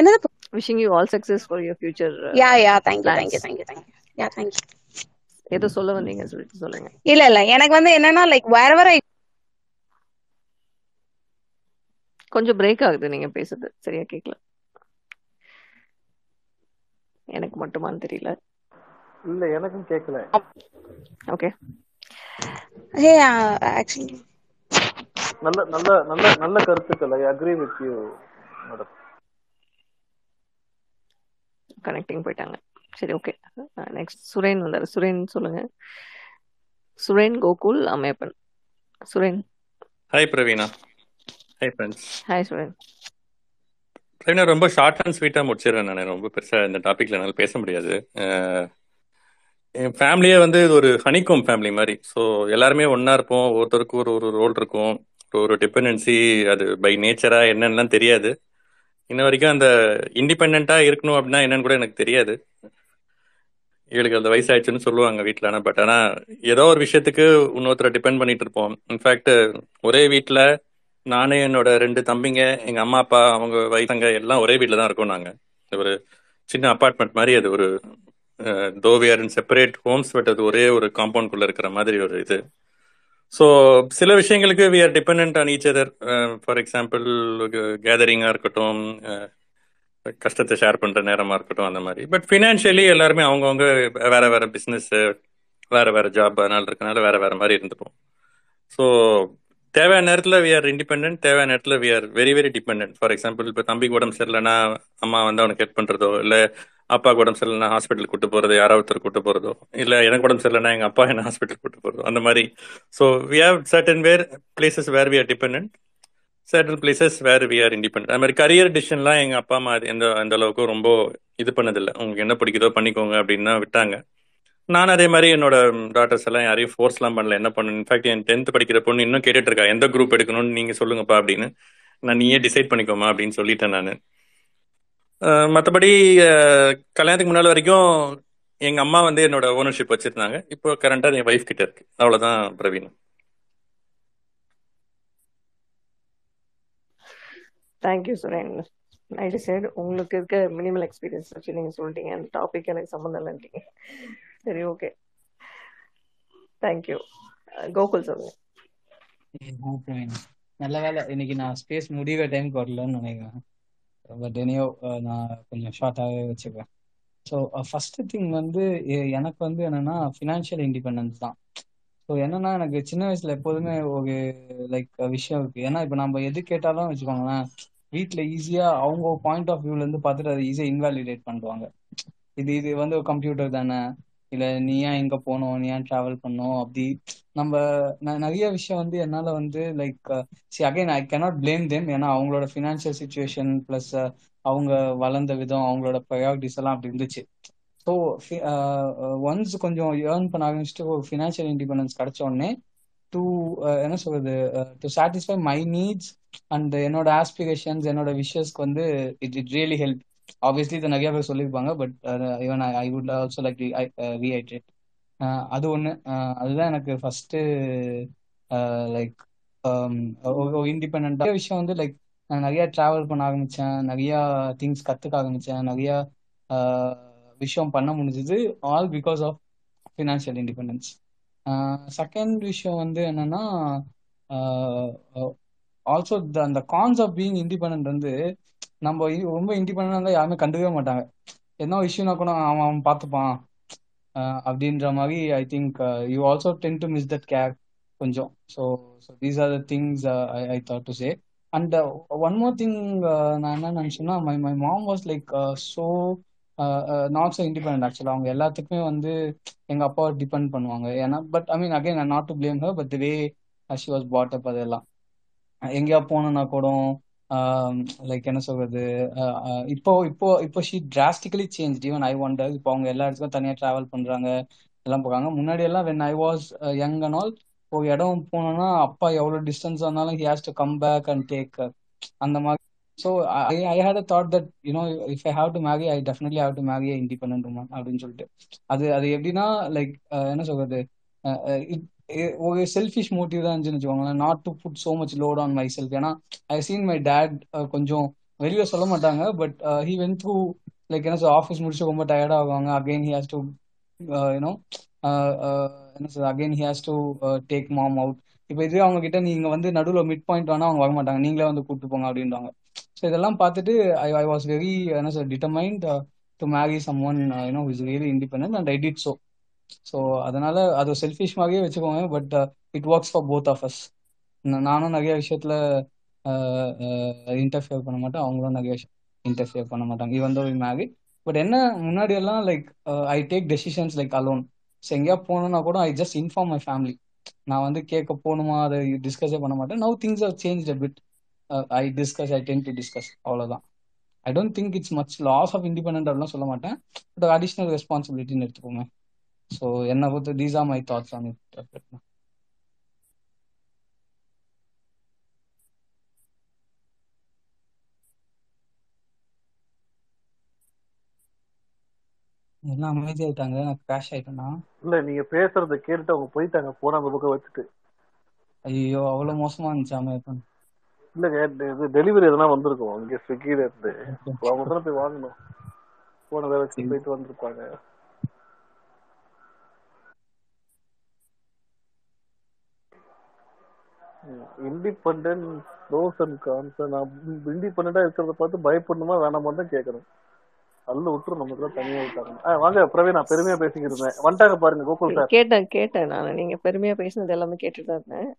S24: என்னது wishing you all success
S25: for your future yeah yeah thank you thank you thank you yeah thank you ஏதோ சொல்ல வந்தீங்க சொல்லிட்டு சொல்லுங்க இல்ல இல்ல எனக்கு வந்து என்னன்னா லைக் வேற வேற கொஞ்சம் பிரேக் ஆகுது நீங்க பேசுறது சரியா கேக்கல எனக்கு மட்டுமான்னு தெரியல இல்ல எனக்கும் கேக்கல ஓகே ஆக்சுவலி uh,
S26: நல்ல நல்ல நல்ல நல்ல கருத்துக்கள் அக்ரி வித்
S24: போயிட்டாங்க சரி ஓகே நெக்ஸ்ட் சுரேன் வந்தார் சுரேன் சொல்லுங்க சுரேன் கோகுல் அமேப்பன் சுரேன்
S27: பிரவீனா
S24: சுரேன்
S27: பிரவீனா ரொம்ப ஷார்ட் அண்ட் ஸ்வீட்டாக முடிச்சிடுறேன் நான் ரொம்ப பெருசாக இந்த டாப்பிக்கில் என்னால் பேச முடியாது uh, என் ஃபேமிலியே வந்து இது ஒரு ஹனிகோம் ஃபேமிலி மாதிரி ஸோ எல்லாருமே ஒன்னா இருப்போம் ஒருத்தருக்கும் ஒரு ஒரு ரோல் இருக்கும் ஒரு டிபெண்டன்சி அது பை நேச்சரா என்னன்னு தெரியாது இன்ன வரைக்கும் அந்த இண்டிபெண்டா இருக்கணும் அப்படின்னா என்னன்னு கூட எனக்கு தெரியாது இவளுக்கு அந்த ஆயிடுச்சுன்னு சொல்லுவாங்க வீட்டில் ஆனால் பட் ஆனால் ஏதோ ஒரு விஷயத்துக்கு இன்னொருத்தரை டிபெண்ட் பண்ணிட்டு இருப்போம் இன்ஃபேக்ட் ஒரே வீட்டில் நானே என்னோட ரெண்டு தம்பிங்க எங்கள் அம்மா அப்பா அவங்க வயசங்க எல்லாம் ஒரே வீட்டில் தான் இருக்கோம் நாங்கள் ஒரு சின்ன அப்பார்ட்மெண்ட் மாதிரி அது ஒரு though we are in separate homes but அது ஒரே ஒரு காம்பவுண்ட் குள்ள இருக்கிற மாதிரி ஒரு இது ஸோ சில விஷயங்களுக்கு we are depend on each other for example கேதரிங்காக இருக்கட்டும் uh, கஷ்டத்தை ஷேர் பண்ணுற நேரமாக இருக்கட்டும் அந்த மாதிரி பட் ஃபினான்ஷியலி எல்லாருமே அவங்கவுங்க வேற வேற பிஸ்னஸ் வேற வேற ஜாப் அதனால இருக்கனால வேற வேற மாதிரி இருந்துப்போம் ஸோ தேவையான நேரத்தில் வி ஆர் இண்டிபெண்ட் தேவையான நேரத்தில் we are very very depend for example இப்போ தம்பிக்கு உடம்பு சரியில்லைன்னா அம்மா வந்து அவனுக்கு ஹெல்ப் பண்ணுறதோ இல்லை அப்பாவுக்கு உடம்பு சரியில்லைனா ஹாஸ்பிட்டல் கூட்டு போகிறது யாராவது ஒருத்தர் கூட்டு போகிறதோ இல்லை எனக்கு உடம்பு சரியில்லைனா எங்கள் அப்பா என்ன ஹாஸ்பிட்டல் கூட்டு போகிறதோ அந்த மாதிரி so we have certain where places where we are depend certain places where we are independent அது மாதிரி கரியர் டிசிஷன்லாம் எங்கள் அப்பா அம்மா எந்த அந்த அளவுக்கு ரொம்ப இது பண்ணதில்லை உங்களுக்கு என்ன பிடிக்குதோ பண்ணிக்கோங்க அப்படின்னா விட்டாங்க நான் அதே மாதிரி என்னோட டாக்டர்ஸ் எல்லாம் யாரையும் ஃபோர்ஸ்லாம் பண்ணல என்ன பண்ணு இன்ஃபேக்ட் என் டென்த் படிக்கிற பொண்ணு இன்னும் கேட்டுட்டு இருக்கா எந்த குரூப் எடுக்கணும்னு நீங்க சொல்லுங்கப்பா அப்படின்னு நான் நீயே டிசைட் பண்ணிக்கோமா அப்படின்னு சொல்லிட்டேன் நான் மற்றபடி கல்யாணத்துக்கு முன்னால் வரைக்கும் எங்க அம்மா வந்து என்னோட ஓனர்ஷிப் வச்சிருந்தாங்க இப்போ கரண்டா என் ஒய்ஃப் கிட்ட இருக்கு அவ்வளவுதான் Praveen
S24: thank you Suren right sir உங்களுக்கு இருக்க மினிமல் எக்ஸ்பீரியன்ஸ் வச்சு நீங்கள் சொல்லிட்டீங்க அந்த டாபிக் எனக்கு சம்மந்தம் இல்லைன்றீங்க சரி ஓகே தேங்க்யூ கோகுல் சொல்லுங்க
S26: நல்ல வேலை இன்னைக்கு நான் ஸ்பேஸ் முடிவே டைம் வரலன்னு நினைக்கிறேன் பட் எனியோ நான் கொஞ்சம் ஷார்ட்டாகவே வச்சுக்கிறேன் ஸோ ஃபர்ஸ்ட் திங் வந்து எனக்கு வந்து என்னன்னா ஃபினான்ஷியல் இண்டிபெண்டன்ஸ் தான் ஸோ என்னன்னா எனக்கு சின்ன வயசுல எப்போதுமே ஒரு லைக் விஷயம் இருக்கு ஏன்னா இப்போ நம்ம எது கேட்டாலும் வச்சுக்கோங்களேன் வீட்டில் ஈஸியாக அவங்க பாயிண்ட் ஆஃப் வியூலேருந்து பார்த்துட்டு அதை ஈஸியாக இன்வாலிடேட் பண்ணுவாங்க இது இது வந்து ஒரு கம்ப்யூட்டர் தானே இல்லை நீ ஏன் எங்கே போனோம் நீ ஏன் ட்ராவல் பண்ணோம் அப்படி நம்ம நிறைய விஷயம் வந்து என்னால் வந்து like see again I cannot blame them ஏன்னா அவங்களோட ஃபினான்ஷியல் சுச்சுவேஷன் ப்ளஸ் அவங்க வளர்ந்த விதம் அவங்களோட ப்ரையாரிட்டிஸ் எல்லாம் அப்படி இருந்துச்சு ஸோ ஒன்ஸ் கொஞ்சம் ஏர்ன் பண்ண ஆரம்பிச்சுட்டு ஒரு ஃபினான்ஷியல் இண்டிபெண்டன்ஸ் கிடச்ச உடனே டு uh, என்ன சொல்றது to satisfy my needs and என்னோட ஆஸ்பிரேஷன்ஸ் என்னோட விஷஸ்க்கு வந்து it it really help obviously இதை நிறைய பேர் சொல்லியிருப்பாங்க but even I would also like rehydrate அது ஒன்று uh, அதுதான் எனக்கு ஃபர்ஸ்ட் லைக் ஒரு இண்டிபெண்ட்டாக விஷயம் வந்து லைக் நான் நிறையா ட்ராவல் பண்ண ஆரம்பித்தேன் நிறையா திங்ஸ் கற்றுக்க ஆரம்பித்தேன் நிறையா uh, விஷயம் பண்ண முடிஞ்சது all because of financial independence second விஷயம் வந்து என்னன்னா ஆல்சோ அந்த கான்ஸ் ஆஃப் பீங் இண்டிபெண்ட் வந்து நம்ம ரொம்ப இண்டிபெண்டா யாருமே கண்டுக்கவே மாட்டாங்க என்ன விஷயம்னா கூட அவன் அவன் பார்த்துப்பான் அப்படின்ற மாதிரி I think you also tend to miss that care கொஞ்சம் so so these are the things I thought to say and one more thing நான் என்ன நினச்சேன்னா my my mom was like so not so independent ஆக்சுவலாக அவங்க எல்லாத்துக்குமே வந்து எங்கள் அப்பாவை டிபெண்ட் பண்ணுவாங்க ஏன்னா but I mean again not to blame her but way she was brought up அதெல்லாம் எங்கேயா போனோன்னா கூட லைக் um, என்ன சொல்றது இப்போ இப்போ இப்போ she drastically change even I wonder இப்போ அவங்க எல்லா இடத்துக்கும் தனியாக ட்ராவல் பண்ணுறாங்க எல்லாம் போகிறாங்க முன்னாடி எல்லாம் when I was young and all ஒரு இடம் போனோம்னா அப்பா எவ்வளோ டிஸ்டன்ஸ் ஆனாலும் he has to come back and take அந்த மாதிரி so I I had a thought that you know if I have to marry I definitely have to marry I independent woman அப்படின்னு சொல்லிட்டு அது அது எப்படின்னா லைக் என்ன சொல்றது ஒரு செல்ஃபிஷ் மோட்டிவ் தான் இருந்துச்சுன்னு வச்சுக்கோங்களேன் not to put so much load on myself ஏன்னா ஐ சீன் மை டேட் கொஞ்சம் வெளியே சொல்ல மாட்டாங்க but he went through like என்ன சொல்ற ஆஃபீஸ் முடிச்சு ரொம்ப டயர்ட் ஆவாங்க again he has to you know என்ன சொல்ற again he has to take mom out இப்போ இதுவே அவங்க கிட்ட நீங்க வந்து நடுவில் மிட் பாயிண்ட் வேணா அவங்க வர மாட்டாங்க நீங்களே வந்து கூப்பிட்டு போங்க அப்படின்றாங்க ஸோ இதெல்லாம் பார்த்துட்டு ஐ ஐ வாஸ் வெரி என்ன sir determined to marry some one you know is very independent and I did so so அதனால அது செல்ஃபிஷ் மாதிரியே வச்சுக்கோங்க but it works for both of us நானும் நிறைய விஷயத்துல இன்டர்ஃபியர் uh, uh, பண்ண மாட்டேன் அவங்களும் நிறைய இன்டர்ஃபியர் பண்ண மாட்டாங்க இவன் தோ மேரி பட் என்ன முன்னாடி எல்லாம் like I take decisions like alone so எங்கேயா போகணும்னா கூட I just inform my family நான் வந்து கேட்க போகணுமா அதை டிஸ்கஸே பண்ண மாட்டேன் now things are change a bit I discuss I tend to discuss அவ்வளோதான் I don't think it's much loss of independent அப்படிலாம் சொல்ல மாட்டேன் பட் அடிஷ்னல் ரெஸ்பான்சிபிலிட்டின்னு எடுத்துக்கோங்க ஸோ என்னை
S24: பொறுத்த these are my thoughts on it எல்லாம் அமைதி ஆயிட்டாங்க நான் கிராஷ் ஆயிட்டேன்னா இல்ல நீங்க பேசுறத கேட்டு அவங்க போயிட்டாங்க போன அந்த பக்கம் வச்சுட்டு ஐயோ அவ்வளவு மோசமா இருந்துச்சு அமைதி இல்லங்க இது டெலிவரி எதனா வந்திருக்கும் இங்க ஸ்விக்கில இருந்து அவங்க தான் போய் வாங்கணும் போன வேலை வச்சு போயிட்டு
S26: வந்திருப்பாங்க இண்டிபெண்டன்ட் ப்ரோஸ் அண்ட் கான்ஸ் நான் இண்டிபெண்டா இருக்கிறத பார்த்து பயப்படணுமா வேணாமா தான் கேட்கறேன் அல்ல விட்டுரு நமக்கு தான் தனியா விட்டாங்க வாங்க பிரவே நான் பெருமையா பேசிக்கிட்டு இருந்தேன் வந்துட்டாங்க பாருங்க கோகுல் சார் கேட்டேன் கேட்டேன் நான் நீங்க பெருமையா பேசினது எல்லாமே கேட்டுட்டு தான் இருந்தேன்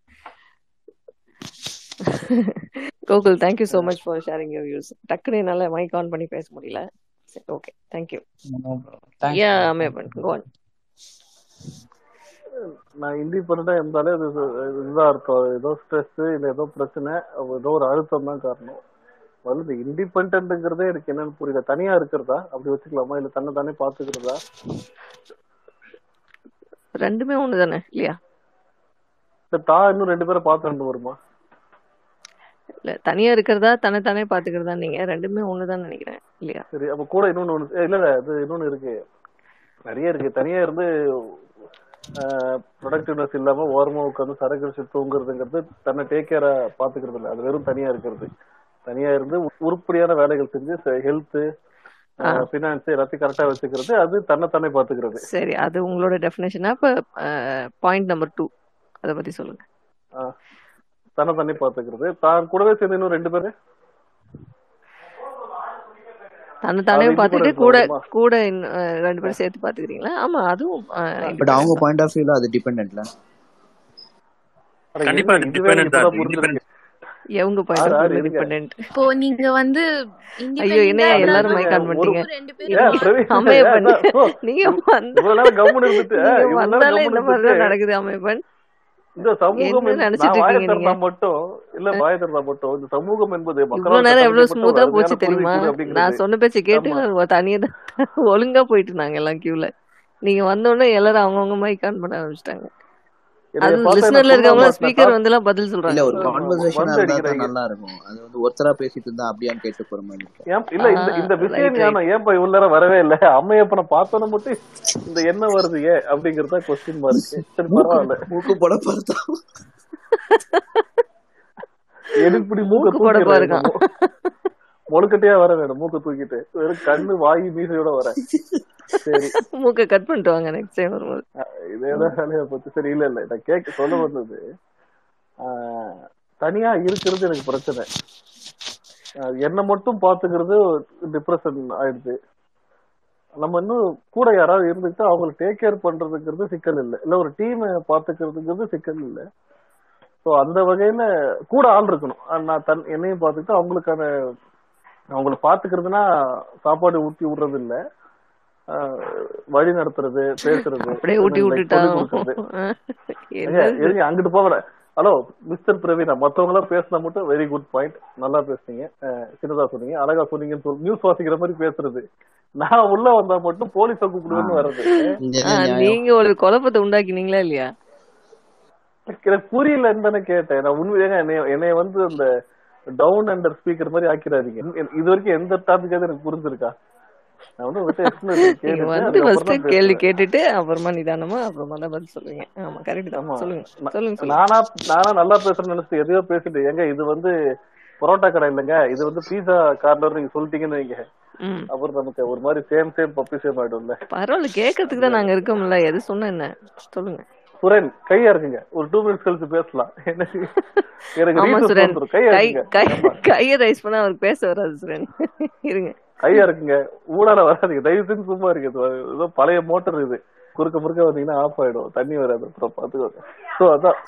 S24: Gokul you so much for sharing your views டக்குனு என்னால மைக் ஆன் பண்ணி பேச முடியல சரி ஓகே தேங்க்யூ யா பண்ணு கோ
S26: நான் இந்தி பொருட்டா இருந்தாலே அது இதுதான் அர்த்தம் ஏதோ ஸ்ட்ரெஸ் இல்ல ஏதோ பிரச்சனை ஏதோ ஒரு அழுத்தம் தான் காரணம் வந்து இந்த எனக்கு என்னன்னு புரியல தனியா இருக்கிறதா அப்படி வச்சுக்கலாமா இல்ல தன்னை தானே பாத்துக்கிறதா ரெண்டுமே ஒண்ணுதானே தானே இல்லையா தா இன்னும் ரெண்டு பேரை பார்த்து ரெண்டு வருமா இல்ல தனியா இருக்கிறதா தன்னை தானே பாத்துக்கிறதா நீங்க ரெண்டுமே ஒண்ணுதான் நினைக்கிறேன் இல்லையா சரி அப்ப கூட இன்னொன்னு இல்ல இல்ல அது இன்னொன்னு இருக்கு நிறைய இருக்கு தனியா இருந்து ப்ரொடக்டிவ்னஸ் இல்லாம ஓரமா உட்காந்து சரக்கு வச்சு தூங்குறதுங்கிறது தன்னை டேக் கேரா பாத்துக்கிறது இல்ல அது வெறும் தனியா இருக்கிறது தனியா இருந்து உருப்படியான வேலைகள் செஞ்சு ஹெல்த் பினான்ஸ் எல்லாத்தையும் கரெக்டா வச்சுக்கிறது அது தன்னை தானே பாத்துக்கிறது
S24: சரி அது உங்களோட டெஃபினேஷனா இப்ப பாயிண்ட் நம்பர் டூ அத பத்தி சொல்லுங்க தன்னை தண்ணி பாத்துக்கிறது தான் கூடவே சேர்ந்து இன்னும் ரெண்டு பேரு கூட கூட ரெண்டு பேரும் சேர்த்து ஆமா அதுவும் இப்போ நீங்க வந்து ஐயோ என்ன எல்லாரும் பண்ணிட்டீங்க நீங்க
S26: நடக்குது அமையப்பன் இந்த சமூகம் நினைச்சிட்டு மட்டும் இல்ல வாய மட்டும் இந்த சமூகம்
S24: என்பது மக்கள் நேரம் எவ்வளவு ஸ்மூத்தா போச்சு தெரியுமா நான் சொன்ன பேச்சு கேட்டு தனியா ஒழுங்கா போயிட்டு நாங்க எல்லாம் கியூல நீங்க வந்தோடனே எல்லாரும் அவங்கவுங்க மைக் ஆன் பண்ண ஆரம்பிச்சிட்டாங்க லிசனர்ல
S26: பதில் சொல்றாங்க ஒரு கான்வர்சேஷன் இருந்தா நல்லா இருக்கும் அது வந்து ஒருத்தரா பேசிட்டு இருந்தா அப்படியான்னு கேட்டு போற மாதிரி இல்ல இந்த இந்த விஷயம் ஏன் போய் உள்ளர வரவே இல்ல அம்மையப்பனை பார்த்தோன்னு மட்டும் இந்த என்ன வருது
S24: ஏ அப்படிங்கறத கொஸ்டின் மார்க் சரி பரவாயில்ல மூக்கு போட பார்த்தா
S26: எடுப்படி மூக்கு போட பாருங்க முழுக்கட்டையா வர வேணும் மூக்க தூக்கிட்டு வெறும் கண்ணு வாயி மீசையோட வர சரி மூக்க கட் பண்ணிட்டு வாங்க நெக்ஸ்ட் டைம் வரும்போது இதேதான் வேலையா போச்சு சரி இல்ல இல்ல நான் கேட்க சொல்ல வந்தது தனியா இருக்கிறது எனக்கு பிரச்சனை என்னை மட்டும் பாத்துக்கிறது டிப்ரெஷன் ஆயிடுச்சு நம்ம இன்னும் கூட யாராவது இருந்துக்கிட்டு அவங்களை டேக் கேர் பண்றதுங்கிறது சிக்கல் இல்லை இல்ல ஒரு டீமை பாத்துக்கிறதுங்கிறது சிக்கல் இல்லை ஸோ அந்த வகையில கூட ஆள் இருக்கணும் நான் தன் என்னையும் பார்த்துக்கிட்டு அவங்களுக்கான அவங்கள பாத்துக்கிறதுனா சாப்பாடு ஊட்டி விடுறது இல்ல வழி நடத்துறது பேசுறது அப்படியே ஊட்டி அங்கிட்டு போகல ஹலோ மிஸ்டர் பிரவீனா மத்தவங்க எல்லாம் பேசினா மட்டும் வெரி குட் பாயிண்ட் நல்லா பேசுனீங்க சின்னதா சொன்னீங்க அழகா சொன்னீங்கன்னு சொல் நியூஸ் வாசிக்கிற மாதிரி பேசுறது நான் உள்ள வந்தா மட்டும் போலீஸ கூப்பிடுவேன்னு வர்றது நீங்க
S24: ஒரு குழப்பத்தை உண்டாக்கினீங்களா இல்லையா
S26: புரியல தானே கேட்டேன் நான் உண்மையாக என்னைய வந்து அந்த டவுன் அண்டர் ஸ்பீக்கர் மாதிரி ஆக்கிறாதீங்க இது வரைக்கும் எந்த டாபிக்காவது எனக்கு புரிஞ்சிருக்கா கேள்வி கேட்டுட்டு அப்புறமா நிதானமா அப்புறமா நானா நானா நல்லா பேசுறேன்னு எதையோ இது வந்து பரோட்டா கடை இல்லைங்க இது வந்து நீங்க சொல்லிட்டீங்கன்னு வைங்க ஒரு மாதிரி சேம் சேம் பப்பி சேம் ஆயிடும்ல பரவாயில்ல கேக்குறதுக்கு தான் நாங்க இருக்கோம்ல எது சொன்ன என்ன சொல்லுங்க
S24: சுரேன் கையா இருக்குங்க ஒரு டூ மினிட்ஸ் கழிச்சு பேசலாம் எனக்கு கைய ரைஸ் பண்ணா அவருக்கு பேச வராது சுரேன் இருங்க கையா இருக்குங்க ஊடால வராதுங்க
S26: தயவு சும்மா இருக்குது ஏதோ பழைய மோட்டர் இது குறுக்க முறுக்க வந்தீங்கன்னா ஆஃப் ஆயிடும் தண்ணி வராது அப்புறம் பாத்துக்கோங்க சோ அதான்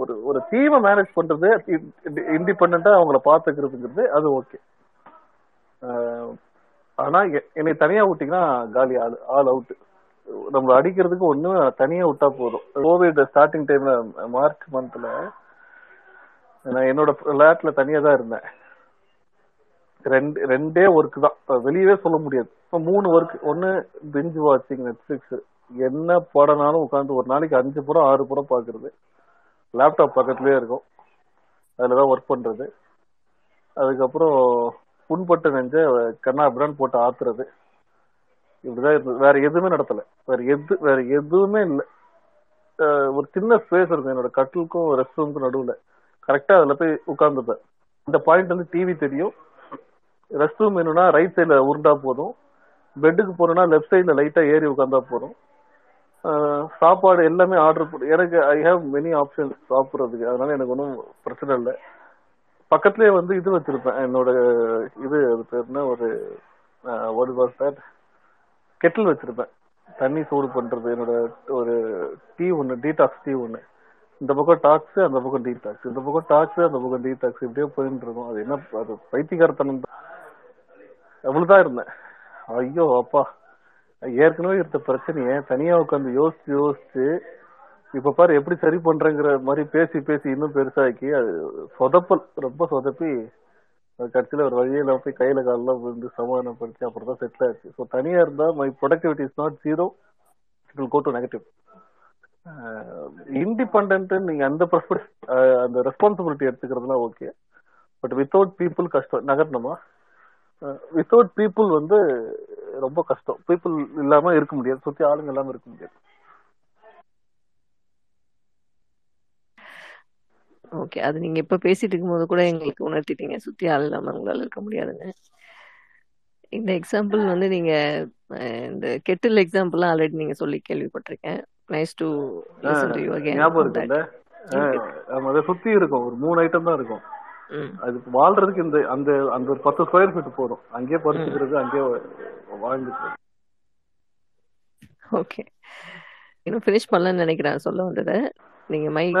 S26: ஒரு ஒரு டீமை மேனேஜ் பண்றது இண்டிபெண்டா அவங்கள பாத்துக்கிறதுங்கிறது அது ஓகே ஆனா என்னை தனியா ஊட்டிங்கன்னா காலி ஆள் ஆல் அவுட் நம்ம அடிக்கிறதுக்கு ஒண்ணுமே தனியா விட்டா போதும் கோவிட் ஸ்டார்டிங் டைம்ல மார்ச் மந்த்ல நான் என்னோட லேட்ல தனியா தான் இருந்தேன் ரெண்டு ரெண்டே ஒர்க் தான் வெளியவே சொல்ல முடியாது மூணு ஒர்க் ஒன்னு பிஞ்சு வாட்சிங் நெட்ஃபிளிக்ஸ் என்ன படனாலும் உட்காந்து ஒரு நாளைக்கு அஞ்சு படம் ஆறு படம் பாக்குறது லேப்டாப் பக்கத்துலயே இருக்கும் அதுலதான் ஒர்க் பண்றது அதுக்கப்புறம் புண்பட்டு நெஞ்ச கண்ணா பிரான் போட்டு ஆத்துறது இப்படிதான் இருந்தது வேற எதுவுமே நடத்தல வேற எது வேற எதுவுமே இல்லை ஒரு சின்ன ஸ்பேஸ் இருக்கும் என்னோட கட்டிலுக்கும் ரெஸ்ட் ரூமுக்கும் நடுவுல கரெக்டா அதுல போய் உட்கார்ந்துப்பேன் இந்த பாயிண்ட் வந்து டிவி தெரியும் ரெஸ்ட் ரூம் வேணும்னா ரைட் சைட்ல உருண்டா போதும் பெட்டுக்கு போனோம்னா லெஃப்ட் சைட்ல லைட்டா ஏறி உட்காந்தா போதும் சாப்பாடு எல்லாமே ஆர்டர் எனக்கு ஐ ஹாவ் மெனி ஆப்ஷன்ஸ் சாப்பிட்றதுக்கு அதனால எனக்கு ஒன்றும் பிரச்சனை இல்லை பக்கத்துலேயே வந்து இது வச்சிருப்பேன் என்னோட இது அது பேர் ஒரு வாட் வாஸ் கெட்டில் வச்சிருப்பேன் தண்ணி சூடு பண்றது என்னோட ஒரு டீ ஒன்று டீடாக்ஸ் டீ ஒன்று இந்த பக்கம் டாக்ஸ் அந்த பக்கம் டீடாக்ஸ் இந்த பக்கம் டாக்ஸ் அந்த பக்கம் டீடாக்ஸ் இப்படியே போயிட்டு இருக்கும் அது என்ன அது பைத்தியகாரத்தனம் தான் அவ்வளவுதான் இருந்தேன் ஐயோ அப்பா ஏற்கனவே இருந்த பிரச்சனைய தனியா உட்காந்து யோசிச்சு யோசிச்சு இப்ப பாரு எப்படி சரி பண்றேங்கிற மாதிரி பேசி பேசி இன்னும் பெருசாக்கி அது சொதப்பல் ரொம்ப சொதப்பி கடைசியில ஒரு வழியில போய் கையில காலெல்லாம் விழுந்து சமாதானப்படுத்தி அப்புறம் தான் செட்டில் ஆச்சு ஸோ தனியா இருந்தா my productivity is not zero it will go to negative independent நீங்க அந்த ப்ரெஃபர்ஸ் uh, அந்த ரெஸ்பான்சிபிலிட்டி எடுத்துக்கிறதுலாம் ஓகே பட் வித்தவுட் பீப்புள் கஷ்டம் நகரணுமா வித்தவுட் uh, பீப்புள் வந்து ரொம்ப கஷ்டம் பீப்புள் இல்லாம இருக்க முடியாது சுத்தி ஆளுங்க இல்லாம இருக்க முடியாது
S24: ஓகே அது நீங்க இப்ப பேசிட்டு இருக்கும்போது கூட எங்களுக்கு உணர்த்திட்டீங்க சுத்தி ஆள் இல்லாம உங்களால இருக்க முடியாதுங்க இந்த எக்ஸாம்பிள் வந்து நீங்க இந்த கெட்டில் எக்ஸாம்பிள் ஆல்ரெடி நீங்க சொல்லி கேள்விப்பட்டிருக்கேன் nice to listen to you again
S26: ஞாபகம் சுத்தி இருக்கும் ஒரு மூணு ஐட்டம் தான் இருக்கும் அது வாழ்றதுக்கு இந்த அந்த அந்த ஒரு பத்து ஸ்கொயர் ஃபீட் போதும் அங்கேயே படுத்துக்கிறது அங்கேயே
S24: வாழ்ந்துக்கிறது ஓகே இன்னும் ஃபினிஷ் பண்ணலன்னு நினைக்கிறேன் சொல்ல வந்ததை
S26: நீங்க மைக்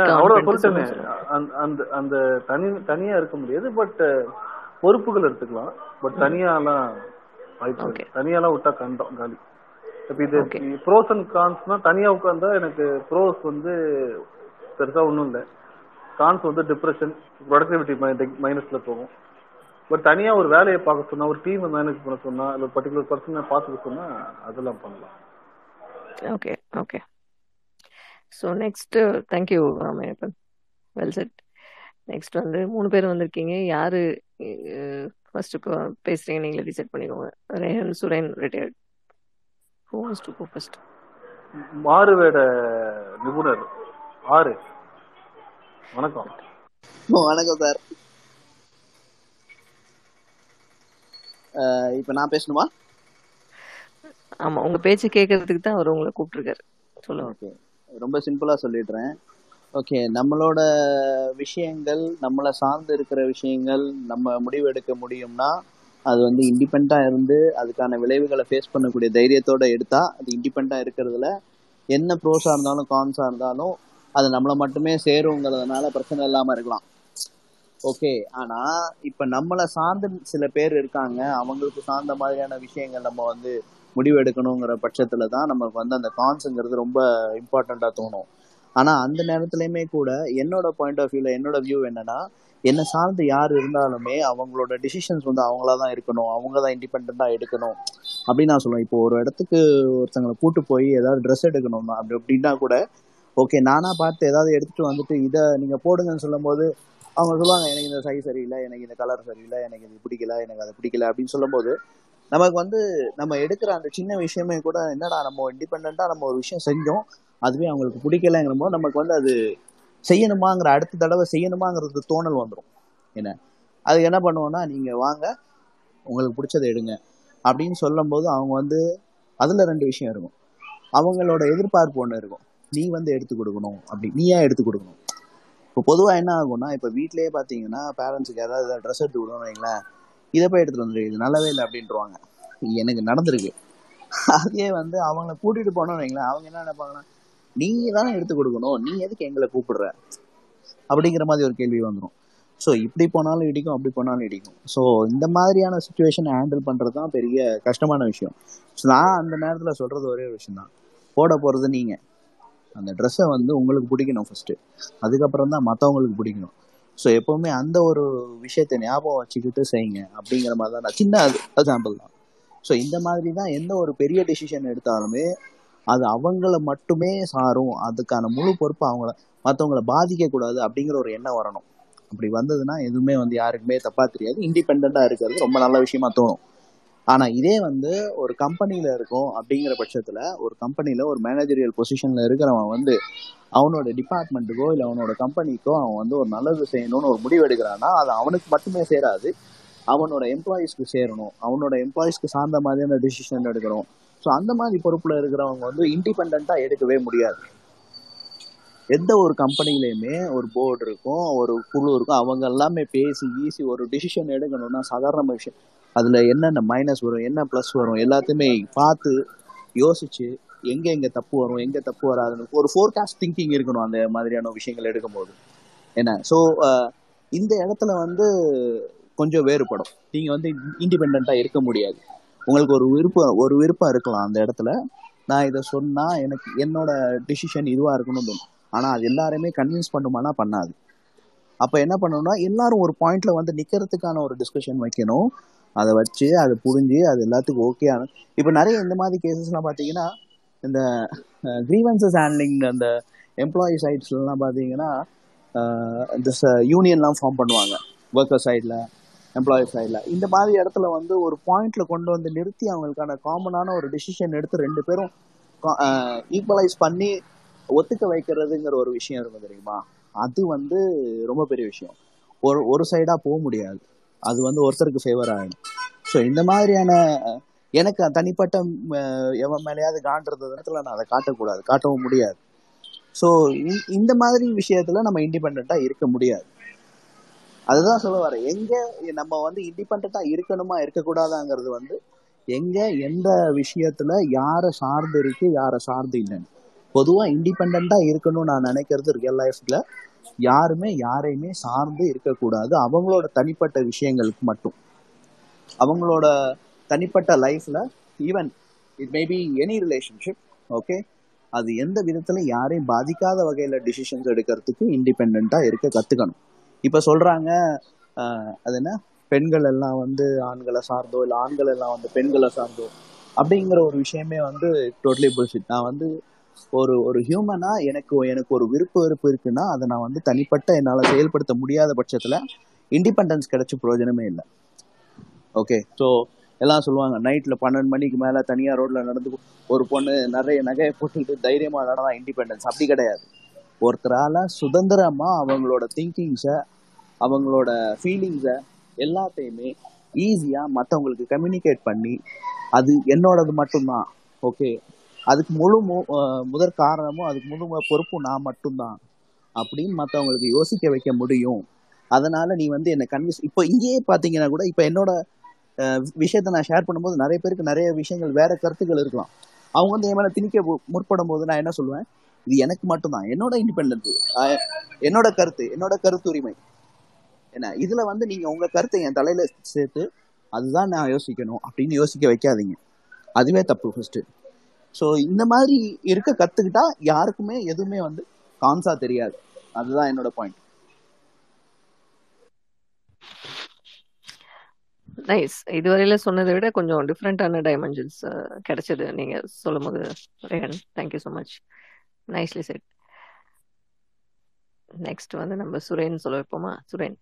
S26: அந்த அந்த தனி தனியா இருக்க முடியாது பட் பொறுப்புகள் எடுத்துக்கலாம் பட் தனியாலாம் வாய்ப்பு தனியாலாம் விட்டா கண்டோம் காலி இப்ப இது ப்ரோஸ் அண்ட் கான்ஸ்னா தனியா உட்கார்ந்தா எனக்கு ப்ரோஸ் வந்து பெருசா ஒண்ணும் இல்லை கான்ஸ் வந்து டிப்ரெஷன் ப்ரொடக்டிவிட்டி மைனஸ்ல போகும் பட் தனியா ஒரு வேலையை பார்க்க சொன்னா ஒரு டீம் மேனேஜ் பண்ண சொன்னா இல்ல பர்டிகுலர் பர்சனை பாத்துக்க சொன்னா அதெல்லாம் பண்ணலாம் okay
S24: okay so next thank you Ramaiyappan well said next வந்து மூணு பேர் வந்திருக்கீங்க யார் ஃபர்ஸ்ட் இப்போ பேசுகிறீங்க நீங்களே டிசைட் பண்ணிக்கோங்க Rehan Suren retired who was to go first
S26: மாறுவேட நிபுணர் ஆறு வணக்கம்
S28: வணக்கம் சார் இப்போ நான் பேசணுமா ஆமாம்
S24: உங்கள் பேச்சு கேட்கறதுக்கு தான் அவர் உங்களை கூப்பிட்டுருக்காரு
S28: சொல்லுங்க ரொம்ப சிம்பிளா சொல்லிடுறேன் ஓகே நம்மளோட விஷயங்கள் நம்மளை சார்ந்து இருக்கிற விஷயங்கள் நம்ம முடிவு எடுக்க முடியும்னா அது வந்து இண்டிபெண்டாக இருந்து அதுக்கான விளைவுகளை ஃபேஸ் பண்ணக்கூடிய தைரியத்தோட எடுத்தால் அது இண்டிபெண்டாக இருக்கிறதுல என்ன ப்ரோஸா இருந்தாலும் கான்ஸா இருந்தாலும் அது நம்மளை மட்டுமே சேருங்கிறதுனால பிரச்சனை இல்லாம இருக்கலாம் ஓகே ஆனா இப்ப நம்மளை சார்ந்து சில பேர் இருக்காங்க அவங்களுக்கு சார்ந்த மாதிரியான விஷயங்கள் நம்ம வந்து முடிவு எடுக்கணுங்கிற பட்சத்தில் தான் நமக்கு வந்து அந்த கான்ஸுங்கிறது ரொம்ப இம்பார்ட்டண்ட்டாக தோணும் ஆனால் அந்த நேரத்துலையுமே கூட என்னோட பாயிண்ட் ஆஃப் வியூவில் என்னோட வியூ என்னன்னா என்னை சார்ந்து யார் இருந்தாலுமே அவங்களோட டிசிஷன்ஸ் வந்து அவங்களா தான் இருக்கணும் அவங்க தான் இண்டிபெண்ட்டாக எடுக்கணும் அப்படின்னு நான் சொல்லுவேன் இப்போ ஒரு இடத்துக்கு ஒருத்தங்களை கூட்டு போய் ஏதாவது ட்ரெஸ் எடுக்கணும்னா அப்படி அப்படின்னா கூட ஓகே நானா பார்த்து ஏதாவது எடுத்துட்டு வந்துட்டு இதை நீங்க போடுங்கன்னு சொல்லும் போது அவங்க சொல்லுவாங்க எனக்கு இந்த சைஸ் சரியில்லை எனக்கு இந்த கலர் சரியில்லை எனக்கு இது பிடிக்கல எனக்கு அதை பிடிக்கல அப்படின்னு சொல்லும்போது நமக்கு வந்து நம்ம எடுக்கிற அந்த சின்ன விஷயமே கூட என்னடா நம்ம இண்டிபெண்டா நம்ம ஒரு விஷயம் செஞ்சோம் அதுவே அவங்களுக்கு பிடிக்கலங்கிற போது நமக்கு வந்து அது செய்யணுமாங்கிற அடுத்த தடவை செய்யணுமாங்கிறது தோணல் வந்துடும் என்ன அது என்ன பண்ணுவோம்னா நீங்க வாங்க உங்களுக்கு பிடிச்சதை எடுங்க அப்படின்னு சொல்லும் போது அவங்க வந்து அதுல ரெண்டு விஷயம் இருக்கும் அவங்களோட எதிர்பார்ப்பு ஒன்று இருக்கும் நீ வந்து எடுத்து கொடுக்கணும் அப்படி நீயா எடுத்து கொடுக்கணும் இப்போ பொதுவாக என்ன ஆகும்னா இப்போ வீட்லயே பார்த்தீங்கன்னா பேரண்ட்ஸுக்கு ஏதாவது ட்ரெஸ் எடுத்து கொடுக்கணும் வைங்களேன் இதை போய் எடுத்துட்டு வந்துருக்கு நல்லாவே இல்லை அப்படின்ட்டுருவாங்க எனக்கு நடந்திருக்கு அதே வந்து அவங்கள கூட்டிட்டு போனோம்னு வைங்களேன் அவங்க என்ன நினைப்பாங்கன்னா நீங்க தானே எடுத்து கொடுக்கணும் நீ எதுக்கு எங்களை கூப்பிடுற அப்படிங்கிற மாதிரி ஒரு கேள்வி வந்துடும் ஸோ இப்படி போனாலும் இடிக்கும் அப்படி போனாலும் இடிக்கும் ஸோ இந்த மாதிரியான சுச்சுவேஷனை ஹேண்டில் பண்ணுறது தான் பெரிய கஷ்டமான விஷயம் ஸோ நான் அந்த நேரத்தில் சொல்கிறது ஒரே ஒரு விஷயம் தான் போட போகிறது நீங்கள் அந்த ட்ரெஸ்ஸை வந்து உங்களுக்கு பிடிக்கணும் ஃபஸ்ட்டு அதுக்கப்புறம் தான் மற்றவங்களுக்கு பிடிக்கணும் ஸோ எப்பவுமே அந்த ஒரு விஷயத்தை ஞாபகம் வச்சுக்கிட்டு செய்யுங்க அப்படிங்கிற மாதிரி தான் சின்ன அது எக்ஸாம்பிள் தான் ஸோ இந்த மாதிரி தான் எந்த ஒரு பெரிய டிசிஷன் எடுத்தாலுமே அது அவங்கள மட்டுமே சாரும் அதுக்கான முழு பொறுப்பு அவங்கள மற்றவங்களை பாதிக்கக்கூடாது அப்படிங்கிற ஒரு எண்ணம் வரணும் அப்படி வந்ததுன்னா எதுவுமே வந்து யாருக்குமே தப்பா தெரியாது இண்டிபெண்ட்டாக இருக்கிறது ரொம்ப நல்ல விஷயமா தோணும் ஆனால் இதே வந்து ஒரு கம்பெனியில் இருக்கும் அப்படிங்கிற பட்சத்தில் ஒரு கம்பெனியில் ஒரு மேனேஜரியல் பொசிஷனில் இருக்கிறவன் வந்து அவனோட டிபார்ட்மெண்ட்டுக்கோ இல்லை அவனோட கம்பெனிக்கோ அவன் வந்து ஒரு நல்லது செய்யணும்னு ஒரு முடிவு எடுக்கிறான்னா அது அவனுக்கு மட்டுமே சேராது அவனோட எம்ப்ளாயிஸ்க்கு சேரணும் அவனோட எம்ப்ளாயிஸ்க்கு சார்ந்த மாதிரியான டிசிஷன் எடுக்கணும் ஸோ அந்த மாதிரி பொறுப்பில் இருக்கிறவங்க வந்து இண்டிபெண்டா எடுக்கவே முடியாது எந்த ஒரு கம்பெனிலையுமே ஒரு போர்டு இருக்கும் ஒரு குழு இருக்கும் அவங்க எல்லாமே பேசி ஈஸி ஒரு டிசிஷன் எடுக்கணும்னா சாதாரண விஷயம் அதில் என்னென்ன மைனஸ் வரும் என்ன ப்ளஸ் வரும் எல்லாத்தையுமே பார்த்து யோசிச்சு எங்க எங்க தப்பு வரும் எங்க தப்பு வராதுன்னு ஒரு ஃபோர்காஸ்ட் திங்கிங் இருக்கணும் அந்த மாதிரியான விஷயங்கள் எடுக்கும்போது என்ன ஸோ இந்த இடத்துல வந்து கொஞ்சம் வேறுபடும் நீங்க வந்து இண்டிபெண்டா இருக்க முடியாது உங்களுக்கு ஒரு விருப்பம் ஒரு விருப்பம் இருக்கலாம் அந்த இடத்துல நான் இதை சொன்னா எனக்கு என்னோட டிசிஷன் இதுவா இருக்கணும் ஆனா அது எல்லாருமே கன்வின்ஸ் பண்ணுமானா பண்ணாது அப்ப என்ன பண்ணணும்னா எல்லாரும் ஒரு பாயிண்ட்ல வந்து நிக்கிறதுக்கான ஒரு டிஸ்கஷன் வைக்கணும் அதை வச்சு அதை புரிஞ்சு அது எல்லாத்துக்கும் ஓகே ஆகும் இப்ப நிறைய இந்த மாதிரி கேசஸ்லாம் பாத்தீங்கன்னா இந்த கிரீவன்சஸ் ஹேண்ட்லிங் அந்த எம்ப்ளாயி சைட்ஸ்லாம் பார்த்தீங்கன்னா இந்த யூனியன்லாம் ஃபார்ம் பண்ணுவாங்க ஒர்க்கர் சைடில் எம்ப்ளாயி சைடில் இந்த மாதிரி இடத்துல வந்து ஒரு பாயிண்ட்ல கொண்டு வந்து நிறுத்தி அவங்களுக்கான காமனான ஒரு டிசிஷன் எடுத்து ரெண்டு பேரும் ஈக்குவலைஸ் பண்ணி ஒத்துக்க வைக்கிறதுங்கிற ஒரு விஷயம் இருக்கும் தெரியுமா அது வந்து ரொம்ப பெரிய விஷயம் ஒரு ஒரு சைடாக போக முடியாது அது வந்து ஒருத்தருக்கு ஃபேவர் ஆகணும் ஸோ இந்த மாதிரியான எனக்கு தனிப்பட்ட எவன் மேலேயாவது காண்றது இருந்த நான் அதை காட்டக்கூடாது காட்டவும் முடியாது ஸோ இந்த மாதிரி விஷயத்துல நம்ம இண்டிபெண்டா இருக்க முடியாது அதுதான் சொல்ல வரேன் எங்க நம்ம வந்து இண்டிபெண்டா இருக்கணுமா இருக்கக்கூடாதாங்கிறது வந்து எங்க எந்த விஷயத்துல யாரை சார்ந்து இருக்கு யாரை சார்ந்து இல்லைன்னு பொதுவாக இண்டிபெண்ட்டாக இருக்கணும்னு நான் நினைக்கிறது ரியல் லைஃப்ல யாருமே யாரையுமே சார்ந்து இருக்கக்கூடாது அவங்களோட தனிப்பட்ட விஷயங்களுக்கு மட்டும் அவங்களோட தனிப்பட்ட லைஃப்பில் even it maybe any relationship okay அது எந்த விதத்தில் யாரையும் பாதிக்காத வகையில் டிசிஷன்ஸ் எடுக்கிறதுக்கு இண்டிபெண்டா இருக்க கற்றுக்கணும் இப்போ சொல்கிறாங்க அது என்ன பெண்கள் எல்லாம் வந்து ஆண்களை சார்ந்தோ இல்லை ஆண்கள் எல்லாம் வந்து பெண்களை சார்ந்தோ அப்படிங்கிற ஒரு விஷயமே வந்து டோட்டலி புல்ஷிட் நான் வந்து ஒரு ஒரு ஹியூமனா எனக்கு எனக்கு ஒரு விருப்ப வெறுப்பு இருக்குன்னா அதை நான் வந்து தனிப்பட்ட என்னால் செயல்படுத்த முடியாத பட்சத்தில் இண்டிபெண்டன்ஸ் கிடைச்ச பிரயோஜனமே இல்லை ஓகே ஸோ எல்லாம் சொல்லுவாங்க நைட்டில் பன்னெண்டு மணிக்கு மேலே தனியாக ரோட்டில் நடந்து ஒரு பொண்ணு நிறைய நகையை போட்டுக்கிட்டு தைரியமாக நடலாம் இண்டிபெண்டன்ஸ் அப்படி கிடையாது ஒருத்தரால் சுதந்திரமாக அவங்களோட திங்கிங்ஸை அவங்களோட ஃபீலிங்ஸை எல்லாத்தையுமே ஈஸியாக மற்றவங்களுக்கு கம்யூனிகேட் பண்ணி அது என்னோடது மட்டும்தான் ஓகே அதுக்கு முழு முதற் காரணமும் அதுக்கு முழு பொறுப்பும் நான் மட்டும்தான் அப்படின்னு மற்றவங்களுக்கு யோசிக்க வைக்க முடியும் அதனால நீ வந்து என்னை கன்வின்ஸ் இப்போ இங்கேயே பார்த்தீங்கன்னா கூட இப்போ என்னோட விஷயத்த நான் ஷேர் பண்ணும்போது நிறைய பேருக்கு நிறைய விஷயங்கள் வேற கருத்துக்கள் இருக்கலாம் அவங்க வந்து என் திணிக்க முற்படும் போது நான் என்ன சொல்லுவேன் இது எனக்கு மட்டும்தான் என்னோட இண்டிபெண்டன்ட் என்னோட கருத்து என்னோட கருத்துரிமை என்ன இதுல வந்து நீங்க உங்க கருத்தை என் தலையில சேர்த்து அதுதான் நான் யோசிக்கணும் அப்படின்னு யோசிக்க வைக்காதீங்க அதுவே தப்பு ஃபர்ஸ்ட் ஸோ இந்த மாதிரி இருக்க கத்துக்கிட்டா யாருக்குமே எதுவுமே வந்து கான்சா தெரியாது அதுதான் என்னோட பாயிண்ட்
S24: நைஸ் இதுவரையில சொன்னதை விட கொஞ்சம் டிஃப்ரெண்டான டைமென்ஷன்ஸ் கிடைச்சது நீங்க சொல்லும் போது Rehan thank you so much nicely said next வந்து நம்ம சுரேன் சொல்ல வைப்போமா சுரேன்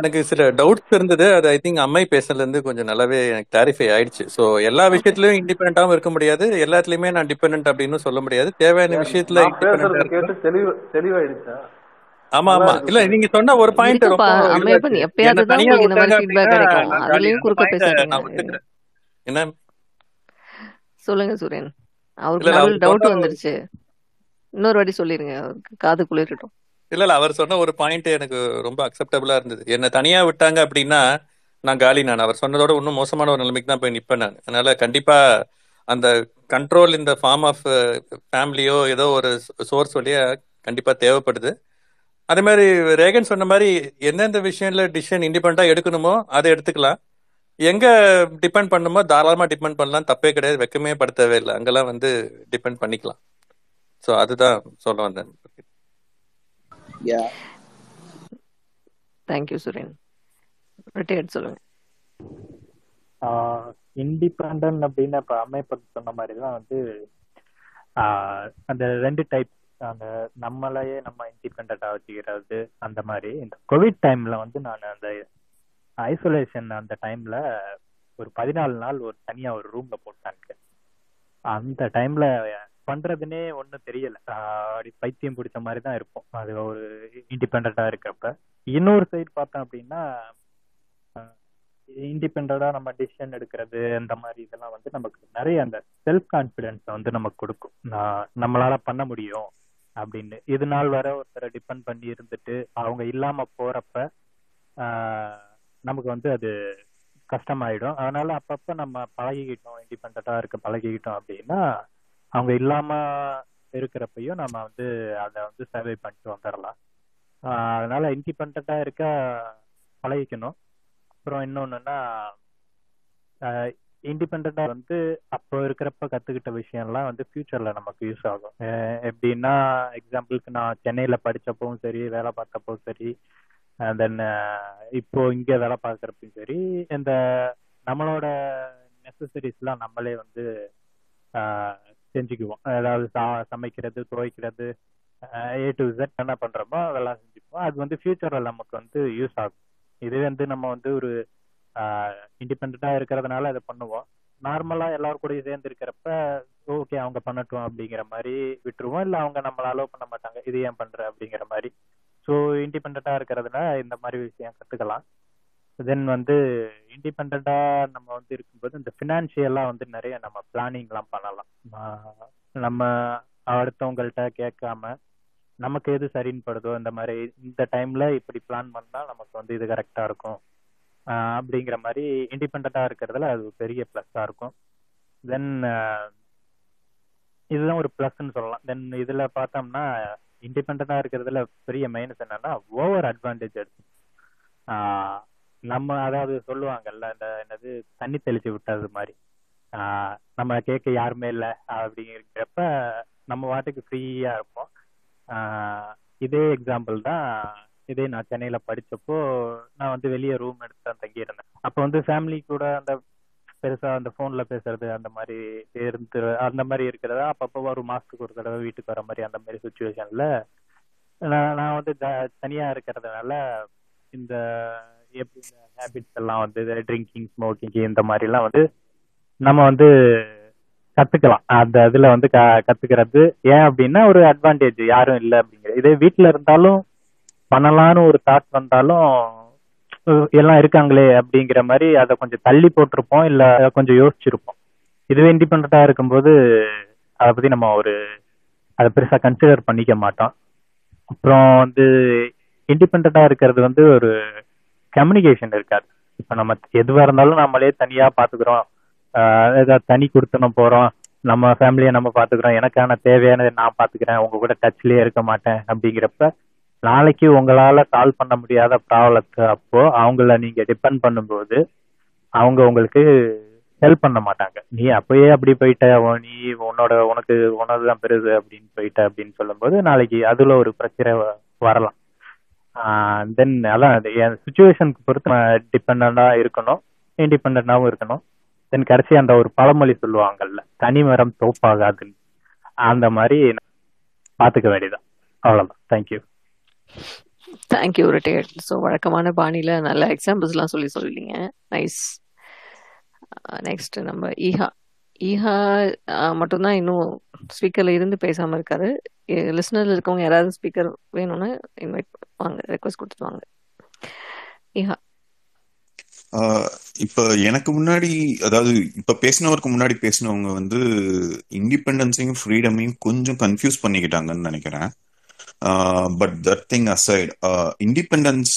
S24: எனக்கு சில டவுட்ஸ் இருந்தது
S27: அது ஐ திங்க் அம்மை பேசுனதுல இருந்து கொஞ்சம் நல்லாவே எனக்கு கிளாரிஃபை ஆயிடுச்சு ஸோ எல்லா விஷயத்திலயும் இண்டிபெண்டாவும் இருக்க முடியாது எல்லாத்துலயுமே நான் டிபெண்ட் அப்படின்னு சொல்ல முடியாது தேவையான விஷயத்துல தெளிவாயிடுச்சா ஆமா ஆமா இல்ல நீங்க சொன்ன ஒரு பாயிண்ட்
S24: என்ன சொல்லுங்க சுரேன் அவருக்கு டவுட் வந்துருச்சு இன்னொரு வாட்டி சொல்லிருங்க காது குளிரட்டும் இல்ல இல்ல அவர் சொன்ன ஒரு பாயிண்ட் எனக்கு ரொம்ப அக்செப்டபிளா
S27: இருந்தது என்ன தனியா விட்டாங்க அப்படின்னா நான் காலி நான் அவர் சொன்னதோட இன்னும் மோசமான ஒரு நிலைமைக்கு தான் போய் நிப்பேன் நான் அதனால கண்டிப்பா அந்த கண்ட்ரோல் இந்த ஃபார்ம் ஆஃப் ஃபேமிலியோ ஏதோ ஒரு சோர்ஸ் வழியா கண்டிப்பா தேவைப்படுது அதே மாதிரி ரேகன் சொன்ன மாதிரி எந்தெந்த விஷயம்ல டிசிஷன் இண்டிபெண்டா எடுக்கணுமோ அதை எடுத்துக்கலாம் எங்க டிபெண்ட் பண்ணுமோ தாராளமா டிபெண்ட் பண்ணலாம் தப்பே கிடையாது வெக்கமே படுத்தவே இல்லை அங்கெல்லாம் வந்து டிபெண்ட் பண்ணிக்கலாம் ஸோ அதுதான் சொல்ல வந்தேன்
S24: தேங்க்யூ சுரேன் சொல்லுங்க இண்டிபெண்ட் அப்படின்னு
S29: இப்போ சொன்ன மாதிரி தான் வந்து அந்த ரெண்டு டைப் அந்த நம்மளையே நம்ம இண்டிபெண்டா வச்சுக்கிறது அந்த மாதிரி இந்த கோவிட் டைம்ல வந்து நான் அந்த ஐசோலேஷன் அந்த டைம்ல ஒரு பதினாலு நாள் ஒரு தனியா ஒரு ரூம்ல போட்டாங்க அந்த டைம்ல பண்றதுனே ஒன்றும் தெரியல அப்படி பைத்தியம் பிடிச்ச மாதிரி தான் இருப்போம் அது ஒரு இண்டிபெண்டா இருக்கிறப்ப இன்னொரு சைடு பார்த்தோம் அப்படின்னா இண்டிபெண்டா நம்ம டிசிஷன் எடுக்கிறது அந்த மாதிரி இதெல்லாம் வந்து நமக்கு நிறைய அந்த செல்ஃப் கான்பிடன்ஸ் வந்து நமக்கு கொடுக்கும் நம்மளால பண்ண முடியும் அப்படின்னு இது நாள் வர ஒருத்தரை டிபெண்ட் பண்ணி இருந்துட்டு அவங்க இல்லாம போறப்ப நமக்கு வந்து அது கஷ்டமாயிடும் அதனால அப்பப்ப நம்ம பழகிக்கிட்டோம் இண்டிபெண்டா இருக்க பழகிக்கிட்டோம் அப்படின்னா அவங்க இல்லாம இருக்கிறப்பையும் நம்ம வந்து அதை வந்து சர்வை பண்ணிட்டு வந்துடலாம் அதனால இண்டிபெண்டா இருக்க பழகிக்கணும் அப்புறம் இன்னொன்னுன்னா இண்டிபெண்டா வந்து அப்போ இருக்கிறப்ப கத்துக்கிட்ட விஷயம்லாம் வந்து ஃபியூச்சர்ல நமக்கு யூஸ் ஆகும் எப்படின்னா எக்ஸாம்பிளுக்கு நான் சென்னையில படிச்சப்பவும் சரி வேலை பார்த்தப்பவும் சரி தென் இப்போ இங்க வேலை பார்க்கறப்பையும் சரி இந்த நம்மளோட நெசசரிஸ்லாம் நம்மளே வந்து செஞ்சுக்குவோம் அதாவது சமைக்கிறது துவைக்கிறது ஏ டு இசட் என்ன பண்றோமோ அதெல்லாம் செஞ்சுக்குவோம் அது வந்து ஃபியூச்சர்ல நமக்கு வந்து யூஸ் ஆகும் இது வந்து நம்ம வந்து ஒரு இண்டிபெண்டா இருக்கிறதுனால அதை பண்ணுவோம் நார்மலா எல்லாரும் கூடயும் சேர்ந்து இருக்கிறப்ப ஓகே அவங்க பண்ணட்டும் அப்படிங்கிற மாதிரி விட்டுருவோம் இல்ல அவங்க நம்மள அலோவ் பண்ண மாட்டாங்க இது ஏன் பண்ற அப்படிங்கிற மாதிரி ஸோ இண்டிபெண்டா இருக்கிறதுனால இந்த மாதிரி விஷயம் கத்துக்கலாம் தென் வந்து இண்டிபெண்டா நம்ம வந்து இருக்கும்போது இந்த ஃபினான்ஷியலா வந்து நிறைய நம்ம பிளானிங்லாம் பண்ணலாம் நம்ம அடுத்தவங்கள்ட்ட கேட்காம நமக்கு எது சரின்னு படுதோ இந்த மாதிரி இந்த டைம்ல இப்படி பிளான் பண்ணா நமக்கு வந்து இது கரெக்டா இருக்கும் அப்படிங்கிற மாதிரி இண்டிபெண்ட்டாக இருக்கிறதுல அது பெரிய ப்ளஸ்ஸாக இருக்கும் தென் இதுதான் ஒரு ப்ளஸ்ன்னு சொல்லலாம் தென் இதில் பார்த்தோம்னா இண்டிபெண்ட்டாக இருக்கிறதுல பெரிய மைனஸ் என்னன்னா ஓவர் அட்வான்டேஜ் எடுத்து நம்ம அதாவது சொல்லுவாங்கல்ல இந்த என்னது தண்ணி தெளிச்சு விட்டது மாதிரி நம்ம கேட்க யாருமே இல்லை அப்படிங்கிறப்ப நம்ம வாட்டுக்கு ஃப்ரீயாக இருப்போம் இதே எக்ஸாம்பிள் தான் இதே நான் சென்னையில படிச்சப்போ நான் வந்து வெளியே ரூம் எடுத்து தான் தங்கியிருந்தேன் அப்போ வந்து ஃபேமிலி கூட அந்த பெருசா அந்த போன்ல பேசுறது அந்த மாதிரி இருந்து அந்த மாதிரி இருக்கிறதா அப்பப்போ ஒரு மாசத்துக்கு ஒரு தடவை வீட்டுக்கு வர மாதிரி அந்த மாதிரி சுச்சுவேஷன்ல நான் நான் வந்து தனியா இருக்கிறதுனால இந்த எப்படி ஹேபிட்ஸ் எல்லாம் வந்து ட்ரிங்கிங் ஸ்மோக்கிங் இந்த மாதிரிலாம் வந்து நம்ம வந்து கத்துக்கலாம் அந்த இதுல வந்து கத்துக்கிறது ஏன் அப்படின்னா ஒரு அட்வான்டேஜ் யாரும் இல்லை அப்படிங்கிறது இதே வீட்டுல இருந்தாலும் பண்ணலாம்னு ஒரு தாட் வந்தாலும் எல்லாம் இருக்காங்களே அப்படிங்கிற மாதிரி அதை கொஞ்சம் தள்ளி போட்டிருப்போம் இல்ல கொஞ்சம் யோசிச்சிருப்போம் இதுவே இண்டிபெண்டா இருக்கும்போது அதை பத்தி நம்ம ஒரு அதை பெருசா கன்சிடர் பண்ணிக்க மாட்டோம் அப்புறம் வந்து இண்டிபெண்டா இருக்கிறது வந்து ஒரு கம்யூனிகேஷன் இருக்காது இப்ப நம்ம எதுவா இருந்தாலும் நம்மளே தனியா பாத்துக்கிறோம் ஏதாவது தனி கொடுத்தனும் போறோம் நம்ம ஃபேமிலியை நம்ம பாத்துக்கிறோம் எனக்கான தேவையானதை நான் பாத்துக்கிறேன் உங்க கூட டச்லயே இருக்க மாட்டேன் அப்படிங்கிறப்ப நாளைக்கு உங்களால சால்வ் பண்ண முடியாத ப்ராப்ளத்தை அப்போ அவங்கள நீங்க டிபெண்ட் பண்ணும்போது அவங்க உங்களுக்கு ஹெல்ப் பண்ண மாட்டாங்க நீ அப்பயே அப்படி போயிட்ட நீ உன்னோட உனக்கு உனது தான் பெருது அப்படின்னு போயிட்ட அப்படின்னு சொல்லும்போது நாளைக்கு அதுல ஒரு பிரச்சனை வரலாம் தென் அதான் என் சுச்சுவேஷனுக்கு பொறுத்து டிபெண்டா இருக்கணும் இண்டிபெண்டாவும் இருக்கணும் தென் கடைசி அந்த ஒரு பழமொழி சொல்லுவாங்கல்ல தனி மரம் தோப்பாகாதுன்னு அந்த மாதிரி பார்த்துக்க வேண்டியதான் அவ்வளோதான் thank you
S24: thank thank you retired so வழக்கமான பாணியில் நல்ல எக்ஸாம்பிள்ஸ்லாம் சொல்லி சொல்லிங்க நைஸ் நெக்ஸ்ட் நம்ம ஈஹா ஈஹா uh, மட்டும்தான் இன்னும் ஸ்பீக்கரில் இருந்து பேசாமல் இருக்காரு லிஸ்னரில் இருக்கவங்க யாராவது ஸ்பீக்கர் வேணும்னு இன்வைட் வாங்க ரெக்வஸ்ட் கொடுத்துருவாங்க வாங்க ஈஹா
S30: uh, இப்ப எனக்கு முன்னாடி அதாவது இப்ப பேசினவருக்கு முன்னாடி பேசினவங்க வந்து இண்டிபெண்டன்ஸையும் ஃப்ரீடமையும் கொஞ்சம் கன்ஃபியூஸ் பண்ணிக்கிட்டாங்கன்னு நினைக்கிறேன் but that thing aside independence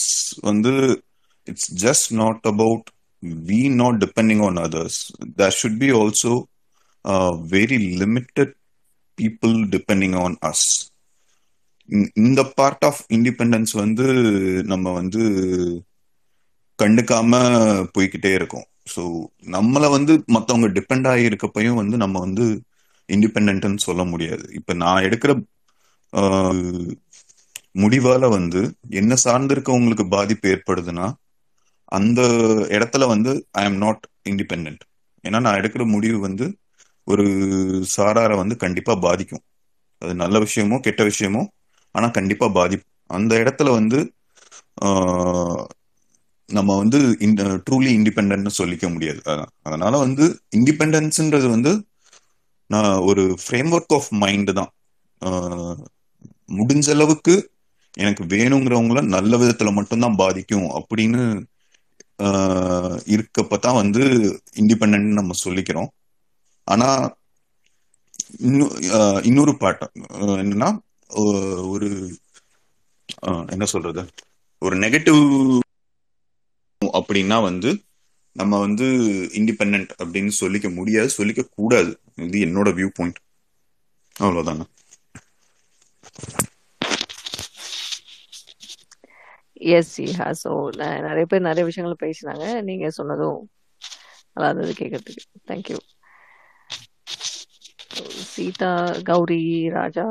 S30: வந்து it's just not about we not depending on others that should be also very limited people depending on us இந்த பார்ட் ஆஃப் இண்டிபெண்டன்ஸ் வந்து நம்ம வந்து கண்டுக்காம போய்கிட்டே இருக்கோம் ஸோ நம்மளை வந்து மற்றவங்க டிபெண்ட் ஆகி இருக்கப்பையும் வந்து நம்ம வந்து இண்டிபெண்ட்னு சொல்ல முடியாது இப்போ நான் எடுக்கிற முடிவால வந்து என்ன சார்ந்திருக்க உங்களுக்கு பாதிப்பு ஏற்படுதுன்னா அந்த இடத்துல வந்து ஐ எம் நாட் இண்டிபெண்ட் ஏன்னா நான் எடுக்கிற முடிவு வந்து ஒரு சாராரை வந்து கண்டிப்பா பாதிக்கும் அது நல்ல விஷயமோ கெட்ட விஷயமோ ஆனா கண்டிப்பா பாதிக்கும் அந்த இடத்துல வந்து நம்ம வந்து ட்ரூலி இண்டிபெண்ட்னு சொல்லிக்க முடியாது அதனால வந்து இண்டிபெண்டன்ஸ்ன்றது வந்து நான் ஒரு ஃப்ரேம் ஒர்க் ஆஃப் மைண்டு தான் முடிஞ்ச அளவுக்கு எனக்கு வேணுங்கிறவங்கள நல்ல விதத்துல மட்டும்தான் பாதிக்கும் அப்படின்னு இருக்கப்பதான் வந்து இண்டிபெண்ட் நம்ம சொல்லிக்கிறோம் ஆனா இன்னொரு பாட்டம் என்னன்னா ஒரு என்ன சொல்றது ஒரு நெகட்டிவ் அப்படின்னா வந்து நம்ம வந்து இண்டிபெண்ட் அப்படின்னு சொல்லிக்க முடியாது சொல்லிக்க கூடாது இது என்னோட வியூ பாயிண்ட் அவ்வளவுதாங்க
S24: எஸ் சி ஹாஸ் ஸோ நிறைய பேர் நிறைய விஷயங்களை பேசினாங்க நீங்க சொன்னதும் நல்லா இருந்தது கேட்கறதுக்கு thank you Seetha Gowri Raja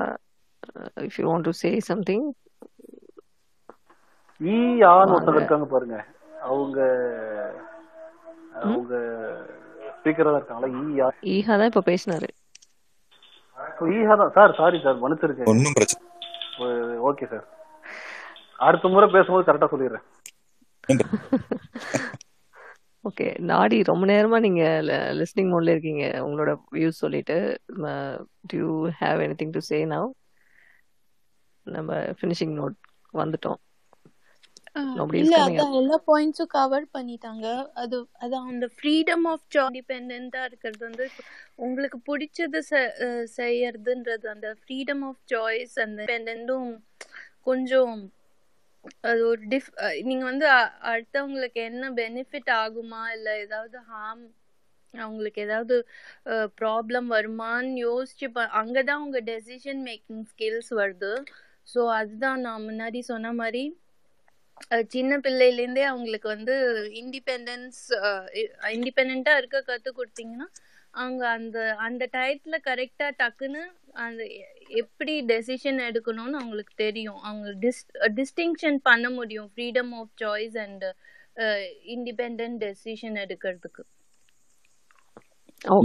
S24: if you want to say something ஈயான்னு
S31: ஒருத்தர் இருக்காங்க பாருங்க அவங்க அவங்க
S24: ஸ்பீக்கரா இருக்காங்களா ஈயா ஈஹா தான் இப்ப பேசினாரு
S31: ஃப்ரீயா தான் சார் சாரி சார் மன்னிச்சிருக்கேன் ஒன்றும் பிரச்சனை ஓகே சார் அடுத்த முறை பேசும்போது கரெக்டாக சொல்லிடுறேன் ஓகே
S24: நாடி ரொம்ப நேரமா நீங்க லிஸ்னிங் மோட்ல இருக்கீங்க உங்களோட வியூஸ் சொல்லிட்டு to you have anything to say now நம்ம ஃபினிஷிங் நோட் வந்துட்டோம்
S32: இல்ல அதான் எல்லா பாயிண்ட்ஸும் கவர் பண்ணிட்டாங்க அது அது அந்த ஃப்ரீடம் ஆஃப் சாய்ஸ் டிபெண்டன்ட்டா இருக்கிறது வந்து உங்களுக்கு பிடிச்சது செய்யறதுன்றது அந்த ஃப்ரீடம் ஆஃப் சாய்ஸ் அந்த டிபெண்டன்ட்டும் கொஞ்சம் அது ஒரு டிஃப் நீங்க வந்து அடுத்தவங்களுக்கு என்ன பெனிஃபிட் ஆகுமா இல்ல ஏதாவது ஹார்ம் அவங்களுக்கு ஏதாவது ப்ராப்ளம் வருமான்னு யோசிச்சு அங்கதான் உங்க டெசிஷன் மேக்கிங் ஸ்கில்ஸ் வருது ஸோ அதுதான் நான் முன்னாடி சொன்ன மாதிரி சின்ன பிள்ளையிலேருந்தே அவங்களுக்கு வந்து இண்டிபெண்டன்ஸ் இண்டிபெண்ட்டாக இருக்க கற்றுக் கொடுத்தீங்கன்னா அவங்க அந்த அந்த டயத்தில் கரெக்டாக டக்குன்னு அந்த எப்படி டெசிஷன் எடுக்கணும்னு அவங்களுக்கு தெரியும் அவங்க டிஸ் டிஸ்டிங்ஷன் பண்ண முடியும் freedom of choice and independent decision எடுக்கிறதுக்கு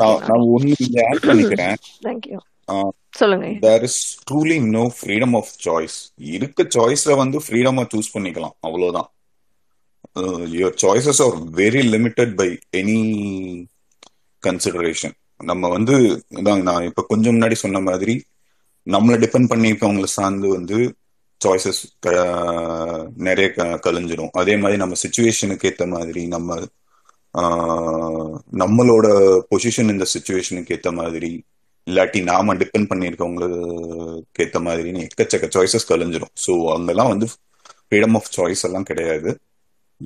S32: நான்
S30: ஒன்று ஆட் பண்ணிக்கிறேன் தேங்க்யூ
S24: சொல்லுங்க
S30: there is truly no freedom of choice இருக்க சாய்ஸ்ல வந்து ஃப்ரீடமா சூஸ் பண்ணிக்கலாம் அவ்வளவுதான் your choices are very limited by any consideration நம்ம வந்து இதாங்க நான் இப்ப கொஞ்சம் முன்னாடி சொன்ன மாதிரி நம்மளை டிபெண்ட் பண்ணி இருக்கவங்களை சார்ந்து வந்து சாய்ஸஸ் நிறைய கழிஞ்சிடும் அதே மாதிரி நம்ம சுச்சுவேஷனுக்கு ஏற்ற மாதிரி நம்ம நம்மளோட பொசிஷன் இந்த சுச்சுவேஷனுக்கு ஏற்ற மாதிரி இல்லாட்டி நாம டிபெண்ட் பண்ணியிருக்கவங்களுக்கு ஏற்ற மாதிரி எக்கச்சக்க சாய்ஸஸ் கலைஞ்சிரும் ஸோ அங்கெல்லாம் வந்து ஃப்ரீடம் ஆஃப் சாய்ஸ் எல்லாம் கிடையாது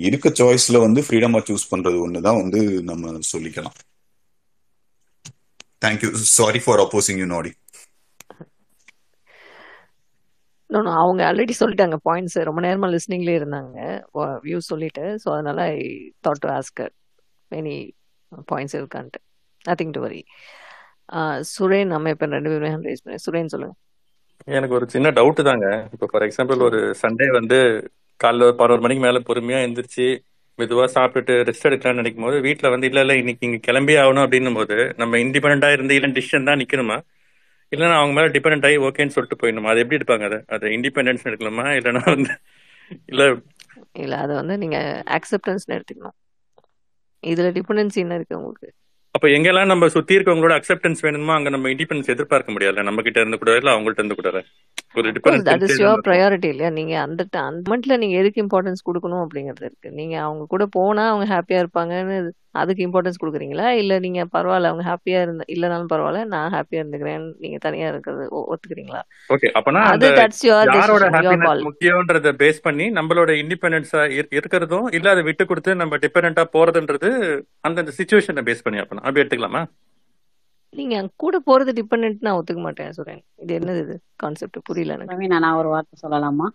S30: இருக்க சாய்ஸ்ல வந்து ஃப்ரீடம் ஆஃப் சூஸ் பண்றது ஒன்று தான் வந்து நம்ம சொல்லிக்கலாம் thank you sorry for opposing you Nadi
S24: அவங்க ஆல்ரெடி சொல்லிட்டாங்க பாயிண்ட்ஸ் ரொம்ப நேரமா லிஸ்னிங்ல இருந்தாங்க வியூ சொல்லிட்டு ஸோ அதனால I thought to ask her many points இருக்கான்ட்டு நத்திங் டு வரி சுரேன் அமைப்பன் ரெண்டு பேருமே ரேஸ் பண்ணி சுரேன் சொல்லுங்க
S27: எனக்கு ஒரு சின்ன டவுட் தாங்க இப்போ ஃபார் எக்ஸாம்பிள் ஒரு சண்டே வந்து காலைல ஒரு பதினோரு மணிக்கு மேல பொறுமையா எந்திரிச்சு மெதுவா சாப்பிட்டுட்டு ரெஸ்ட் எடுக்கலாம்னு நினைக்கும் போது வீட்டுல வந்து இல்ல இல்ல இன்னைக்கு இங்க கிளம்பி ஆகணும் அப்படின்னும் போது நம்ம இண்டிபெண்டா இருந்து இல்ல டிசிஷன் தான் நிக்கணுமா இல்லைன்னா அவங்க மேல டிபெண்ட் ஆகி ஓகேன்னு சொல்லிட்டு போயிடணுமா அது எப்படி எடுப்பாங்க அதை அதை இண்டிபெண்டன்ஸ் எடுக்கலாமா இல்லைன்னா வந்து இல்ல இல்ல அதை வந்து நீங்க
S24: அக்செப்டன்ஸ் எடுத்துக்கணும் இதுல டிபெண்டன்சி என்ன இருக்கு உங்களுக்கு
S27: அப்ப எங்கெல்லாம் நம்ம சுத்தி இருக்கவங்களோட அக்செப்டன்ஸ் வேணுமோ அங்க நம்ம இண்டிபெண்டன்ஸ் எதிர்பார்க்க முடியல நம்ம கிட்ட இருந்து கூட இல்ல அவங்கள்ட்ட இருந்து கூட
S24: அது யுவர் ப்ரையாரிட்டி இல்லையா நீங்க அந்த அந்த மொமெண்ட்ல நீங்க எதுக்கு இம்பார்ட்டன்ஸ் கொடுக்கணும் அப்படிங்கிறது இருக்கு நீங்க அவங்க கூட போனா அவங்க ஹாப்பியா இருப்பாங்கன்னு அதுக்கு இம்பார்ட்டன்ஸ் கொடுக்குறீங்களா இல்லை நீங்கள் பரவாயில்ல அவங்க ஹாப்பியாக இருந்த இல்லைனாலும் பரவாயில்ல நான் ஹாப்பியாக இருந்துக்கிறேன் நீங்கள் தனியாக இருக்கிறது ஒத்துக்கிறீங்களா ஓகே அப்பனா அது தட்ஸ் யுவர் யாரோட ஹாப்பினஸ் முக்கியன்றத பேஸ் பண்ணி
S27: நம்மளோட இண்டிபெண்டன்ஸா இருக்கிறதும் இல்ல அதை விட்டு கொடுத்து நம்ம டிபெண்டன்ட்டா போறதுன்றது அந்தந்த சுச்சுவேஷனை பேஸ் பண்ணி அப்பனா அப்படி எடுத்துக்கலாமா
S24: நீங்க கூட போறது டிபெண்ட் நான் ஒத்துக்க மாட்டேன் சொல்றேன் இது என்னது இது கான்செப்ட் புரியல எனக்கு நான்
S33: ஒரு வார்த்தை சொல்லலாமா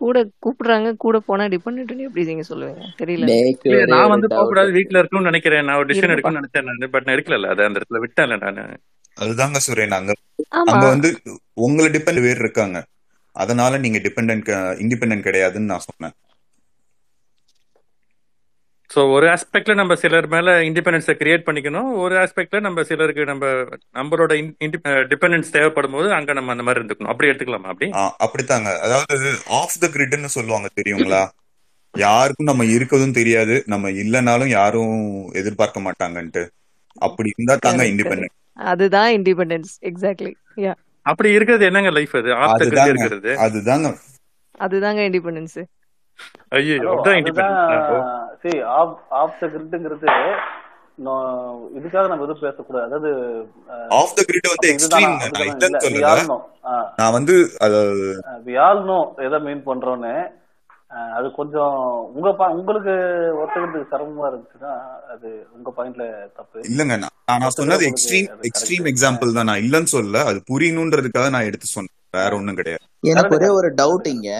S24: கூட கூப்பிடுறாங்க கூட போனா டிபெண்ட் எப்படி நீங்க சொல்லுவீங்க
S27: தெரியல நான் வந்து போக கூடாது வீட்ல இருக்கும்னு நினைக்கிறேன் நான் ஒரு டிசிஷன் எடுக்கணும்னு நினைச்சேன் பட் நான் எடுக்கல அது அந்த இடத்துல விட்டேன் நான்
S30: அதுதாங்க சுரேன் அங்க அங்க வந்து உங்களை டிபெண்ட் பேர் இருக்காங்க அதனால நீங்க டிபெண்ட் இண்டிபெண்டன்ட் கிடையாதுன்னு நான் சொன்னேன்
S27: ஸோ ஒரு ஆஸ்பெக்ட்ல நம்ம சிலர் மேல இண்டிபெண்டன்ஸை கிரியேட் பண்ணிக்கணும் ஒரு ஆஸ்பெக்ட்ல நம்ம சிலருக்கு நம்ம நம்மளோட டிபெண்டன்ஸ் தேவைப்படும் போது அங்க
S30: நம்ம அந்த மாதிரி இருந்துக்கணும் அப்படி எடுத்துக்கலாமா அப்படி அப்படித்தாங்க அதாவது ஆஃப் த கிரிட்னு சொல்லுவாங்க தெரியுங்களா யாருக்கும் நம்ம இருக்கதும் தெரியாது நம்ம இல்லைனாலும் யாரும் எதிர்பார்க்க மாட்டாங்கன்ட்டு அப்படி இருந்தா தாங்க இண்டிபெண்டன்ஸ் அதுதான் இண்டிபெண்டன்ஸ் எக்ஸாக்ட்லி அப்படி இருக்கிறது என்னங்க லைஃப் அது ஆஃப் இருக்கிறது அதுதாங்க அதுதாங்க
S31: இண்டிபெண்டன்ஸ் கிரிட்ங்கிறது பேசக்கூடாது அதாவது
S30: த நான் வந்து எதை அது கொஞ்சம் உங்க உங்களுக்கு ஒத்துக்கிறதுக்கு சிரமமா இருந்துச்சுன்னா அது உங்க பாயிண்ட்ல தப்பு இல்லங்க நான் சொன்னது எக்ஸ்ட்ரீம் எக்ஸ்ட்ரீம் எக்ஸாம்பிள் தான் நான் இல்லன்னு சொல்லல அது புரியணும்ன்றதுக்காக நான் எடுத்து சொன்னேன் வேற ஒண்ணும்
S28: கிடையாது எனக்கு ஒரே ஒரு டவுட் இங்க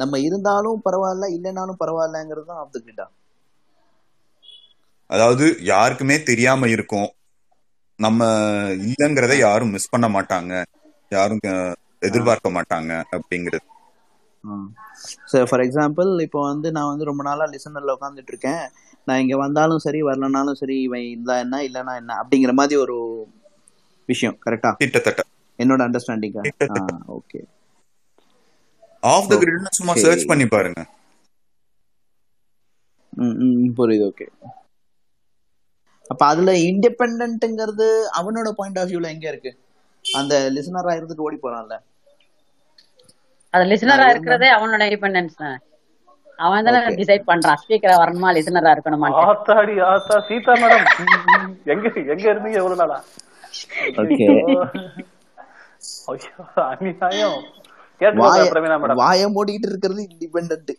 S28: நம்ம இருந்தாலும் பரவாயில்ல இல்லைனாலும் பரவாயில்லங்கிறது
S30: தான் ஆஃப் த அதாவது யாருக்குமே தெரியாம இருக்கும் நம்ம இல்லைங்கிறத யாரும் மிஸ் பண்ண மாட்டாங்க யாரும் எதிர்பார்க்க மாட்டாங்க அப்படிங்கிறது சார் ஃபார் எக்ஸாம்பிள் இப்போ வந்து நான் வந்து ரொம்ப நாளா லிசனர்ல
S28: உட்காந்துட்டு இருக்கேன் நான் இங்க வந்தாலும் சரி வரலனாலும் சரி இவன் இந்த என்ன இல்லைனா என்ன அப்படிங்கிற மாதிரி ஒரு விஷயம் கரெக்டா
S30: கிட்டத்தட்ட என்னோட அண்டர்ஸ்டாண்டிங் ஓகே ஆஃப் த கிரிட்னு சும்மா சர்ச்
S28: பண்ணி பாருங்க புரியுது ஓகே அப்ப அதுல இண்டிபெண்டன்ட்ங்கிறது அவனோட பாயிண்ட் ஆஃப் வியூல எங்க இருக்கு அந்த லிசனர் ஆயிருந்துட்டு ஓடி போறான்ல அது லிசனரா
S33: இருக்கிறதே அவனோட இண்டிபெண்டன்ஸ் தான் அவன் தானே டிசைட் பண்றான் ஸ்பீக்கரா வரணுமா லிசனரா இருக்கணுமா ஆத்தாடி ஆத்தா சீதா மேடம் எங்க எங்க இருந்தீங்க எவ்வளவு நாளா
S28: அநியாயம் வாய மூடிக்கிட்டு இருக்கிறது இண்டிபெண்ட்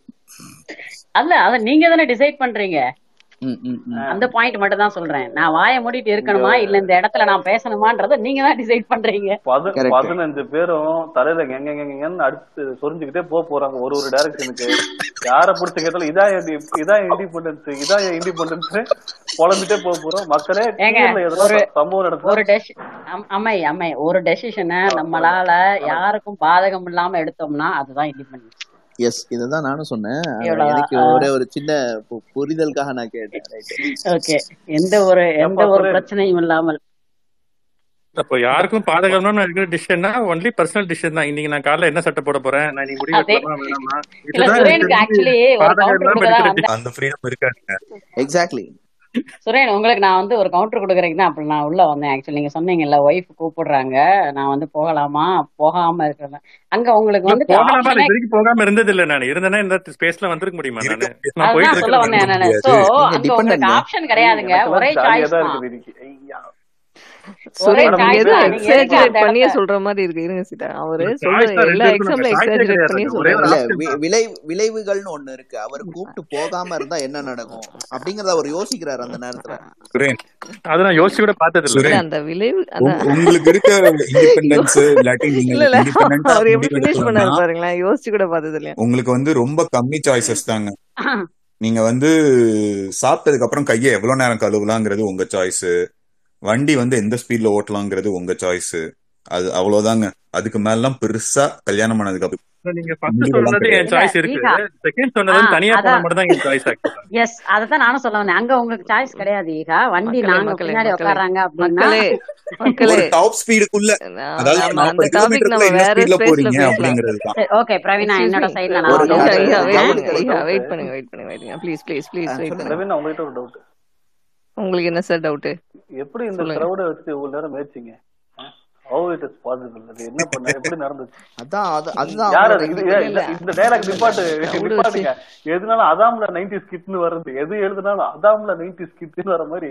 S28: அல்ல
S33: அத நீங்க தானே டிசைட் பண்றீங்க அந்த பாயிண்ட் மட்டும் தான் சொல்றேன் நான் வாய மூடிட்டு இருக்கணுமா இல்ல இந்த இடத்துல நான் பேசணுமான்றத நீங்க தான் டிசைட் பண்றீங்க பதினஞ்சு
S27: பேரும் தலையில எங்க எங்கன்னு அடுத்து சொரிஞ்சுக்கிட்டே போக போறாங்க ஒரு ஒரு டைரக்ஷனுக்கு
S33: யார பொறுத்து கேட்டாலும் இதா இதா இண்டிபெண்டன்ஸ் இதா இண்டிபெண்டன்ஸ் குழம்பிட்டே போக போறோம் மக்களே சம்பவம் நடக்கும் அம்மை அம்மை ஒரு டெசிஷனை நம்மளால யாருக்கும் பாதகம் இல்லாம எடுத்தோம்னா அதுதான் இண்டிபெண்டன்ஸ்
S28: எஸ் இதுதான் நானும் சொன்னேன் எனக்கு
S33: ஒரே ஒரு சின்ன புரிதலுக்காக நான் கேட்டேன் ஓகே எந்த ஒரு எந்த ஒரு பிரச்சனையும் இல்லாமல் அப்போ யாருக்கும் பாதகம்னா இருக்கிற டிசிஷன்னா ஒன்லி
S27: பர்சனல் டிசிஷன் தான் இன்னைக்கு நான் காலைல என்ன சட்டை
S33: போட போறேன் நான் நீ முடிவு எடுக்கலாமா வேணாமா அந்த ஃப்ரீடம் இருக்காது எக்ஸாக்ட்லி சுரேன் உங்களுக்கு நான் வந்து ஒரு கவுண்டர் கொடுக்குறீங்க தான் அப்படி நான் உள்ள வந்தேன் ஆக்சுவலி நீங்க சொன்னீங்கல்ல ஒய்ஃப் கூப்பிடுறாங்க நான் வந்து போகலாமா போகாம இருக்கிறேன் அங்க
S27: உங்களுக்கு வந்து போகாம இருந்தது இல்ல நான் இருந்தேன்னா இந்த ஸ்பேஸ்ல வந்திருக்க முடியுமா நான் சொல்ல வந்தேன் சோ உங்களுக்கு ஆப்ஷன் கிடையாதுங்க ஒரே
S28: சாய்ஸ் பண்ணியே சொல்ற மாதிரி இருக்கு விளைவுகள்னு இருக்கு கூப்பிட்டு போகாம இருந்தா என்ன நடக்கும் அப்படிங்கறத அவர் யோசிக்கிறாரு அந்த நேரத்துல யோசிச்சு கூட அந்த விளைவு
S30: நீங்க அவர் எப்படி யோசிச்சு கூட உங்களுக்கு வந்து ரொம்ப கம்மி சாய்ஸஸ் தாங்க நீங்க வந்து சாப்பிட்டதுக்கு அப்புறம் கையை எவ்வளவு நேரம் கழுவலாங்கிறது உங்க சாய்ஸ் வண்டி வந்து எந்த ஸ்பீட்ல ஓட்டலாங்கிறது உங்க சாய்ஸ் அது அவ்வளவுதாங்க அதுக்கு எல்லாம் பெருசா கல்யாணம்
S33: பண்ணதுக்கு அப்புறம் நானும் சொல்ல வந்தேன் அங்க சாய்ஸ் கிடையாது ஓகே பிரவீனா வெயிட் பண்ணுங்க வெயிட் ப்ளீஸ்
S31: ப்ளீஸ் ப்ளீஸ் உங்களுக்கு என்ன சார் டவுட் எப்படி இந்த கிரௌட வச்சு இவ்வளவு நேரம் மேய்ச்சிங்க இட் பாசிபிள் என்ன எப்படி நடந்துச்சு இந்த அதாம்ல 90s கிட்னு வருது எது எழுதுனாலும் அதாம்ல 90s கிட்னு வர மாதிரி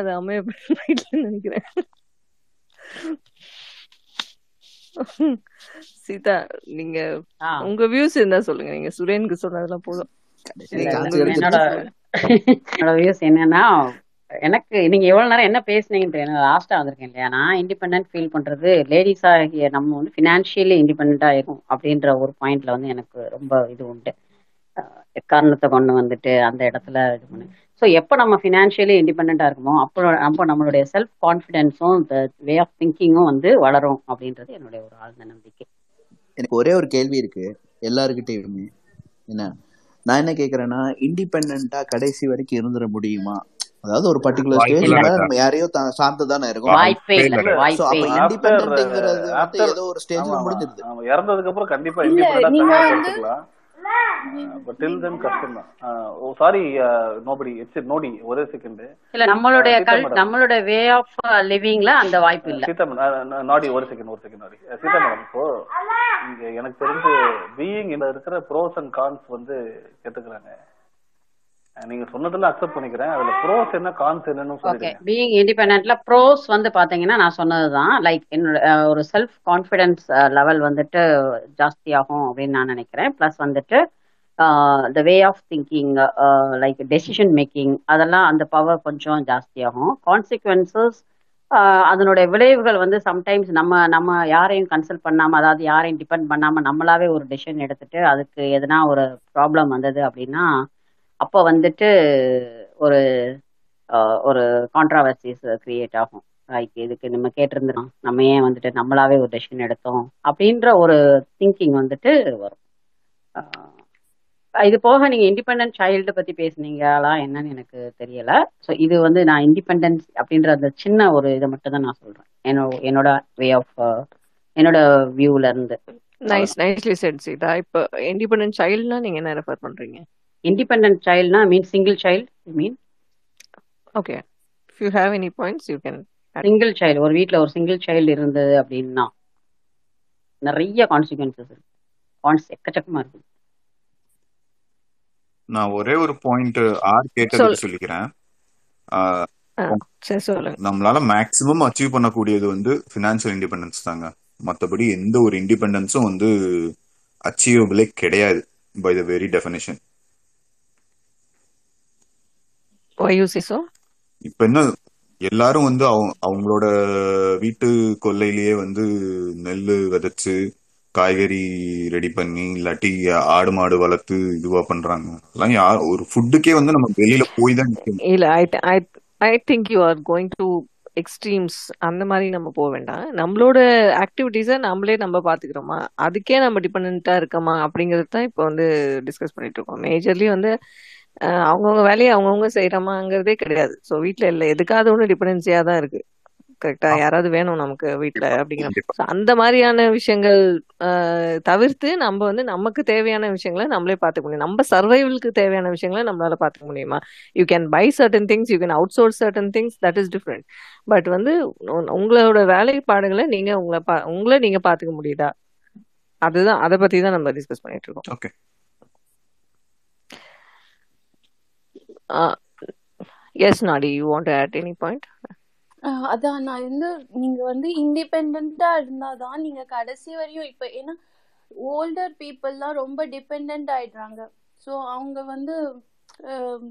S28: அது அமைய நினைக்கிறேன்
S33: சீதா நீங்க உங்க வியூஸ் இருந்தா சொல்லுங்க நீங்க சுரேனுக்கு சொன்னதெல்லாம் போதும் என்னோட வியூஸ் என்னன்னா எனக்கு நீங்க எவ்வளவு நேரம் என்ன பேசுனீங்கன்ற தெரியல லாஸ்டா வந்திருக்கேன் இல்லையா நான் இண்டிபெண்ட் ஃபீல் பண்றது லேடிஸ் ஆகிய நம்ம வந்து பினான்சியலி இண்டிபெண்டா இருக்கும் அப்படின்ற ஒரு பாயிண்ட்ல வந்து எனக்கு ரொம்ப இது உண்டு காரணத்தை கொண்டு வந்துட்டு அந்த இடத்துல இது பண்ணு ஸோ எப்போ நம்ம ஃபினான்ஷியலி இண்டிபெண்ட்டாக இருக்குமோ அப்போ அப்போ நம்மளுடைய செல்ஃப் கான்ஃபிடென்ஸும் வே ஆஃப் திங்கிங்கும் வந்து வளரும் அப்படின்றது என்னுடைய ஒரு ஆழ்ந்த நம்பிக்கை
S28: எனக்கு ஒரே ஒரு கேள்வி இருக்கு எல்லாருக்கிட்டையுமே என்ன நான் என்ன கேட்குறேன்னா இண்டிபெண்டா கடைசி வரைக்கும் இருந்துட முடியுமா அதாவது ஒரு பர்டிகுலர் ஸ்டேஜ்ல நம்ம யாரையோ சார்ந்து தானே இருக்கும் வாய்ப்பே இல்ல வாய்ப்பே ஏதோ ஒரு ஸ்டேஜ்ல முடிஞ்சிருது
S31: இறந்ததுக்கு அப்புறம் கண்டிப்பா சாரி நோபடி இட்ஸ் நோடி ஒரே செகண்ட் இல்ல நம்மளுடைய uh, நம்மளுடைய வே
S33: ஆஃப் லிவிங்ல அந்த
S31: வாய்ப்பு uh, இல்ல சீதா uh, ஒரு செகண்ட் ஒரு செகண்ட் நாடி இப்போ இங்க எனக்கு தெரிஞ்சு பீயிங் இருக்கிற ப்ரோஸ் அண்ட் கான்ஸ் வந்து கேட்டுக்கிறாங்க நீங்க
S33: சொன்னதுல அக்செப்ட் பண்ணிக்கிறேன் அதுல ப்ரோஸ் என்ன கான்ஸ் என்னன்னு ஓகே பீயிங் இண்டிபெண்டன்ட்ல ப்ரோஸ் வந்து பாத்தீங்கன்னா நான் சொன்னதுதான் லைக் என்னோட ஒரு செல்ஃப் கான்ஃபிடன்ஸ் லெவல் வந்துட்டு ஜாஸ்தி ஆகும் அப்படின்னு நான் நினைக்கிறேன் ப்ளஸ் வந்துட்டு the way of thinking like decision making அதெல்லாம் அந்த பவர் கொஞ்சம் ஜாஸ்தியாகும் கான்சிக்வன்சஸ் அதனுடைய விளைவுகள் வந்து சம்டைம்ஸ் நம்ம நம்ம யாரையும் கன்சல்ட் பண்ணாமல் அதாவது யாரையும் டிபெண்ட் பண்ணாமல் நம்மளாவே ஒரு டெசிஷன் எடுத்துட்டு அதுக்கு எதனா ஒரு ப்ராப்ளம் வந்தது அப்படின்னா அப்போ வந்துட்டு ஒரு ஒரு கான்ட்ராவர்சிஸ் கிரியேட் ஆகும் லைக் இதுக்கு நம்ம கேட்டிருந்தோம் நம்ம ஏன் வந்துட்டு நம்மளாவே ஒரு டெசிஷன் எடுத்தோம் அப்படின்ற ஒரு திங்கிங் வந்துட்டு வரும் இது போக நீங்க இண்டிபெண்டன்ட் சைல்டு பத்தி பேசுனீங்களா என்னன்னு எனக்கு தெரியல ஸோ இது வந்து நான் இண்டிபெண்டன்ஸ் அப்படின்ற அந்த சின்ன ஒரு இதை மட்டும் தான் நான் சொல்றேன் என்னோட என்னோட வே ஆஃப் என்னோட வியூல
S24: இருந்து நைஸ் நைஸ்லி செட் சீதா இப்போ இண்டிபெண்டன்ட் சைல்டுனா நீங்க என்ன ரெஃபர் பண்றீங்க
S33: independent child mean single single mean
S24: okay if you have any points you can
S33: single child ஒரு வீட்டில் ஒரு சிங்கிள் சைல்டு இருந்தது அப்படின்னா நிறைய கான்சிக்வன்சஸ் இருக்கு பாயிண்ட்ஸ் எக்கச்சக்கமாக இருக்கு
S30: நான் ஒரே ஒரு பாயிண்ட் ஆர் கேட்டது சொல்லிக்கிறேன் நம்மளால மேக்ஸிமம் அச்சீவ் பண்ணக்கூடியது வந்து ஃபினான்ஷியல் இண்டிபெண்டன்ஸ் தாங்க மற்றபடி எந்த ஒரு இண்டிபெண்டன்ஸும் வந்து அச்சீவபிளே கிடையாது பை த வெரி டெஃபினேஷன் இப்ப என்ன எல்லாரும் வந்து அவங்களோட வீட்டு கொல்லையிலேயே வந்து நெல் விதைச்சு காய்கறி ரெடி பண்ணி இல்லாட்டி ஆடு மாடு வளர்த்து இதுவா பண்றாங்க அதெல்லாம் யார் ஒரு ஃபுட்டுக்கே வந்து நம்ம வெளியில போய் தான் இல்ல I I I think you are going to extremes அந்த மாதிரி
S24: நம்ம போக வேண்டாம் நம்மளோட ஆக்டிவிட்டீஸை நம்மளே நம்ம பார்த்துக்கிறோமா அதுக்கே நம்ம டிபெண்ட்டாக இருக்கோமா அப்படிங்கிறது தான் இப்போ வந்து டிஸ்கஸ் பண்ணிட்டு இருக்கோம் மேஜர்லி வந்து அவங்கவுங்க வேலையை அவங்கவுங்க செய்யறமாங்கிறதே கிடையாது ஸோ வீட்டுல இல்லை எதுக்காவது ஒன்று டிபெண்டன்சியா தான் இருக்கு கரெக்டா யாராவது வேணும் நமக்கு வீட்டுல அப்படிங்கிற அந்த மாதிரியான விஷயங்கள் தவிர்த்து நம்ம வந்து நமக்கு தேவையான விஷயங்களை நம்மளே பாத்துக்க முடியும் நம்ம சர்வைவலுக்கு தேவையான விஷயங்களை நம்மளால பாத்துக்க முடியுமா you can buy certain things you can outsource certain things that is different but வந்து உங்களோட வேலைப்பாடுகளை நீங்க உங்களை உங்களை நீங்க பாத்துக்க முடியுதா அதுதான் அதை பத்தி தான் நம்ம டிஸ்கஸ் பண்ணிட்டு
S30: இருக்கோம்
S32: yes Nadi you want add any point அதான் நான் வந்து நீங்க வந்து இண்டிபெண்டா இருந்தாதான் நீங்க கடைசி வரையும் இப்ப ஏன்னா ஓல்டர் பீப்புள்லாம் ரொம்ப டிபெண்ட் ஆயிடுறாங்க ஸோ அவங்க வந்து um,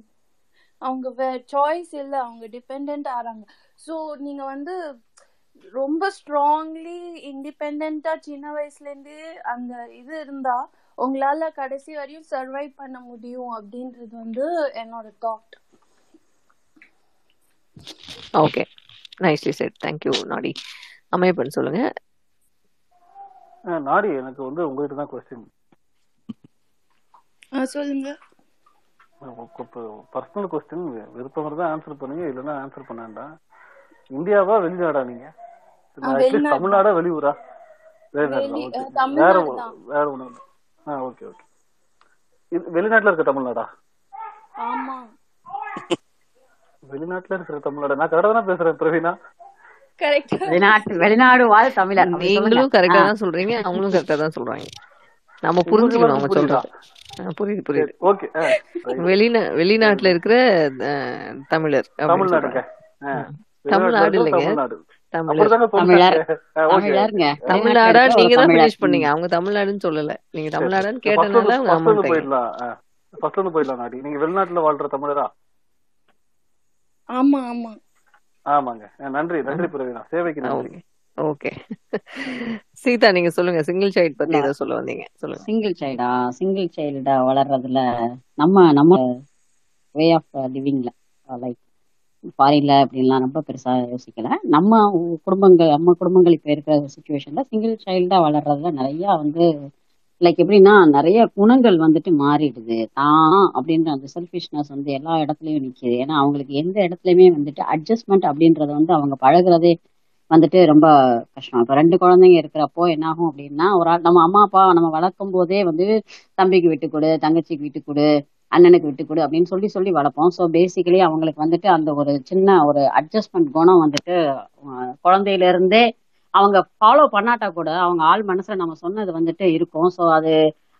S32: அவங்க வே சாய்ஸ் இல்லை அவங்க டிபெண்ட் ஆகிறாங்க ஸோ நீங்க வந்து ரொம்ப ஸ்ட்ராங்லி இண்டிபெண்டா சின்ன வயசுலேருந்தே அந்த இது இருந்தால் உங்களால கடைசி வரையும் சர்வைவ் பண்ண முடியும் அப்படின்றது வந்து என்னோட
S31: thought okay nicely said you Nadi Amaiyappan சொல்லுங்க நாடி எனக்கு வந்து உங்ககிட்ட தான் கொஸ்டின் சொல்லுங்க பர்சனல் கொஸ்டின் விருப்பம் தான் ஆன்சர் பண்ணுங்க இல்லைன்னா ஆன்சர் பண்ண வேண்டாம் இந்தியாவா வெளிநாடா நீங்க தமிழ்நாடா வெளியூரா வேற வேற ஒண்ணு ஆ ஓகே ஓகே வெளிநாட்டுல இருக்க தமிழ்நாடா
S24: ஆமா வெளிநாட்டுல இருக்கிற தமிழ்நாடு நான் கரெக்டா பேசுறேன் பிரவீனா வெளிநாட்டு வெளிநாடு வாழ் தமிழர் நீங்களும் கரெக்டா தான் சொல்றீங்க அவங்களும் கரெக்டா தான் சொல்றாங்க நம்ம புரிஞ்சுக்கணும் புரியுது புரியுது ஓகே வெளிநாட்டுல
S31: இருக்கிற தமிழர் தமிழ்நாடு
S24: தமிழ்நாடு நீங்க பண்ணீங்க அவங்க தமிழ்நாடுன்னு நீங்க
S32: தமிழ்நாடுன்னு போயிடலாம் போயிடலாம் வாழ்ற தமிழரா ஆமா ஆமா ஆமாங்க நன்றி நன்றி ஓகே சீதா
S24: நீங்க சொல்லுங்க சிங்கிள் பத்தி சொல்ல வந்தீங்க சிங்கிள்
S33: சிங்கிள் வளர்றதுல நம்ம நம்ம வே ஆஃப் லிவிங்ல லைக் ஃபாரின்ல அப்படின்லாம் ரொம்ப பெருசா யோசிக்கல நம்ம குடும்பங்கள் நம்ம குடும்பங்கள் இப்போ இருக்கிற சுச்சுவேஷன்ல சிங்கிள் சைல்டா வளர்றதுல நிறைய வந்து லைக் எப்படின்னா நிறைய குணங்கள் வந்துட்டு மாறிடுது தான் அப்படின்ற அந்த செல்ஃபிஷ்னஸ் வந்து எல்லா இடத்துலயும் நிக்குது ஏன்னா அவங்களுக்கு எந்த இடத்துலயுமே வந்துட்டு அட்ஜஸ்ட்மெண்ட் அப்படின்றத வந்து அவங்க பழகிறதே வந்துட்டு ரொம்ப கஷ்டம் இப்போ ரெண்டு குழந்தைங்க இருக்கிறப்போ என்னாகும் அப்படின்னா ஒரு ஆள் நம்ம அம்மா அப்பா நம்ம வளர்க்கும் போதே வந்து தம்பிக்கு விட்டு கொடு தங்கச்சிக்கு விட்டு கொடு அண்ணனுக்கு விட்டு கொடு அப்படின்னு சொல்லி சொல்லி வளர்ப்போம் ஸோ பேசிக்கலி அவங்களுக்கு வந்துட்டு அந்த ஒரு சின்ன ஒரு அட்ஜஸ்ட்மெண்ட் குணம் வந்துட்டு குழந்தையில இருந்தே அவங்க ஃபாலோ பண்ணாட்டா கூட அவங்க ஆள் மனசுல நம்ம சொன்னது வந்துட்டு இருக்கும் ஸோ அது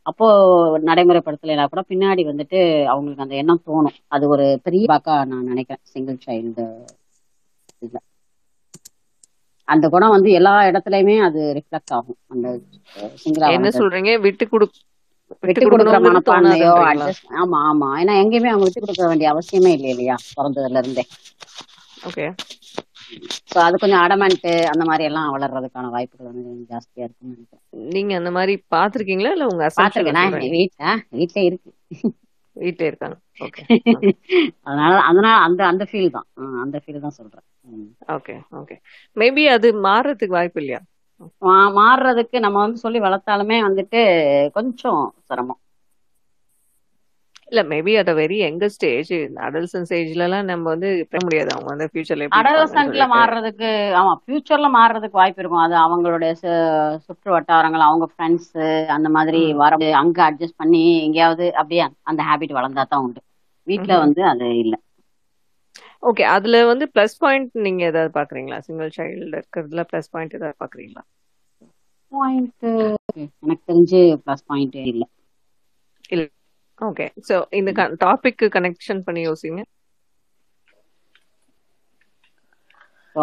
S33: அப்போ நடைமுறைப்படுத்தலைனா கூட பின்னாடி வந்துட்டு அவங்களுக்கு அந்த எண்ணம் தோணும் அது ஒரு பெரிய பாக்கா நான் நினைக்கிறேன் சிங்கிள் சைல்டு இதுல அந்த குணம் வந்து எல்லா இடத்துலயுமே அது ரிஃப்ளெக்ட் ஆகும் அந்த
S24: சிங்கிள் என்ன சொல்றீங்க விட்டு கொடு விட்டு கொடுக்குற மனப்பான்மையோ அட்ஜஸ்ட் ஆமா ஆமா ஏன்னா எங்கேயுமே அவங்க விட்டு கொடுக்க வேண்டிய அவசியமே இல்லை இல்லையா பிறந்ததுல இருந்தே ஓகே சோ அது கொஞ்சம் அடமெண்ட் அந்த மாதிரி எல்லாம் வளர்றதுக்கான வாய்ப்புகள் வந்து ஜாஸ்தியா இருக்குன்னு நினைக்கிறேன் நீங்க அந்த மாதிரி பாத்துருக்கீங்களா இல்ல உங்க பாத்துருக்கேன் வீட்டுல வீட்டுல இருக்கு வீட்டுல இருக்காங்க அதனால அதனால அந்த அந்த ஃபீல் தான் அந்த ஃபீல் தான் சொல்றேன் ஓகே ஓகே மேபி அது மாறுறதுக்கு வாய்ப்பு
S33: இல்லையா மாறுறதுக்கு நம்ம வந்து சொல்லி வளர்த்தாலுமே வந்துட்டு கொஞ்சம் சிரமம்
S24: இல்ல maybe at very young stage adolescence ஏஜ்ல எல்லாம் நம்ம வந்து பண்ண முடியாது அவங்க வந்து ஃபியூச்சர்ல அடல்சன்ஸ்ல மாறுறதுக்கு ஆமா ஃபியூச்சர்ல
S33: மாறுறதுக்கு வாய்ப்பு இருக்கும் அது அவங்களுடைய சுற்று வட்டாரங்கள் அவங்க ஃப்ரெண்ட்ஸ் அந்த மாதிரி வர அங்க அட்ஜஸ்ட் பண்ணி எங்கேயாவது அப்படியே அந்த ஹேபிட் வளர்ந்தா தான் உண்டு வீட்டுல வந்து அது இல்லை
S24: ஓகே அதுல வந்து பிளஸ் பாயிண்ட் நீங்க ஏதாவது பாக்குறீங்களா சிங்கிள் சைல்டு இருக்கிறதுல பிளஸ் பாயிண்ட் ஏதாவது பாக்குறீங்களா பாயிண்ட் எனக்கு தெரிஞ்சு பிளஸ் பாயிண்ட் இல்ல இல்ல ஓகே சோ இந்த டாபிக் கனெக்ஷன் பண்ணி யோசிங்க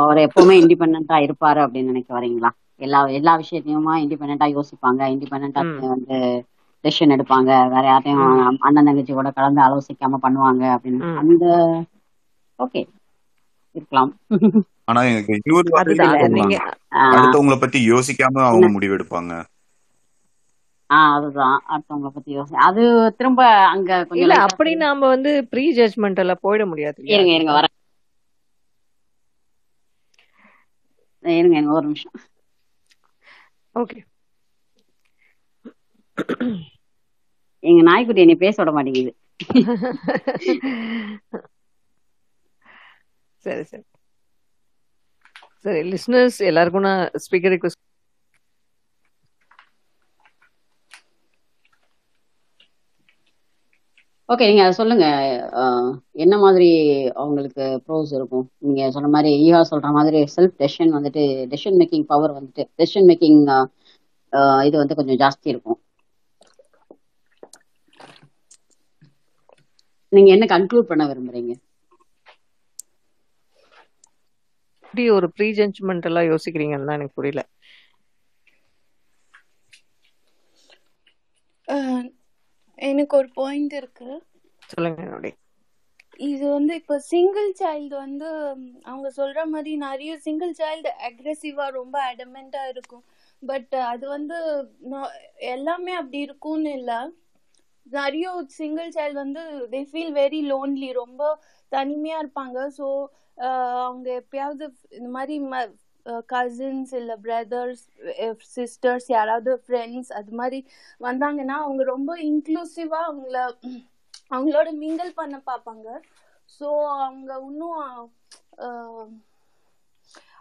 S24: அவர் எப்பவுமே இண்டிபெண்டா இருப்பாரு அப்படின்னு நினைக்க
S33: வரீங்களா எல்லா எல்லா விஷயத்தையுமா இண்டிபெண்டா யோசிப்பாங்க இண்டிபெண்டா வந்து டெசிஷன் எடுப்பாங்க வேற யார்ட்டையும் அண்ணன் தங்கச்சி கூட கலந்து ஆலோசிக்காம பண்ணுவாங்க அப்படின்னு அந்த ஓகே
S30: இருக்கலாம் ஆனா இன்னொரு அடுத்தவங்கள பத்தி யோசிக்காம அவங்க முடிவெடுப்பாங்க
S33: அதுதான் அடுத்தவங்கள பத்தி அது திரும்ப அங்க
S24: வந்து போயிட
S33: வர ஒரு நிமிஷம்
S24: ஓகே
S33: எங்க நாய்க்குட்டி என்னை பேச விட மாட்டேங்குது சரி சரி சரி லிஸ்னர்ஸ் எல்லாருக்கும் நான் ஸ்பீக்கர் ரிக்வஸ்ட் ஓகே நீங்க சொல்லுங்க என்ன மாதிரி அவங்களுக்கு ப்ரோஸ் இருக்கும் நீங்க சொன்ன மாதிரி ஈகா சொல்ற மாதிரி செல்ஃப் டெஷன் வந்துட்டு டெஷன் மேக்கிங் பவர் வந்துட்டு டெஷன் மேக்கிங் இது வந்து கொஞ்சம் ஜாஸ்தி இருக்கும் நீங்க என்ன கன்க்ளூட் பண்ண விரும்புறீங்க
S24: எப்படி ஒரு ப்ரீ ஜட்ஜ்மெண்ட் எல்லாம் யோசிக்கிறீங்கன்னு தான் எனக்கு புரியல
S32: எனக்கு ஒரு பாயிண்ட் இருக்கு
S24: சொல்லுங்க என்னுடைய
S32: இது வந்து இப்போ சிங்கிள் சைல்டு வந்து அவங்க சொல்ற மாதிரி நிறைய சிங்கிள் சைல்டு அக்ரெசிவா ரொம்ப அடமெண்டா இருக்கும் பட் அது வந்து எல்லாமே அப்படி இருக்கும்னு இல்லை நிறைய சிங்கிள் சைல்டு வந்து தே ஃபீல் வெரி லோன்லி ரொம்ப தனிமையா இருப்பாங்க ஸோ அவங்க எப்பயாவது இந்த மாதிரி கசின்ஸ் இல்ல பிரதர்ஸ் சிஸ்டர்ஸ் யாராவது ஃப்ரெண்ட்ஸ் அது மாதிரி வந்தாங்கன்னா அவங்க ரொம்ப இன்க்ளூசிவா அவங்கள அவங்களோட மிங்கிள் பண்ண பார்ப்பாங்க ஸோ அவங்க இன்னும்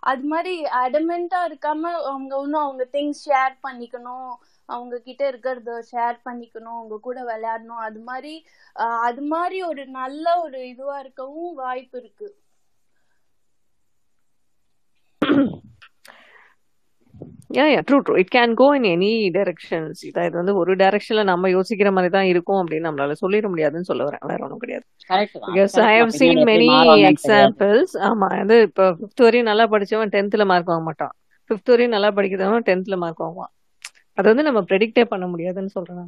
S32: அது மாதிரி அடமெண்டா இருக்காம அவங்க இன்னும் அவங்க திங்ஸ் ஷேர் பண்ணிக்கணும் அவங்க கிட்ட இருக்கிறத ஷேர் பண்ணிக்கணும் அவங்க கூட விளையாடணும் அது மாதிரி அது மாதிரி ஒரு நல்ல ஒரு இதுவா இருக்கவும் வாய்ப்பு இருக்கு
S24: ஏன் yeah true true it can go in any directions இதான் இது வந்து ஒரு டைரக்ஷன்ல நம்ம யோசிக்கிற மாதிரி தான் இருக்கும் அப்படின்னு நம்மளால சொல்லிட முடியாதுன்னு சொல்ல வரேன் வேற ஒன்றும் கிடையாது because I have seen many examples ஆமா அது இப்போ ஃபிஃப்த் வரையும் நல்லா படிச்சவன் டென்த்ல மார்க் வாங்க மாட்டான் ஃபிஃப்த் வரையும் நல்லா படிக்கிறவன் டென்த்ல மார்க் வாங்குவான் அது வந்து நம்ம ப்ரெடிக்டே பண்ண முடியாதுன்னு சொல்றாங்க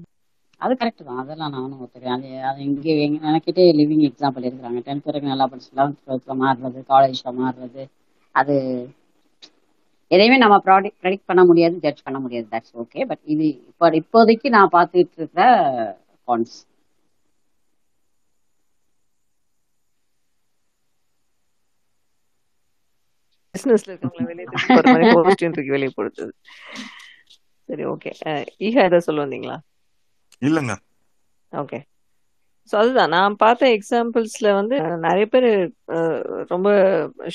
S24: அது கரெக்ட் தான் அதெல்லாம் நானும் ஒத்துக்கிறேன் அது அது இங்கே எனக்கிட்டே லிவிங் எக்ஸாம்பிள் இருக்கிறாங்க டென்த் வரைக்கும் நல்லா படிச்சு லெவன்த் டுவெல்த்தில் மாறுறது
S33: காலேஜில் மாறுறது அது எதையுமே நம்ம ப்ராடக்ட் ப்ரெடிக்ட் பண்ண முடியாது ஜட்ஜ் பண்ண முடியாது தட்ஸ் ஓகே பட் இது இப்போ இப்போதைக்கு நான் பார்த்துட்டு இருக்கிற கான்ஸ்
S24: பிசினஸ்ல இருக்கவங்கள வெளியே போஸ்ட் வெளியே போடுறது சரி ஓகே ஈகா ஏதாவது சொல்ல வந்தீங்களா
S30: இல்லங்க
S24: ஓகே ஸோ அதுதான் நான் பார்த்த எக்ஸாம்பிள்ஸில் வந்து நிறைய பேர் ரொம்ப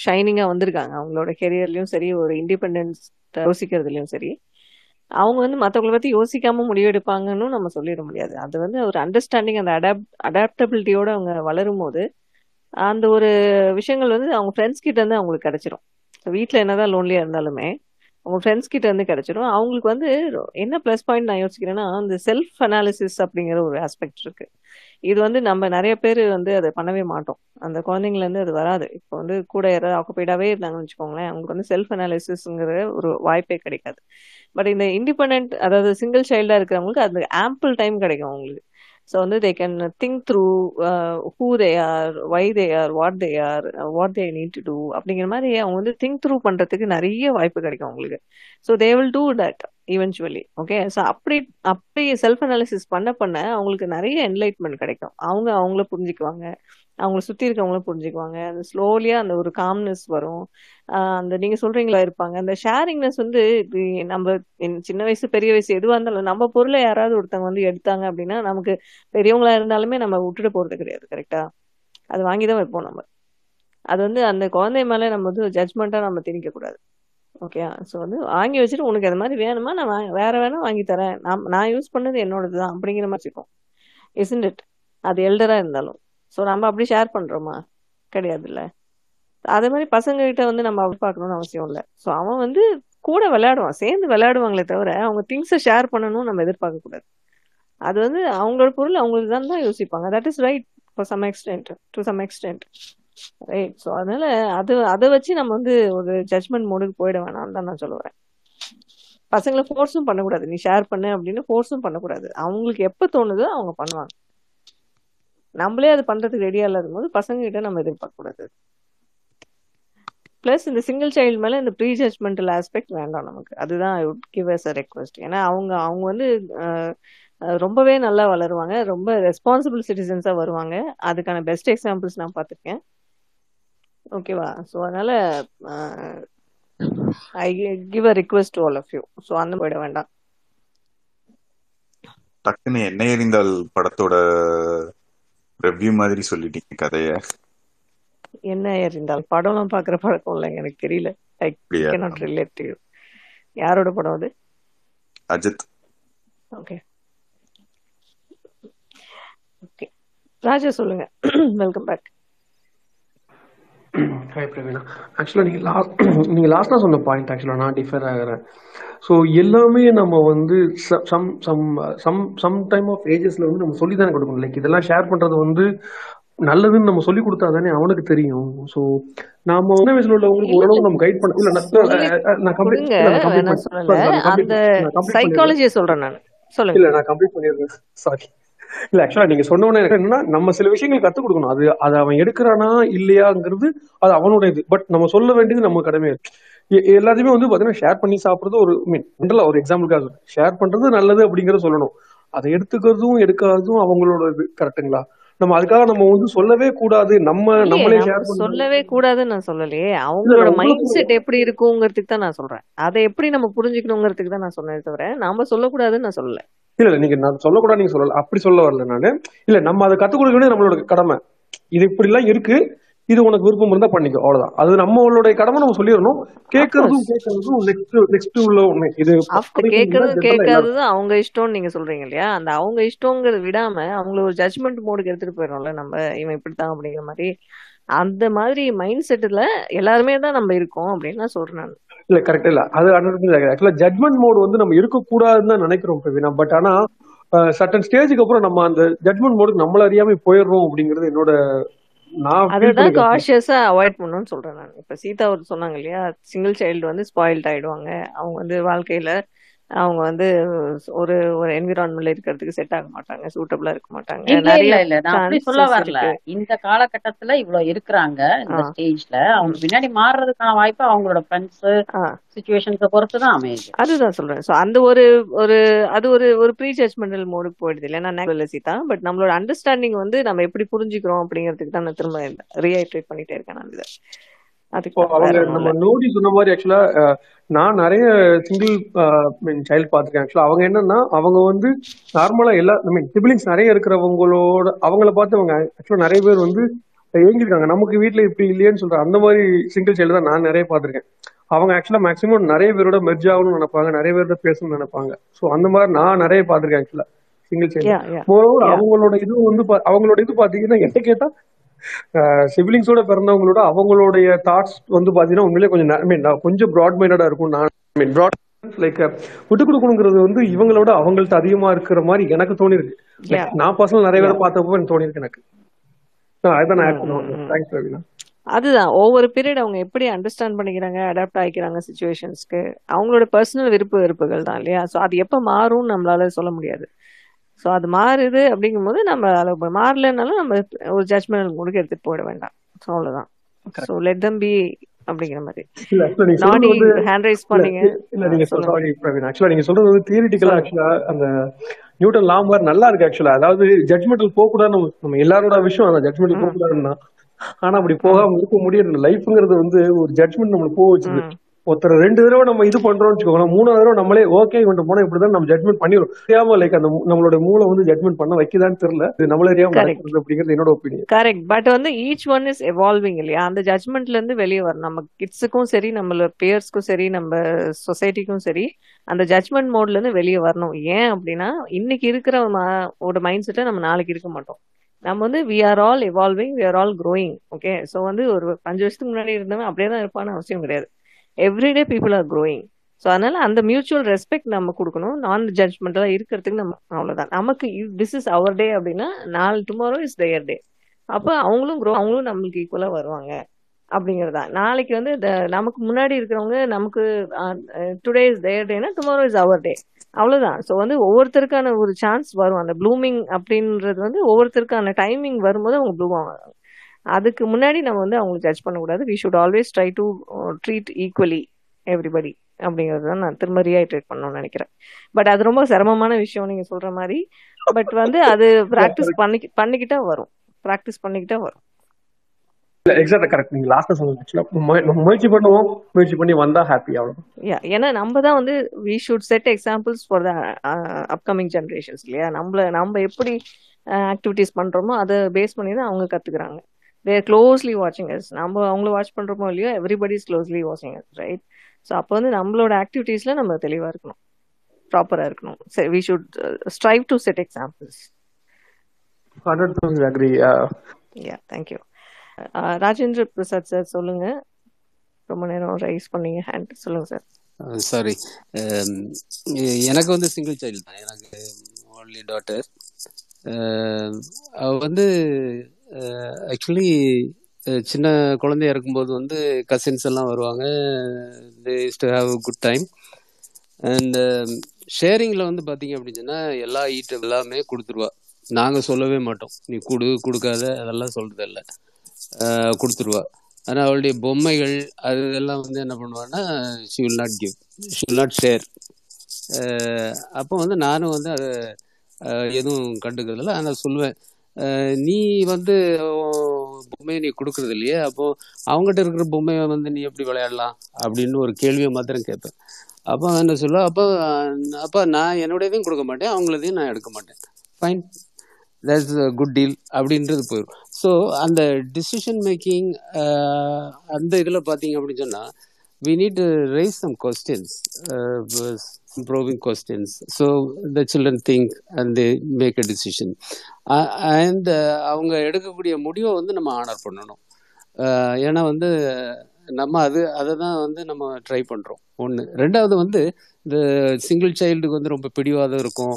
S24: ஷைனிங்காக வந்திருக்காங்க அவங்களோட கெரியர்லயும் சரி ஒரு இண்டிபெண்டன்ஸ் யோசிக்கிறதுலயும் சரி அவங்க வந்து மற்றவங்களை பற்றி யோசிக்காம முடிவெடுப்பாங்கன்னு நம்ம சொல்லிட முடியாது அது வந்து ஒரு அண்டர்ஸ்டாண்டிங் அந்த அடாப் அடாப்டபிலிட்டியோட அவங்க வளரும் போது அந்த ஒரு விஷயங்கள் வந்து அவங்க ஃப்ரெண்ட்ஸ் கிட்ட இருந்து அவங்களுக்கு கிடைச்சிரும் வீட்டில் என்னதான் லோன்லியாக இருந்தாலுமே அவங்க ஃப்ரெண்ட்ஸ் கிட்ட இருந்து கிடைச்சிரும் அவங்களுக்கு வந்து என்ன ப்ளஸ் பாயிண்ட் நான் யோசிக்கிறேன்னா இந்த செல்ஃப் அனாலிசிஸ் அப்படிங்கிற ஒரு ஆஸ்பெக்ட் இருக்குது இது வந்து நம்ம நிறைய பேர் வந்து அதை பண்ணவே மாட்டோம் அந்த குழந்தைங்கலேருந்து அது வராது இப்போ வந்து கூட யாராவது ஆக்குபைடாகவே இருந்தாங்கன்னு வச்சுக்கோங்களேன் அவங்களுக்கு வந்து செல்ஃப் அனாலிசிஸ்ங்கிற ஒரு வாய்ப்பே கிடைக்காது பட் இந்த இண்டிபெண்ட் அதாவது சிங்கிள் சைல்டாக இருக்கிறவங்களுக்கு அது ஆம்பிள் டைம் கிடைக்கும் அவங்களுக்கு ஸோ வந்து they can think through who they are why they are what they are what they need to do அப்படிங்கிற மாதிரி அவங்க வந்து திங்க் த்ரூ பண்ணுறதுக்கு நிறைய வாய்ப்பு கிடைக்கும் அவங்களுக்கு so they will do that eventually okay so அப்படி அப்படி செல்ஃப் அனாலிசிஸ் பண்ண பண்ண அவங்களுக்கு நிறைய என்லைட்மெண்ட் கிடைக்கும் அவங்க அவங்கள புரிஞ்சுக்குவாங்க அவங்கள சுத்தி இருக்கவங்களும் புரிஞ்சுக்குவாங்க அந்த ஸ்லோலியா அந்த ஒரு காம்னஸ் வரும் அந்த நீங்க சொல்றீங்களா இருப்பாங்க அந்த ஷேரிங்னஸ் வந்து நம்ம சின்ன வயசு பெரிய வயசு எதுவா இருந்தாலும் நம்ம பொருளை யாராவது ஒருத்தவங்க வந்து எடுத்தாங்க அப்படின்னா நமக்கு பெரியவங்களா இருந்தாலுமே நம்ம விட்டுட்டு போறது கிடையாது கரெக்டா அது வாங்கிதான் வைப்போம் நம்ம அது வந்து அந்த குழந்தை மேல நம்ம வந்து ஜட்மெண்டா நம்ம திணிக்க கூடாது ஓகே ஸோ வந்து வாங்கி வச்சுட்டு உனக்கு அது மாதிரி வேணுமா நான் வேற வேணா வாங்கி தரேன் நான் நான் யூஸ் பண்ணது என்னோடது தான் அப்படிங்கிற மாதிரி இருக்கும் இசன்ட் இட் அது எல்டரா இருந்தாலும் ஸோ நம்ம அப்படி ஷேர் பண்ணுறோமா கிடையாதுல்ல அதே மாதிரி பசங்ககிட்ட வந்து நம்ம அப்படி பார்க்கணும்னு அவசியம் இல்லை ஸோ அவன் வந்து கூட விளையாடுவான் சேர்ந்து விளையாடுவாங்களே தவிர அவங்க திங்ஸை ஷேர் பண்ணணும் நம்ம எதிர்பார்க்கக்கூடாது அது வந்து அவங்களோட பொருள் அவங்களுக்கு தான் தான் யோசிப்பாங்க that is right for some extent to some extent right so அதனால அது அதை வச்சு நம்ம வந்து ஒரு ஜட்மெண்ட் மோடுக்கு போயிட வேணாம்னு தான் நான் சொல்லுவேன் பசங்களை ஃபோர்ஸும் பண்ணக்கூடாது நீ ஷேர் பண்ணு அப்படின்னு ஃபோர்ஸும் பண்ணக்கூடாது அவங்களுக்கு எப்போ தோணுதோ அவங்க பண்ணுவாங்க நம்மளே அது பண்றதுக்கு ரெடியா இல்லாத போது கிட்ட நம்ம எதிர்பார்க்கக்கூடாது பிளஸ் இந்த சிங்கிள் சைல்டு மேல இந்த ப்ரீ ஜட்மெண்டல் ஆஸ்பெக்ட் வேண்டாம் நமக்கு அதுதான் I would give as a request ஏன்னா அவங்க அவங்க வந்து ரொம்பவே நல்லா வளருவாங்க ரொம்ப ரெஸ்பான்சிபிள் சிட்டிசன்ஸாக வருவாங்க அதுக்கான பெஸ்ட் எக்ஸாம்பிள்ஸ் நான் பார்த்துருக்கேன் ஓகேவா ஸோ அதனால I give a request all of you so அந்த போயிட
S30: வேண்டாம் டக்குன்னு என்ன எரிந்தால் படத்தோட ரெவ்யூ மாதிரி சொல்லிட்டீங்க கதைய என்ன
S24: இருந்தாலும் படம்லாம் பாக்குற பழக்கம் இல்லைங்க எனக்கு தெரியல யாரோட படம் அது அஜித் ஓகே ஓகே ராஜா சொல்லுங்க வெல்கம் பேக் ஹாய் பிரவீனா ஆக்சுவலா நீங்க லாஸ்ட் நீங்கள் லாஸ்ட்டாக சொன்ன பாயிண்ட் ஆக்சுவலா நான் டிஃபர்
S34: ஆகிறேன் ஸோ எல்லாமே நம்ம வந்து some some some some time of ஏஜஸ்ல வந்து நம்ம சொல்லி தானே கொடுக்கணும் லைக் இதெல்லாம் ஷேர் பண்றது வந்து நல்லதுன்னு நம்ம சொல்லி கொடுத்தா தானே அவனுக்கு தெரியும் ஸோ நாம சின்ன வயசுல உள்ளவங்களுக்கு ஓரளவு நம்ம கைட் பண்ண சைக்காலஜியை சொல்றேன் நான் சொல்லுங்க இல்ல நான் கம்ப்ளீட் பண்ணிடுறேன் சாரி இல்ல ஆக்சுவலா நீங்க சொன்ன உடனே என்னன்னா நம்ம சில விஷயங்கள் கத்துக் கொடுக்கணும் அது அது அவன் எடுக்கிறானா இல்லையாங்கிறது அது அவனோட இது பட் நம்ம சொல்ல வேண்டியது நம்ம கடமை எல்லாத்தையுமே வந்து பாத்தீங்கன்னா ஷேர் பண்ணி சாப்பிடுறது ஒரு மீன் ஒன்றல ஒரு எக்ஸாம்பிளுக்காக ஷேர் பண்றது நல்லது அப்படிங்கறத சொல்லணும் அதை எடுத்துக்கிறதும் எடுக்காததும் அவங்களோட இது கரெக்டுங்களா நம்ம அதுக்காக நம்ம
S24: வந்து சொல்லவே கூடாது நம்ம நம்மளே சொல்லவே கூடாதுன்னு நான் சொல்லலையே அவங்களோட மைண்ட் செட் எப்படி இருக்குங்கிறதுக்கு தான் நான் சொல்றேன் அதை எப்படி நம்ம புரிஞ்சுக்கணுங்கிறதுக்கு தான் நான் சொன்னேன் தவிர நாம சொல்லக்கூடாதுன்னு நான் சொல்லல
S34: இல்ல இல்ல நீங்க நான் சொல்லக்கூடாது நீங்க சொல்லல அப்படி சொல்ல வரல நானு இல்ல நம்ம அதை கத்துக் கொடுக்கணும் நம்மளோட கடமை இது இப்படி எல்லாம் இருக்கு இது உனக்கு விருப்பம் இருந்தா பண்ணிக்கோ அவ்வளவுதான் அது நம்மளுடைய கடமை நம்ம சொல்லிடணும் கேட்கறதும் கேட்கறதும் நெக்ஸ்ட் நெக்ஸ்ட் உள்ள ஒண்ணு இது கேட்கறதும் கேட்காததும் அவங்க இஷ்டம்னு நீங்க சொல்றீங்க இல்லையா அந்த அவங்க இஷ்டங்கிறது விடாம அவங்கள ஒரு ஜட்மெண்ட் மோடுக்கு எடுத்துட்டு
S24: போயிடும்ல நம்ம இவன் இப்படித்தான் அப்படிங்கிற மாதிரி அந்த மாதிரி மைண்ட்
S34: செட்டுல எல்லாருமே தான் நம்ம இருக்கோம் அப்படின்னு நான் சொல்றேன் இல்ல கரெக்ட் இல்ல அது ஆக்சுவலா ஜட்மெண்ட் மோடு வந்து நம்ம இருக்க கூடாதுன்னு தான் நினைக்கிறோம் பட் ஆனா சட்டன் ஸ்டேஜுக்கு அப்புறம் நம்ம அந்த ஜட்மெண்ட் மோடுக்கு நம்மள அறியாம போயிடுறோம் அப்படிங்கறது என்னோட
S24: அதுதான் காஷியஸா அவாய்ட் பண்ணணும்னு சொல்றேன் நான் இப்ப சீதா ஒரு சொன்னாங்க இல்லையா சிங்கிள் சைல்டு வந்து ஸ்பாயில்ட் ஆயிடுவாங்க அவங்க வந்து வாழ்க்கையில அவங்க வந்து ஒரு ஒரு என்விரான்மெண்ட்ல இருக்கிறதுக்கு செட் ஆக மாட்டாங்க சூட்டபிளா இருக்க
S33: மாட்டாங்க இல்ல இல்ல நான் சொல்ல வரல இந்த காலகட்டத்துல இவ்வளவு இருக்கிறாங்க இந்த ஸ்டேஜ்ல அவங்க பின்னாடி மாறுறதுக்கான வாய்ப்பு
S24: அவங்களோட ஃப்ரெண்ட்ஸ் சுச்சுவேஷன்ஸை பொறுத்துதான் அமையுது அதுதான் சொல்றேன் சோ அந்த ஒரு ஒரு அது ஒரு ஒரு ப்ரீ ஜட்மெண்டல் மோடுக்கு போயிடுது இல்லைன்னா நேச்சுரலசி தான் பட் நம்மளோட அண்டர்ஸ்டாண்டிங் வந்து நம்ம எப்படி புரிஞ்சுக்கிறோம் அப்படிங்கறதுக்கு தான் நான் திரும்ப ரீஹைட்ரேட் பண்ணிட்டே இருக்கேன் நான் இதை
S34: நம்ம நோடி சொன்ன மாதிரி ஆக்சுவலா நான் நிறைய சிங்கிள் மீன் சைல்டு பார்த்துருக்கேன் ஆக்சுவலா அவங்க என்னன்னா அவங்க வந்து நார்மலா எல்லா ஐ மீன் சிபிலிங்ஸ் நிறைய இருக்கிறவங்களோட அவங்கள பார்த்து அவங்க ஆக்சுவலா நிறைய பேர் வந்து ஏங்கிருக்காங்க நமக்கு வீட்டுல இப்படி இல்லையேன்னு சொல்ற அந்த மாதிரி சிங்கிள் சைல்டு தான் நான் நிறைய பார்த்துருக்கேன் அவங்க ஆக்சுவலா மேக்ஸிமம் நிறைய பேரோட மெர்ஜ் ஆகணும்னு நினைப்பாங்க நிறைய பேரோட பேசணும்னு நினைப்பாங்க சோ அந்த மாதிரி நான் நிறைய பார்த்துருக்கேன் ஆக்சுவலா
S24: சிங்கிள் சைல்டு
S34: அவங்களோட இது வந்து அவங்களோட இது பாத்தீங்கன்னா என்ன கேட்டா சிப்ளிங்ஸோட பிறந்தவங்களோட அவங்களுடைய தாட்ஸ் வந்து பாத்தீங்கன்னா உண்மையிலே கொஞ்சம் கொஞ்சம் ப்ராட் மைண்டடா இருக்கும் நான் ஐ ப்ராட் லைக் விட்டு கொடுக்கணுங்கிறது வந்து இவங்களோட அவங்கள்ட்ட அதிகமா இருக்கிற மாதிரி எனக்கு தோணிருக்கு நான் பர்சனல் நிறைய பேரை பார்த்தப்போ எனக்கு தோணிருக்கு எனக்கு mm-hmm. அதுதான் ஒவ்வொரு பீரியட் அவங்க எப்படி அண்டர்ஸ்டாண்ட் பண்ணிக்கிறாங்க அடாப்ட்
S24: ஆகிக்கிறாங்க சுச்சுவேஷன்ஸ்க்கு அவங்களோட பர்சனல் விருப்ப வெறுப்புகள் தான் இல்லையா ஸோ அது எப்போ மாறும்னு நம்மளால சொல்ல முடியாது ஸோ அது மாறுது அப்படிங்கும் போது நம்ம அளவு மாறலனாலும் நம்ம ஒரு ஜட்மெண்ட் கூட எடுத்துட்டு போயிட வேண்டாம் ஸோ அவ்வளோதான் ஸோ லெட் தம்பி பி அப்படிங்கிற மாதிரி ஹேண்ட் இல்ல நீங்க ஆக்சுவலா சொல்றது வந்து ஆக்சுவலா அந்த
S34: நல்லா இருக்கு ஆக்சுவலா அதாவது போக நம்ம விஷயம் அந்த ஆனா அப்படி போகாம முடியும் லைஃப்ங்கிறது வந்து ஒரு ஜட்மெண்ட் நம்மளுக்கு போக வச்சு ஒருத்தர் ரெண்டு தடவை நம்ம இது பண்றோம் வச்சுக்கோங்க மூணாவது தடவை நம்மளே ஓகே கொண்டு போனா இப்படிதான் நம்ம ஜட்மெண்ட் பண்ணிடும் தெரியாம லைக் அந்த நம்மளோட மூளை வந்து ஜட்மெண்ட் பண்ண
S24: வைக்கதான்னு தெரியல இது நம்மள ஏரியா அப்படிங்கிறது என்னோட ஒப்பீனியன் கரெக்ட் பட் வந்து ஈச் ஒன் இஸ் எவால்விங் இல்லையா அந்த ஜட்மெண்ட்ல இருந்து வெளியே வரும் நம்ம கிட்ஸுக்கும் சரி நம்ம பேர்ஸ்க்கும் சரி நம்ம சொசைட்டிக்கும் சரி அந்த ஜட்மெண்ட் மோட்ல இருந்து வெளியே வரணும் ஏன் அப்படின்னா இன்னைக்கு இருக்கிற ஒரு மைண்ட் செட்டை நம்ம நாளைக்கு இருக்க மாட்டோம் நம்ம வந்து we are all evolving we are all growing okay so வந்து ஒரு அஞ்சு வருஷத்துக்கு முன்னாடி இருந்தவன் அப்படியே தான் இருப்பான்னு அவசியம் கிடையாது everyday people are growing so அதனால அந்த மியூச்சுவல் ரெஸ்பெக்ட் நம்ம கொடுக்கணும் நான் ஜட்மெண்ட்டாக இருக்கிறதுக்கு நம்ம அவ்வளோதான் நமக்கு திஸ் இஸ் அவர் டே அப்படின்னா நாலு டுமாரோ இஸ் தயர் டே அப்போ அவங்களும் க்ரோ அவங்களும் நம்மளுக்கு ஈக்குவலாக வருவாங்க அப்படிங்கிறதா நாளைக்கு வந்து நமக்கு முன்னாடி இருக்கிறவங்க நமக்கு டுடே இஸ் தயர் டேனா டுமாரோ இஸ் அவர் டே அவ்வளோதான் ஸோ வந்து ஒவ்வொருத்தருக்கான ஒரு சான்ஸ் வரும் அந்த ப்ளூமிங் அப்படின்றது வந்து ஒவ்வொருத்தருக்கான டைமிங் வரும்போது அவங்க ப்ளூ ஆவாங்க அதுக்கு முன்னாடி நம்ம வந்து அவங்களுக்கு ஜட்ஜ் பண்ணக்கூடாது we should always try to treat equally everybody
S34: அப்படிங்கிறது தான் நான் திரும்ப ரீஹைட்ரேட் பண்ணணும்னு நினைக்கிறேன் பட் அது ரொம்ப சிரமமான விஷயம் நீங்க சொல்ற மாதிரி பட் வந்து அது ப்ராக்டிஸ் பண்ணி பண்ணிக்கிட்டா வரும் ப்ராக்டிஸ் பண்ணிக்கிட்டா வரும் கரெக்ட் நீங்க லாஸ்ட்ல சொன்னீங்க முயற்சி பண்ணுவோம் முயற்சி பண்ணி வந்தா ஹாப்பி ஏன்னா நம்ம தான் வந்து we should set examples for the upcoming generations இல்லையா நம்மள நம்ம எப்படி ஆக்டிவிட்டிஸ் uh, பண்றோமோ அதை பேஸ் பண்ணி தான் அவங்க கத்துக்கிறாங்க
S24: தேர் க்ளோஸ்லி வாட்சிங் அஸ் நம்ம அவங்கள வாட்ச் பண்ணுறோமோ இல்லையோ எவ்ரிபடி இஸ் க்ளோஸ்லி வாட்சிங் அஸ் ரைட் ஸோ அப்போ வந்து நம்மளோட ஆக்டிவிட்டீஸில் நம்ம தெளிவாக இருக்கணும் ப்ராப்பராக இருக்கணும் we should strive to set examples
S34: hundred percent agree
S24: yeah thank you Rajendra Prasad sir சொல்லுங்க ரொம்ப நேரம் ரைஸ் பண்ணீங்க ஹேண்ட் சொல்லுங்க சார்
S35: சாரி uh, um, எனக்கு வந்து சிங்கிள் சைல்டு தான் எனக்கு ஓன்லி டாட்டர் um, அவ வந்து ஆக்சுவலி சின்ன குழந்தையா இருக்கும்போது வந்து கசின்ஸ் எல்லாம் வருவாங்க to have good time and ஷேரிங்கில் வந்து பார்த்தீங்க அப்படின்னு சொன்னால் எல்லா ஈட்டம் எல்லாமே கொடுத்துருவா நாங்கள் சொல்லவே மாட்டோம் நீ கொடு கொடுக்காத அதெல்லாம் சொல்கிறது இல்லை கொடுத்துருவா ஆனால் அவளுடைய பொம்மைகள் அது இதெல்லாம் வந்து என்ன பண்ணுவான்னா she will not give she will not share அப்போ வந்து நானும் வந்து அதை எதுவும் கண்டுக்கிறதில்ல ஆனால் சொல்லுவேன் நீ வந்து பொம்மையை நீ கொடுக்குறது இல்லையே அப்போ அவங்ககிட்ட இருக்கிற பொம்மையை வந்து நீ எப்படி விளையாடலாம் அப்படின்னு ஒரு கேள்வியை மாத்திரம் கேட்பேன் அப்போ என்ன சொல்ல அப்போ அப்போ நான் என்னுடையதையும் கொடுக்க மாட்டேன் அவங்களதையும் நான் எடுக்க மாட்டேன் ஃபைன் தட்ஸ் குட் டீல் அப்படின்றது போயிடும் ஸோ அந்த டிசிஷன் மேக்கிங் அந்த இதில் பார்த்தீங்க அப்படின்னு சொன்னால் we need raise some questions probing questions. So the children think and they make a decision. And uh, அவங்க எடுக்கக்கூடிய முடிவை வந்து நம்ம ஆனர் பண்ணணும் ஏன்னா வந்து நம்ம அது அதை தான் வந்து நம்ம ட்ரை பண்ணுறோம் ஒன்று ரெண்டாவது வந்து இந்த சிங்கிள் சைல்டுக்கு வந்து ரொம்ப பிடிவாதம் இருக்கும்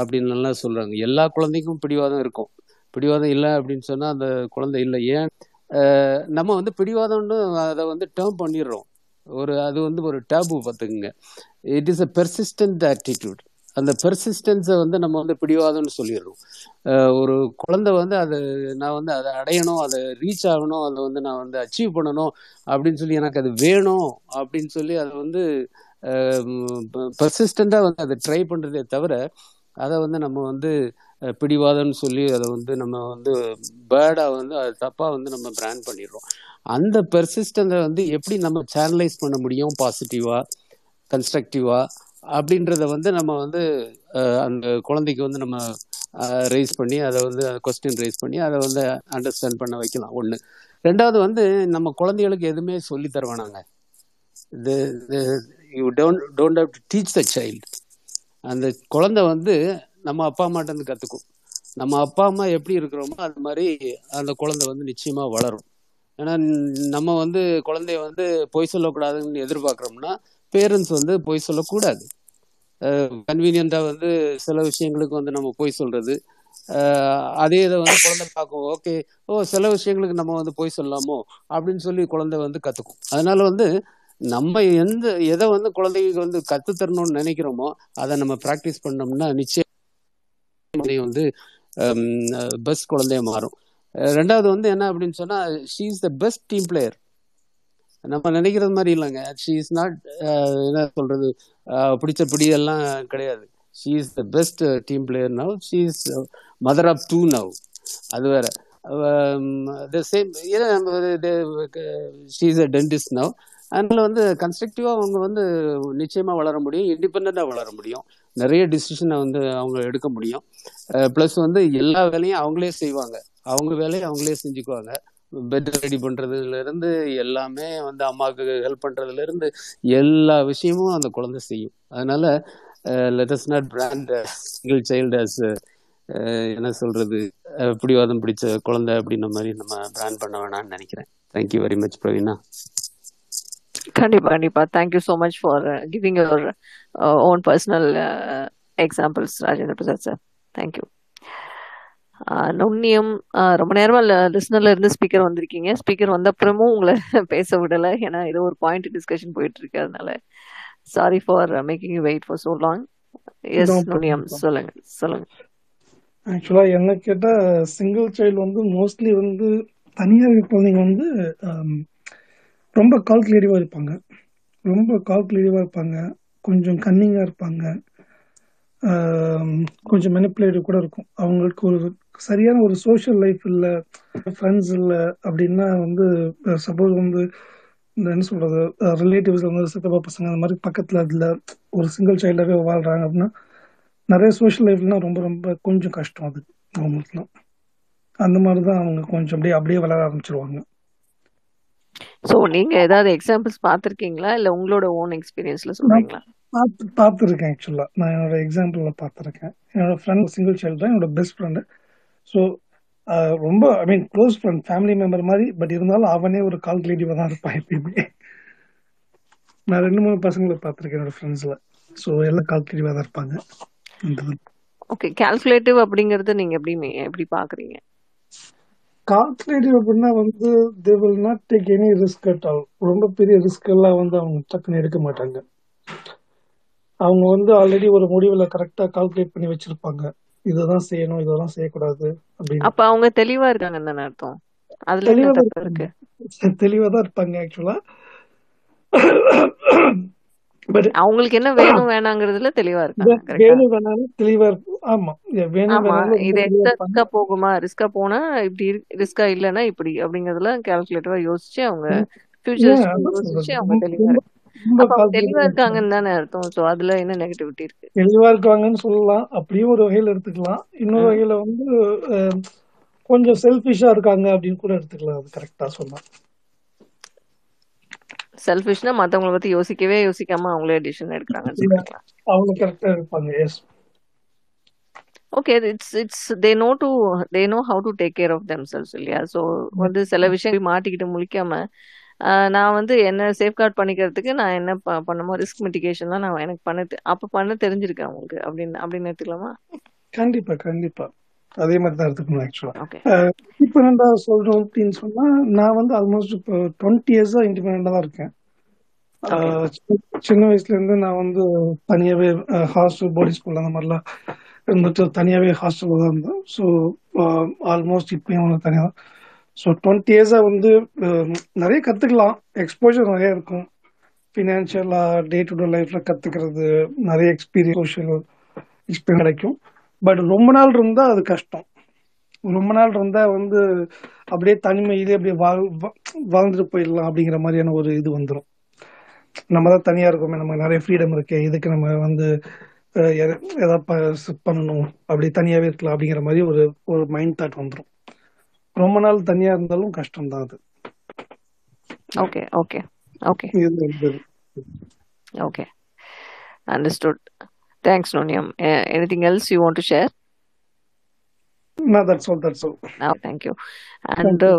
S35: அப்படின்லாம் சொல்கிறாங்க எல்லா குழந்தைக்கும் பிடிவாதம் இருக்கும் பிடிவாதம் இல்லை அப்படின்னு சொன்னால் அந்த குழந்தை இல்லை ஏன் நம்ம வந்து பிடிவாதம்னு அதை வந்து டேர்ம் பண்ணிடுறோம் ஒரு அது வந்து ஒரு டேபு பார்த்துக்குங்க it is a persistent attitude அந்த பெர்சிஸ்டன்ஸை வந்து நம்ம வந்து பிடிவாதம்னு சொல்லிடுறோம் ஒரு குழந்தை வந்து அது நான் வந்து அதை அடையணும் அதை ரீச் ஆகணும் அதை வந்து நான் வந்து அச்சீவ் பண்ணணும் அப்படின்னு சொல்லி எனக்கு அது வேணும் அப்படின்னு சொல்லி அதை வந்து பெர்சிஸ்டண்டாக வந்து அதை ட்ரை பண்ணுறதே தவிர அதை வந்து நம்ம வந்து பிடிவாதம்னு சொல்லி அதை வந்து நம்ம வந்து பேர்டாக வந்து அது தப்பாக வந்து நம்ம பிராண்ட் பண்ணிடுறோம் அந்த பெர்சிஸ்டன்ஸை வந்து எப்படி நம்ம சேனலைஸ் பண்ண முடியும் பாசிட்டிவா கன்ஸ்ட்ரக்டிவா அப்படின்றத வந்து நம்ம வந்து அந்த குழந்தைக்கு வந்து நம்ம ரைஸ் பண்ணி அதை வந்து கொஸ்டின் ரைஸ் பண்ணி அதை வந்து அண்டர்ஸ்டாண்ட் பண்ண வைக்கலாம் ஒன்று ரெண்டாவது வந்து நம்ம குழந்தைகளுக்கு எதுவுமே சொல்லி தருவானாங்க இது you don't don't have to teach the child அந்த குழந்தை வந்து நம்ம அப்பா அம்மாட்டேருந்து கற்றுக்கும் நம்ம அப்பா அம்மா எப்படி இருக்கிறோமோ அது மாதிரி அந்த குழந்தை வந்து நிச்சயமாக வளரும் ஏன்னா நம்ம வந்து குழந்தைய வந்து பொய் சொல்லக்கூடாதுன்னு எதிர்பார்க்குறோம்னா பேரண்ட்ஸ் வந்து பொய் சொல்லக்கூடாது கன்வீனியண்டாக வந்து சில விஷயங்களுக்கு வந்து நம்ம பொய் சொல்கிறது அதே இதை வந்து குழந்தை பார்க்கும் ஓகே ஓ சில விஷயங்களுக்கு நம்ம வந்து பொய் சொல்லலாமோ அப்படின்னு சொல்லி குழந்தை வந்து கற்றுக்கும் அதனால வந்து நம்ம எந்த எதை வந்து குழந்தைங்களுக்கு வந்து கற்றுத்தரணும்னு நினைக்கிறோமோ அதை நம்ம ப்ராக்டிஸ் பண்ணோம்னா நிச்சயம் வந்து பெஸ்ட் குழந்தைய மாறும் ரெண்டாவது வந்து என்ன அப்படின்னு சொன்னால் she is the best team player நம்ம நினைக்கிறது மாதிரி இல்லைங்க ஷீ இஸ் நாட் என்ன சொல்றது பிடிச்ச பிடியெல்லாம் கிடையாது she is the best team player now she is mother of two now அது வேற the same she is a dentist now அதனால வந்து கன்ஸ்ட்ரக்டிவா அவங்க வந்து நிச்சயமாக வளர முடியும் இண்டிபெண்ட்டாக வளர முடியும் நிறைய டிசிஷனை வந்து அவங்க எடுக்க முடியும் ப்ளஸ் வந்து எல்லா வேலையும் அவங்களே செய்வாங்க அவங்க வேலையை அவங்களே செஞ்சுக்குவாங்க பெட் ரெடி இருந்து எல்லாமே வந்து அம்மாவுக்கு ஹெல்ப் இருந்து எல்லா விஷயமும் அந்த குழந்தை செய்யும் அதனால let's not brand single child as என்ன சொல்றது பிடிவாதம் பிடிச்ச
S24: குழந்தை அப்படின்ன மாதிரி நம்ம பிராண்ட் பண்ண வேணாம்னு நினைக்கிறேன் தேங்க்யூ வெரி மச் பிரவீனா கண்டிப்பா கண்டிப்பா thank you so much for giving your own personal examples Rajendra Prasad sir thank you நுண்ணியம் ரொம்ப நேரமாக லிஸ்னர்ல இருந்து ஸ்பீக்கர் வந்திருக்கீங்க ஸ்பீக்கர் வந்த அப்புறமும் உங்களை பேச விடலை ஏன்னா ஏதோ ஒரு பாயிண்ட் டிஸ்கஷன் போயிட்டு இருக்கு அதனால sorry for making you wait for so long yes நுண்ணியம் சொல்லுங்க சொல்லுங்க
S34: ஆக்சுவலா என்ன கேட்டா சிங்கிள் சைல்டு வந்து மோஸ்ட்லி வந்து தனியார் குழந்தைங்க வந்து ரொம்ப கால்குலேட்டிவாக இருப்பாங்க ரொம்ப கால்குலேட்டிவாக இருப்பாங்க கொஞ்சம் கன்னிங்காக இருப்பாங்க கொஞ்சம் மெனிப்புலேட்டிவ் கூட இருக்கும் அவங்களுக்கு ஒரு சரியான ஒரு சோஷியல் லைஃப் இல்லை ஃப்ரெண்ட்ஸ் இல்லை அப்படின்னா வந்து சப்போஸ் வந்து இந்த என்ன சொல்றது ரிலேட்டிவ்ஸ் வந்து சித்தப்பா பசங்க அந்த மாதிரி பக்கத்தில் அதில் ஒரு சிங்கிள் சைல்டாகவே வாழ்றாங்க அப்படின்னா நிறைய சோஷியல் லைஃப்லாம் ரொம்ப ரொம்ப கொஞ்சம் கஷ்டம் அது அவங்களுக்குலாம் அந்த மாதிரி தான் அவங்க கொஞ்சம் அப்படியே அப்படியே வளர
S24: ஆரம்பிச்சிருவாங்க ஸோ நீங்கள் ஏதாவது எக்ஸாம்பிள்ஸ் பார்த்துருக்கீங்களா இல்லை உங்களோட ஓன் எக்ஸ்பீரியன்ஸ்ல சொல்றீங்களா பார்த்து பார்த்துருக்கேன் ஆக்சுவலாக நான் என்னோட எக்ஸாம்பிளில் பார்த்துருக்கேன் என்னோட ஃப்ரெண்ட் சிங்கிள் சைல்டு தான் என்னோட பெஸ்ட் ஃப்ரெண்டு
S34: ஸோ ரொம்ப I mean close friend family member மாதிரி பட் இருந்தாலும் அவனே ஒரு கால்குலேட்டிவாக தான் இருப்பான் எப்பயுமே நான் ரெண்டு மூணு பசங்களை பார்த்துருக்கேன் என்னோட ஃப்ரெண்ட்ஸில்
S24: ஸோ எல்லாம் கால்குலேட்டிவாக தான் இருப்பாங்க ஓகே கால்குலேட்டிவ் அப்படிங்கறது நீங்க எப்படி எப்படி
S34: பாக்குறீங்க கால்குலேட்டிவ் அப்படின்னா வந்து they will not take any risk at all ரொம்ப பெரிய ரிஸ்க் எல்லாம் வந்து அவங்க டக்குன்னு எடுக்க மாட்டாங்க அவங்க வந்து ஆல்ரெடி ஒரு முடிவில் கரெக்டாக கால்குலேட் பண்ணி வச்சிருப்பாங்க இதுதான் செய்யணும் இதெல்லாம் செய்யக்கூடாது
S24: அப்ப அவங்க தெளிவா இருக்காங்க
S34: தானே அர்த்தம் அதுல இருக்கு தெளிவா தான் இருப்பாங்க ஆக்சுவலா பட் அவங்களுக்கு என்ன வேணும்
S24: வேணாங்கிறதுல தெளிவா இருக்காங்க வேணும் வேணாலும் தெளிவா இருக்கும் ஆமா வேணும் இது ரிஸ்கா போகுமா ரிஸ்கா போனா இப்படி ரிஸ்கா இல்லனா இப்படி அப்படிங்கறதுல கால்குலேட்டரா யோசிச்சு அவங்க ஃபியூச்சர் யோசிச்சு அவங்க தெளிவா தெளிவா இருக்காங்கன்னு தானே அர்த்தம் சோ அதுல என்ன நெகட்டிவிட்டி இருக்கு
S34: தெளிவா இருக்காங்கன்னு சொல்லலாம் அப்படியும் ஒரு வகையில எடுத்துக்கலாம் இன்னொரு வகையில வந்து கொஞ்சம் செல்ஃபிஷா இருக்காங்க அப்படின்னு கூட எடுத்துக்கலாம்
S24: அது கரெக்டா சொன்னா செல்ஃபிஷ்னா மத்தவங்கள பத்தி யோசிக்கவே யோசிக்காம அவங்களே டிசிஷன் எடுக்கிறாங்கன்னு அவங்க கரெக்டா இருப்பாங்க yes okay it's it's they know to they know how to take care of themselves இல்லையா ஸோ வந்து சில விஷயம் மாட்டிக்கிட்டு முழிக்காம நான் வந்து என்ன சேஃப்கார்ட் பண்ணிக்கிறதுக்கு நான் என்ன ப பண்ணுமோ ரிஸ்க் மிட்டிகேஷன்லாம் நான் எனக்கு பண்ண அப்போ பண்ண தெரிஞ்சிருக்கேன் உங்களுக்கு
S34: அப்படின்னு அப்படின்னு எடுத்துக்கலாமா கண்டிப்பா கண்டிப்பா அதே மாதிரி தான் எடுத்துக்கணும் ஆக்சுவலா இப்போ நான் அப்படின்னு சொன்னால் நான் வந்து ஆல்மோஸ்ட் இப்போ டுவெண்ட்டி இயர்ஸாக இண்டிபெண்டா தான் இருக்கேன் சின்ன வயசுலேருந்து நான் வந்து தனியாகவே ஹாஸ்டல் போர்டிங் ஸ்கூல் அந்த மாதிரிலாம் இருந்துட்டு தனியாகவே ஹாஸ்டலில் தான் இருந்தேன் ஸோ ஆல்மோஸ்ட் இப்போயும் தனியாக ஸோ டுவெண்ட்டி இயர்ஸாக வந்து நிறைய கற்றுக்கலாம் எக்ஸ்போஜர் நிறைய இருக்கும் ஃபினான்ஷியலாக டே டு டே லைஃப்பில் கற்றுக்கிறது நிறைய எக்ஸ்பீரியன்ஸ் சோஷியல் எக்ஸ்பீரியன்ஸ் கிடைக்கும் பட் ரொம்ப நாள் இருந்தால் அது கஷ்டம் ரொம்ப நாள் இருந்தால் வந்து அப்படியே தனிமையிலே அப்படியே வாழ் வாழ்ந்துட்டு போயிடலாம் அப்படிங்கிற மாதிரியான ஒரு இது வந்துடும் நம்ம தான் தனியாக இருக்கோமே நமக்கு நிறைய ஃப்ரீடம் இருக்கு இதுக்கு நம்ம வந்து எதாவது பண்ணணும் அப்படி தனியாகவே இருக்கலாம் அப்படிங்கிற மாதிரி ஒரு ஒரு மைண்ட் தாட் வந்துடும் ரொம்ப நாள் தனியா இருந்தாலும் கஷ்டம் தான் அது okay okay okay
S24: okay understood thanks நோனியம் anything else
S34: you No, that's all. That's all. No, thank
S24: you. And uh,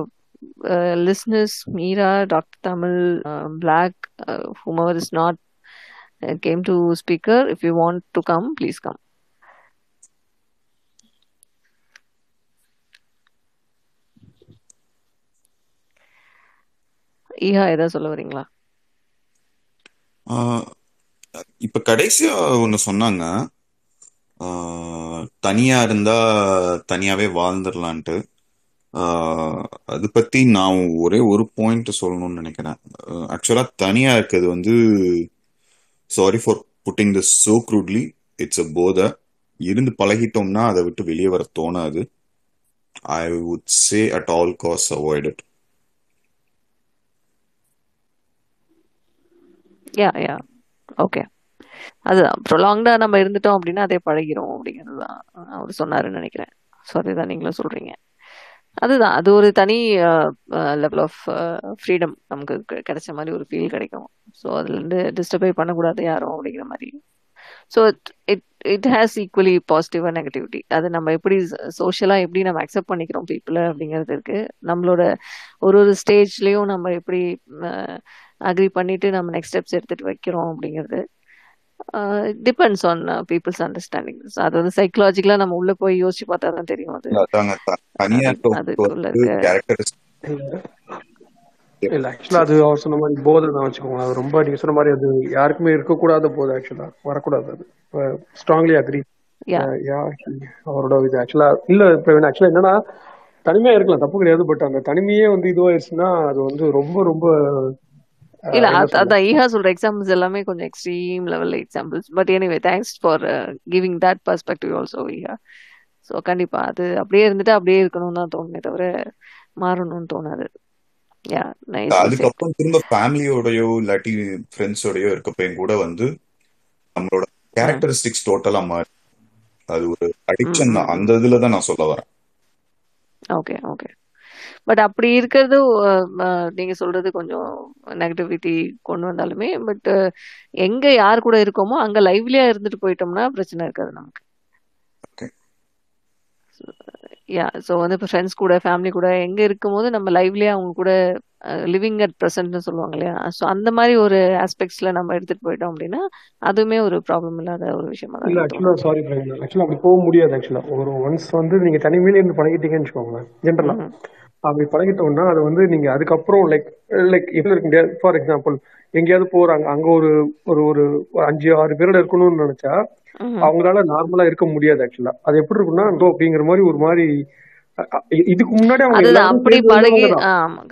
S24: uh, listeners, Mira, Dr. Tamil, uh, Black, whomever is not came to speaker, if you want to come, please come. ஈஹா ஏதாவது சொல்ல வரீங்களா
S36: இப்ப கடைசியா ஒண்ணு சொன்னாங்க தனியா இருந்தா தனியாவே வாழ்ந்துடலான்ட்டு அது பத்தி நான் ஒரே ஒரு பாயிண்ட் சொல்லணும்னு நினைக்கிறேன் ஆக்சுவலா தனியா இருக்கிறது வந்து sorry for putting the so crudely it's a போத இருந்து பழகிட்டோம்னா அதை விட்டு வெளியே வர தோணாது I would say at all cause avoid
S24: yeah yeah okay அதுதான் ப்ரொலாங்டா நம்ம இருந்துட்டோம் அப்படின்னா அதே பழகிறோம் அப்படிங்கிறது அவர் சொன்னாருன்னு நினைக்கிறேன் ஸோ அதுதான் நீங்களும் சொல்கிறீங்க அதுதான் அது ஒரு தனி லெவல் ஆஃப் ஃப்ரீடம் நமக்கு கிடைச்ச மாதிரி ஒரு ஃபீல் கிடைக்கும் ஸோ அதுலேருந்து டிஸ்டர்பை பண்ணக்கூடாது யாரும் அப்படிங்கிற மாதிரி so it it has equally positive and negativity அது நம்ம எப்படி சோஷியலாக எப்படி நம்ம அக்செப்ட் பண்ணிக்கிறோம் பீப்புளை அப்படிங்கிறது இருக்குது நம்மளோட ஒரு ஒரு ஸ்டேஜ்லேயும் நம்ம எப்படி அக்ரி பண்ணிட்டு நம்ம நெக்ஸ்ட் ஸ்டெப்ஸ் எடுத்துட்டு வைக்கிறோம் அப்படிங்கிறது டிபெண்ட்ஸ் ஆன் பீப்புள்ஸ் அண்டர்ஸ்டாண்டிங் அது வந்து சைக்கலாஜிக்கலா நம்ம உள்ள போய் யோசிச்சு பார்த்தா தான் தெரியும் அது
S34: இல்ல ஆக்சுவலா அது அவர் சொன்ன மாதிரி போதை தான் வச்சுக்கோங்க அது ரொம்ப நீங்க சொன்ன மாதிரி அது யாருக்குமே இருக்கக்கூடாத போதை ஆக்சுவலா வரக்கூடாது அது ஸ்ட்ராங்லி அக்ரி அவரோட இது ஆக்சுவலா இல்ல பிரவீன் ஆக்சுவலா என்னன்னா தனிமையா இருக்கலாம் தப்பு கிடையாது பட் அந்த தனிமையே வந்து இதுவாயிருச்சுன்னா அது வந்து ரொம்ப ரொம்ப
S24: இல்ல அதான் ஈஹா சொல்ற எக்ஸாம்பிள்ஸ் எல்லாமே கொஞ்சம் extreme level examples but anyway thanks for giving that perspective also ஈஹா ஸோ கண்டிப்பா அது அப்படியே இருந்துட்டு அப்படியே இருக்கணும்னு தான் தோணுமே தவிர மாறணும்னு தோணாது
S36: அதுக்கப்புறம் திரும்ப ஃபேமிலியோடயோ இல்லாட்டி ஃப்ரெண்ட்ஸோடயோ இருக்கப்பையும் கூட வந்து நம்மளோட கேரக்டரிஸ்டிக்ஸ் டோட்டலா மாறி அது ஒரு அடிக்ஷன் தான் அந்த இதுல தான் நான் சொல்ல வரேன்
S24: ஓகே ஓகே பட் அப்படி இருக்கிறது நீங்க சொல்றது கொஞ்சம் நெகட்டிவிட்டி கொண்டு வந்தாலுமே பட் எங்க யார் கூட இருக்கோமோ அங்க லைவ்லியா இருந்துட்டு போயிட்டோம்னா பிரச்சனை இருக்காது நமக்கு யா ஸோ வந்து இப்போ ஃப்ரெண்ட்ஸ் கூட ஃபேமிலி கூட எங்கே இருக்கும்போது நம்ம லைவ்லேயே அவங்க கூட லிவிங் அட் ப்ரெசன்ட்னு சொல்லுவாங்க இல்லையா ஸோ அந்த மாதிரி ஒரு ஆஸ்பெக்ட்ஸில் நம்ம எடுத்துகிட்டு போயிட்டோம் அப்படின்னா அதுவுமே ஒரு ப்ராப்ளம் இல்லாத ஒரு விஷயமா தான் ஆக்சுவலாக சாரி ஆக்சுவலாக அப்படி போக முடியாது ஆக்சுவலாக ஒரு ஒன்ஸ்
S34: வந்து நீங்கள் தனிமையிலே இருந்து பழகிட்டீங்கன்னு வச்சுக்கோங்களேன் ஜென்ரலாக அப்படி பழகிட்டோம்னா அது வந்து நீங்க அதுக்கப்புறம் லைக் லைக் எப்படி இருக்க முடியாது ஃபார் எக்ஸாம்பிள் எங்கேயாவது போறாங்க அங்க ஒரு ஒரு ஒரு அஞ்சு ஆறு பேரோட இருக்கணும்னு நினைச்சா அவங்களால நார்மலா இருக்க முடியாது ஆக்சுவலா அது எப்படி இருக்கும்னா அப்படிங்கிற மாதிரி ஒரு மாதிரி இதுக்கு
S24: முன்னாடி அவங்க அப்படி பழகி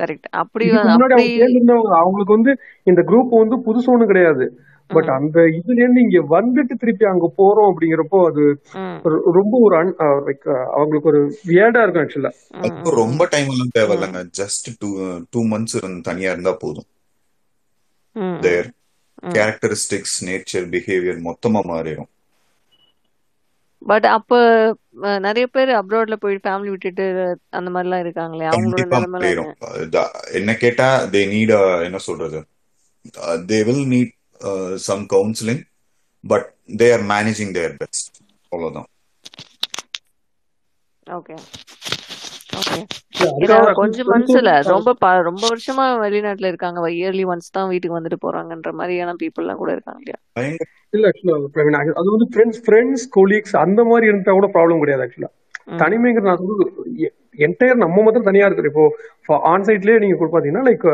S24: கரெக்ட் அப்படி முன்னாடி அவங்க
S34: அவங்களுக்கு வந்து இந்த குரூப் வந்து புதுசு ஒண்ணு கிடையாது பட் அந்த இதுல இருந்து இங்க வந்துட்டு திருப்பி அங்க போறோம் அப்படிங்கிறப்போ அது
S36: ரொம்ப ஒரு லைக் அவங்களுக்கு ஒரு வியர்டா இருக்கும் ஆக்சுவலா ரொம்ப டைம் எல்லாம் தேவையில்லைங்க ஜஸ்ட் டூ டூ மந்த்ஸ் தனியா இருந்தா போதும் தேர் கேரக்டரிஸ்டிக்ஸ் நேச்சர் பிஹேவியர் மொத்தமா மாறிடும் பட் அப்ப நிறைய
S24: பேர் அப்ராட்ல போய் ஃபேமிலி விட்டுட்டு அந்த மாதிரி எல்லாம் இருக்காங்களே
S36: அவங்களோட என்ன கேட்டா தே நீட் என்ன சொல்றது they will need some counselling but but they are managing their best. All of them.
S24: ரொம்ப ரொம்ப வருஷமா வெளிநாட்டுல இருக்காங்க இயர்லி ஒன்ஸ் தான் வீட்டுக்கு வந்துட்டு போறாங்கன்ற மாதிரியான
S34: பீப்புள் எல்லாம் கூட இருக்காங்க இல்லையா இல்ல ஆக்சுவலா அது வந்து ஃப்ரெண்ட்ஸ் ஃப்ரெண்ட்ஸ் கொலீக்ஸ் அந்த மாதிரி இருந்தா கூட ப்ராப்ளம் கிடையாது ஆக்சுவலா தனிமைங்கிற நான் சொல்றது என்டையர் நம்ம மட்டும் தனியா இருக்கிறோம் இப்போ ஆன் சைட்லயே நீங்க பாத்தீங்கன்னா லைக்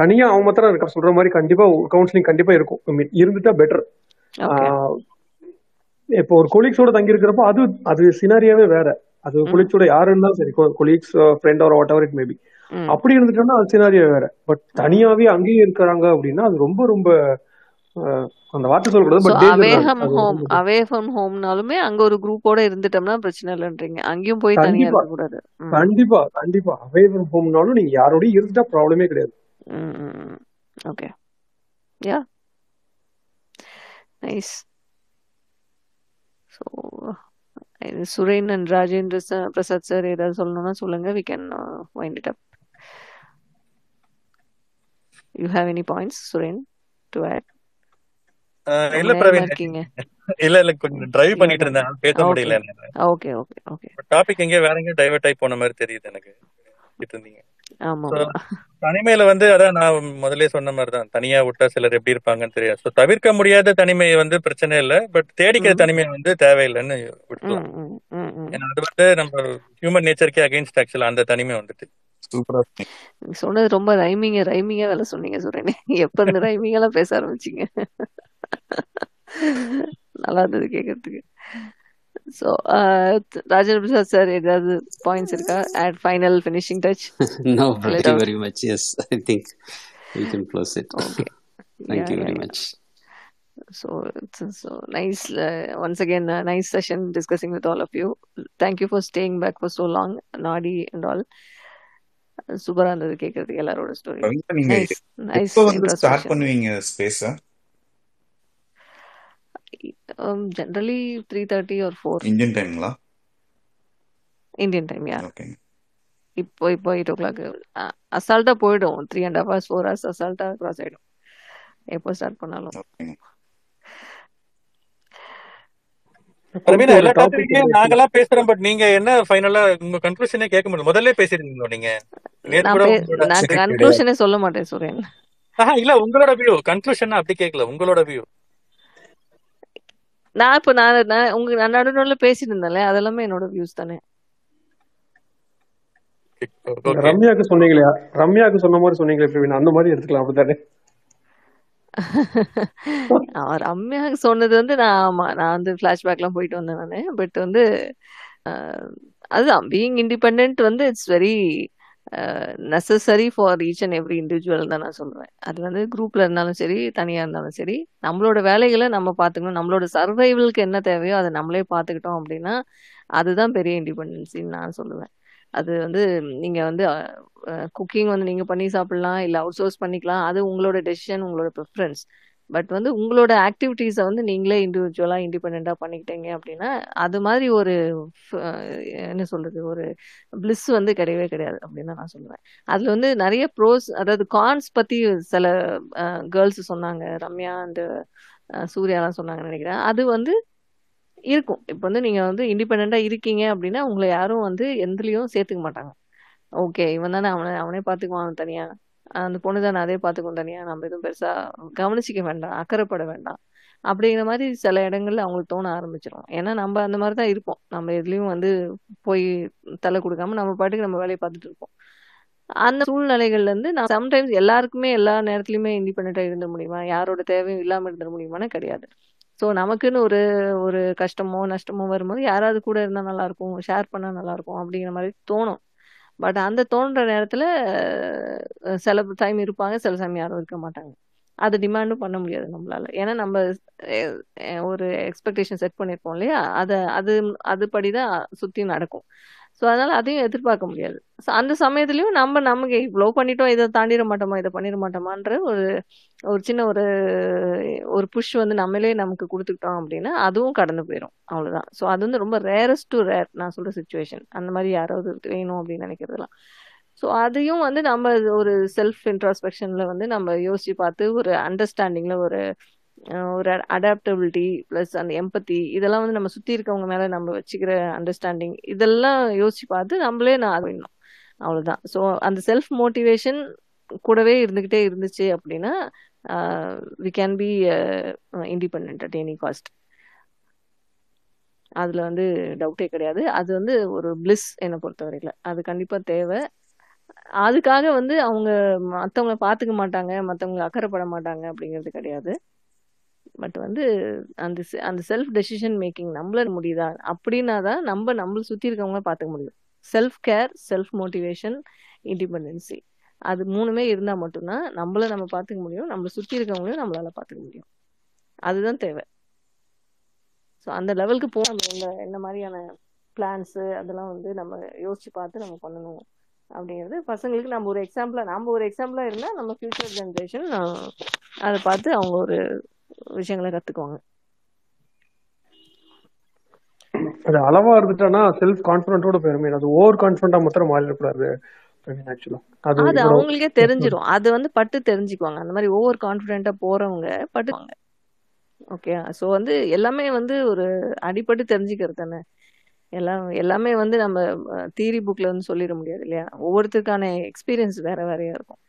S34: தனியா அவன் மாத்திரம் இருக்க சொல்ற மாதிரி கண்டிப்பா கவுன்சிலிங் கண்டிப்பா இருக்கும் ஐ மீன் இருந்துட்டா பெட்டர் இப்போ ஒரு கொலீக்ஸோட தங்கி இருக்கிறப்போ அது அது சினாரியாவே வேற அது கொலீக்ஸோட யாரு இருந்தாலும் சரி colleagues friend or whatever it maybe அப்படி இருந்துட்டோம்னா அது சினாரியா வேற பட் தனியாவே அங்கேயும் இருக்கிறாங்க அப்படின்னா அது ரொம்ப ரொம்ப அந்த வார்த்தை சொல்லக்கூடாது ஹோம் ஹோம்னாலுமே அங்க ஒரு
S24: குரூப்போட இருந்துட்டோம்னா பிரச்சனை
S34: இல்லைன்றீங்க அங்கேயும் போய் தனியா இருக்க கூடாது கண்டிப்பா கண்டிப்பா அவே ஹோம்னாலும் நீங்க யாரோடய இருந்துட்டா ப்ராப்ளமே கிடையாது Mm,
S24: okay. Yeah. Nice. So Suren and Rajendra Prasad sir ஏதாவது சொல்லணும்னா சொல்லுங்க we can wind it up you have any points Suren to add
S37: இல்ல பிரவீன் இல்ல இல்ல கொஞ்சம் டிரைவ் பண்ணிட்டு இருந்தேன் பேச
S24: முடியல ஓகே ஓகே
S37: ஓகே டாபிக் எங்க வேற எங்க டைவர்ட் ஆயி போன மாதிரி தெரியுது எனக்கு இருந்தீங்க தனிமையில வந்து அதான் நான் முதல்ல சொன்ன மாதிரி தான் தனியா விட்டா சிலர் எப்படி இருப்பாங்கன்னு தெரியாது தவிர்க்க முடியாத தனிமை வந்து பிரச்சனை இல்ல பட் தேடிக்கிற தனிமை வந்து தேவையில்லைன்னு விட்டுலாம் ஏன்னா அது வந்து நம்ம ஹியூமன்
S24: நேச்சருக்கே அகைன்ஸ்ட் ஆக்சுவல் அந்த தனிமை வந்துட்டு சொன்னது ரொம்ப ரைமிங்க வேலை சொன்னீங்க சுரேனே எப்ப இந்த எல்லாம் பேச ஆரம்பிச்சீங்க நல்லா இருந்தது கேக்குறதுக்கு ஸோ uh, ராஜரபிரசாத் சார் ஏதாவது பாயிண்ட்ஸ் இருக்கா at final finishing touch
S38: no very very much yes I think you can close it okay thank you very much
S24: so so nice once again nice session discussing with all of you thank you for staying back for long நாடி and all சூப்பரா இருந்தது
S36: கேக்குறதுக்கு
S24: எல்லாரோட
S36: story
S24: nice nice start பண்ணுவீங்க
S36: ஸ்பேஸா
S24: generally three
S36: thirty ஒரு four Indian டைம்ங்களா
S24: Indian time yeah இப்போ இப்போ எயிட் ஓ கிளாக் அசால்ட்டா போயிடும் three and half hours four hours அசால்ட்டா கிராஸ் ஆயிடும் எப்போ ஸ்டார்ட் பண்ணாலும்
S37: எல்லா நாங்கெல்லாம் பேசுறோம் பட் நீங்க என்ன உங்க முடியும் முதல்ல பேசிருந்தீங்களோ நீங்க
S24: நான் சொல்ல மாட்டேன்
S37: சுரேன் இல்ல உங்களோட வியூ கன்க்ளூஷன் அப்படி கேட்கல உங்களோட வியூ
S24: நான் இப்ப நான் நான் உங்க நான் நடுநடுல பேசிட்டு இருந்தேன்ல அதெல்லாமே என்னோட வியூஸ் தானே
S34: ரம்யாக்கு சொன்னீங்களே ரம்யாக்கு சொன்ன மாதிரி சொன்னீங்களே அந்த மாதிரி எடுத்துக்கலாம் அப்படித்தானே
S24: ரம்யாக்கு சொன்னது வந்து நான் ஆமா நான் வந்து ஃபிளாஷ்பேக்லாம் போயிட்டு வந்தேன் நான் பட் வந்து அதுதான் பீயிங் இண்டிபெண்ட் வந்து it's very necessary for each and every individual தான் நான் சொல்லுவேன் அது வந்து குரூப்பில் இருந்தாலும் சரி தனியாக இருந்தாலும் சரி நம்மளோட வேலைகளை நம்ம பார்த்துக்கணும் நம்மளோட சர்வைவலுக்கு என்ன தேவையோ அதை நம்மளே பார்த்துக்கிட்டோம் அப்படின்னா அதுதான் பெரிய இண்டிபெண்டன்சின்னு நான் சொல்லுவேன் அது வந்து நீங்கள் வந்து குக்கிங் வந்து நீங்கள் பண்ணி சாப்பிடலாம் இல்லை அவுட் சோர்ஸ் பண்ணிக்கலாம் அது உங்களோட டெசிஷன் உங்களோட ப்ரிஃபரன்ஸ் பட் வந்து உங்களோட ஆக்டிவிட்டீஸை வந்து நீங்களே இண்டிவிஜுவலாக இண்டிபெண்ட்டாக பண்ணிக்கிட்டீங்க அப்படின்னா அது மாதிரி ஒரு என்ன சொல்கிறது ஒரு பிளிஸ் வந்து கிடையவே கிடையாது அப்படின்னு நான் சொல்லுவேன் அதில் வந்து நிறைய ப்ரோஸ் அதாவது கான்ஸ் பற்றி சில கேர்ள்ஸ் சொன்னாங்க ரம்யா அண்டு சூர்யாலாம் சொன்னாங்கன்னு நினைக்கிறேன் அது வந்து இருக்கும் இப்போ வந்து நீங்கள் வந்து இண்டிபெண்ட்டாக இருக்கீங்க அப்படின்னா உங்களை யாரும் வந்து எந்திலையும் சேர்த்துக்க மாட்டாங்க ஓகே இவன் தானே அவனை அவனே பார்த்துக்குவான் தனியாக அந்த பொண்ணு தான் அதே பார்த்துக்கும் தனியாக நம்ம எதுவும் பெருசாக கவனிச்சிக்க வேண்டாம் அக்கறைப்பட வேண்டாம் அப்படிங்கிற மாதிரி சில இடங்கள்ல அவங்களுக்கு தோண ஆரம்பிச்சிடும் ஏன்னா நம்ம அந்த மாதிரி தான் இருப்போம் நம்ம எதுலேயும் வந்து போய் தலை கொடுக்காம நம்ம பாட்டுக்கு நம்ம வேலையை பார்த்துட்டு இருப்போம் அந்த சூழ்நிலைகள்ல இருந்து நான் சம்டைம்ஸ் எல்லாருக்குமே எல்லா நேரத்துலையுமே இண்டிபெண்டா இருந்த முடியுமா யாரோட தேவையும் இல்லாமல் இருந்த முடியுமான்னு கிடையாது ஸோ நமக்குன்னு ஒரு ஒரு கஷ்டமோ நஷ்டமோ வரும்போது யாராவது கூட இருந்தால் நல்லாயிருக்கும் ஷேர் பண்ணால் நல்லாயிருக்கும் அப்படிங்கிற மாதிரி தோணும் பட் அந்த தோன்ற நேரத்தில் சில டைம் இருப்பாங்க சில சமயம் யாரும் இருக்க மாட்டாங்க அது டிமாண்டும் பண்ண முடியாது நம்மளால ஏன்னா நம்ம ஒரு எக்ஸ்பெக்டேஷன் செட் பண்ணியிருப்போம் இல்லையா அதை அது அதுபடி தான் சுற்றி நடக்கும் ஸோ அதனால் அதையும் எதிர்பார்க்க முடியாது ஸோ அந்த சமயத்துலையும் நம்ம நமக்கு இவ்வளோ பண்ணிட்டோம் இதை தாண்டிட மாட்டோமா இதை பண்ணிட மாட்டோமான்ற ஒரு ஒரு சின்ன ஒரு ஒரு புஷ் வந்து நம்மளே நமக்கு கொடுத்துக்கிட்டோம் அப்படின்னா அதுவும் கடந்து போயிடும் அவ்வளோதான் ஸோ அது வந்து ரொம்ப ரேரஸ்ட் டு ரேர் நான் சொல்கிற சுச்சுவேஷன் அந்த மாதிரி யாராவது வேணும் அப்படின்னு நினைக்கிறதுலாம் ஸோ அதையும் வந்து நம்ம ஒரு செல்ஃப் இன்ட்ராஸ்பெக்ஷனில் வந்து நம்ம யோசித்து பார்த்து ஒரு அண்டர்ஸ்டாண்டிங்கில் ஒரு ஒரு அடாப்டபிலிட்டி ப்ளஸ் அந்த எம்பத்தி இதெல்லாம் வந்து நம்ம சுற்றி இருக்கவங்க மேலே நம்ம வச்சுக்கிற அண்டர்ஸ்டாண்டிங் இதெல்லாம் யோசிச்சு பார்த்து நம்மளே நான் ஆகணும் அவ்வளோதான் ஸோ அந்த செல்ஃப் மோட்டிவேஷன் கூடவே இருந்துக்கிட்டே இருந்துச்சு அப்படின்னா we can be independent at any cost அதில் வந்து டவுட்டே கிடையாது அது வந்து ஒரு பிளிஸ் என்னை பொறுத்தவரையில் அது கண்டிப்பாக தேவை அதுக்காக வந்து அவங்க மற்றவங்கள பார்த்துக்க மாட்டாங்க மற்றவங்க அக்கறைப்பட மாட்டாங்க அப்படிங்கிறது கிடையாது பட் வந்து அந்த அந்த செல்ஃப் டெசிஷன் மேக்கிங் நம்மள முடியுதா அப்படின்னா தான் நம்ம நம்மளை சுற்றி இருக்கவங்கள பார்த்துக்க முடியும் self care self motivation independency அது மூணுமே இருந்தால் மட்டும்தான் நம்மள நம்ம பார்த்துக்க முடியும் நம்மளை சுற்றி இருக்கவங்களையும் நம்மளால் பார்த்துக்க முடியும் அதுதான் தேவை ஸோ அந்த லெவலுக்கு போக நம்ம என்ன மாதிரியான பிளான்ஸு அதெல்லாம் வந்து நம்ம யோசிச்சு பார்த்து நம்ம பண்ணணும் அப்படிங்கிறது பசங்களுக்கு நம்ம ஒரு எக்ஸாம்பிளாக நம்ம ஒரு எக்ஸாம்பிளாக இருந்தால் நம்ம ஃபியூச்சர் ஜென்ரேஷன் அதை பார்த்து அவங்க ஒரு விஷயங்களை கத்துக்குவாங்க அது அளவா இருந்துட்டானா செல்ஃப் கான்பிடன்ட்டோட பெருமை அது ஓவர் கான்பிடன்ட்டா மாத்திரம் மாறிடக்கூடாது அது அவங்களுக்கே தெரிஞ்சிடும் அது வந்து பட்டு தெரிஞ்சுக்குவாங்க அந்த மாதிரி ஓவர் கான்பிடென்ட்டா போறவங்க பட்டுவாங்க ஓகே சோ வந்து எல்லாமே வந்து ஒரு அடிப்பட்டு தெரிஞ்சுக்கிறது தானே எல்லாம் எல்லாமே வந்து நம்ம தியரி புக்ல வந்து சொல்லிட முடியாது இல்லையா ஒவ்வொருத்தருக்கான எக்ஸ்பீரியன்ஸ் வேற வேறையா இருக்கும்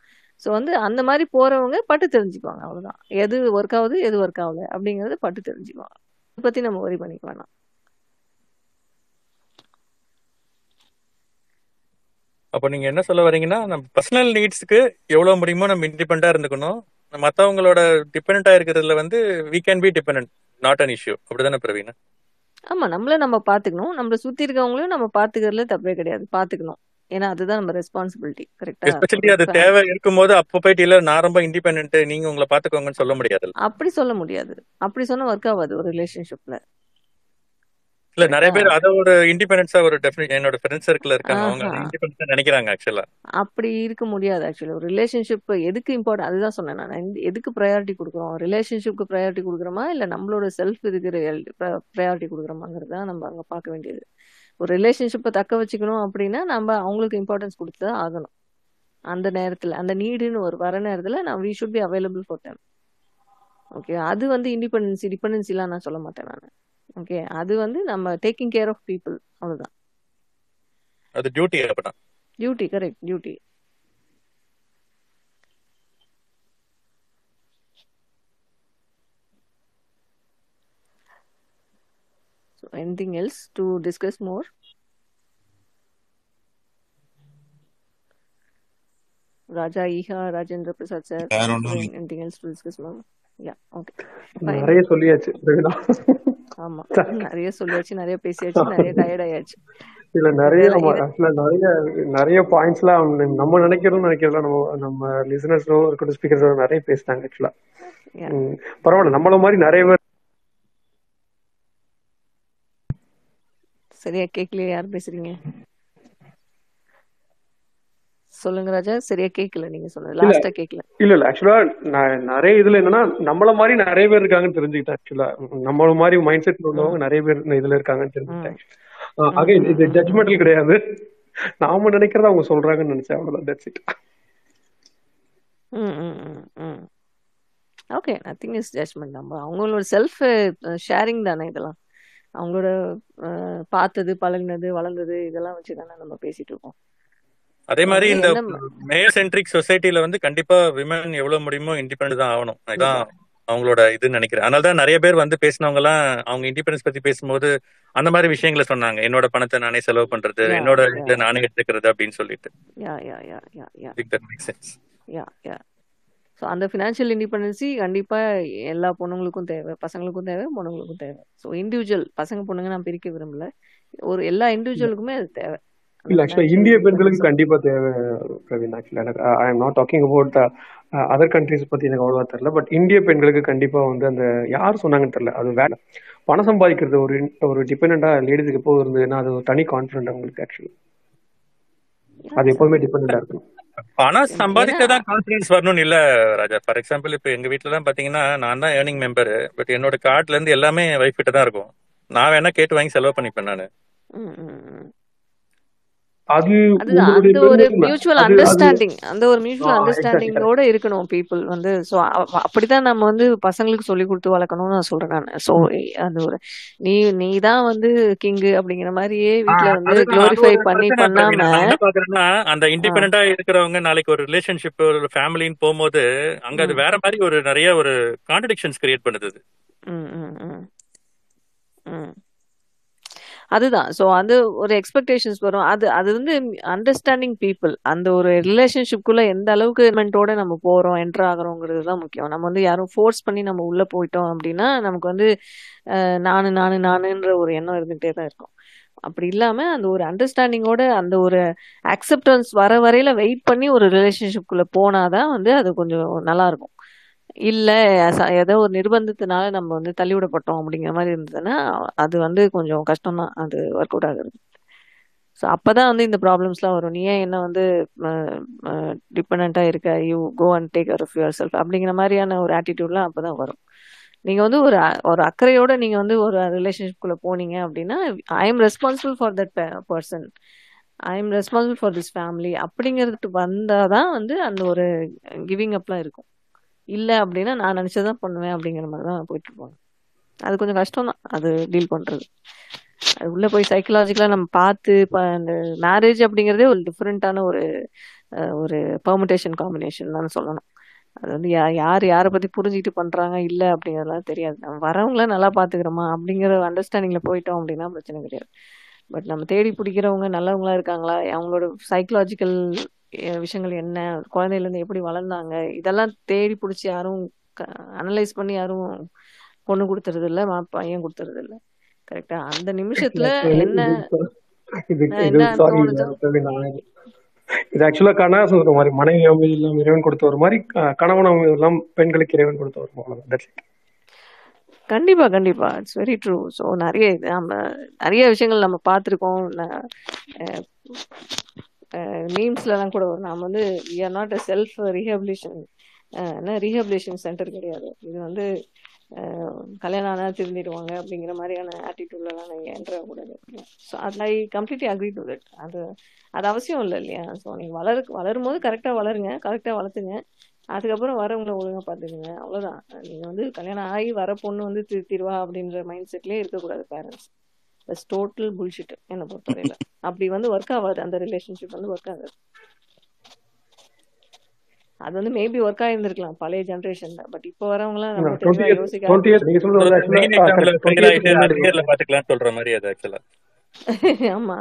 S24: ஸோ வந்து அந்த மாதிரி போகிறவங்க பட்டு தெரிஞ்சுக்குவாங்க அவ்வளோதான் எது ஒர்க் ஆகுது எது ஒர்க் ஆகல அப்படிங்கிறது பட்டு தெரிஞ்சுக்குவாங்க இதை பற்றி நம்ம ஒரி பண்ணிக்கலாம் அப்ப அப்போ நீங்கள் என்ன
S37: சொல்ல வரீங்கன்னா நம்ம பர்சனல் நீட்ஸ்க்கு எவ்வளோ முடியுமோ நம்ம இண்டிபெண்டா இருந்துக்கணும் மற்றவங்களோட டிபெண்டா இருக்கிறதுல வந்து we can be depend not an issue அப்படிதானே பிரவீனா ஆமாம் நம்மள
S24: நம்ம பார்த்துக்கணும் நம்மளை சுற்றி இருக்கவங்களையும் நம்ம பாத்துக்கிறதுல தப்பே கிடையாது பார்த்துக்கணும் ஏன்னா அதுதான் நம்ம ரெஸ்பான்சிபிலிட்டி கரெக்டா
S37: எஸ்பெஷலி அது தேவை இருக்கும்போது அப்ப போயிட்டு இல்ல நான் ரொம்ப இண்டிபெண்டன்ட் நீங்க உங்களை பாத்துக்கோங்கன்னு சொல்ல முடியாது
S24: அப்படி சொல்ல முடியாது அப்படி சொன்னா ஒர்க் ஆகாது ஒரு ரிலேஷன்ஷிப்ல
S37: இல்ல நிறைய பேர் அத ஒரு இன்டிபெண்டன்ஸா ஒரு என்னோட ஃப்ரெண்ட்ஸ் சர்க்கிள் இருக்காங்க அவங்க இண்டிபெண்டன்ஸா நினைக்கிறாங்க ஆக்சுவலா
S24: அப்படி இருக்க முடியாது ஆக்சுவலி ஒரு ரிலேஷன்ஷிப் எதுக்கு இம்பார்ட்டன் அதுதான் சொன்னேன் நான் எதுக்கு ப்ரையாரிட்டி கொடுக்குறோம் ரிலேஷன்ஷிப்க்கு ப்ரையாரிட்டி கொடுக்குறோமா இல்ல நம்மளோட செல்ஃப் இதுக்கு ப்ரையாரிட்டி கொடுக்குறோமாங்கிறது தான் நம்ம அங்க பார்க்க வேண்டியது ஒரு ரிலேஷன்ஷிப்பை தக்க வச்சுக்கணும் அப்படின்னா நம்ம அவங்களுக்கு இம்பார்ட்டன்ஸ் கொடுத்து தான் ஆகணும் அந்த நேரத்தில் அந்த நீடுன்னு ஒரு வர நேரத்தில் நான் we should be available for time okay அது வந்து இண்டிபெண்டன்சி டிபெண்டன்சிலாம் நான் சொல்ல மாட்டேன் நான் ஓகே அது வந்து நம்ம டேக்கிங் கேர் ஆஃப் பீப்புள் அவ்வளோதான் அது duty duty correct duty So else to discuss more Raja ஈஹா Rajendra Prasad sir anything else to discuss ma'am yeah
S34: நிறைய சொல்லியாச்சு ஆமா
S24: நிறைய சொல்லியாச்சு நிறைய பேசியாச்சு நிறைய டயர்ட் ஆயாச்சு இல்ல நிறைய நம்ம
S34: நிறைய நிறைய பாயிண்ட்ஸ்லாம் நம்ம நினைக்கிறோம் நினைக்கிறதுல நம்ம நம்ம லிசனர்ஸோ இருக்கட்டும் ஸ்பீக்கர்ஸோ நிறைய பேசினாங்க ஆக்சுவலா பரவாயில்ல நம்மள மாதிரி நிறைய பேர்
S24: சரியா கேக்கலையா யார் பேசுறீங்க சொல்லுங்க ராஜா சரியா கேக்கல நீங்க சொன்னது லாஸ்டா கேக்கல
S34: இல்ல இல்ல ஆக்சுவலா நிறைய இதுல என்னன்னா நம்மள மாதிரி நிறைய பேர் இருக்காங்கன்னு தெரிஞ்சுக்கிட்டேன் ஆக்சுவலா நம்மள மாதிரி மைண்ட் செட்ல உள்ளவங்க நிறைய பேர் இதுல இருக்காங்கன்னு தெரிஞ்சுக்கிட்டேன் இது ஜட்மெண்டல் கிடையாது நாம நினைக்கிறத அவங்க சொல்றாங்கன்னு நினைச்சேன்
S24: அவ்வளவுதான் that's okay nothing is judgement நம்ம அவங்களோட செல்ஃப் ஷேரிங் தானே இதெல்லாம் அவங்களோட பார்த்தது பழகினது
S37: வளர்ந்தது இதெல்லாம் வச்சு தானே நம்ம பேசிட்டு இருக்கோம் அதே மாதிரி இந்த மேல் சென்ட்ரிக் சொசைட்டில வந்து கண்டிப்பா விமன் எவ்வளவு முடியுமோ இண்டிபெண்ட் தான் ஆகணும் அதுதான் அவங்களோட இதுன்னு நினைக்கிறேன் அதனால தான் நிறைய பேர் வந்து பேசினவங்க எல்லாம் அவங்க இண்டிபெண்டன்ஸ் பத்தி பேசும்போது அந்த மாதிரி விஷயங்களை சொன்னாங்க என்னோட பணத்தை நானே செலவு பண்றது என்னோட நானே எடுத்துக்கிறது அப்படின்னு சொல்லிட்டு
S24: ஸோ அந்த ஃபினான்ஷியல் இண்டிபெண்டன்சி கண்டிப்பாக எல்லா பொண்ணுங்களுக்கும் தேவை பசங்களுக்கும் தேவை பொண்ணுங்களுக்கும் தேவை ஸோ இண்டிவிஜுவல் பசங்க பொண்ணுங்க நான் பிரிக்க விரும்பல ஒரு எல்லா இண்டிவிஜுவலுக்குமே அது தேவை இல்ல ஆக்சுவலா இந்திய பெண்களுக்கு கண்டிப்பா தேவை பிரவீன் ஆக்சுவலா எனக்கு I am not talking about
S34: other countries பத்தி எனக்கு அவ்வளவா தெரியல பட் இந்திய பெண்களுக்கு கண்டிப்பா வந்து அந்த யார் சொன்னாங்கன்னு தெரியல அது வேலை பணம் சம்பாதிக்கிறது ஒரு ஒரு டிபெண்டா லேடிஸுக்கு எப்போது இருந்ததுன்னா அது ஒரு தனி கான்ஃபிடன்ட் அவங்களுக்கு ஆக்சுவலி அது எப்பவுமே டிபெண்டா இருக்கும் ஆனா
S37: சம்பாதிக்கதான் கான்பிடன்ஸ் வரணும்னு இல்ல ராஜா ஃபார் எக்ஸாம்பிள் இப்ப எங்க வீட்டுல தான் பாத்தீங்கன்னா நான் தான் ஏர்னிங் மெம்பர் பட் என்னோட கார்ட்ல இருந்து எல்லாமே வைஃப் கிட்ட தான் இருக்கும் நான் வேணா கேட்டு வாங்கி செலவு பண்ணிப்பேன் நானு
S24: அது அந்த ஒரு மியூச்சுவல் அண்டர்ஸ்டாண்டிங் அந்த ஒரு மியூச்சுவல் அண்டர்ஸ்டாண்டிங்கோட இருக்கணும் பீப்புள் வந்து சோ அப்படிதான் நம்ம வந்து பசங்களுக்கு சொல்லி கொடுத்து வளர்க்கணும்னு நான் சொல்றேன் நான் ஸோ அந்த ஒரு நீ நீ தான் வந்து கிங் அப்படிங்கிற மாதிரியே வீட்டுல வந்து க்ளோரிஃபை பண்ணி பண்ணாம அந்த இண்டிபெண்டா
S37: இருக்கிறவங்க நாளைக்கு ஒரு ரிலேஷன்ஷிப் ஒரு ஃபேமிலின்னு போகும்போது அங்க அது வேற மாதிரி ஒரு நிறைய ஒரு கான்ட்ரடிக்ஷன்ஸ் கிரியேட் பண்ணுது ம்
S24: ம் ம் ம் அதுதான் ஸோ அது ஒரு எக்ஸ்பெக்டேஷன்ஸ் வரும் அது அது வந்து அண்டர்ஸ்டாண்டிங் பீப்புள் அந்த ஒரு ரிலேஷன்ஷிப்குள்ள எந்த அளவுக்கு மென்ட்டோட நம்ம போகிறோம் என்டர் ஆகிறோங்கிறது தான் முக்கியம் நம்ம வந்து யாரும் ஃபோர்ஸ் பண்ணி நம்ம உள்ளே போயிட்டோம் அப்படின்னா நமக்கு வந்து நானு நானு நானுன்ற ஒரு எண்ணம் இருந்துகிட்டே தான் இருக்கும் அப்படி இல்லாமல் அந்த ஒரு அண்டர்ஸ்டாண்டிங்கோட அந்த ஒரு அக்செப்டன்ஸ் வர வரையில வெயிட் பண்ணி ஒரு ரிலேஷன்ஷிப்குள்ளே போனாதான் வந்து அது கொஞ்சம் நல்லாயிருக்கும் இல்லை ஏதோ ஒரு நிர்பந்தத்தினால நம்ம வந்து தள்ளிவிடப்பட்டோம் அப்படிங்கிற மாதிரி இருந்ததுன்னா அது வந்து கொஞ்சம் கஷ்டம் தான் அது ஒர்க் அவுட் ஆகுறது ஸோ அப்போ தான் வந்து இந்த ப்ராப்ளம்ஸ்லாம் வரும் நீ ஏன் என்ன வந்து டிபெண்ட்டாக இருக்க you go and take care your yourself அப்படிங்கிற மாதிரியான ஒரு ஆட்டிடியூட்லாம் அப்போ தான் வரும் நீங்கள் வந்து ஒரு ஒரு அக்கறையோட நீங்கள் வந்து ஒரு ரிலேஷன்ஷிப்குள்ளே போனீங்க அப்படின்னா I am responsible for that person I am responsible for this family அப்படிங்கிறதுக்கு வந்தால் தான் வந்து அந்த ஒரு கிவிங் அப்லாம் இருக்கும் இல்லை அப்படின்னா நான் நினைச்சதான் பண்ணுவேன் அப்படிங்கிற மாதிரி தான் போயிட்டு இருப்பாங்க அது கொஞ்சம் கஷ்டம் தான் அது டீல் பண்றது அது உள்ள போய் சைக்கலாஜிக்கலா நம்ம பார்த்து அந்த மேரேஜ் அப்படிங்கிறதே ஒரு டிஃப்ரெண்டான ஒரு ஒரு பெர்முடேஷன் காம்பினேஷன் தான் சொல்லணும் அது வந்து யா யார் யாரை பத்தி புரிஞ்சுக்கிட்டு பண்றாங்க இல்லை அப்படிங்கிறதுலாம் தெரியாது நம்ம வரவங்கள நல்லா பாத்துக்கிறோமா அப்படிங்கிற அண்டர்ஸ்டாண்டிங்ல போயிட்டோம் அப்படின்னா பிரச்சனை கிடையாது பட் நம்ம தேடி பிடிக்கிறவங்க நல்லவங்களா இருக்காங்களா அவங்களோட சைக்கலாஜிக்கல் விஷயங்கள் என்ன குழந்தையிலேருந்து எப்படி வளர்ந்தாங்க இதெல்லாம் தேடி பிடிச்சி யாரும் அனலைஸ் பண்ணி யாரும் பொண்ணு கொடுத்துறது இல்ல பையன் கொடுத்துறது இல்ல கரெக்டா அந்த
S34: நிமிஷத்துல என்ன இது ஆக்சுவலா கணா சொல்ற மாதிரி மனைவி எல்லாம் இறைவன் கொடுத்த ஒரு மாதிரி கணவன் எல்லாம் பெண்களுக்கு இறைவன் கொடுத்த ஒரு மாதிரி கண்டிப்பா
S24: கண்டிப்பா இட்ஸ் வெரி ட்ரூ ஸோ நிறைய நம்ம நிறைய விஷயங்கள் நம்ம பார்த்துருக்கோம் மீம்ஸ்லலாம் கூட வரும் நாம் வந்து we are not a self rehabilitation rehabilitation centre கிடையாது இது வந்து கல்யாணம் ஆனால் திருந்திடுவாங்க அப்படிங்கிற மாதிரியான ஆட்டிடியூட்லலாம் நீங்கள் என்ட்ரா கூடாது ஸோ அது I completely agree to that அது அது அவசியம் இல்லை இல்லையா ஸோ நீங்கள் வளரு வளரும் போது கரெக்டாக வளருங்க கரெக்டாக வளர்த்துங்க அதுக்கப்புறம் வரவங்களை ஒழுங்காக பார்த்துக்குங்க அவ்வளோதான் நீங்கள் வந்து கல்யாணம் ஆகி வர பொண்ணு வந்து திருத்திடுவா அப்படின்ற மைண்ட் செட்லேயே இருக்கக்கூடாது பேரண்ட்ஸ் இட்ஸ் டோட்டல் புல்ஷிட் என்னை பொறுத்தவரையில அப்படி வந்து ஒர்க் ஆகாது அந்த ரிலேஷன்ஷிப் வந்து ஒர்க் ஆகாது அது வந்து மேபி ஒர்க் ஆயிருந்திருக்கலாம் பழைய ஜெனரேஷன்ல பட் இப்போ வரவங்க எல்லாம் நம்ம யோசிக்க சொல்ற மாதிரி அது ஆக்சுவலா ஆமா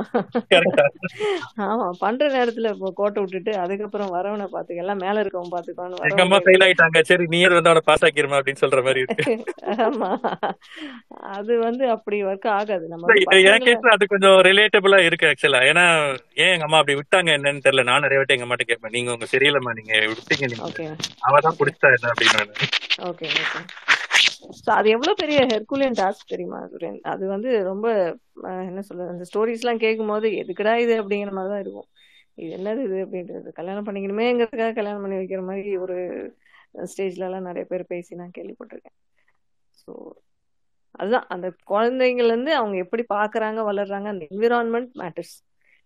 S24: ஆமா பண்ற நேரத்துல கோட்டை விட்டுட்டு அதுக்கப்புறம் வரவனை பாத்துக்க எல்லாம் மேல இருக்கவன் பாத்துக்கோன்னு எங்க அம்மா ஃபெயில் ஆயிட்டாங்க சரி நீ வந்து அவனை பாஸ் ஆக்கிருமா அப்படின்னு சொல்ற மாதிரி இருக்கு ஆமா அது வந்து அப்படி ஒர்க் ஆகாது நம்ம எனக்கே அது கொஞ்சம் ரிலேட்டபிளா
S37: இருக்கு ஆக்சுவலா ஏன்னா ஏன் எங்க அம்மா அப்படி விட்டாங்க என்னன்னு தெரியல நான் நிறைய வாட்டி எங்க அம்மாட்ட கேட்பேன் நீங்க உங்க சரியில்லம்மா நீங்க விட்டீங்க நீங்க அவதான் பிடிச்சா
S24: என்ன அப்படின்னு ஓகே ஓகே அது எவ்வளவு பெரிய ஹெர்குலியன் டாஸ்க் தெரியுமா அது வந்து ரொம்ப என்ன சொல்றது அந்த ஸ்டோரிஸ் எல்லாம் கேட்கும் போது எதுக்குடா இது அப்படிங்கிற மாதிரிதான் இருக்கும் இது என்னது இது அப்படின்றது கல்யாணம் பண்ணிக்கணுமேங்கிறதுக்காக கல்யாணம் பண்ணி வைக்கிற மாதிரி ஒரு ஸ்டேஜ்ல எல்லாம் நிறைய பேர் பேசி நான் கேள்விப்பட்டிருக்கேன் ஸோ அதுதான் அந்த குழந்தைங்கள்ல இருந்து அவங்க எப்படி பாக்குறாங்க வளர்றாங்க அந்த என்விரான்மெண்ட் மேட்டர்ஸ்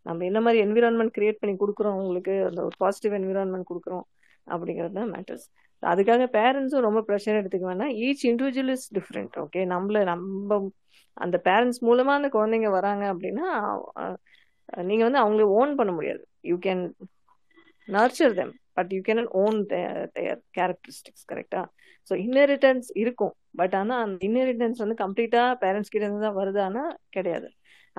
S24: நம்ம என்ன மாதிரி என்விரான்மெண்ட் கிரியேட் பண்ணி கொடுக்குறோம் அவங்களுக்கு அந்த ஒரு பாசிட்டிவ் என்விரான்மெண்ட் கொடுக்குறோம் அப்படிங்கிறது தான் மேட்டர்ஸ் அதுக்காக பேரண்ட்ஸும் ரொம்ப ப்ரெஷர் எடுத்துக்க வேணாம் each individual is different okay நம்மள நம்ம அந்த பேரண்ட்ஸ் மூலமாக அந்த குழந்தைங்க வராங்க அப்படின்னா நீங்கள் வந்து அவங்கள ஓன் பண்ண முடியாது you can nurture them but you can own their characteristics கரெக்டா ஸோ இன்னெரிட்டன்ஸ் இருக்கும் பட் ஆனால் அந்த இன்னெரிட்டன்ஸ் வந்து கம்ப்ளீட்டாக பேரண்ட்ஸ் கிட்ட இருந்து தான் வருதானா கிடையாது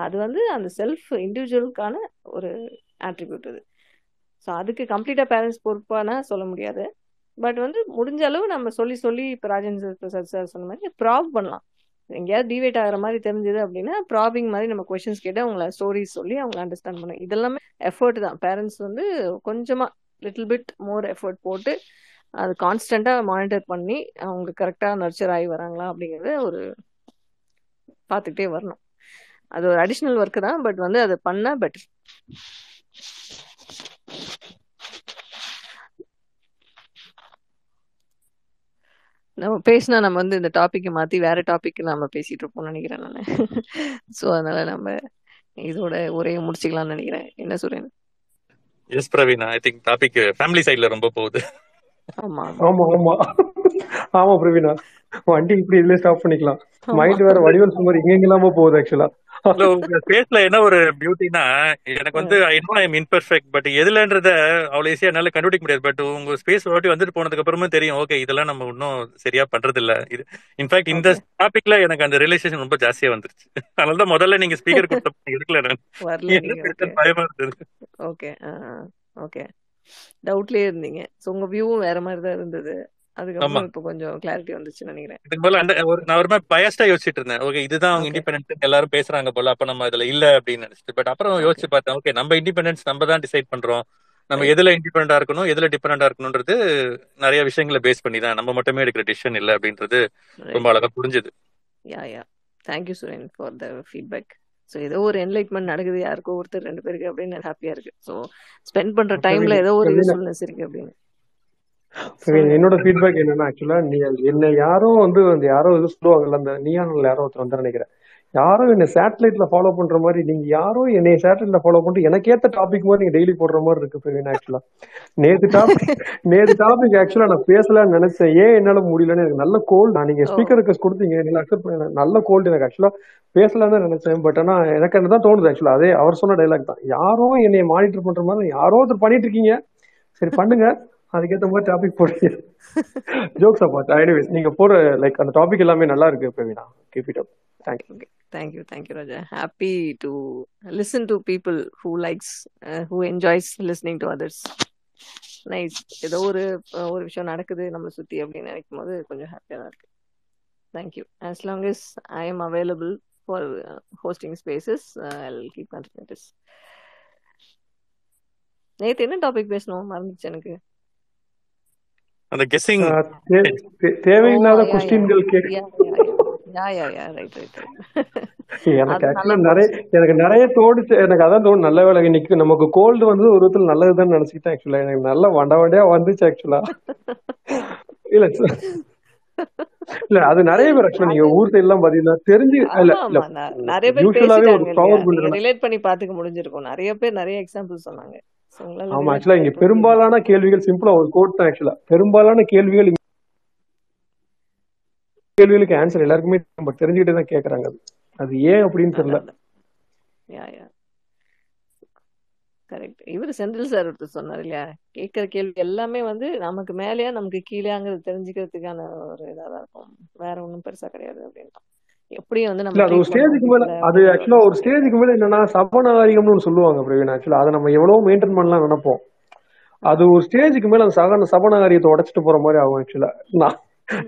S24: அது வந்து அந்த செல்ஃப் இண்டிவிஜுவலுக்கான ஒரு ஆட்ரிபியூட் அது ஸோ அதுக்கு கம்ப்ளீட்டாக பேரண்ட்ஸ் பொறுப்பானா சொல்ல முடியாது பட் வந்து முடிஞ்ச அளவு நம்ம சொல்லி சொல்லி இப்போ ராஜேந்திர பிரசாத் சார் சொன்ன மாதிரி ப்ராப் பண்ணலாம் எங்கேயாவது டிவேட் ஆகிற மாதிரி தெரிஞ்சது அப்படின்னா ப்ராபிங் மாதிரி நம்ம கொஷின்ஸ் கேட்டு அவங்கள ஸ்டோரிஸ் சொல்லி அவங்கள அண்டர்ஸ்டாண்ட் பண்ணும் இதெல்லாமே எஃபர்ட் தான் பேரண்ட்ஸ் வந்து கொஞ்சமாக லிட்டில் பிட் மோர் எஃபர்ட் போட்டு அது கான்ஸ்டண்ட்டாக மானிட்டர் பண்ணி அவங்க கரெக்டாக நர்ச்சர் ஆகி வராங்களா அப்படிங்கிறத ஒரு பார்த்துக்கிட்டே வரணும் அது ஒரு அடிஷ்னல் ஒர்க்கு தான் பட் வந்து அதை பண்ணால் பெட்டர் நம்ம பேசினா நம்ம வந்து இந்த டாபிக்கை மாத்தி வேற டாபிக் நம்ம பேசிட்டு இருப்போம்னு நினைக்கிறேன் நான் ஸோ அதனால நம்ம இதோட உரையை முடிச்சுக்கலாம்னு நினைக்கிறேன் என்ன சொல்றேன் yes Praveen I think topic family சைடுல ரொம்ப போகுது ஆமா ஆமா ஆமா ஆமா பிரவீனா வண்டி இப்படி இதுல ஸ்டாப் பண்ணிக்கலாம் மைண்ட் வேற வடிவல் சுமார் எங்கெங்கெல்லாமோ போகுது ஆக்சுவலா
S37: உங்க பேஸ்ல என்ன ஒரு பியூட்டினா எனக்கு வந்து I know I imperfect but எதுலன்றத அவ்வளவு ஈஸியா என்னால கண்டுபிடிக்க முடியாது பட் உங்க ஸ்பேஸ் ஒரு வாட்டி வந்துட்டு போனதுக்கு அப்புறமும் தெரியும் ஓகே இதெல்லாம் நம்ம இன்னும் சரியா பண்றது இல்ல இது இன்ஃபேக்ட் இந்த டாபிக்ல எனக்கு அந்த ரிலேஷன் ரொம்ப ஜாஸ்தியா வந்துருச்சு அதனாலதான் முதல்ல நீங்க ஸ்பீக்கர்
S24: கொடுத்த இருக்கல நான் பயமா இருந்தது ஓகே ஓகே டவுட்லயே இருந்தீங்க சோ உங்க வியூவும் வேற மாதிரி தான் இருந்தது அதுக்கப்புறம் இப்ப கொஞ்சம் கிளாரிட்டி வந்துச்சு நினைக்கிறேன் இதுக்கு போல அந்த ஒரு நான் ஒரு பயஸ்டா யோசிச்சுட்டு இருந்தேன் ஓகே இதுதான் அவங்க இண்டிபெண்டன்ஸ் எல்லாரும் பேசுறாங்க போல அப்ப நம்ம இதுல இல்ல அப்படின்னு நினைச்சிட்டு பட் அப்புறம் யோசிச்சு பார்த்தேன் ஓகே நம்ம இண்டிபெண்டன்ஸ் நம்ம தான் டிசைட் பண்றோம் நம்ம எதுல இண்டிபெண்டா இருக்கணும் எதுல டிபெண்டா இருக்கணும்ன்றது நிறைய விஷயங்களை பேஸ் பண்ணி தான் நம்ம மட்டுமே எடுக்கிற டிசிஷன் இல்ல அப்படின்றது ரொம்ப அழகா புரிஞ்சுது yeah yeah thank you Suren for the feedback so ஏதோ ஒரு என்லைட்மெண்ட் நடக்குது யாருக்கோ ஒருத்தர் ரெண்டு பேருக்கு அப்படின்னு ஹாப்பியா இருக்கு ஸோ ஸ்பெண்ட் பண்ற டைம்ல ஏதோ ஒரு யூஸ்ஃபுல்னஸ் இருக்கு அப்படின்னு என்னோட ஃபீட்பேக் என்னன்னா ஆக்சுவலா நீ என்ன யாரோ வந்து அந்த யாரோ இது சொல்லுவாங்கல்ல அந்த நீயானில் யாரோ ஒருத்தர் வந்து நினைக்கிறேன் யாரோ என்ன சேட்டலைட்ல ஃபாலோ பண்ற மாதிரி நீங்க யாரோ என்னை சேட்டலைட்ல ஃபாலோ பண்ணிட்டு எனக்கு ஏத்த டாபிக் மாதிரி நீங்க டெய்லி போடுற மாதிரி இருக்கு பிரவீன் ஆக்சுவலா நேத்து டாபிக் நேத்து டாபிக் ஆக்சுவலா நான் பேசலாம்னு நினைச்சேன் ஏன் என்னால முடியலன்னு எனக்கு நல்ல கோல்டு நான் நீங்க ஸ்பீக்கர் ரெக்வஸ்ட் கொடுத்தீங்க நீங்க அக்செப்ட் பண்ண நல்ல கோல்டு எனக்கு ஆக்சுவலா பேசலாம்னு நினைச்சேன் பட் ஆனா எனக்கு என்னதான் தோணுது ஆக்சுவலா அதே அவர் சொன்ன டைலாக் தான் யாரோ என்னை மானிட்டர் பண்ற மாதிரி யாரோ ஒருத்தர் பண்ணிட்டு இருக்கீங்க சரி பண்ணுங்க அதுக்கேற்ற மாதிரி டாபிக் போடுறது ஜோக்ஸ் அபார்ட் எனிவேஸ் நீங்க போற லைக் அந்த டாபிக் எல்லாமே நல்லா இருக்கு Praveena keep it up thank you thank you thank you Raja happy to listen to people who likes who enjoys listening to others nice ஏதோ ஒரு ஒரு விஷயம் நடக்குது நம்மளை சுத்தி அப்படின்னு நினைக்கும் போது கொஞ்சம் ஹாப்பியா தான் இருக்கு thank you as long is I am available for hosting spaces I keep continue நேற்று என்ன டாபிக் பேசணும் மறந்துச்சு எனக்கு அந்த கெஸ்ஸிங் தேவையில்லாத கொஸ்டின்கள் எனக்கு ஆக்சுவலா நிறைய எனக்கு நிறைய தோடுச்சு எனக்கு அதான் தோணும் நல்ல வேலை இன்னைக்கு நமக்கு கோல்டு வந்து ஒரு விதத்துல நல்லதுதான் நினைச்சுக்கிட்டேன் ஆக்சுவலா எனக்கு நல்ல வண்ட வண்டியா வந்துச்சு ஆக்சுவலா இல்ல இல்ல அது நிறைய பேர் ஆக்சுவலா நீங்க ஊர் சைடு எல்லாம் பாத்தீங்கன்னா தெரிஞ்சு இல்ல இல்ல நிறைய பேர் ஒரு பவர் ரிலேட் பண்ணி பாத்துக்க முடிஞ்சிருக்கும் நிறைய பேர் நிறைய எக்ஸாம்பிள் சொன்னாங்க ஆமா ஆக்சுவலா இங்க பெரும்பாலான கேள்விகள் சிம்பிளா ஒரு கோட் தான் ஆக்சுவலா பெரும்பாலான கேள்விகள் கேள்விகளுக்கு ஆன்சர் எல்லாருக்குமே நம்ம தெரிஞ்சுக்கிட்டே தான் கேக்குறாங்க அது அது ஏன் அப்படின்னு தெரியல கரெக்ட் இவர் செந்தில் சார் ஒருத்தர் சொன்னார் இல்லையா கேட்கற கேள்வி எல்லாமே வந்து நமக்கு மேலேயா நமக்கு கீழேங்கிறது தெரிஞ்சுக்கிறதுக்கான ஒரு இதாக இருக்கும் வேற ஒன்றும் பெருசா கிடையாது அப்படின்னா எப்படியும் மேல அது ஆக்சுவலா ஒரு மேல என்னன்னா சொல்லுவாங்க நம்ம எவ்வளவு மெயின்டைன் பண்ணலாம் நினைப்போம் அது ஒரு மேல அந்த உடச்சிட்டு போற மாதிரி ஆகும் ஆக்சுவலா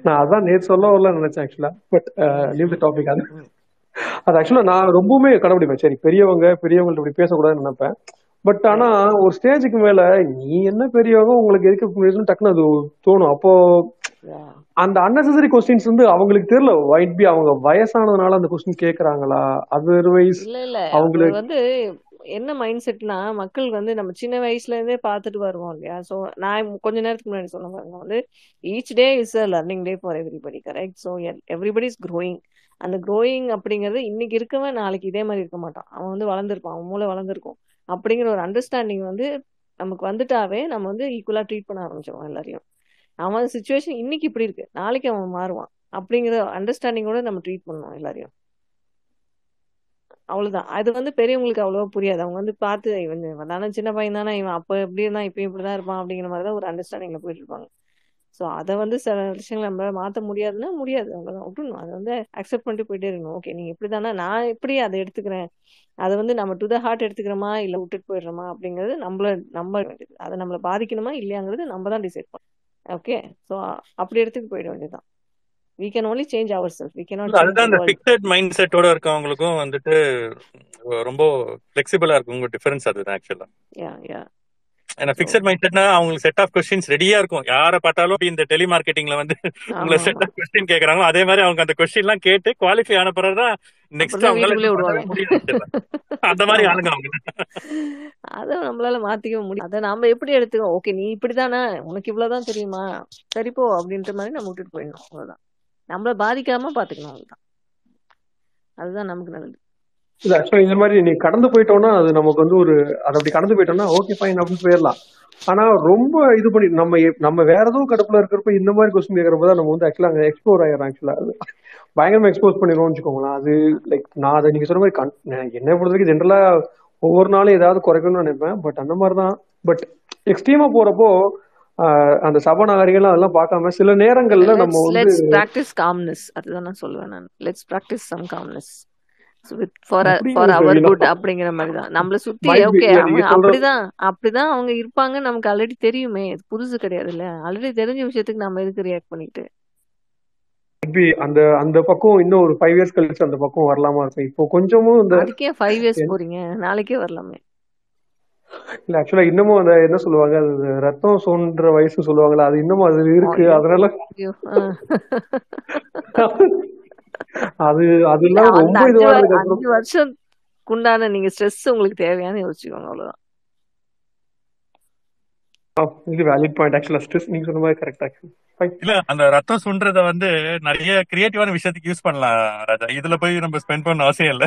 S24: நான் அதான் நேற்று சொல்ல நினைச்சேன் ஆக்சுவலா பட் லீவ் டாபிக் அது ஆக்சுவலா நான் ரொம்பவுமே கடைபிடிப்பேன் சரி பெரியவங்க இப்படி பேசக்கூடாதுன்னு நினைப்பேன் பட் ஆனா ஒரு ஸ்டேஜுக்கு மேல நீ என்ன பெரியவங்க உங்களுக்கு எதுக்கு டக்குன்னு அது தோணும் அப்போ அந்த அன்னெசரி கொஸ்டின்ஸ் வந்து அவங்களுக்கு தெரியல வைட் பி அவங்க வயசானதுனால அந்த கொஸ்டின் கேக்குறாங்களா அதர்வைஸ் அவங்களுக்கு வந்து என்ன மைண்ட் செட்னா மக்கள் வந்து நம்ம சின்ன வயசுல இருந்தே பார்த்துட்டு வருவோம் இல்லையா ஸோ நான் கொஞ்ச நேரத்துக்கு முன்னாடி சொன்ன பாருங்க வந்து each day is a learning day for everybody correct so everybody is growing அந்த க்ரோயிங் அப்படிங்கிறது இன்னைக்கு இருக்கவன் நாளைக்கு இதே மாதிரி இருக்க மாட்டான் அவன் வந்து வளர்ந்துருப்பான் அவன் மூளை வளர்ந்துருக்கும் அப்படிங்கிற ஒரு அண்டர்ஸ்டாண்டிங் வந்து நமக்கு வந்துட்டாவே நம்ம வந்து ஈக்குவலா ட்ரீட் பண்ண ஆரம்பிச்சிடும் எல்லாரையும் அவன் சுச்சுவேஷன் இன்னைக்கு இப்படி இருக்கு நாளைக்கு அவன் மாறுவான் அப்படிங்கிற அண்டர்ஸ்டாண்டிங்கோட நம்ம ட்ரீட் பண்ணுவோம் எல்லாரையும் அவ்வளவுதான் அது வந்து பெரியவங்களுக்கு அவ்வளவா புரியாது அவங்க வந்து பார்த்து இவன் வந்தானா சின்ன பையன் தானே இவன் அப்ப எப்படி இருந்தான் இப்பயும் இப்படிதான் இருப்பான் அப்படிங்கிற மாதிரிதான் ஒரு அண்டர்ஸ்டாண்டிங்ல போயிட்டு இருப்பாங்க ஸோ அதை வந்து சில விஷயங்கள் நம்ம மாற்ற முடியாதுன்னா முடியாது அவ்வளோதான் விட்டுணும் அதை வந்து அக்செப்ட் பண்ணிட்டு போயிட்டே இருக்கணும் ஓகே நீங்கள் இப்படி தானே நான் எப்படி அதை எடுத்துக்கிறேன் அதை வந்து நம்ம டு த ஹார்ட் எடுத்துக்கிறோமா இல்லை விட்டுட்டு போயிடுறோமா அப்படிங்கிறது நம்மள நம்ம வேண்டியது அதை நம்மளை பாதிக்கணுமா இல்லையாங்கிறது நம்ம தான் டிசைட் பண்ணணும் ஓகே ஸோ அப்படி இடத்துக்கு போயிட வேண்டியதுதான் we can only change our self we can அதுதான் அந்த ஃபிக்ஸட் மைண்ட் செட்டோட இருக்கவங்களுக்கும் வந்துட்டு ரொம்ப ஃப்ளெக்சிபிளா இருக்கும் உங்க டிஃபரன்ஸ் அதுதான் ஆக்சுவலா யா யா பிக்சட் மைண்ட் செட்னா அவங்களுக்கு செட் ஆஃப் கொஸ்டின்ஸ் ரெடியா இருக்கும் யாரை பார்த்தாலும் இந்த டெலி மார்க்கெட்டிங்ல வந்து உங்களை செட் ஆஃப் கொஸ்டின் கேக்குறாங்க அதே மாதிரி அவங்க அந்த கொஸ்டின் எல்லாம் கேட்டு குவாலிஃபை ஆன பிறகுதான் நெக்ஸ்ட் அந்த மாதிரி ஆளுங்க அவங்க அத நம்மளால மாத்திக்க முடியும் அத நாம எப்படி எடுத்துக்கோ ஓகே நீ இப்படிதானே உனக்கு இவ்வளவுதான் தெரியுமா சரிப்போ அப்படின்ற மாதிரி நம்ம விட்டுட்டு போயிடணும் அவ்வளவுதான் நம்மள பாதிக்காம பாத்துக்கணும் அவ்வளவுதான் அதுதான் நமக்கு நல்லது இது ஆக்சுவலா இந்த மாதிரி நீ கடந்து போயிட்டோம்னா அது நமக்கு வந்து ஒரு அது அப்படி கடந்து போயிட்டோம்னா ஓகே ஃபைன் அப்படின்னு போயிடலாம் ஆனா ரொம்ப இது பண்ணி நம்ம நம்ம வேற எதுவும் கடுப்புல இருக்கிறப்ப இந்த மாதிரி கொஸ்டின் கேட்கறப்ப தான் நம்ம வந்து ஆக்சுவலா அங்க எக்ஸ்ப்ளோர் ஆயிடும் ஆக்சுவலா பயங்கரமா எக்ஸ்போஸ் பண்ணிடுவோம்னு வச்சுக்கோங்களேன் அது லைக் நான் அதை நீங்க சொன்ன மாதிரி என்ன பொறுத்த வரைக்கும் ஜென்ரலா ஒவ்வொரு நாளும் ஏதாவது குறைக்கணும்னு நினைப்பேன் பட் அந்த மாதிரிதான் பட் எக்ஸ்ட்ரீமா போறப்போ அந்த சபநாகரிகள் அதெல்லாம் பார்க்காம சில நேரங்கள்ல நம்ம வந்து பிராக்டிஸ் காம்னஸ் அதுதான் நான் சொல்லுவேன் நான் லெட்ஸ் பிராக்டிஸ் சம் காம்னஸ் அப்படிங்கிற மாதிரிதான் நம்மள சுத்தி அப்படிதான் அப்படிதான் அவங்க இருப்பாங்க நமக்கு ஆல்ரெடி தெரியுமே புதுசு ஆல்ரெடி தெரிஞ்ச விஷயத்துக்கு நம்ம எதுக்கு ரியாக்ட் பண்ணிட்டு அந்த அந்த பக்கம் இன்னும் ஒரு ஃபைவ் இயர்ஸ் கழிச்சு அந்த பக்கம் வரலாமா இப்போ கொஞ்சமும் இந்த ஃபைவ் இயர்ஸ் போறீங்க நாளைக்கே வரலாமே ஆக்சுவலா இன்னமும் அந்த என்ன சொல்லுவாங்க ரத்தம் வயசு அது இன்னமும் அது இருக்கு அதனால அது அதெல்லாம் ரொம்ப இதுவா இருக்கு அஞ்சு வருஷம் குண்டான நீங்க ஸ்ட்ரெஸ் உங்களுக்கு தேவையான யோசிச்சுக்கோங்க அவ்வளவுதான் இது வேலிட் பாயிண்ட் ஆக்சுவலா ஸ்ட்ரெஸ் நீங்க சொன்ன மாதிரி கரெக்ட் இல்ல அந்த ரத்தம் சுன்றத வந்து நிறைய கிரியேட்டிவான விஷயத்துக்கு யூஸ் பண்ணலாம் ராஜா இதுல போய் நம்ம ஸ்பெண்ட் பண்ண அவசியம் இல்ல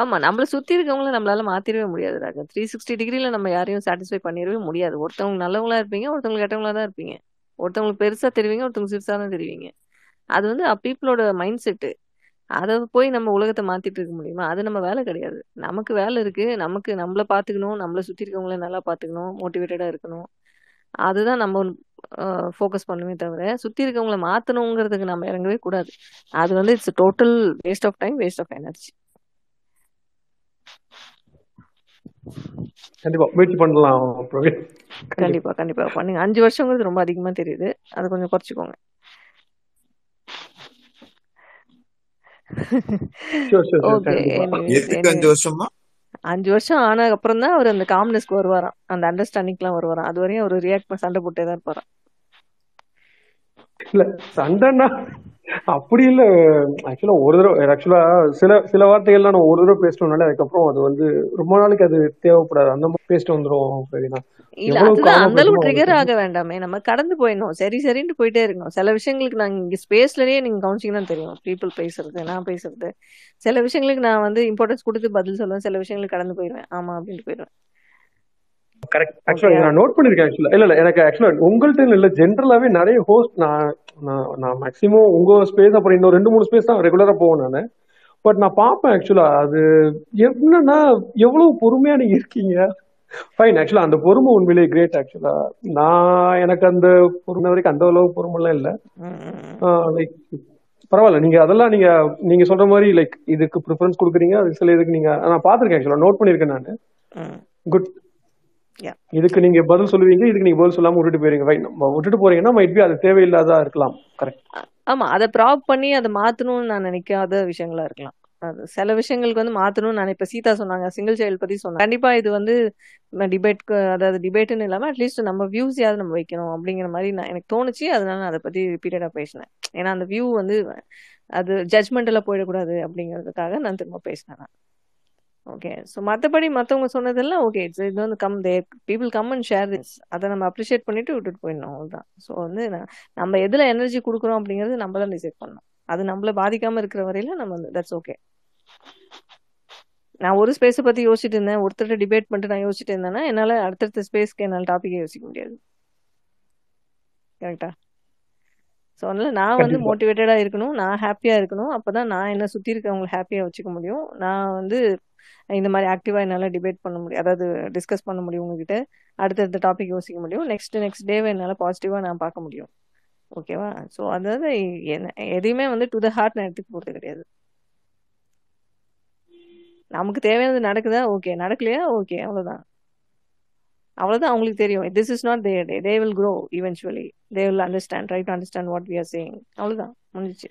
S24: ஆமா நம்மள சுத்தி இருக்கவங்கள நம்மளால மாத்திரவே முடியாது ராஜா த்ரீ சிக்ஸ்டி டிகிரில நம்ம யாரையும் சாட்டிஸ்ஃபை பண்ணிடவே முடியாது ஒருத்தவங்க நல்லவங்களா இருப்பீங்க ஒருத்தவங்க கெட்டவங்களா தான் இருப்பீங்க ஒருத்தவங்களுக்கு பெருசா தெரிவிங்க ஒருத்தவங்க சிறுசா தான் தெரிவிங்க அது வந்து பீப்புளோட மைண்ட் செட்டு அதை போய் நம்ம உலகத்தை மாத்திட்டு இருக்க முடியுமா அது நம்ம வேலை கிடையாது நமக்கு வேலை இருக்கு நமக்கு நம்மள பாத்துக்கணும் நம்மள சுத்தி இருக்கவங்கள நல்லா பாத்துக்கணும் மோட்டிவேட்டடா இருக்கணும் அதுதான் நம்ம ஃபோக்கஸ் பண்ணுமே தவிர சுத்தி இருக்கவங்கள மாத்தணுங்கிறதுக்கு நம்ம இறங்கவே கூடாது அது வந்து it's total waste of time waste of energy கண்டிப்பா முயற்சி பண்ணலாம் கண்டிப்பா கண்டிப்பா பண்ணுங்க அஞ்சு வருஷங்கிறது ரொம்ப அதிகமா தெரியுது அதை கொஞ்சம் குறைச்சிக்கோங்க அஞ்சு வருஷமா அஞ்சு வருஷம் ஆனதுக்கு அப்புறம் தான் அவர் அந்த காம்னஸ்க்கு வருவாராம் அந்த அண்டர்ஸ்டாண்டிங்லாம் வருவாராம் அது வரையும் அவர் ரியாக்ட் சண்டை போட்டே தான் இருப்பாராம் இல்ல சண்டைன்னா அப்படி இல்ல ஆக்சுவலா ஒரு தடவை ஆக்சுவலா சில சில வார்த்தைகள்லாம் நான் ஒரு தடவை பேசணும்னாலே அதுக்கப்புறம் அது வந்து ரொம்ப நாளைக்கு அது தேவைப்படாது அந்த மாதிரி பேசிட்டு வந்துரும் அந்த அளவு ட்ரிகர் ஆக வேண்டாமே நம்ம கடந்து போயிடணும் சரி சரின்னு போயிட்டே இருக்கணும் சில விஷயங்களுக்கு நாங்க இங்க ஸ்பேஸ்லயே நீங்க கவனிச்சிங்கன்னா தெரியும் பீப்புள் பேசுறது நான் பேசுறது சில விஷயங்களுக்கு நான் வந்து இம்பார்ட்டன்ஸ் கொடுத்து பதில் சொல்லுவேன் சில விஷயங்களுக்கு கடந்து போயிடுவேன் ஆமா அப்படின்ட்டு போயிடுவேன் கரெக்ட் நான் நோட் பண்ணிருக்கேன் ஆக்சுவலா இல்ல எனக்கு ஆக்சுவலா உங்கள்ட்ட இல்ல நிறைய ஹோஸ்ட் நான் நான் உங்க ஸ்பேஸ் அப்புறம் ரெண்டு மூணு ஸ்பேஸ் தான் நான் பட் நான் ஆக்சுவலா அது என்னன்னா பொறுமையா நீங்க இருக்கீங்க ஃபைன் ஆக்சுவலா அந்த பொறுமை உண்மையிலேயே கிரேட் ஆக்சுவலா நான் எனக்கு அந்த பொறுமை வரைக்கும் அந்த அளவு பொறுமைலாம் இல்ல லைக் பரவாயில்ல நீங்க அதெல்லாம் நீங்க நீங்க சொல்ற மாதிரி லைக் இதுக்கு ப்ரிஃபரன்ஸ் கொடுக்குறீங்க அது சில இதுக்கு நீங்க நான் பாத்திருக்கேன் ஆக்சுவலா நோட் பண்ணிருக்கேன் நான் குட் இதுக்கு நீங்க பதில் சொல்லுவீங்க இதுக்கு நீங்க பதில் சொல்லாம விட்டுட்டு போயிருங்க விட்டுட்டு போறீங்கன்னா மைட் பி அது தேவையில்லாதா இருக்கலாம் கரெக்ட் ஆமா அதை ப்ராப் பண்ணி அதை மாத்தணும்னு நான் நினைக்காத விஷயங்களா இருக்கலாம் அது சில விஷயங்களுக்கு வந்து மாத்தணும்னு நான் இப்ப சீதா சொன்னாங்க சிங்கிள் சைல்டு பத்தி சொன்னாங்க கண்டிப்பா இது வந்து டிபேட்க்கு அதாவது டிபேட்னு இல்லாம அட்லீஸ்ட் நம்ம வியூஸ் யாவது நம்ம வைக்கணும் அப்படிங்கிற மாதிரி நான் எனக்கு தோணுச்சு அதனால நான் அதை பத்தி ரிப்பீட்டடா பேசினேன் ஏன்னா அந்த வியூ வந்து அது ஜட்மெண்டெல்லாம் போயிடக்கூடாது அப்படிங்கறதுக்காக நான் திரும்ப பேசினேன் ஓகே ஸோ மற்றபடி மற்றவங்க சொன்னதெல்லாம் ஓகே இட்ஸ் இது வந்து come there people come and share this அதை நம்ம அப்ரிஷியேட் பண்ணிட்டு விட்டுட்டு போயிடணும் அவ்வளோதான் ஸோ வந்து நம்ம எதில் எனர்ஜி கொடுக்குறோம் அப்படிங்கிறது நம்ம தான் டிசைட் பண்ணணும் அது நம்மள பாதிக்காம இருக்கிற வரையில நம்ம தட்ஸ் ஓகே நான் ஒரு ஸ்பேஸை பற்றி யோசிச்சுட்டு இருந்தேன் ஒருத்தர் டிபேட் பண்ணிட்டு நான் யோசிச்சுட்டு இருந்தேன்னா என்னால் அடுத்தடுத்த ஸ்பேஸ்க்கு என்னால் டாப்பிக்கே யோசிக்க முடியாது கரெக்டா ஸோ அதனால நான் வந்து மோட்டிவேட்டடாக இருக்கணும் நான் ஹாப்பியாக இருக்கணும் அப்போ தான் நான் என்ன சுற்றி இருக்கவங்களை ஹாப்பியாக வச்சுக்க முடியும் நான் வந்து இந்த மாதிரி ஆக்டிவாக என்னால் டிபேட் பண்ண முடியும் அதாவது டிஸ்கஸ் பண்ண முடியும் உங்ககிட்ட அடுத்தடுத்த டாபிக் யோசிக்க முடியும் நெக்ஸ்ட் நெக்ஸ்ட் டே என்னால் பாசிட்டிவாக நான் பார்க்க முடியும் ஓகேவா ஸோ அதாவது எதையுமே வந்து டு த ஹார்ட் நான் எடுத்துக்க போகிறது கிடையாது நமக்கு தேவையானது நடக்குதா ஓகே நடக்கலையா ஓகே அவ்வளோதான் அவ்வளோதான் அவங்களுக்கு தெரியும் this is not the day they will grow eventually they will understand right understand what we are saying அவ்வளோதான் முடிஞ்சிச்சு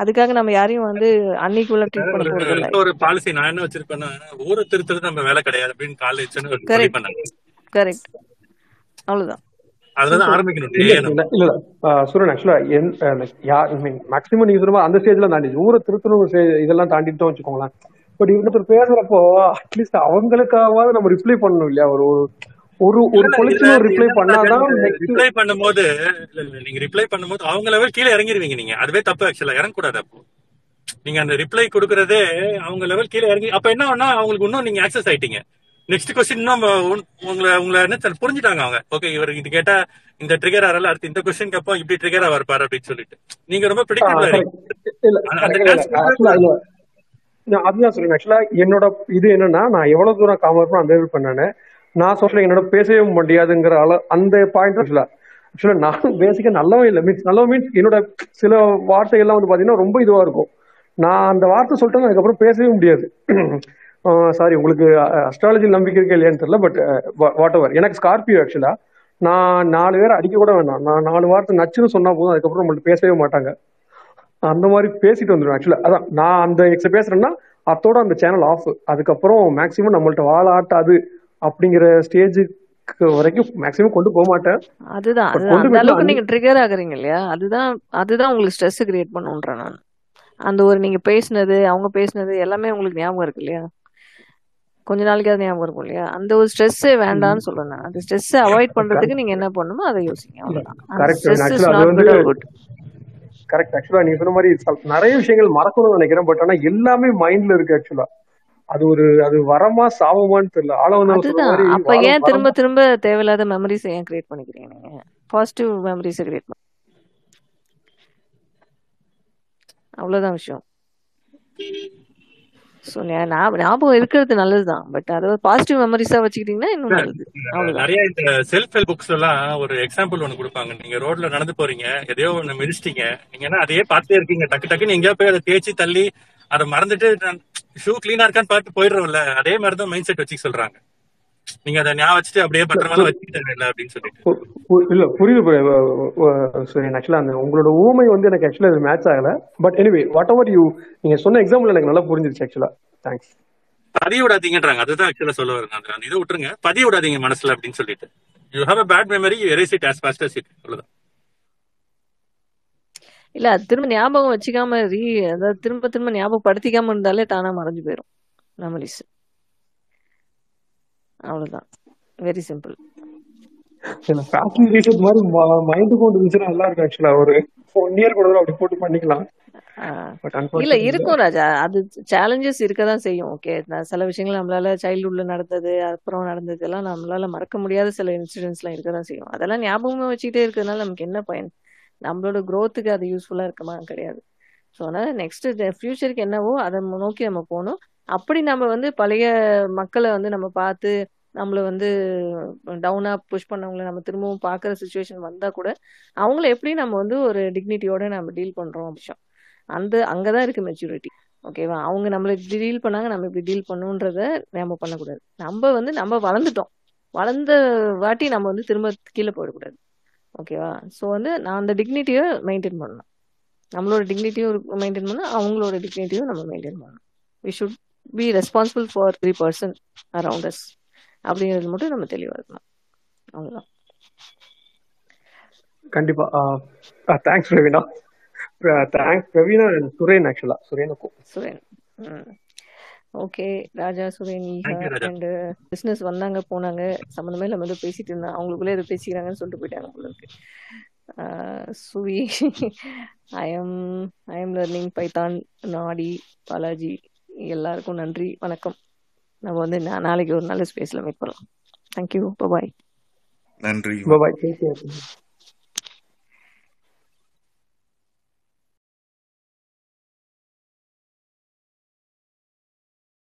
S24: அதுக்காக நம்ம யாரையும் வந்து அன்னைக்குள்ள ட்ரீட் பண்ண போறது இல்ல ஒரு பாலிசி நான் என்ன வச்சிருக்கேன்னா ஊரை திருத்தது நம்ம வேலை கிடையாது அப்படின்னு காலேஜ்னு கரெக்ட் கரெக்ட் அவ்வளவுதான் மேக்ஸிமம் நீங்க அந்த ஸ்டேஜ்ல தாண்டி இதெல்லாம் வச்சுக்கோங்களேன் பட் பேசுறப்போ அட்லீஸ்ட் அவங்களுக்காவது நம்ம ரிப்ளை பண்ணணும் இல்லையா ஒரு ஒரு ஒரு கொலுக்கு ரிப்ளை பண்ணாதான் ரிப்ளை பண்ணும்போது நீங்க ரிப்ளை பண்ணும்போது அவங்க லெவல் கீழே இறங்கிடுவீங்க நீங்க அதுவே தப்பு ஆக்சுவலா இறங்கக்கூடாது அப்போ நீங்க அந்த ரிப்ளை கொடுக்கறதே அவங்க லெவல் கீழே இறங்கி அப்ப என்ன ஆனா அவங்களுக்கு இன்னும் நீங்க ஆக்சஸ் ஆயிட்டீங்க நெக்ஸ்ட் கொஸ்டின் உங்களை உங்களை என்ன புரிஞ்சுட்டாங்க அவங்க ஓகே இவர் இது கேட்டா இந்த ட்ரிகர் ஆறல அடுத்து இந்த கொஸ்டின் அப்போ இப்படி ட்ரிகர் ஆவார் பாரு அப்படின்னு சொல்லிட்டு நீங்க ரொம்ப பிடிக்கல அதுதான் சொல்லுங்க ஆக்சுவலா என்னோட இது என்னன்னா நான் எவ்வளவு தூரம் காமர்ஃபும் அந்த பண்ணேன்னு நான் சோஷியல் என்னோட பேசவே முடியாதுங்கிற அள அந்த பாயிண்ட் ஆக்சுவலா ஆக்சுவலா நான் பேசிக்க நல்லவே இல்லை மீன்ஸ் நல்லவும் மீன்ஸ் என்னோட சில வார்த்தைகள்லாம் வந்து பாத்தீங்கன்னா ரொம்ப இதுவா இருக்கும் நான் அந்த வார்த்தை சொல்லிட்டு அதுக்கப்புறம் பேசவே முடியாது சாரி உங்களுக்கு அஸ்ட்ராலஜி நம்பிக்கை இருக்கு இல்லையான்னு தெரியல பட் வாட் எவர் எனக்கு ஸ்கார்பியோ ஆக்சுவலா நான் நாலு பேர் அடிக்க கூட வேண்டாம் நான் நாலு வார்த்தை நச்சுன்னு சொன்னா போதும் அதுக்கப்புறம் நம்மள்ட்ட பேசவே மாட்டாங்க அந்த மாதிரி பேசிட்டு வந்துடும் ஆக்சுவலா அதான் நான் அந்த எக்ஸ பேசுறேன்னா அத்தோட அந்த சேனல் ஆஃப் அதுக்கப்புறம் மேக்சிமம் நம்மள்ட்ட வாழ ஆட்டாது அப்படிங்கிற ஸ்டேஜுக்கு வரைக்கும் மேக்ஸிமம் கொண்டு போக மாட்டேன் அதுதான் அந்த அளவுக்கு நீங்க ட்ரிகர் ஆகுறீங்க இல்லையா அதுதான் அதுதான் உங்களுக்கு ஸ்ட்ரெஸ் கிரியேட் பண்ணுன்றேன் நான் அந்த ஒரு நீங்க பேசுனது அவங்க பேசுனது எல்லாமே உங்களுக்கு ஞாபகம் இருக்கு இல்லையா கொஞ்ச நாளைக்கு அது ஞாபகம் இருக்கும் இல்லையா அந்த ஒரு ஸ்ட்ரெஸ்ஸே வேண்டாம்னு சொல்றேன் அந்த ஸ்ட்ரெஸ் அவாய்ட் பண்றதுக்கு நீங்க என்ன பண்ணுமோ அதை யோசிங்க கரெக்ட் ஆக்சுவலா நீங்க சொன்ன மாதிரி நிறைய விஷயங்கள் மறக்கணும்னு நினைக்கிறேன் பட் ஆனா எல்லாமே மைண்ட்ல இருக்கு ஆக்சுவலா அது ஒரு அது வரமா சாபமான்னு தெரியல ஆளவனால் அப்ப ஏன் திரும்ப திரும்ப தேவையில்லாத மெமரிஸ் ஏன் கிரியேட் பண்ணிக்கிறீங்க பாசிட்டிவ் மெமரிஸ் கிரியேட் அவ்வளவுதான் விஷயம் ஸோ ஞாபகம் இருக்கிறது நல்லதுதான் பட் அது பாசிட்டிவ் மெமரிஸா வச்சுக்கிட்டீங்கன்னா இன்னும் நல்லது நிறைய இந்த செல்ஃப் ஹெல்ப் புக்ஸ் எல்லாம் ஒரு எக்ஸாம்பிள் ஒன்று கொடுப்பாங்க நீங்க ரோட்ல நடந்து போறீங்க எதையோ ஒண்ணு மிதிச்சிட்டீங்க நீங்கன்னா அதையே பார்த்தே இருக்கீங்க டக்கு டக்குன்னு எங்கேயோ போய் அதை தேய்ச்சி தள்ளி அதை மறந்துட்டு ஷூ கிளீனா இருக்கான்னு பார்த்து போயிடுறோம்ல அதே மாதிரி தான் மைண்ட் செட் வச்சுக்க சொல்றாங்க நீங்க அதை ஞாபகம் அப்படியே பத்திரமா வச்சுக்கிட்டேன் அப்படின்னு சொல்லிட்டு இல்ல புரியுது ஆக்சுவலா அந்த உங்களோட ஊமை வந்து எனக்கு ஆக்சுவலா இது மேட்ச் ஆகல but anyway whatever you நீங்க சொன்ன எக்ஸாம்ல எனக்கு நல்லா புரிஞ்சிருச்சு ஆக்சுவலா தேங்க்ஸ் பதிய விடாதீங்கன்றாங்க அதுதான் ஆக்சுவலா சொல்ல வருங்க அந்த இதை விட்டுருங்க பதிய விடாதீங்க மனசுல அப்படின்னு சொல்லிட்டு you have a bad memory you erase it as fast as it அவ்வளவுதான் இல்ல திரும்ப ஞாபகம் வச்சுக்காம ரீ அதாவது திரும்ப திரும்ப ஞாபகப்படுத்திக்காம இருந்தாலே தானா மறைஞ்சு போயிடும் மெமரிஸ் அவ்வளவுதான் வெரி சிம்பிள் ஃபேஷன் இல்ல இருக்கும் ராஜா அது சேலஞ்சஸ் இருக்கதான் செய்யும் சில விஷயங்கள் நம்மளால சைல்ட்ஹுட்ல நடந்தது அப்புறம் நடந்தது எல்லாம் நம்மளால மறக்க முடியாத சில இன்சிடென்ட்ஸ் எல்லாம் இருக்கதான் செய்யும் அதெல்லாம் ஞாபகமா வச்சுக்கிட்டே இருக்கிறதுனால நமக்கு என்ன பயன் நம்மளோட க்ரோத்துக்கு அது யூஸ்ஃபுல்லா இருக்குமா கிடையாது சோ அதனால நெக்ஸ்ட் ஃபியூச்சருக்கு என்னவோ அதை நோக்கி நம்ம போகணும் அப்படி நம்ம வந்து பழைய மக்களை வந்து நம்ம பார்த்து நம்மளை வந்து டவுனாக புஷ் பண்ணவங்களை நம்ம திரும்பவும் பார்க்குற சுச்சுவேஷன் வந்தால் கூட அவங்கள எப்படி நம்ம வந்து ஒரு டிக்னிட்டியோட நம்ம டீல் பண்ணுறோம் அப்படிஷம் அந்த அங்கே தான் இருக்குது மெச்சூரிட்டி ஓகேவா அவங்க நம்மளை இப்படி டீல் பண்ணாங்க நம்ம இப்படி டீல் பண்ணுன்றத நம்ம பண்ணக்கூடாது நம்ம வந்து நம்ம வளர்ந்துட்டோம் வளர்ந்த வாட்டி நம்ம வந்து திரும்ப கீழே போயிடக்கூடாது ஓகேவா ஸோ வந்து நான் அந்த டிக்னிட்டியை மெயின்டைன் பண்ணணும் நம்மளோட டிக்னிட்டியும் மெயின்டைன் பண்ணணும் அவங்களோட டிக்னிட்டியும் நம்ம மெயின்டைன் பண்ணணும் we should be responsible for three person around us அப்படிங்கிறது மட்டும் நம்ம தெளிவாக இருக்கணும் அவ்வளோதான் கண்டிப்பா thanks Praveena thanks Praveena and Suren ஆக்சுவலா சுரேனுக்கும் Suren okay Raja Suren and business வந்தாங்க போனாங்க சம்மந்தமே நம்ம வந்து பேசிட்டு இருந்தோம் அவங்களுக்குள்ளே ஏதோ பேசிக்கிறாங்கன்னு சொல்லிட்டு போயிட்டாங்க உங்களுக்கு சுவி I am I am learning Python நாடி பாலாஜி எல்லாருக்கும் நன்றி வணக்கம் நம்ம வந்து நாளைக்கு ஒரு நல்ல ஸ்பேஸ்ல மீட் பண்ணலாம் தேங்க்யூ பாய் நன்றி பாய்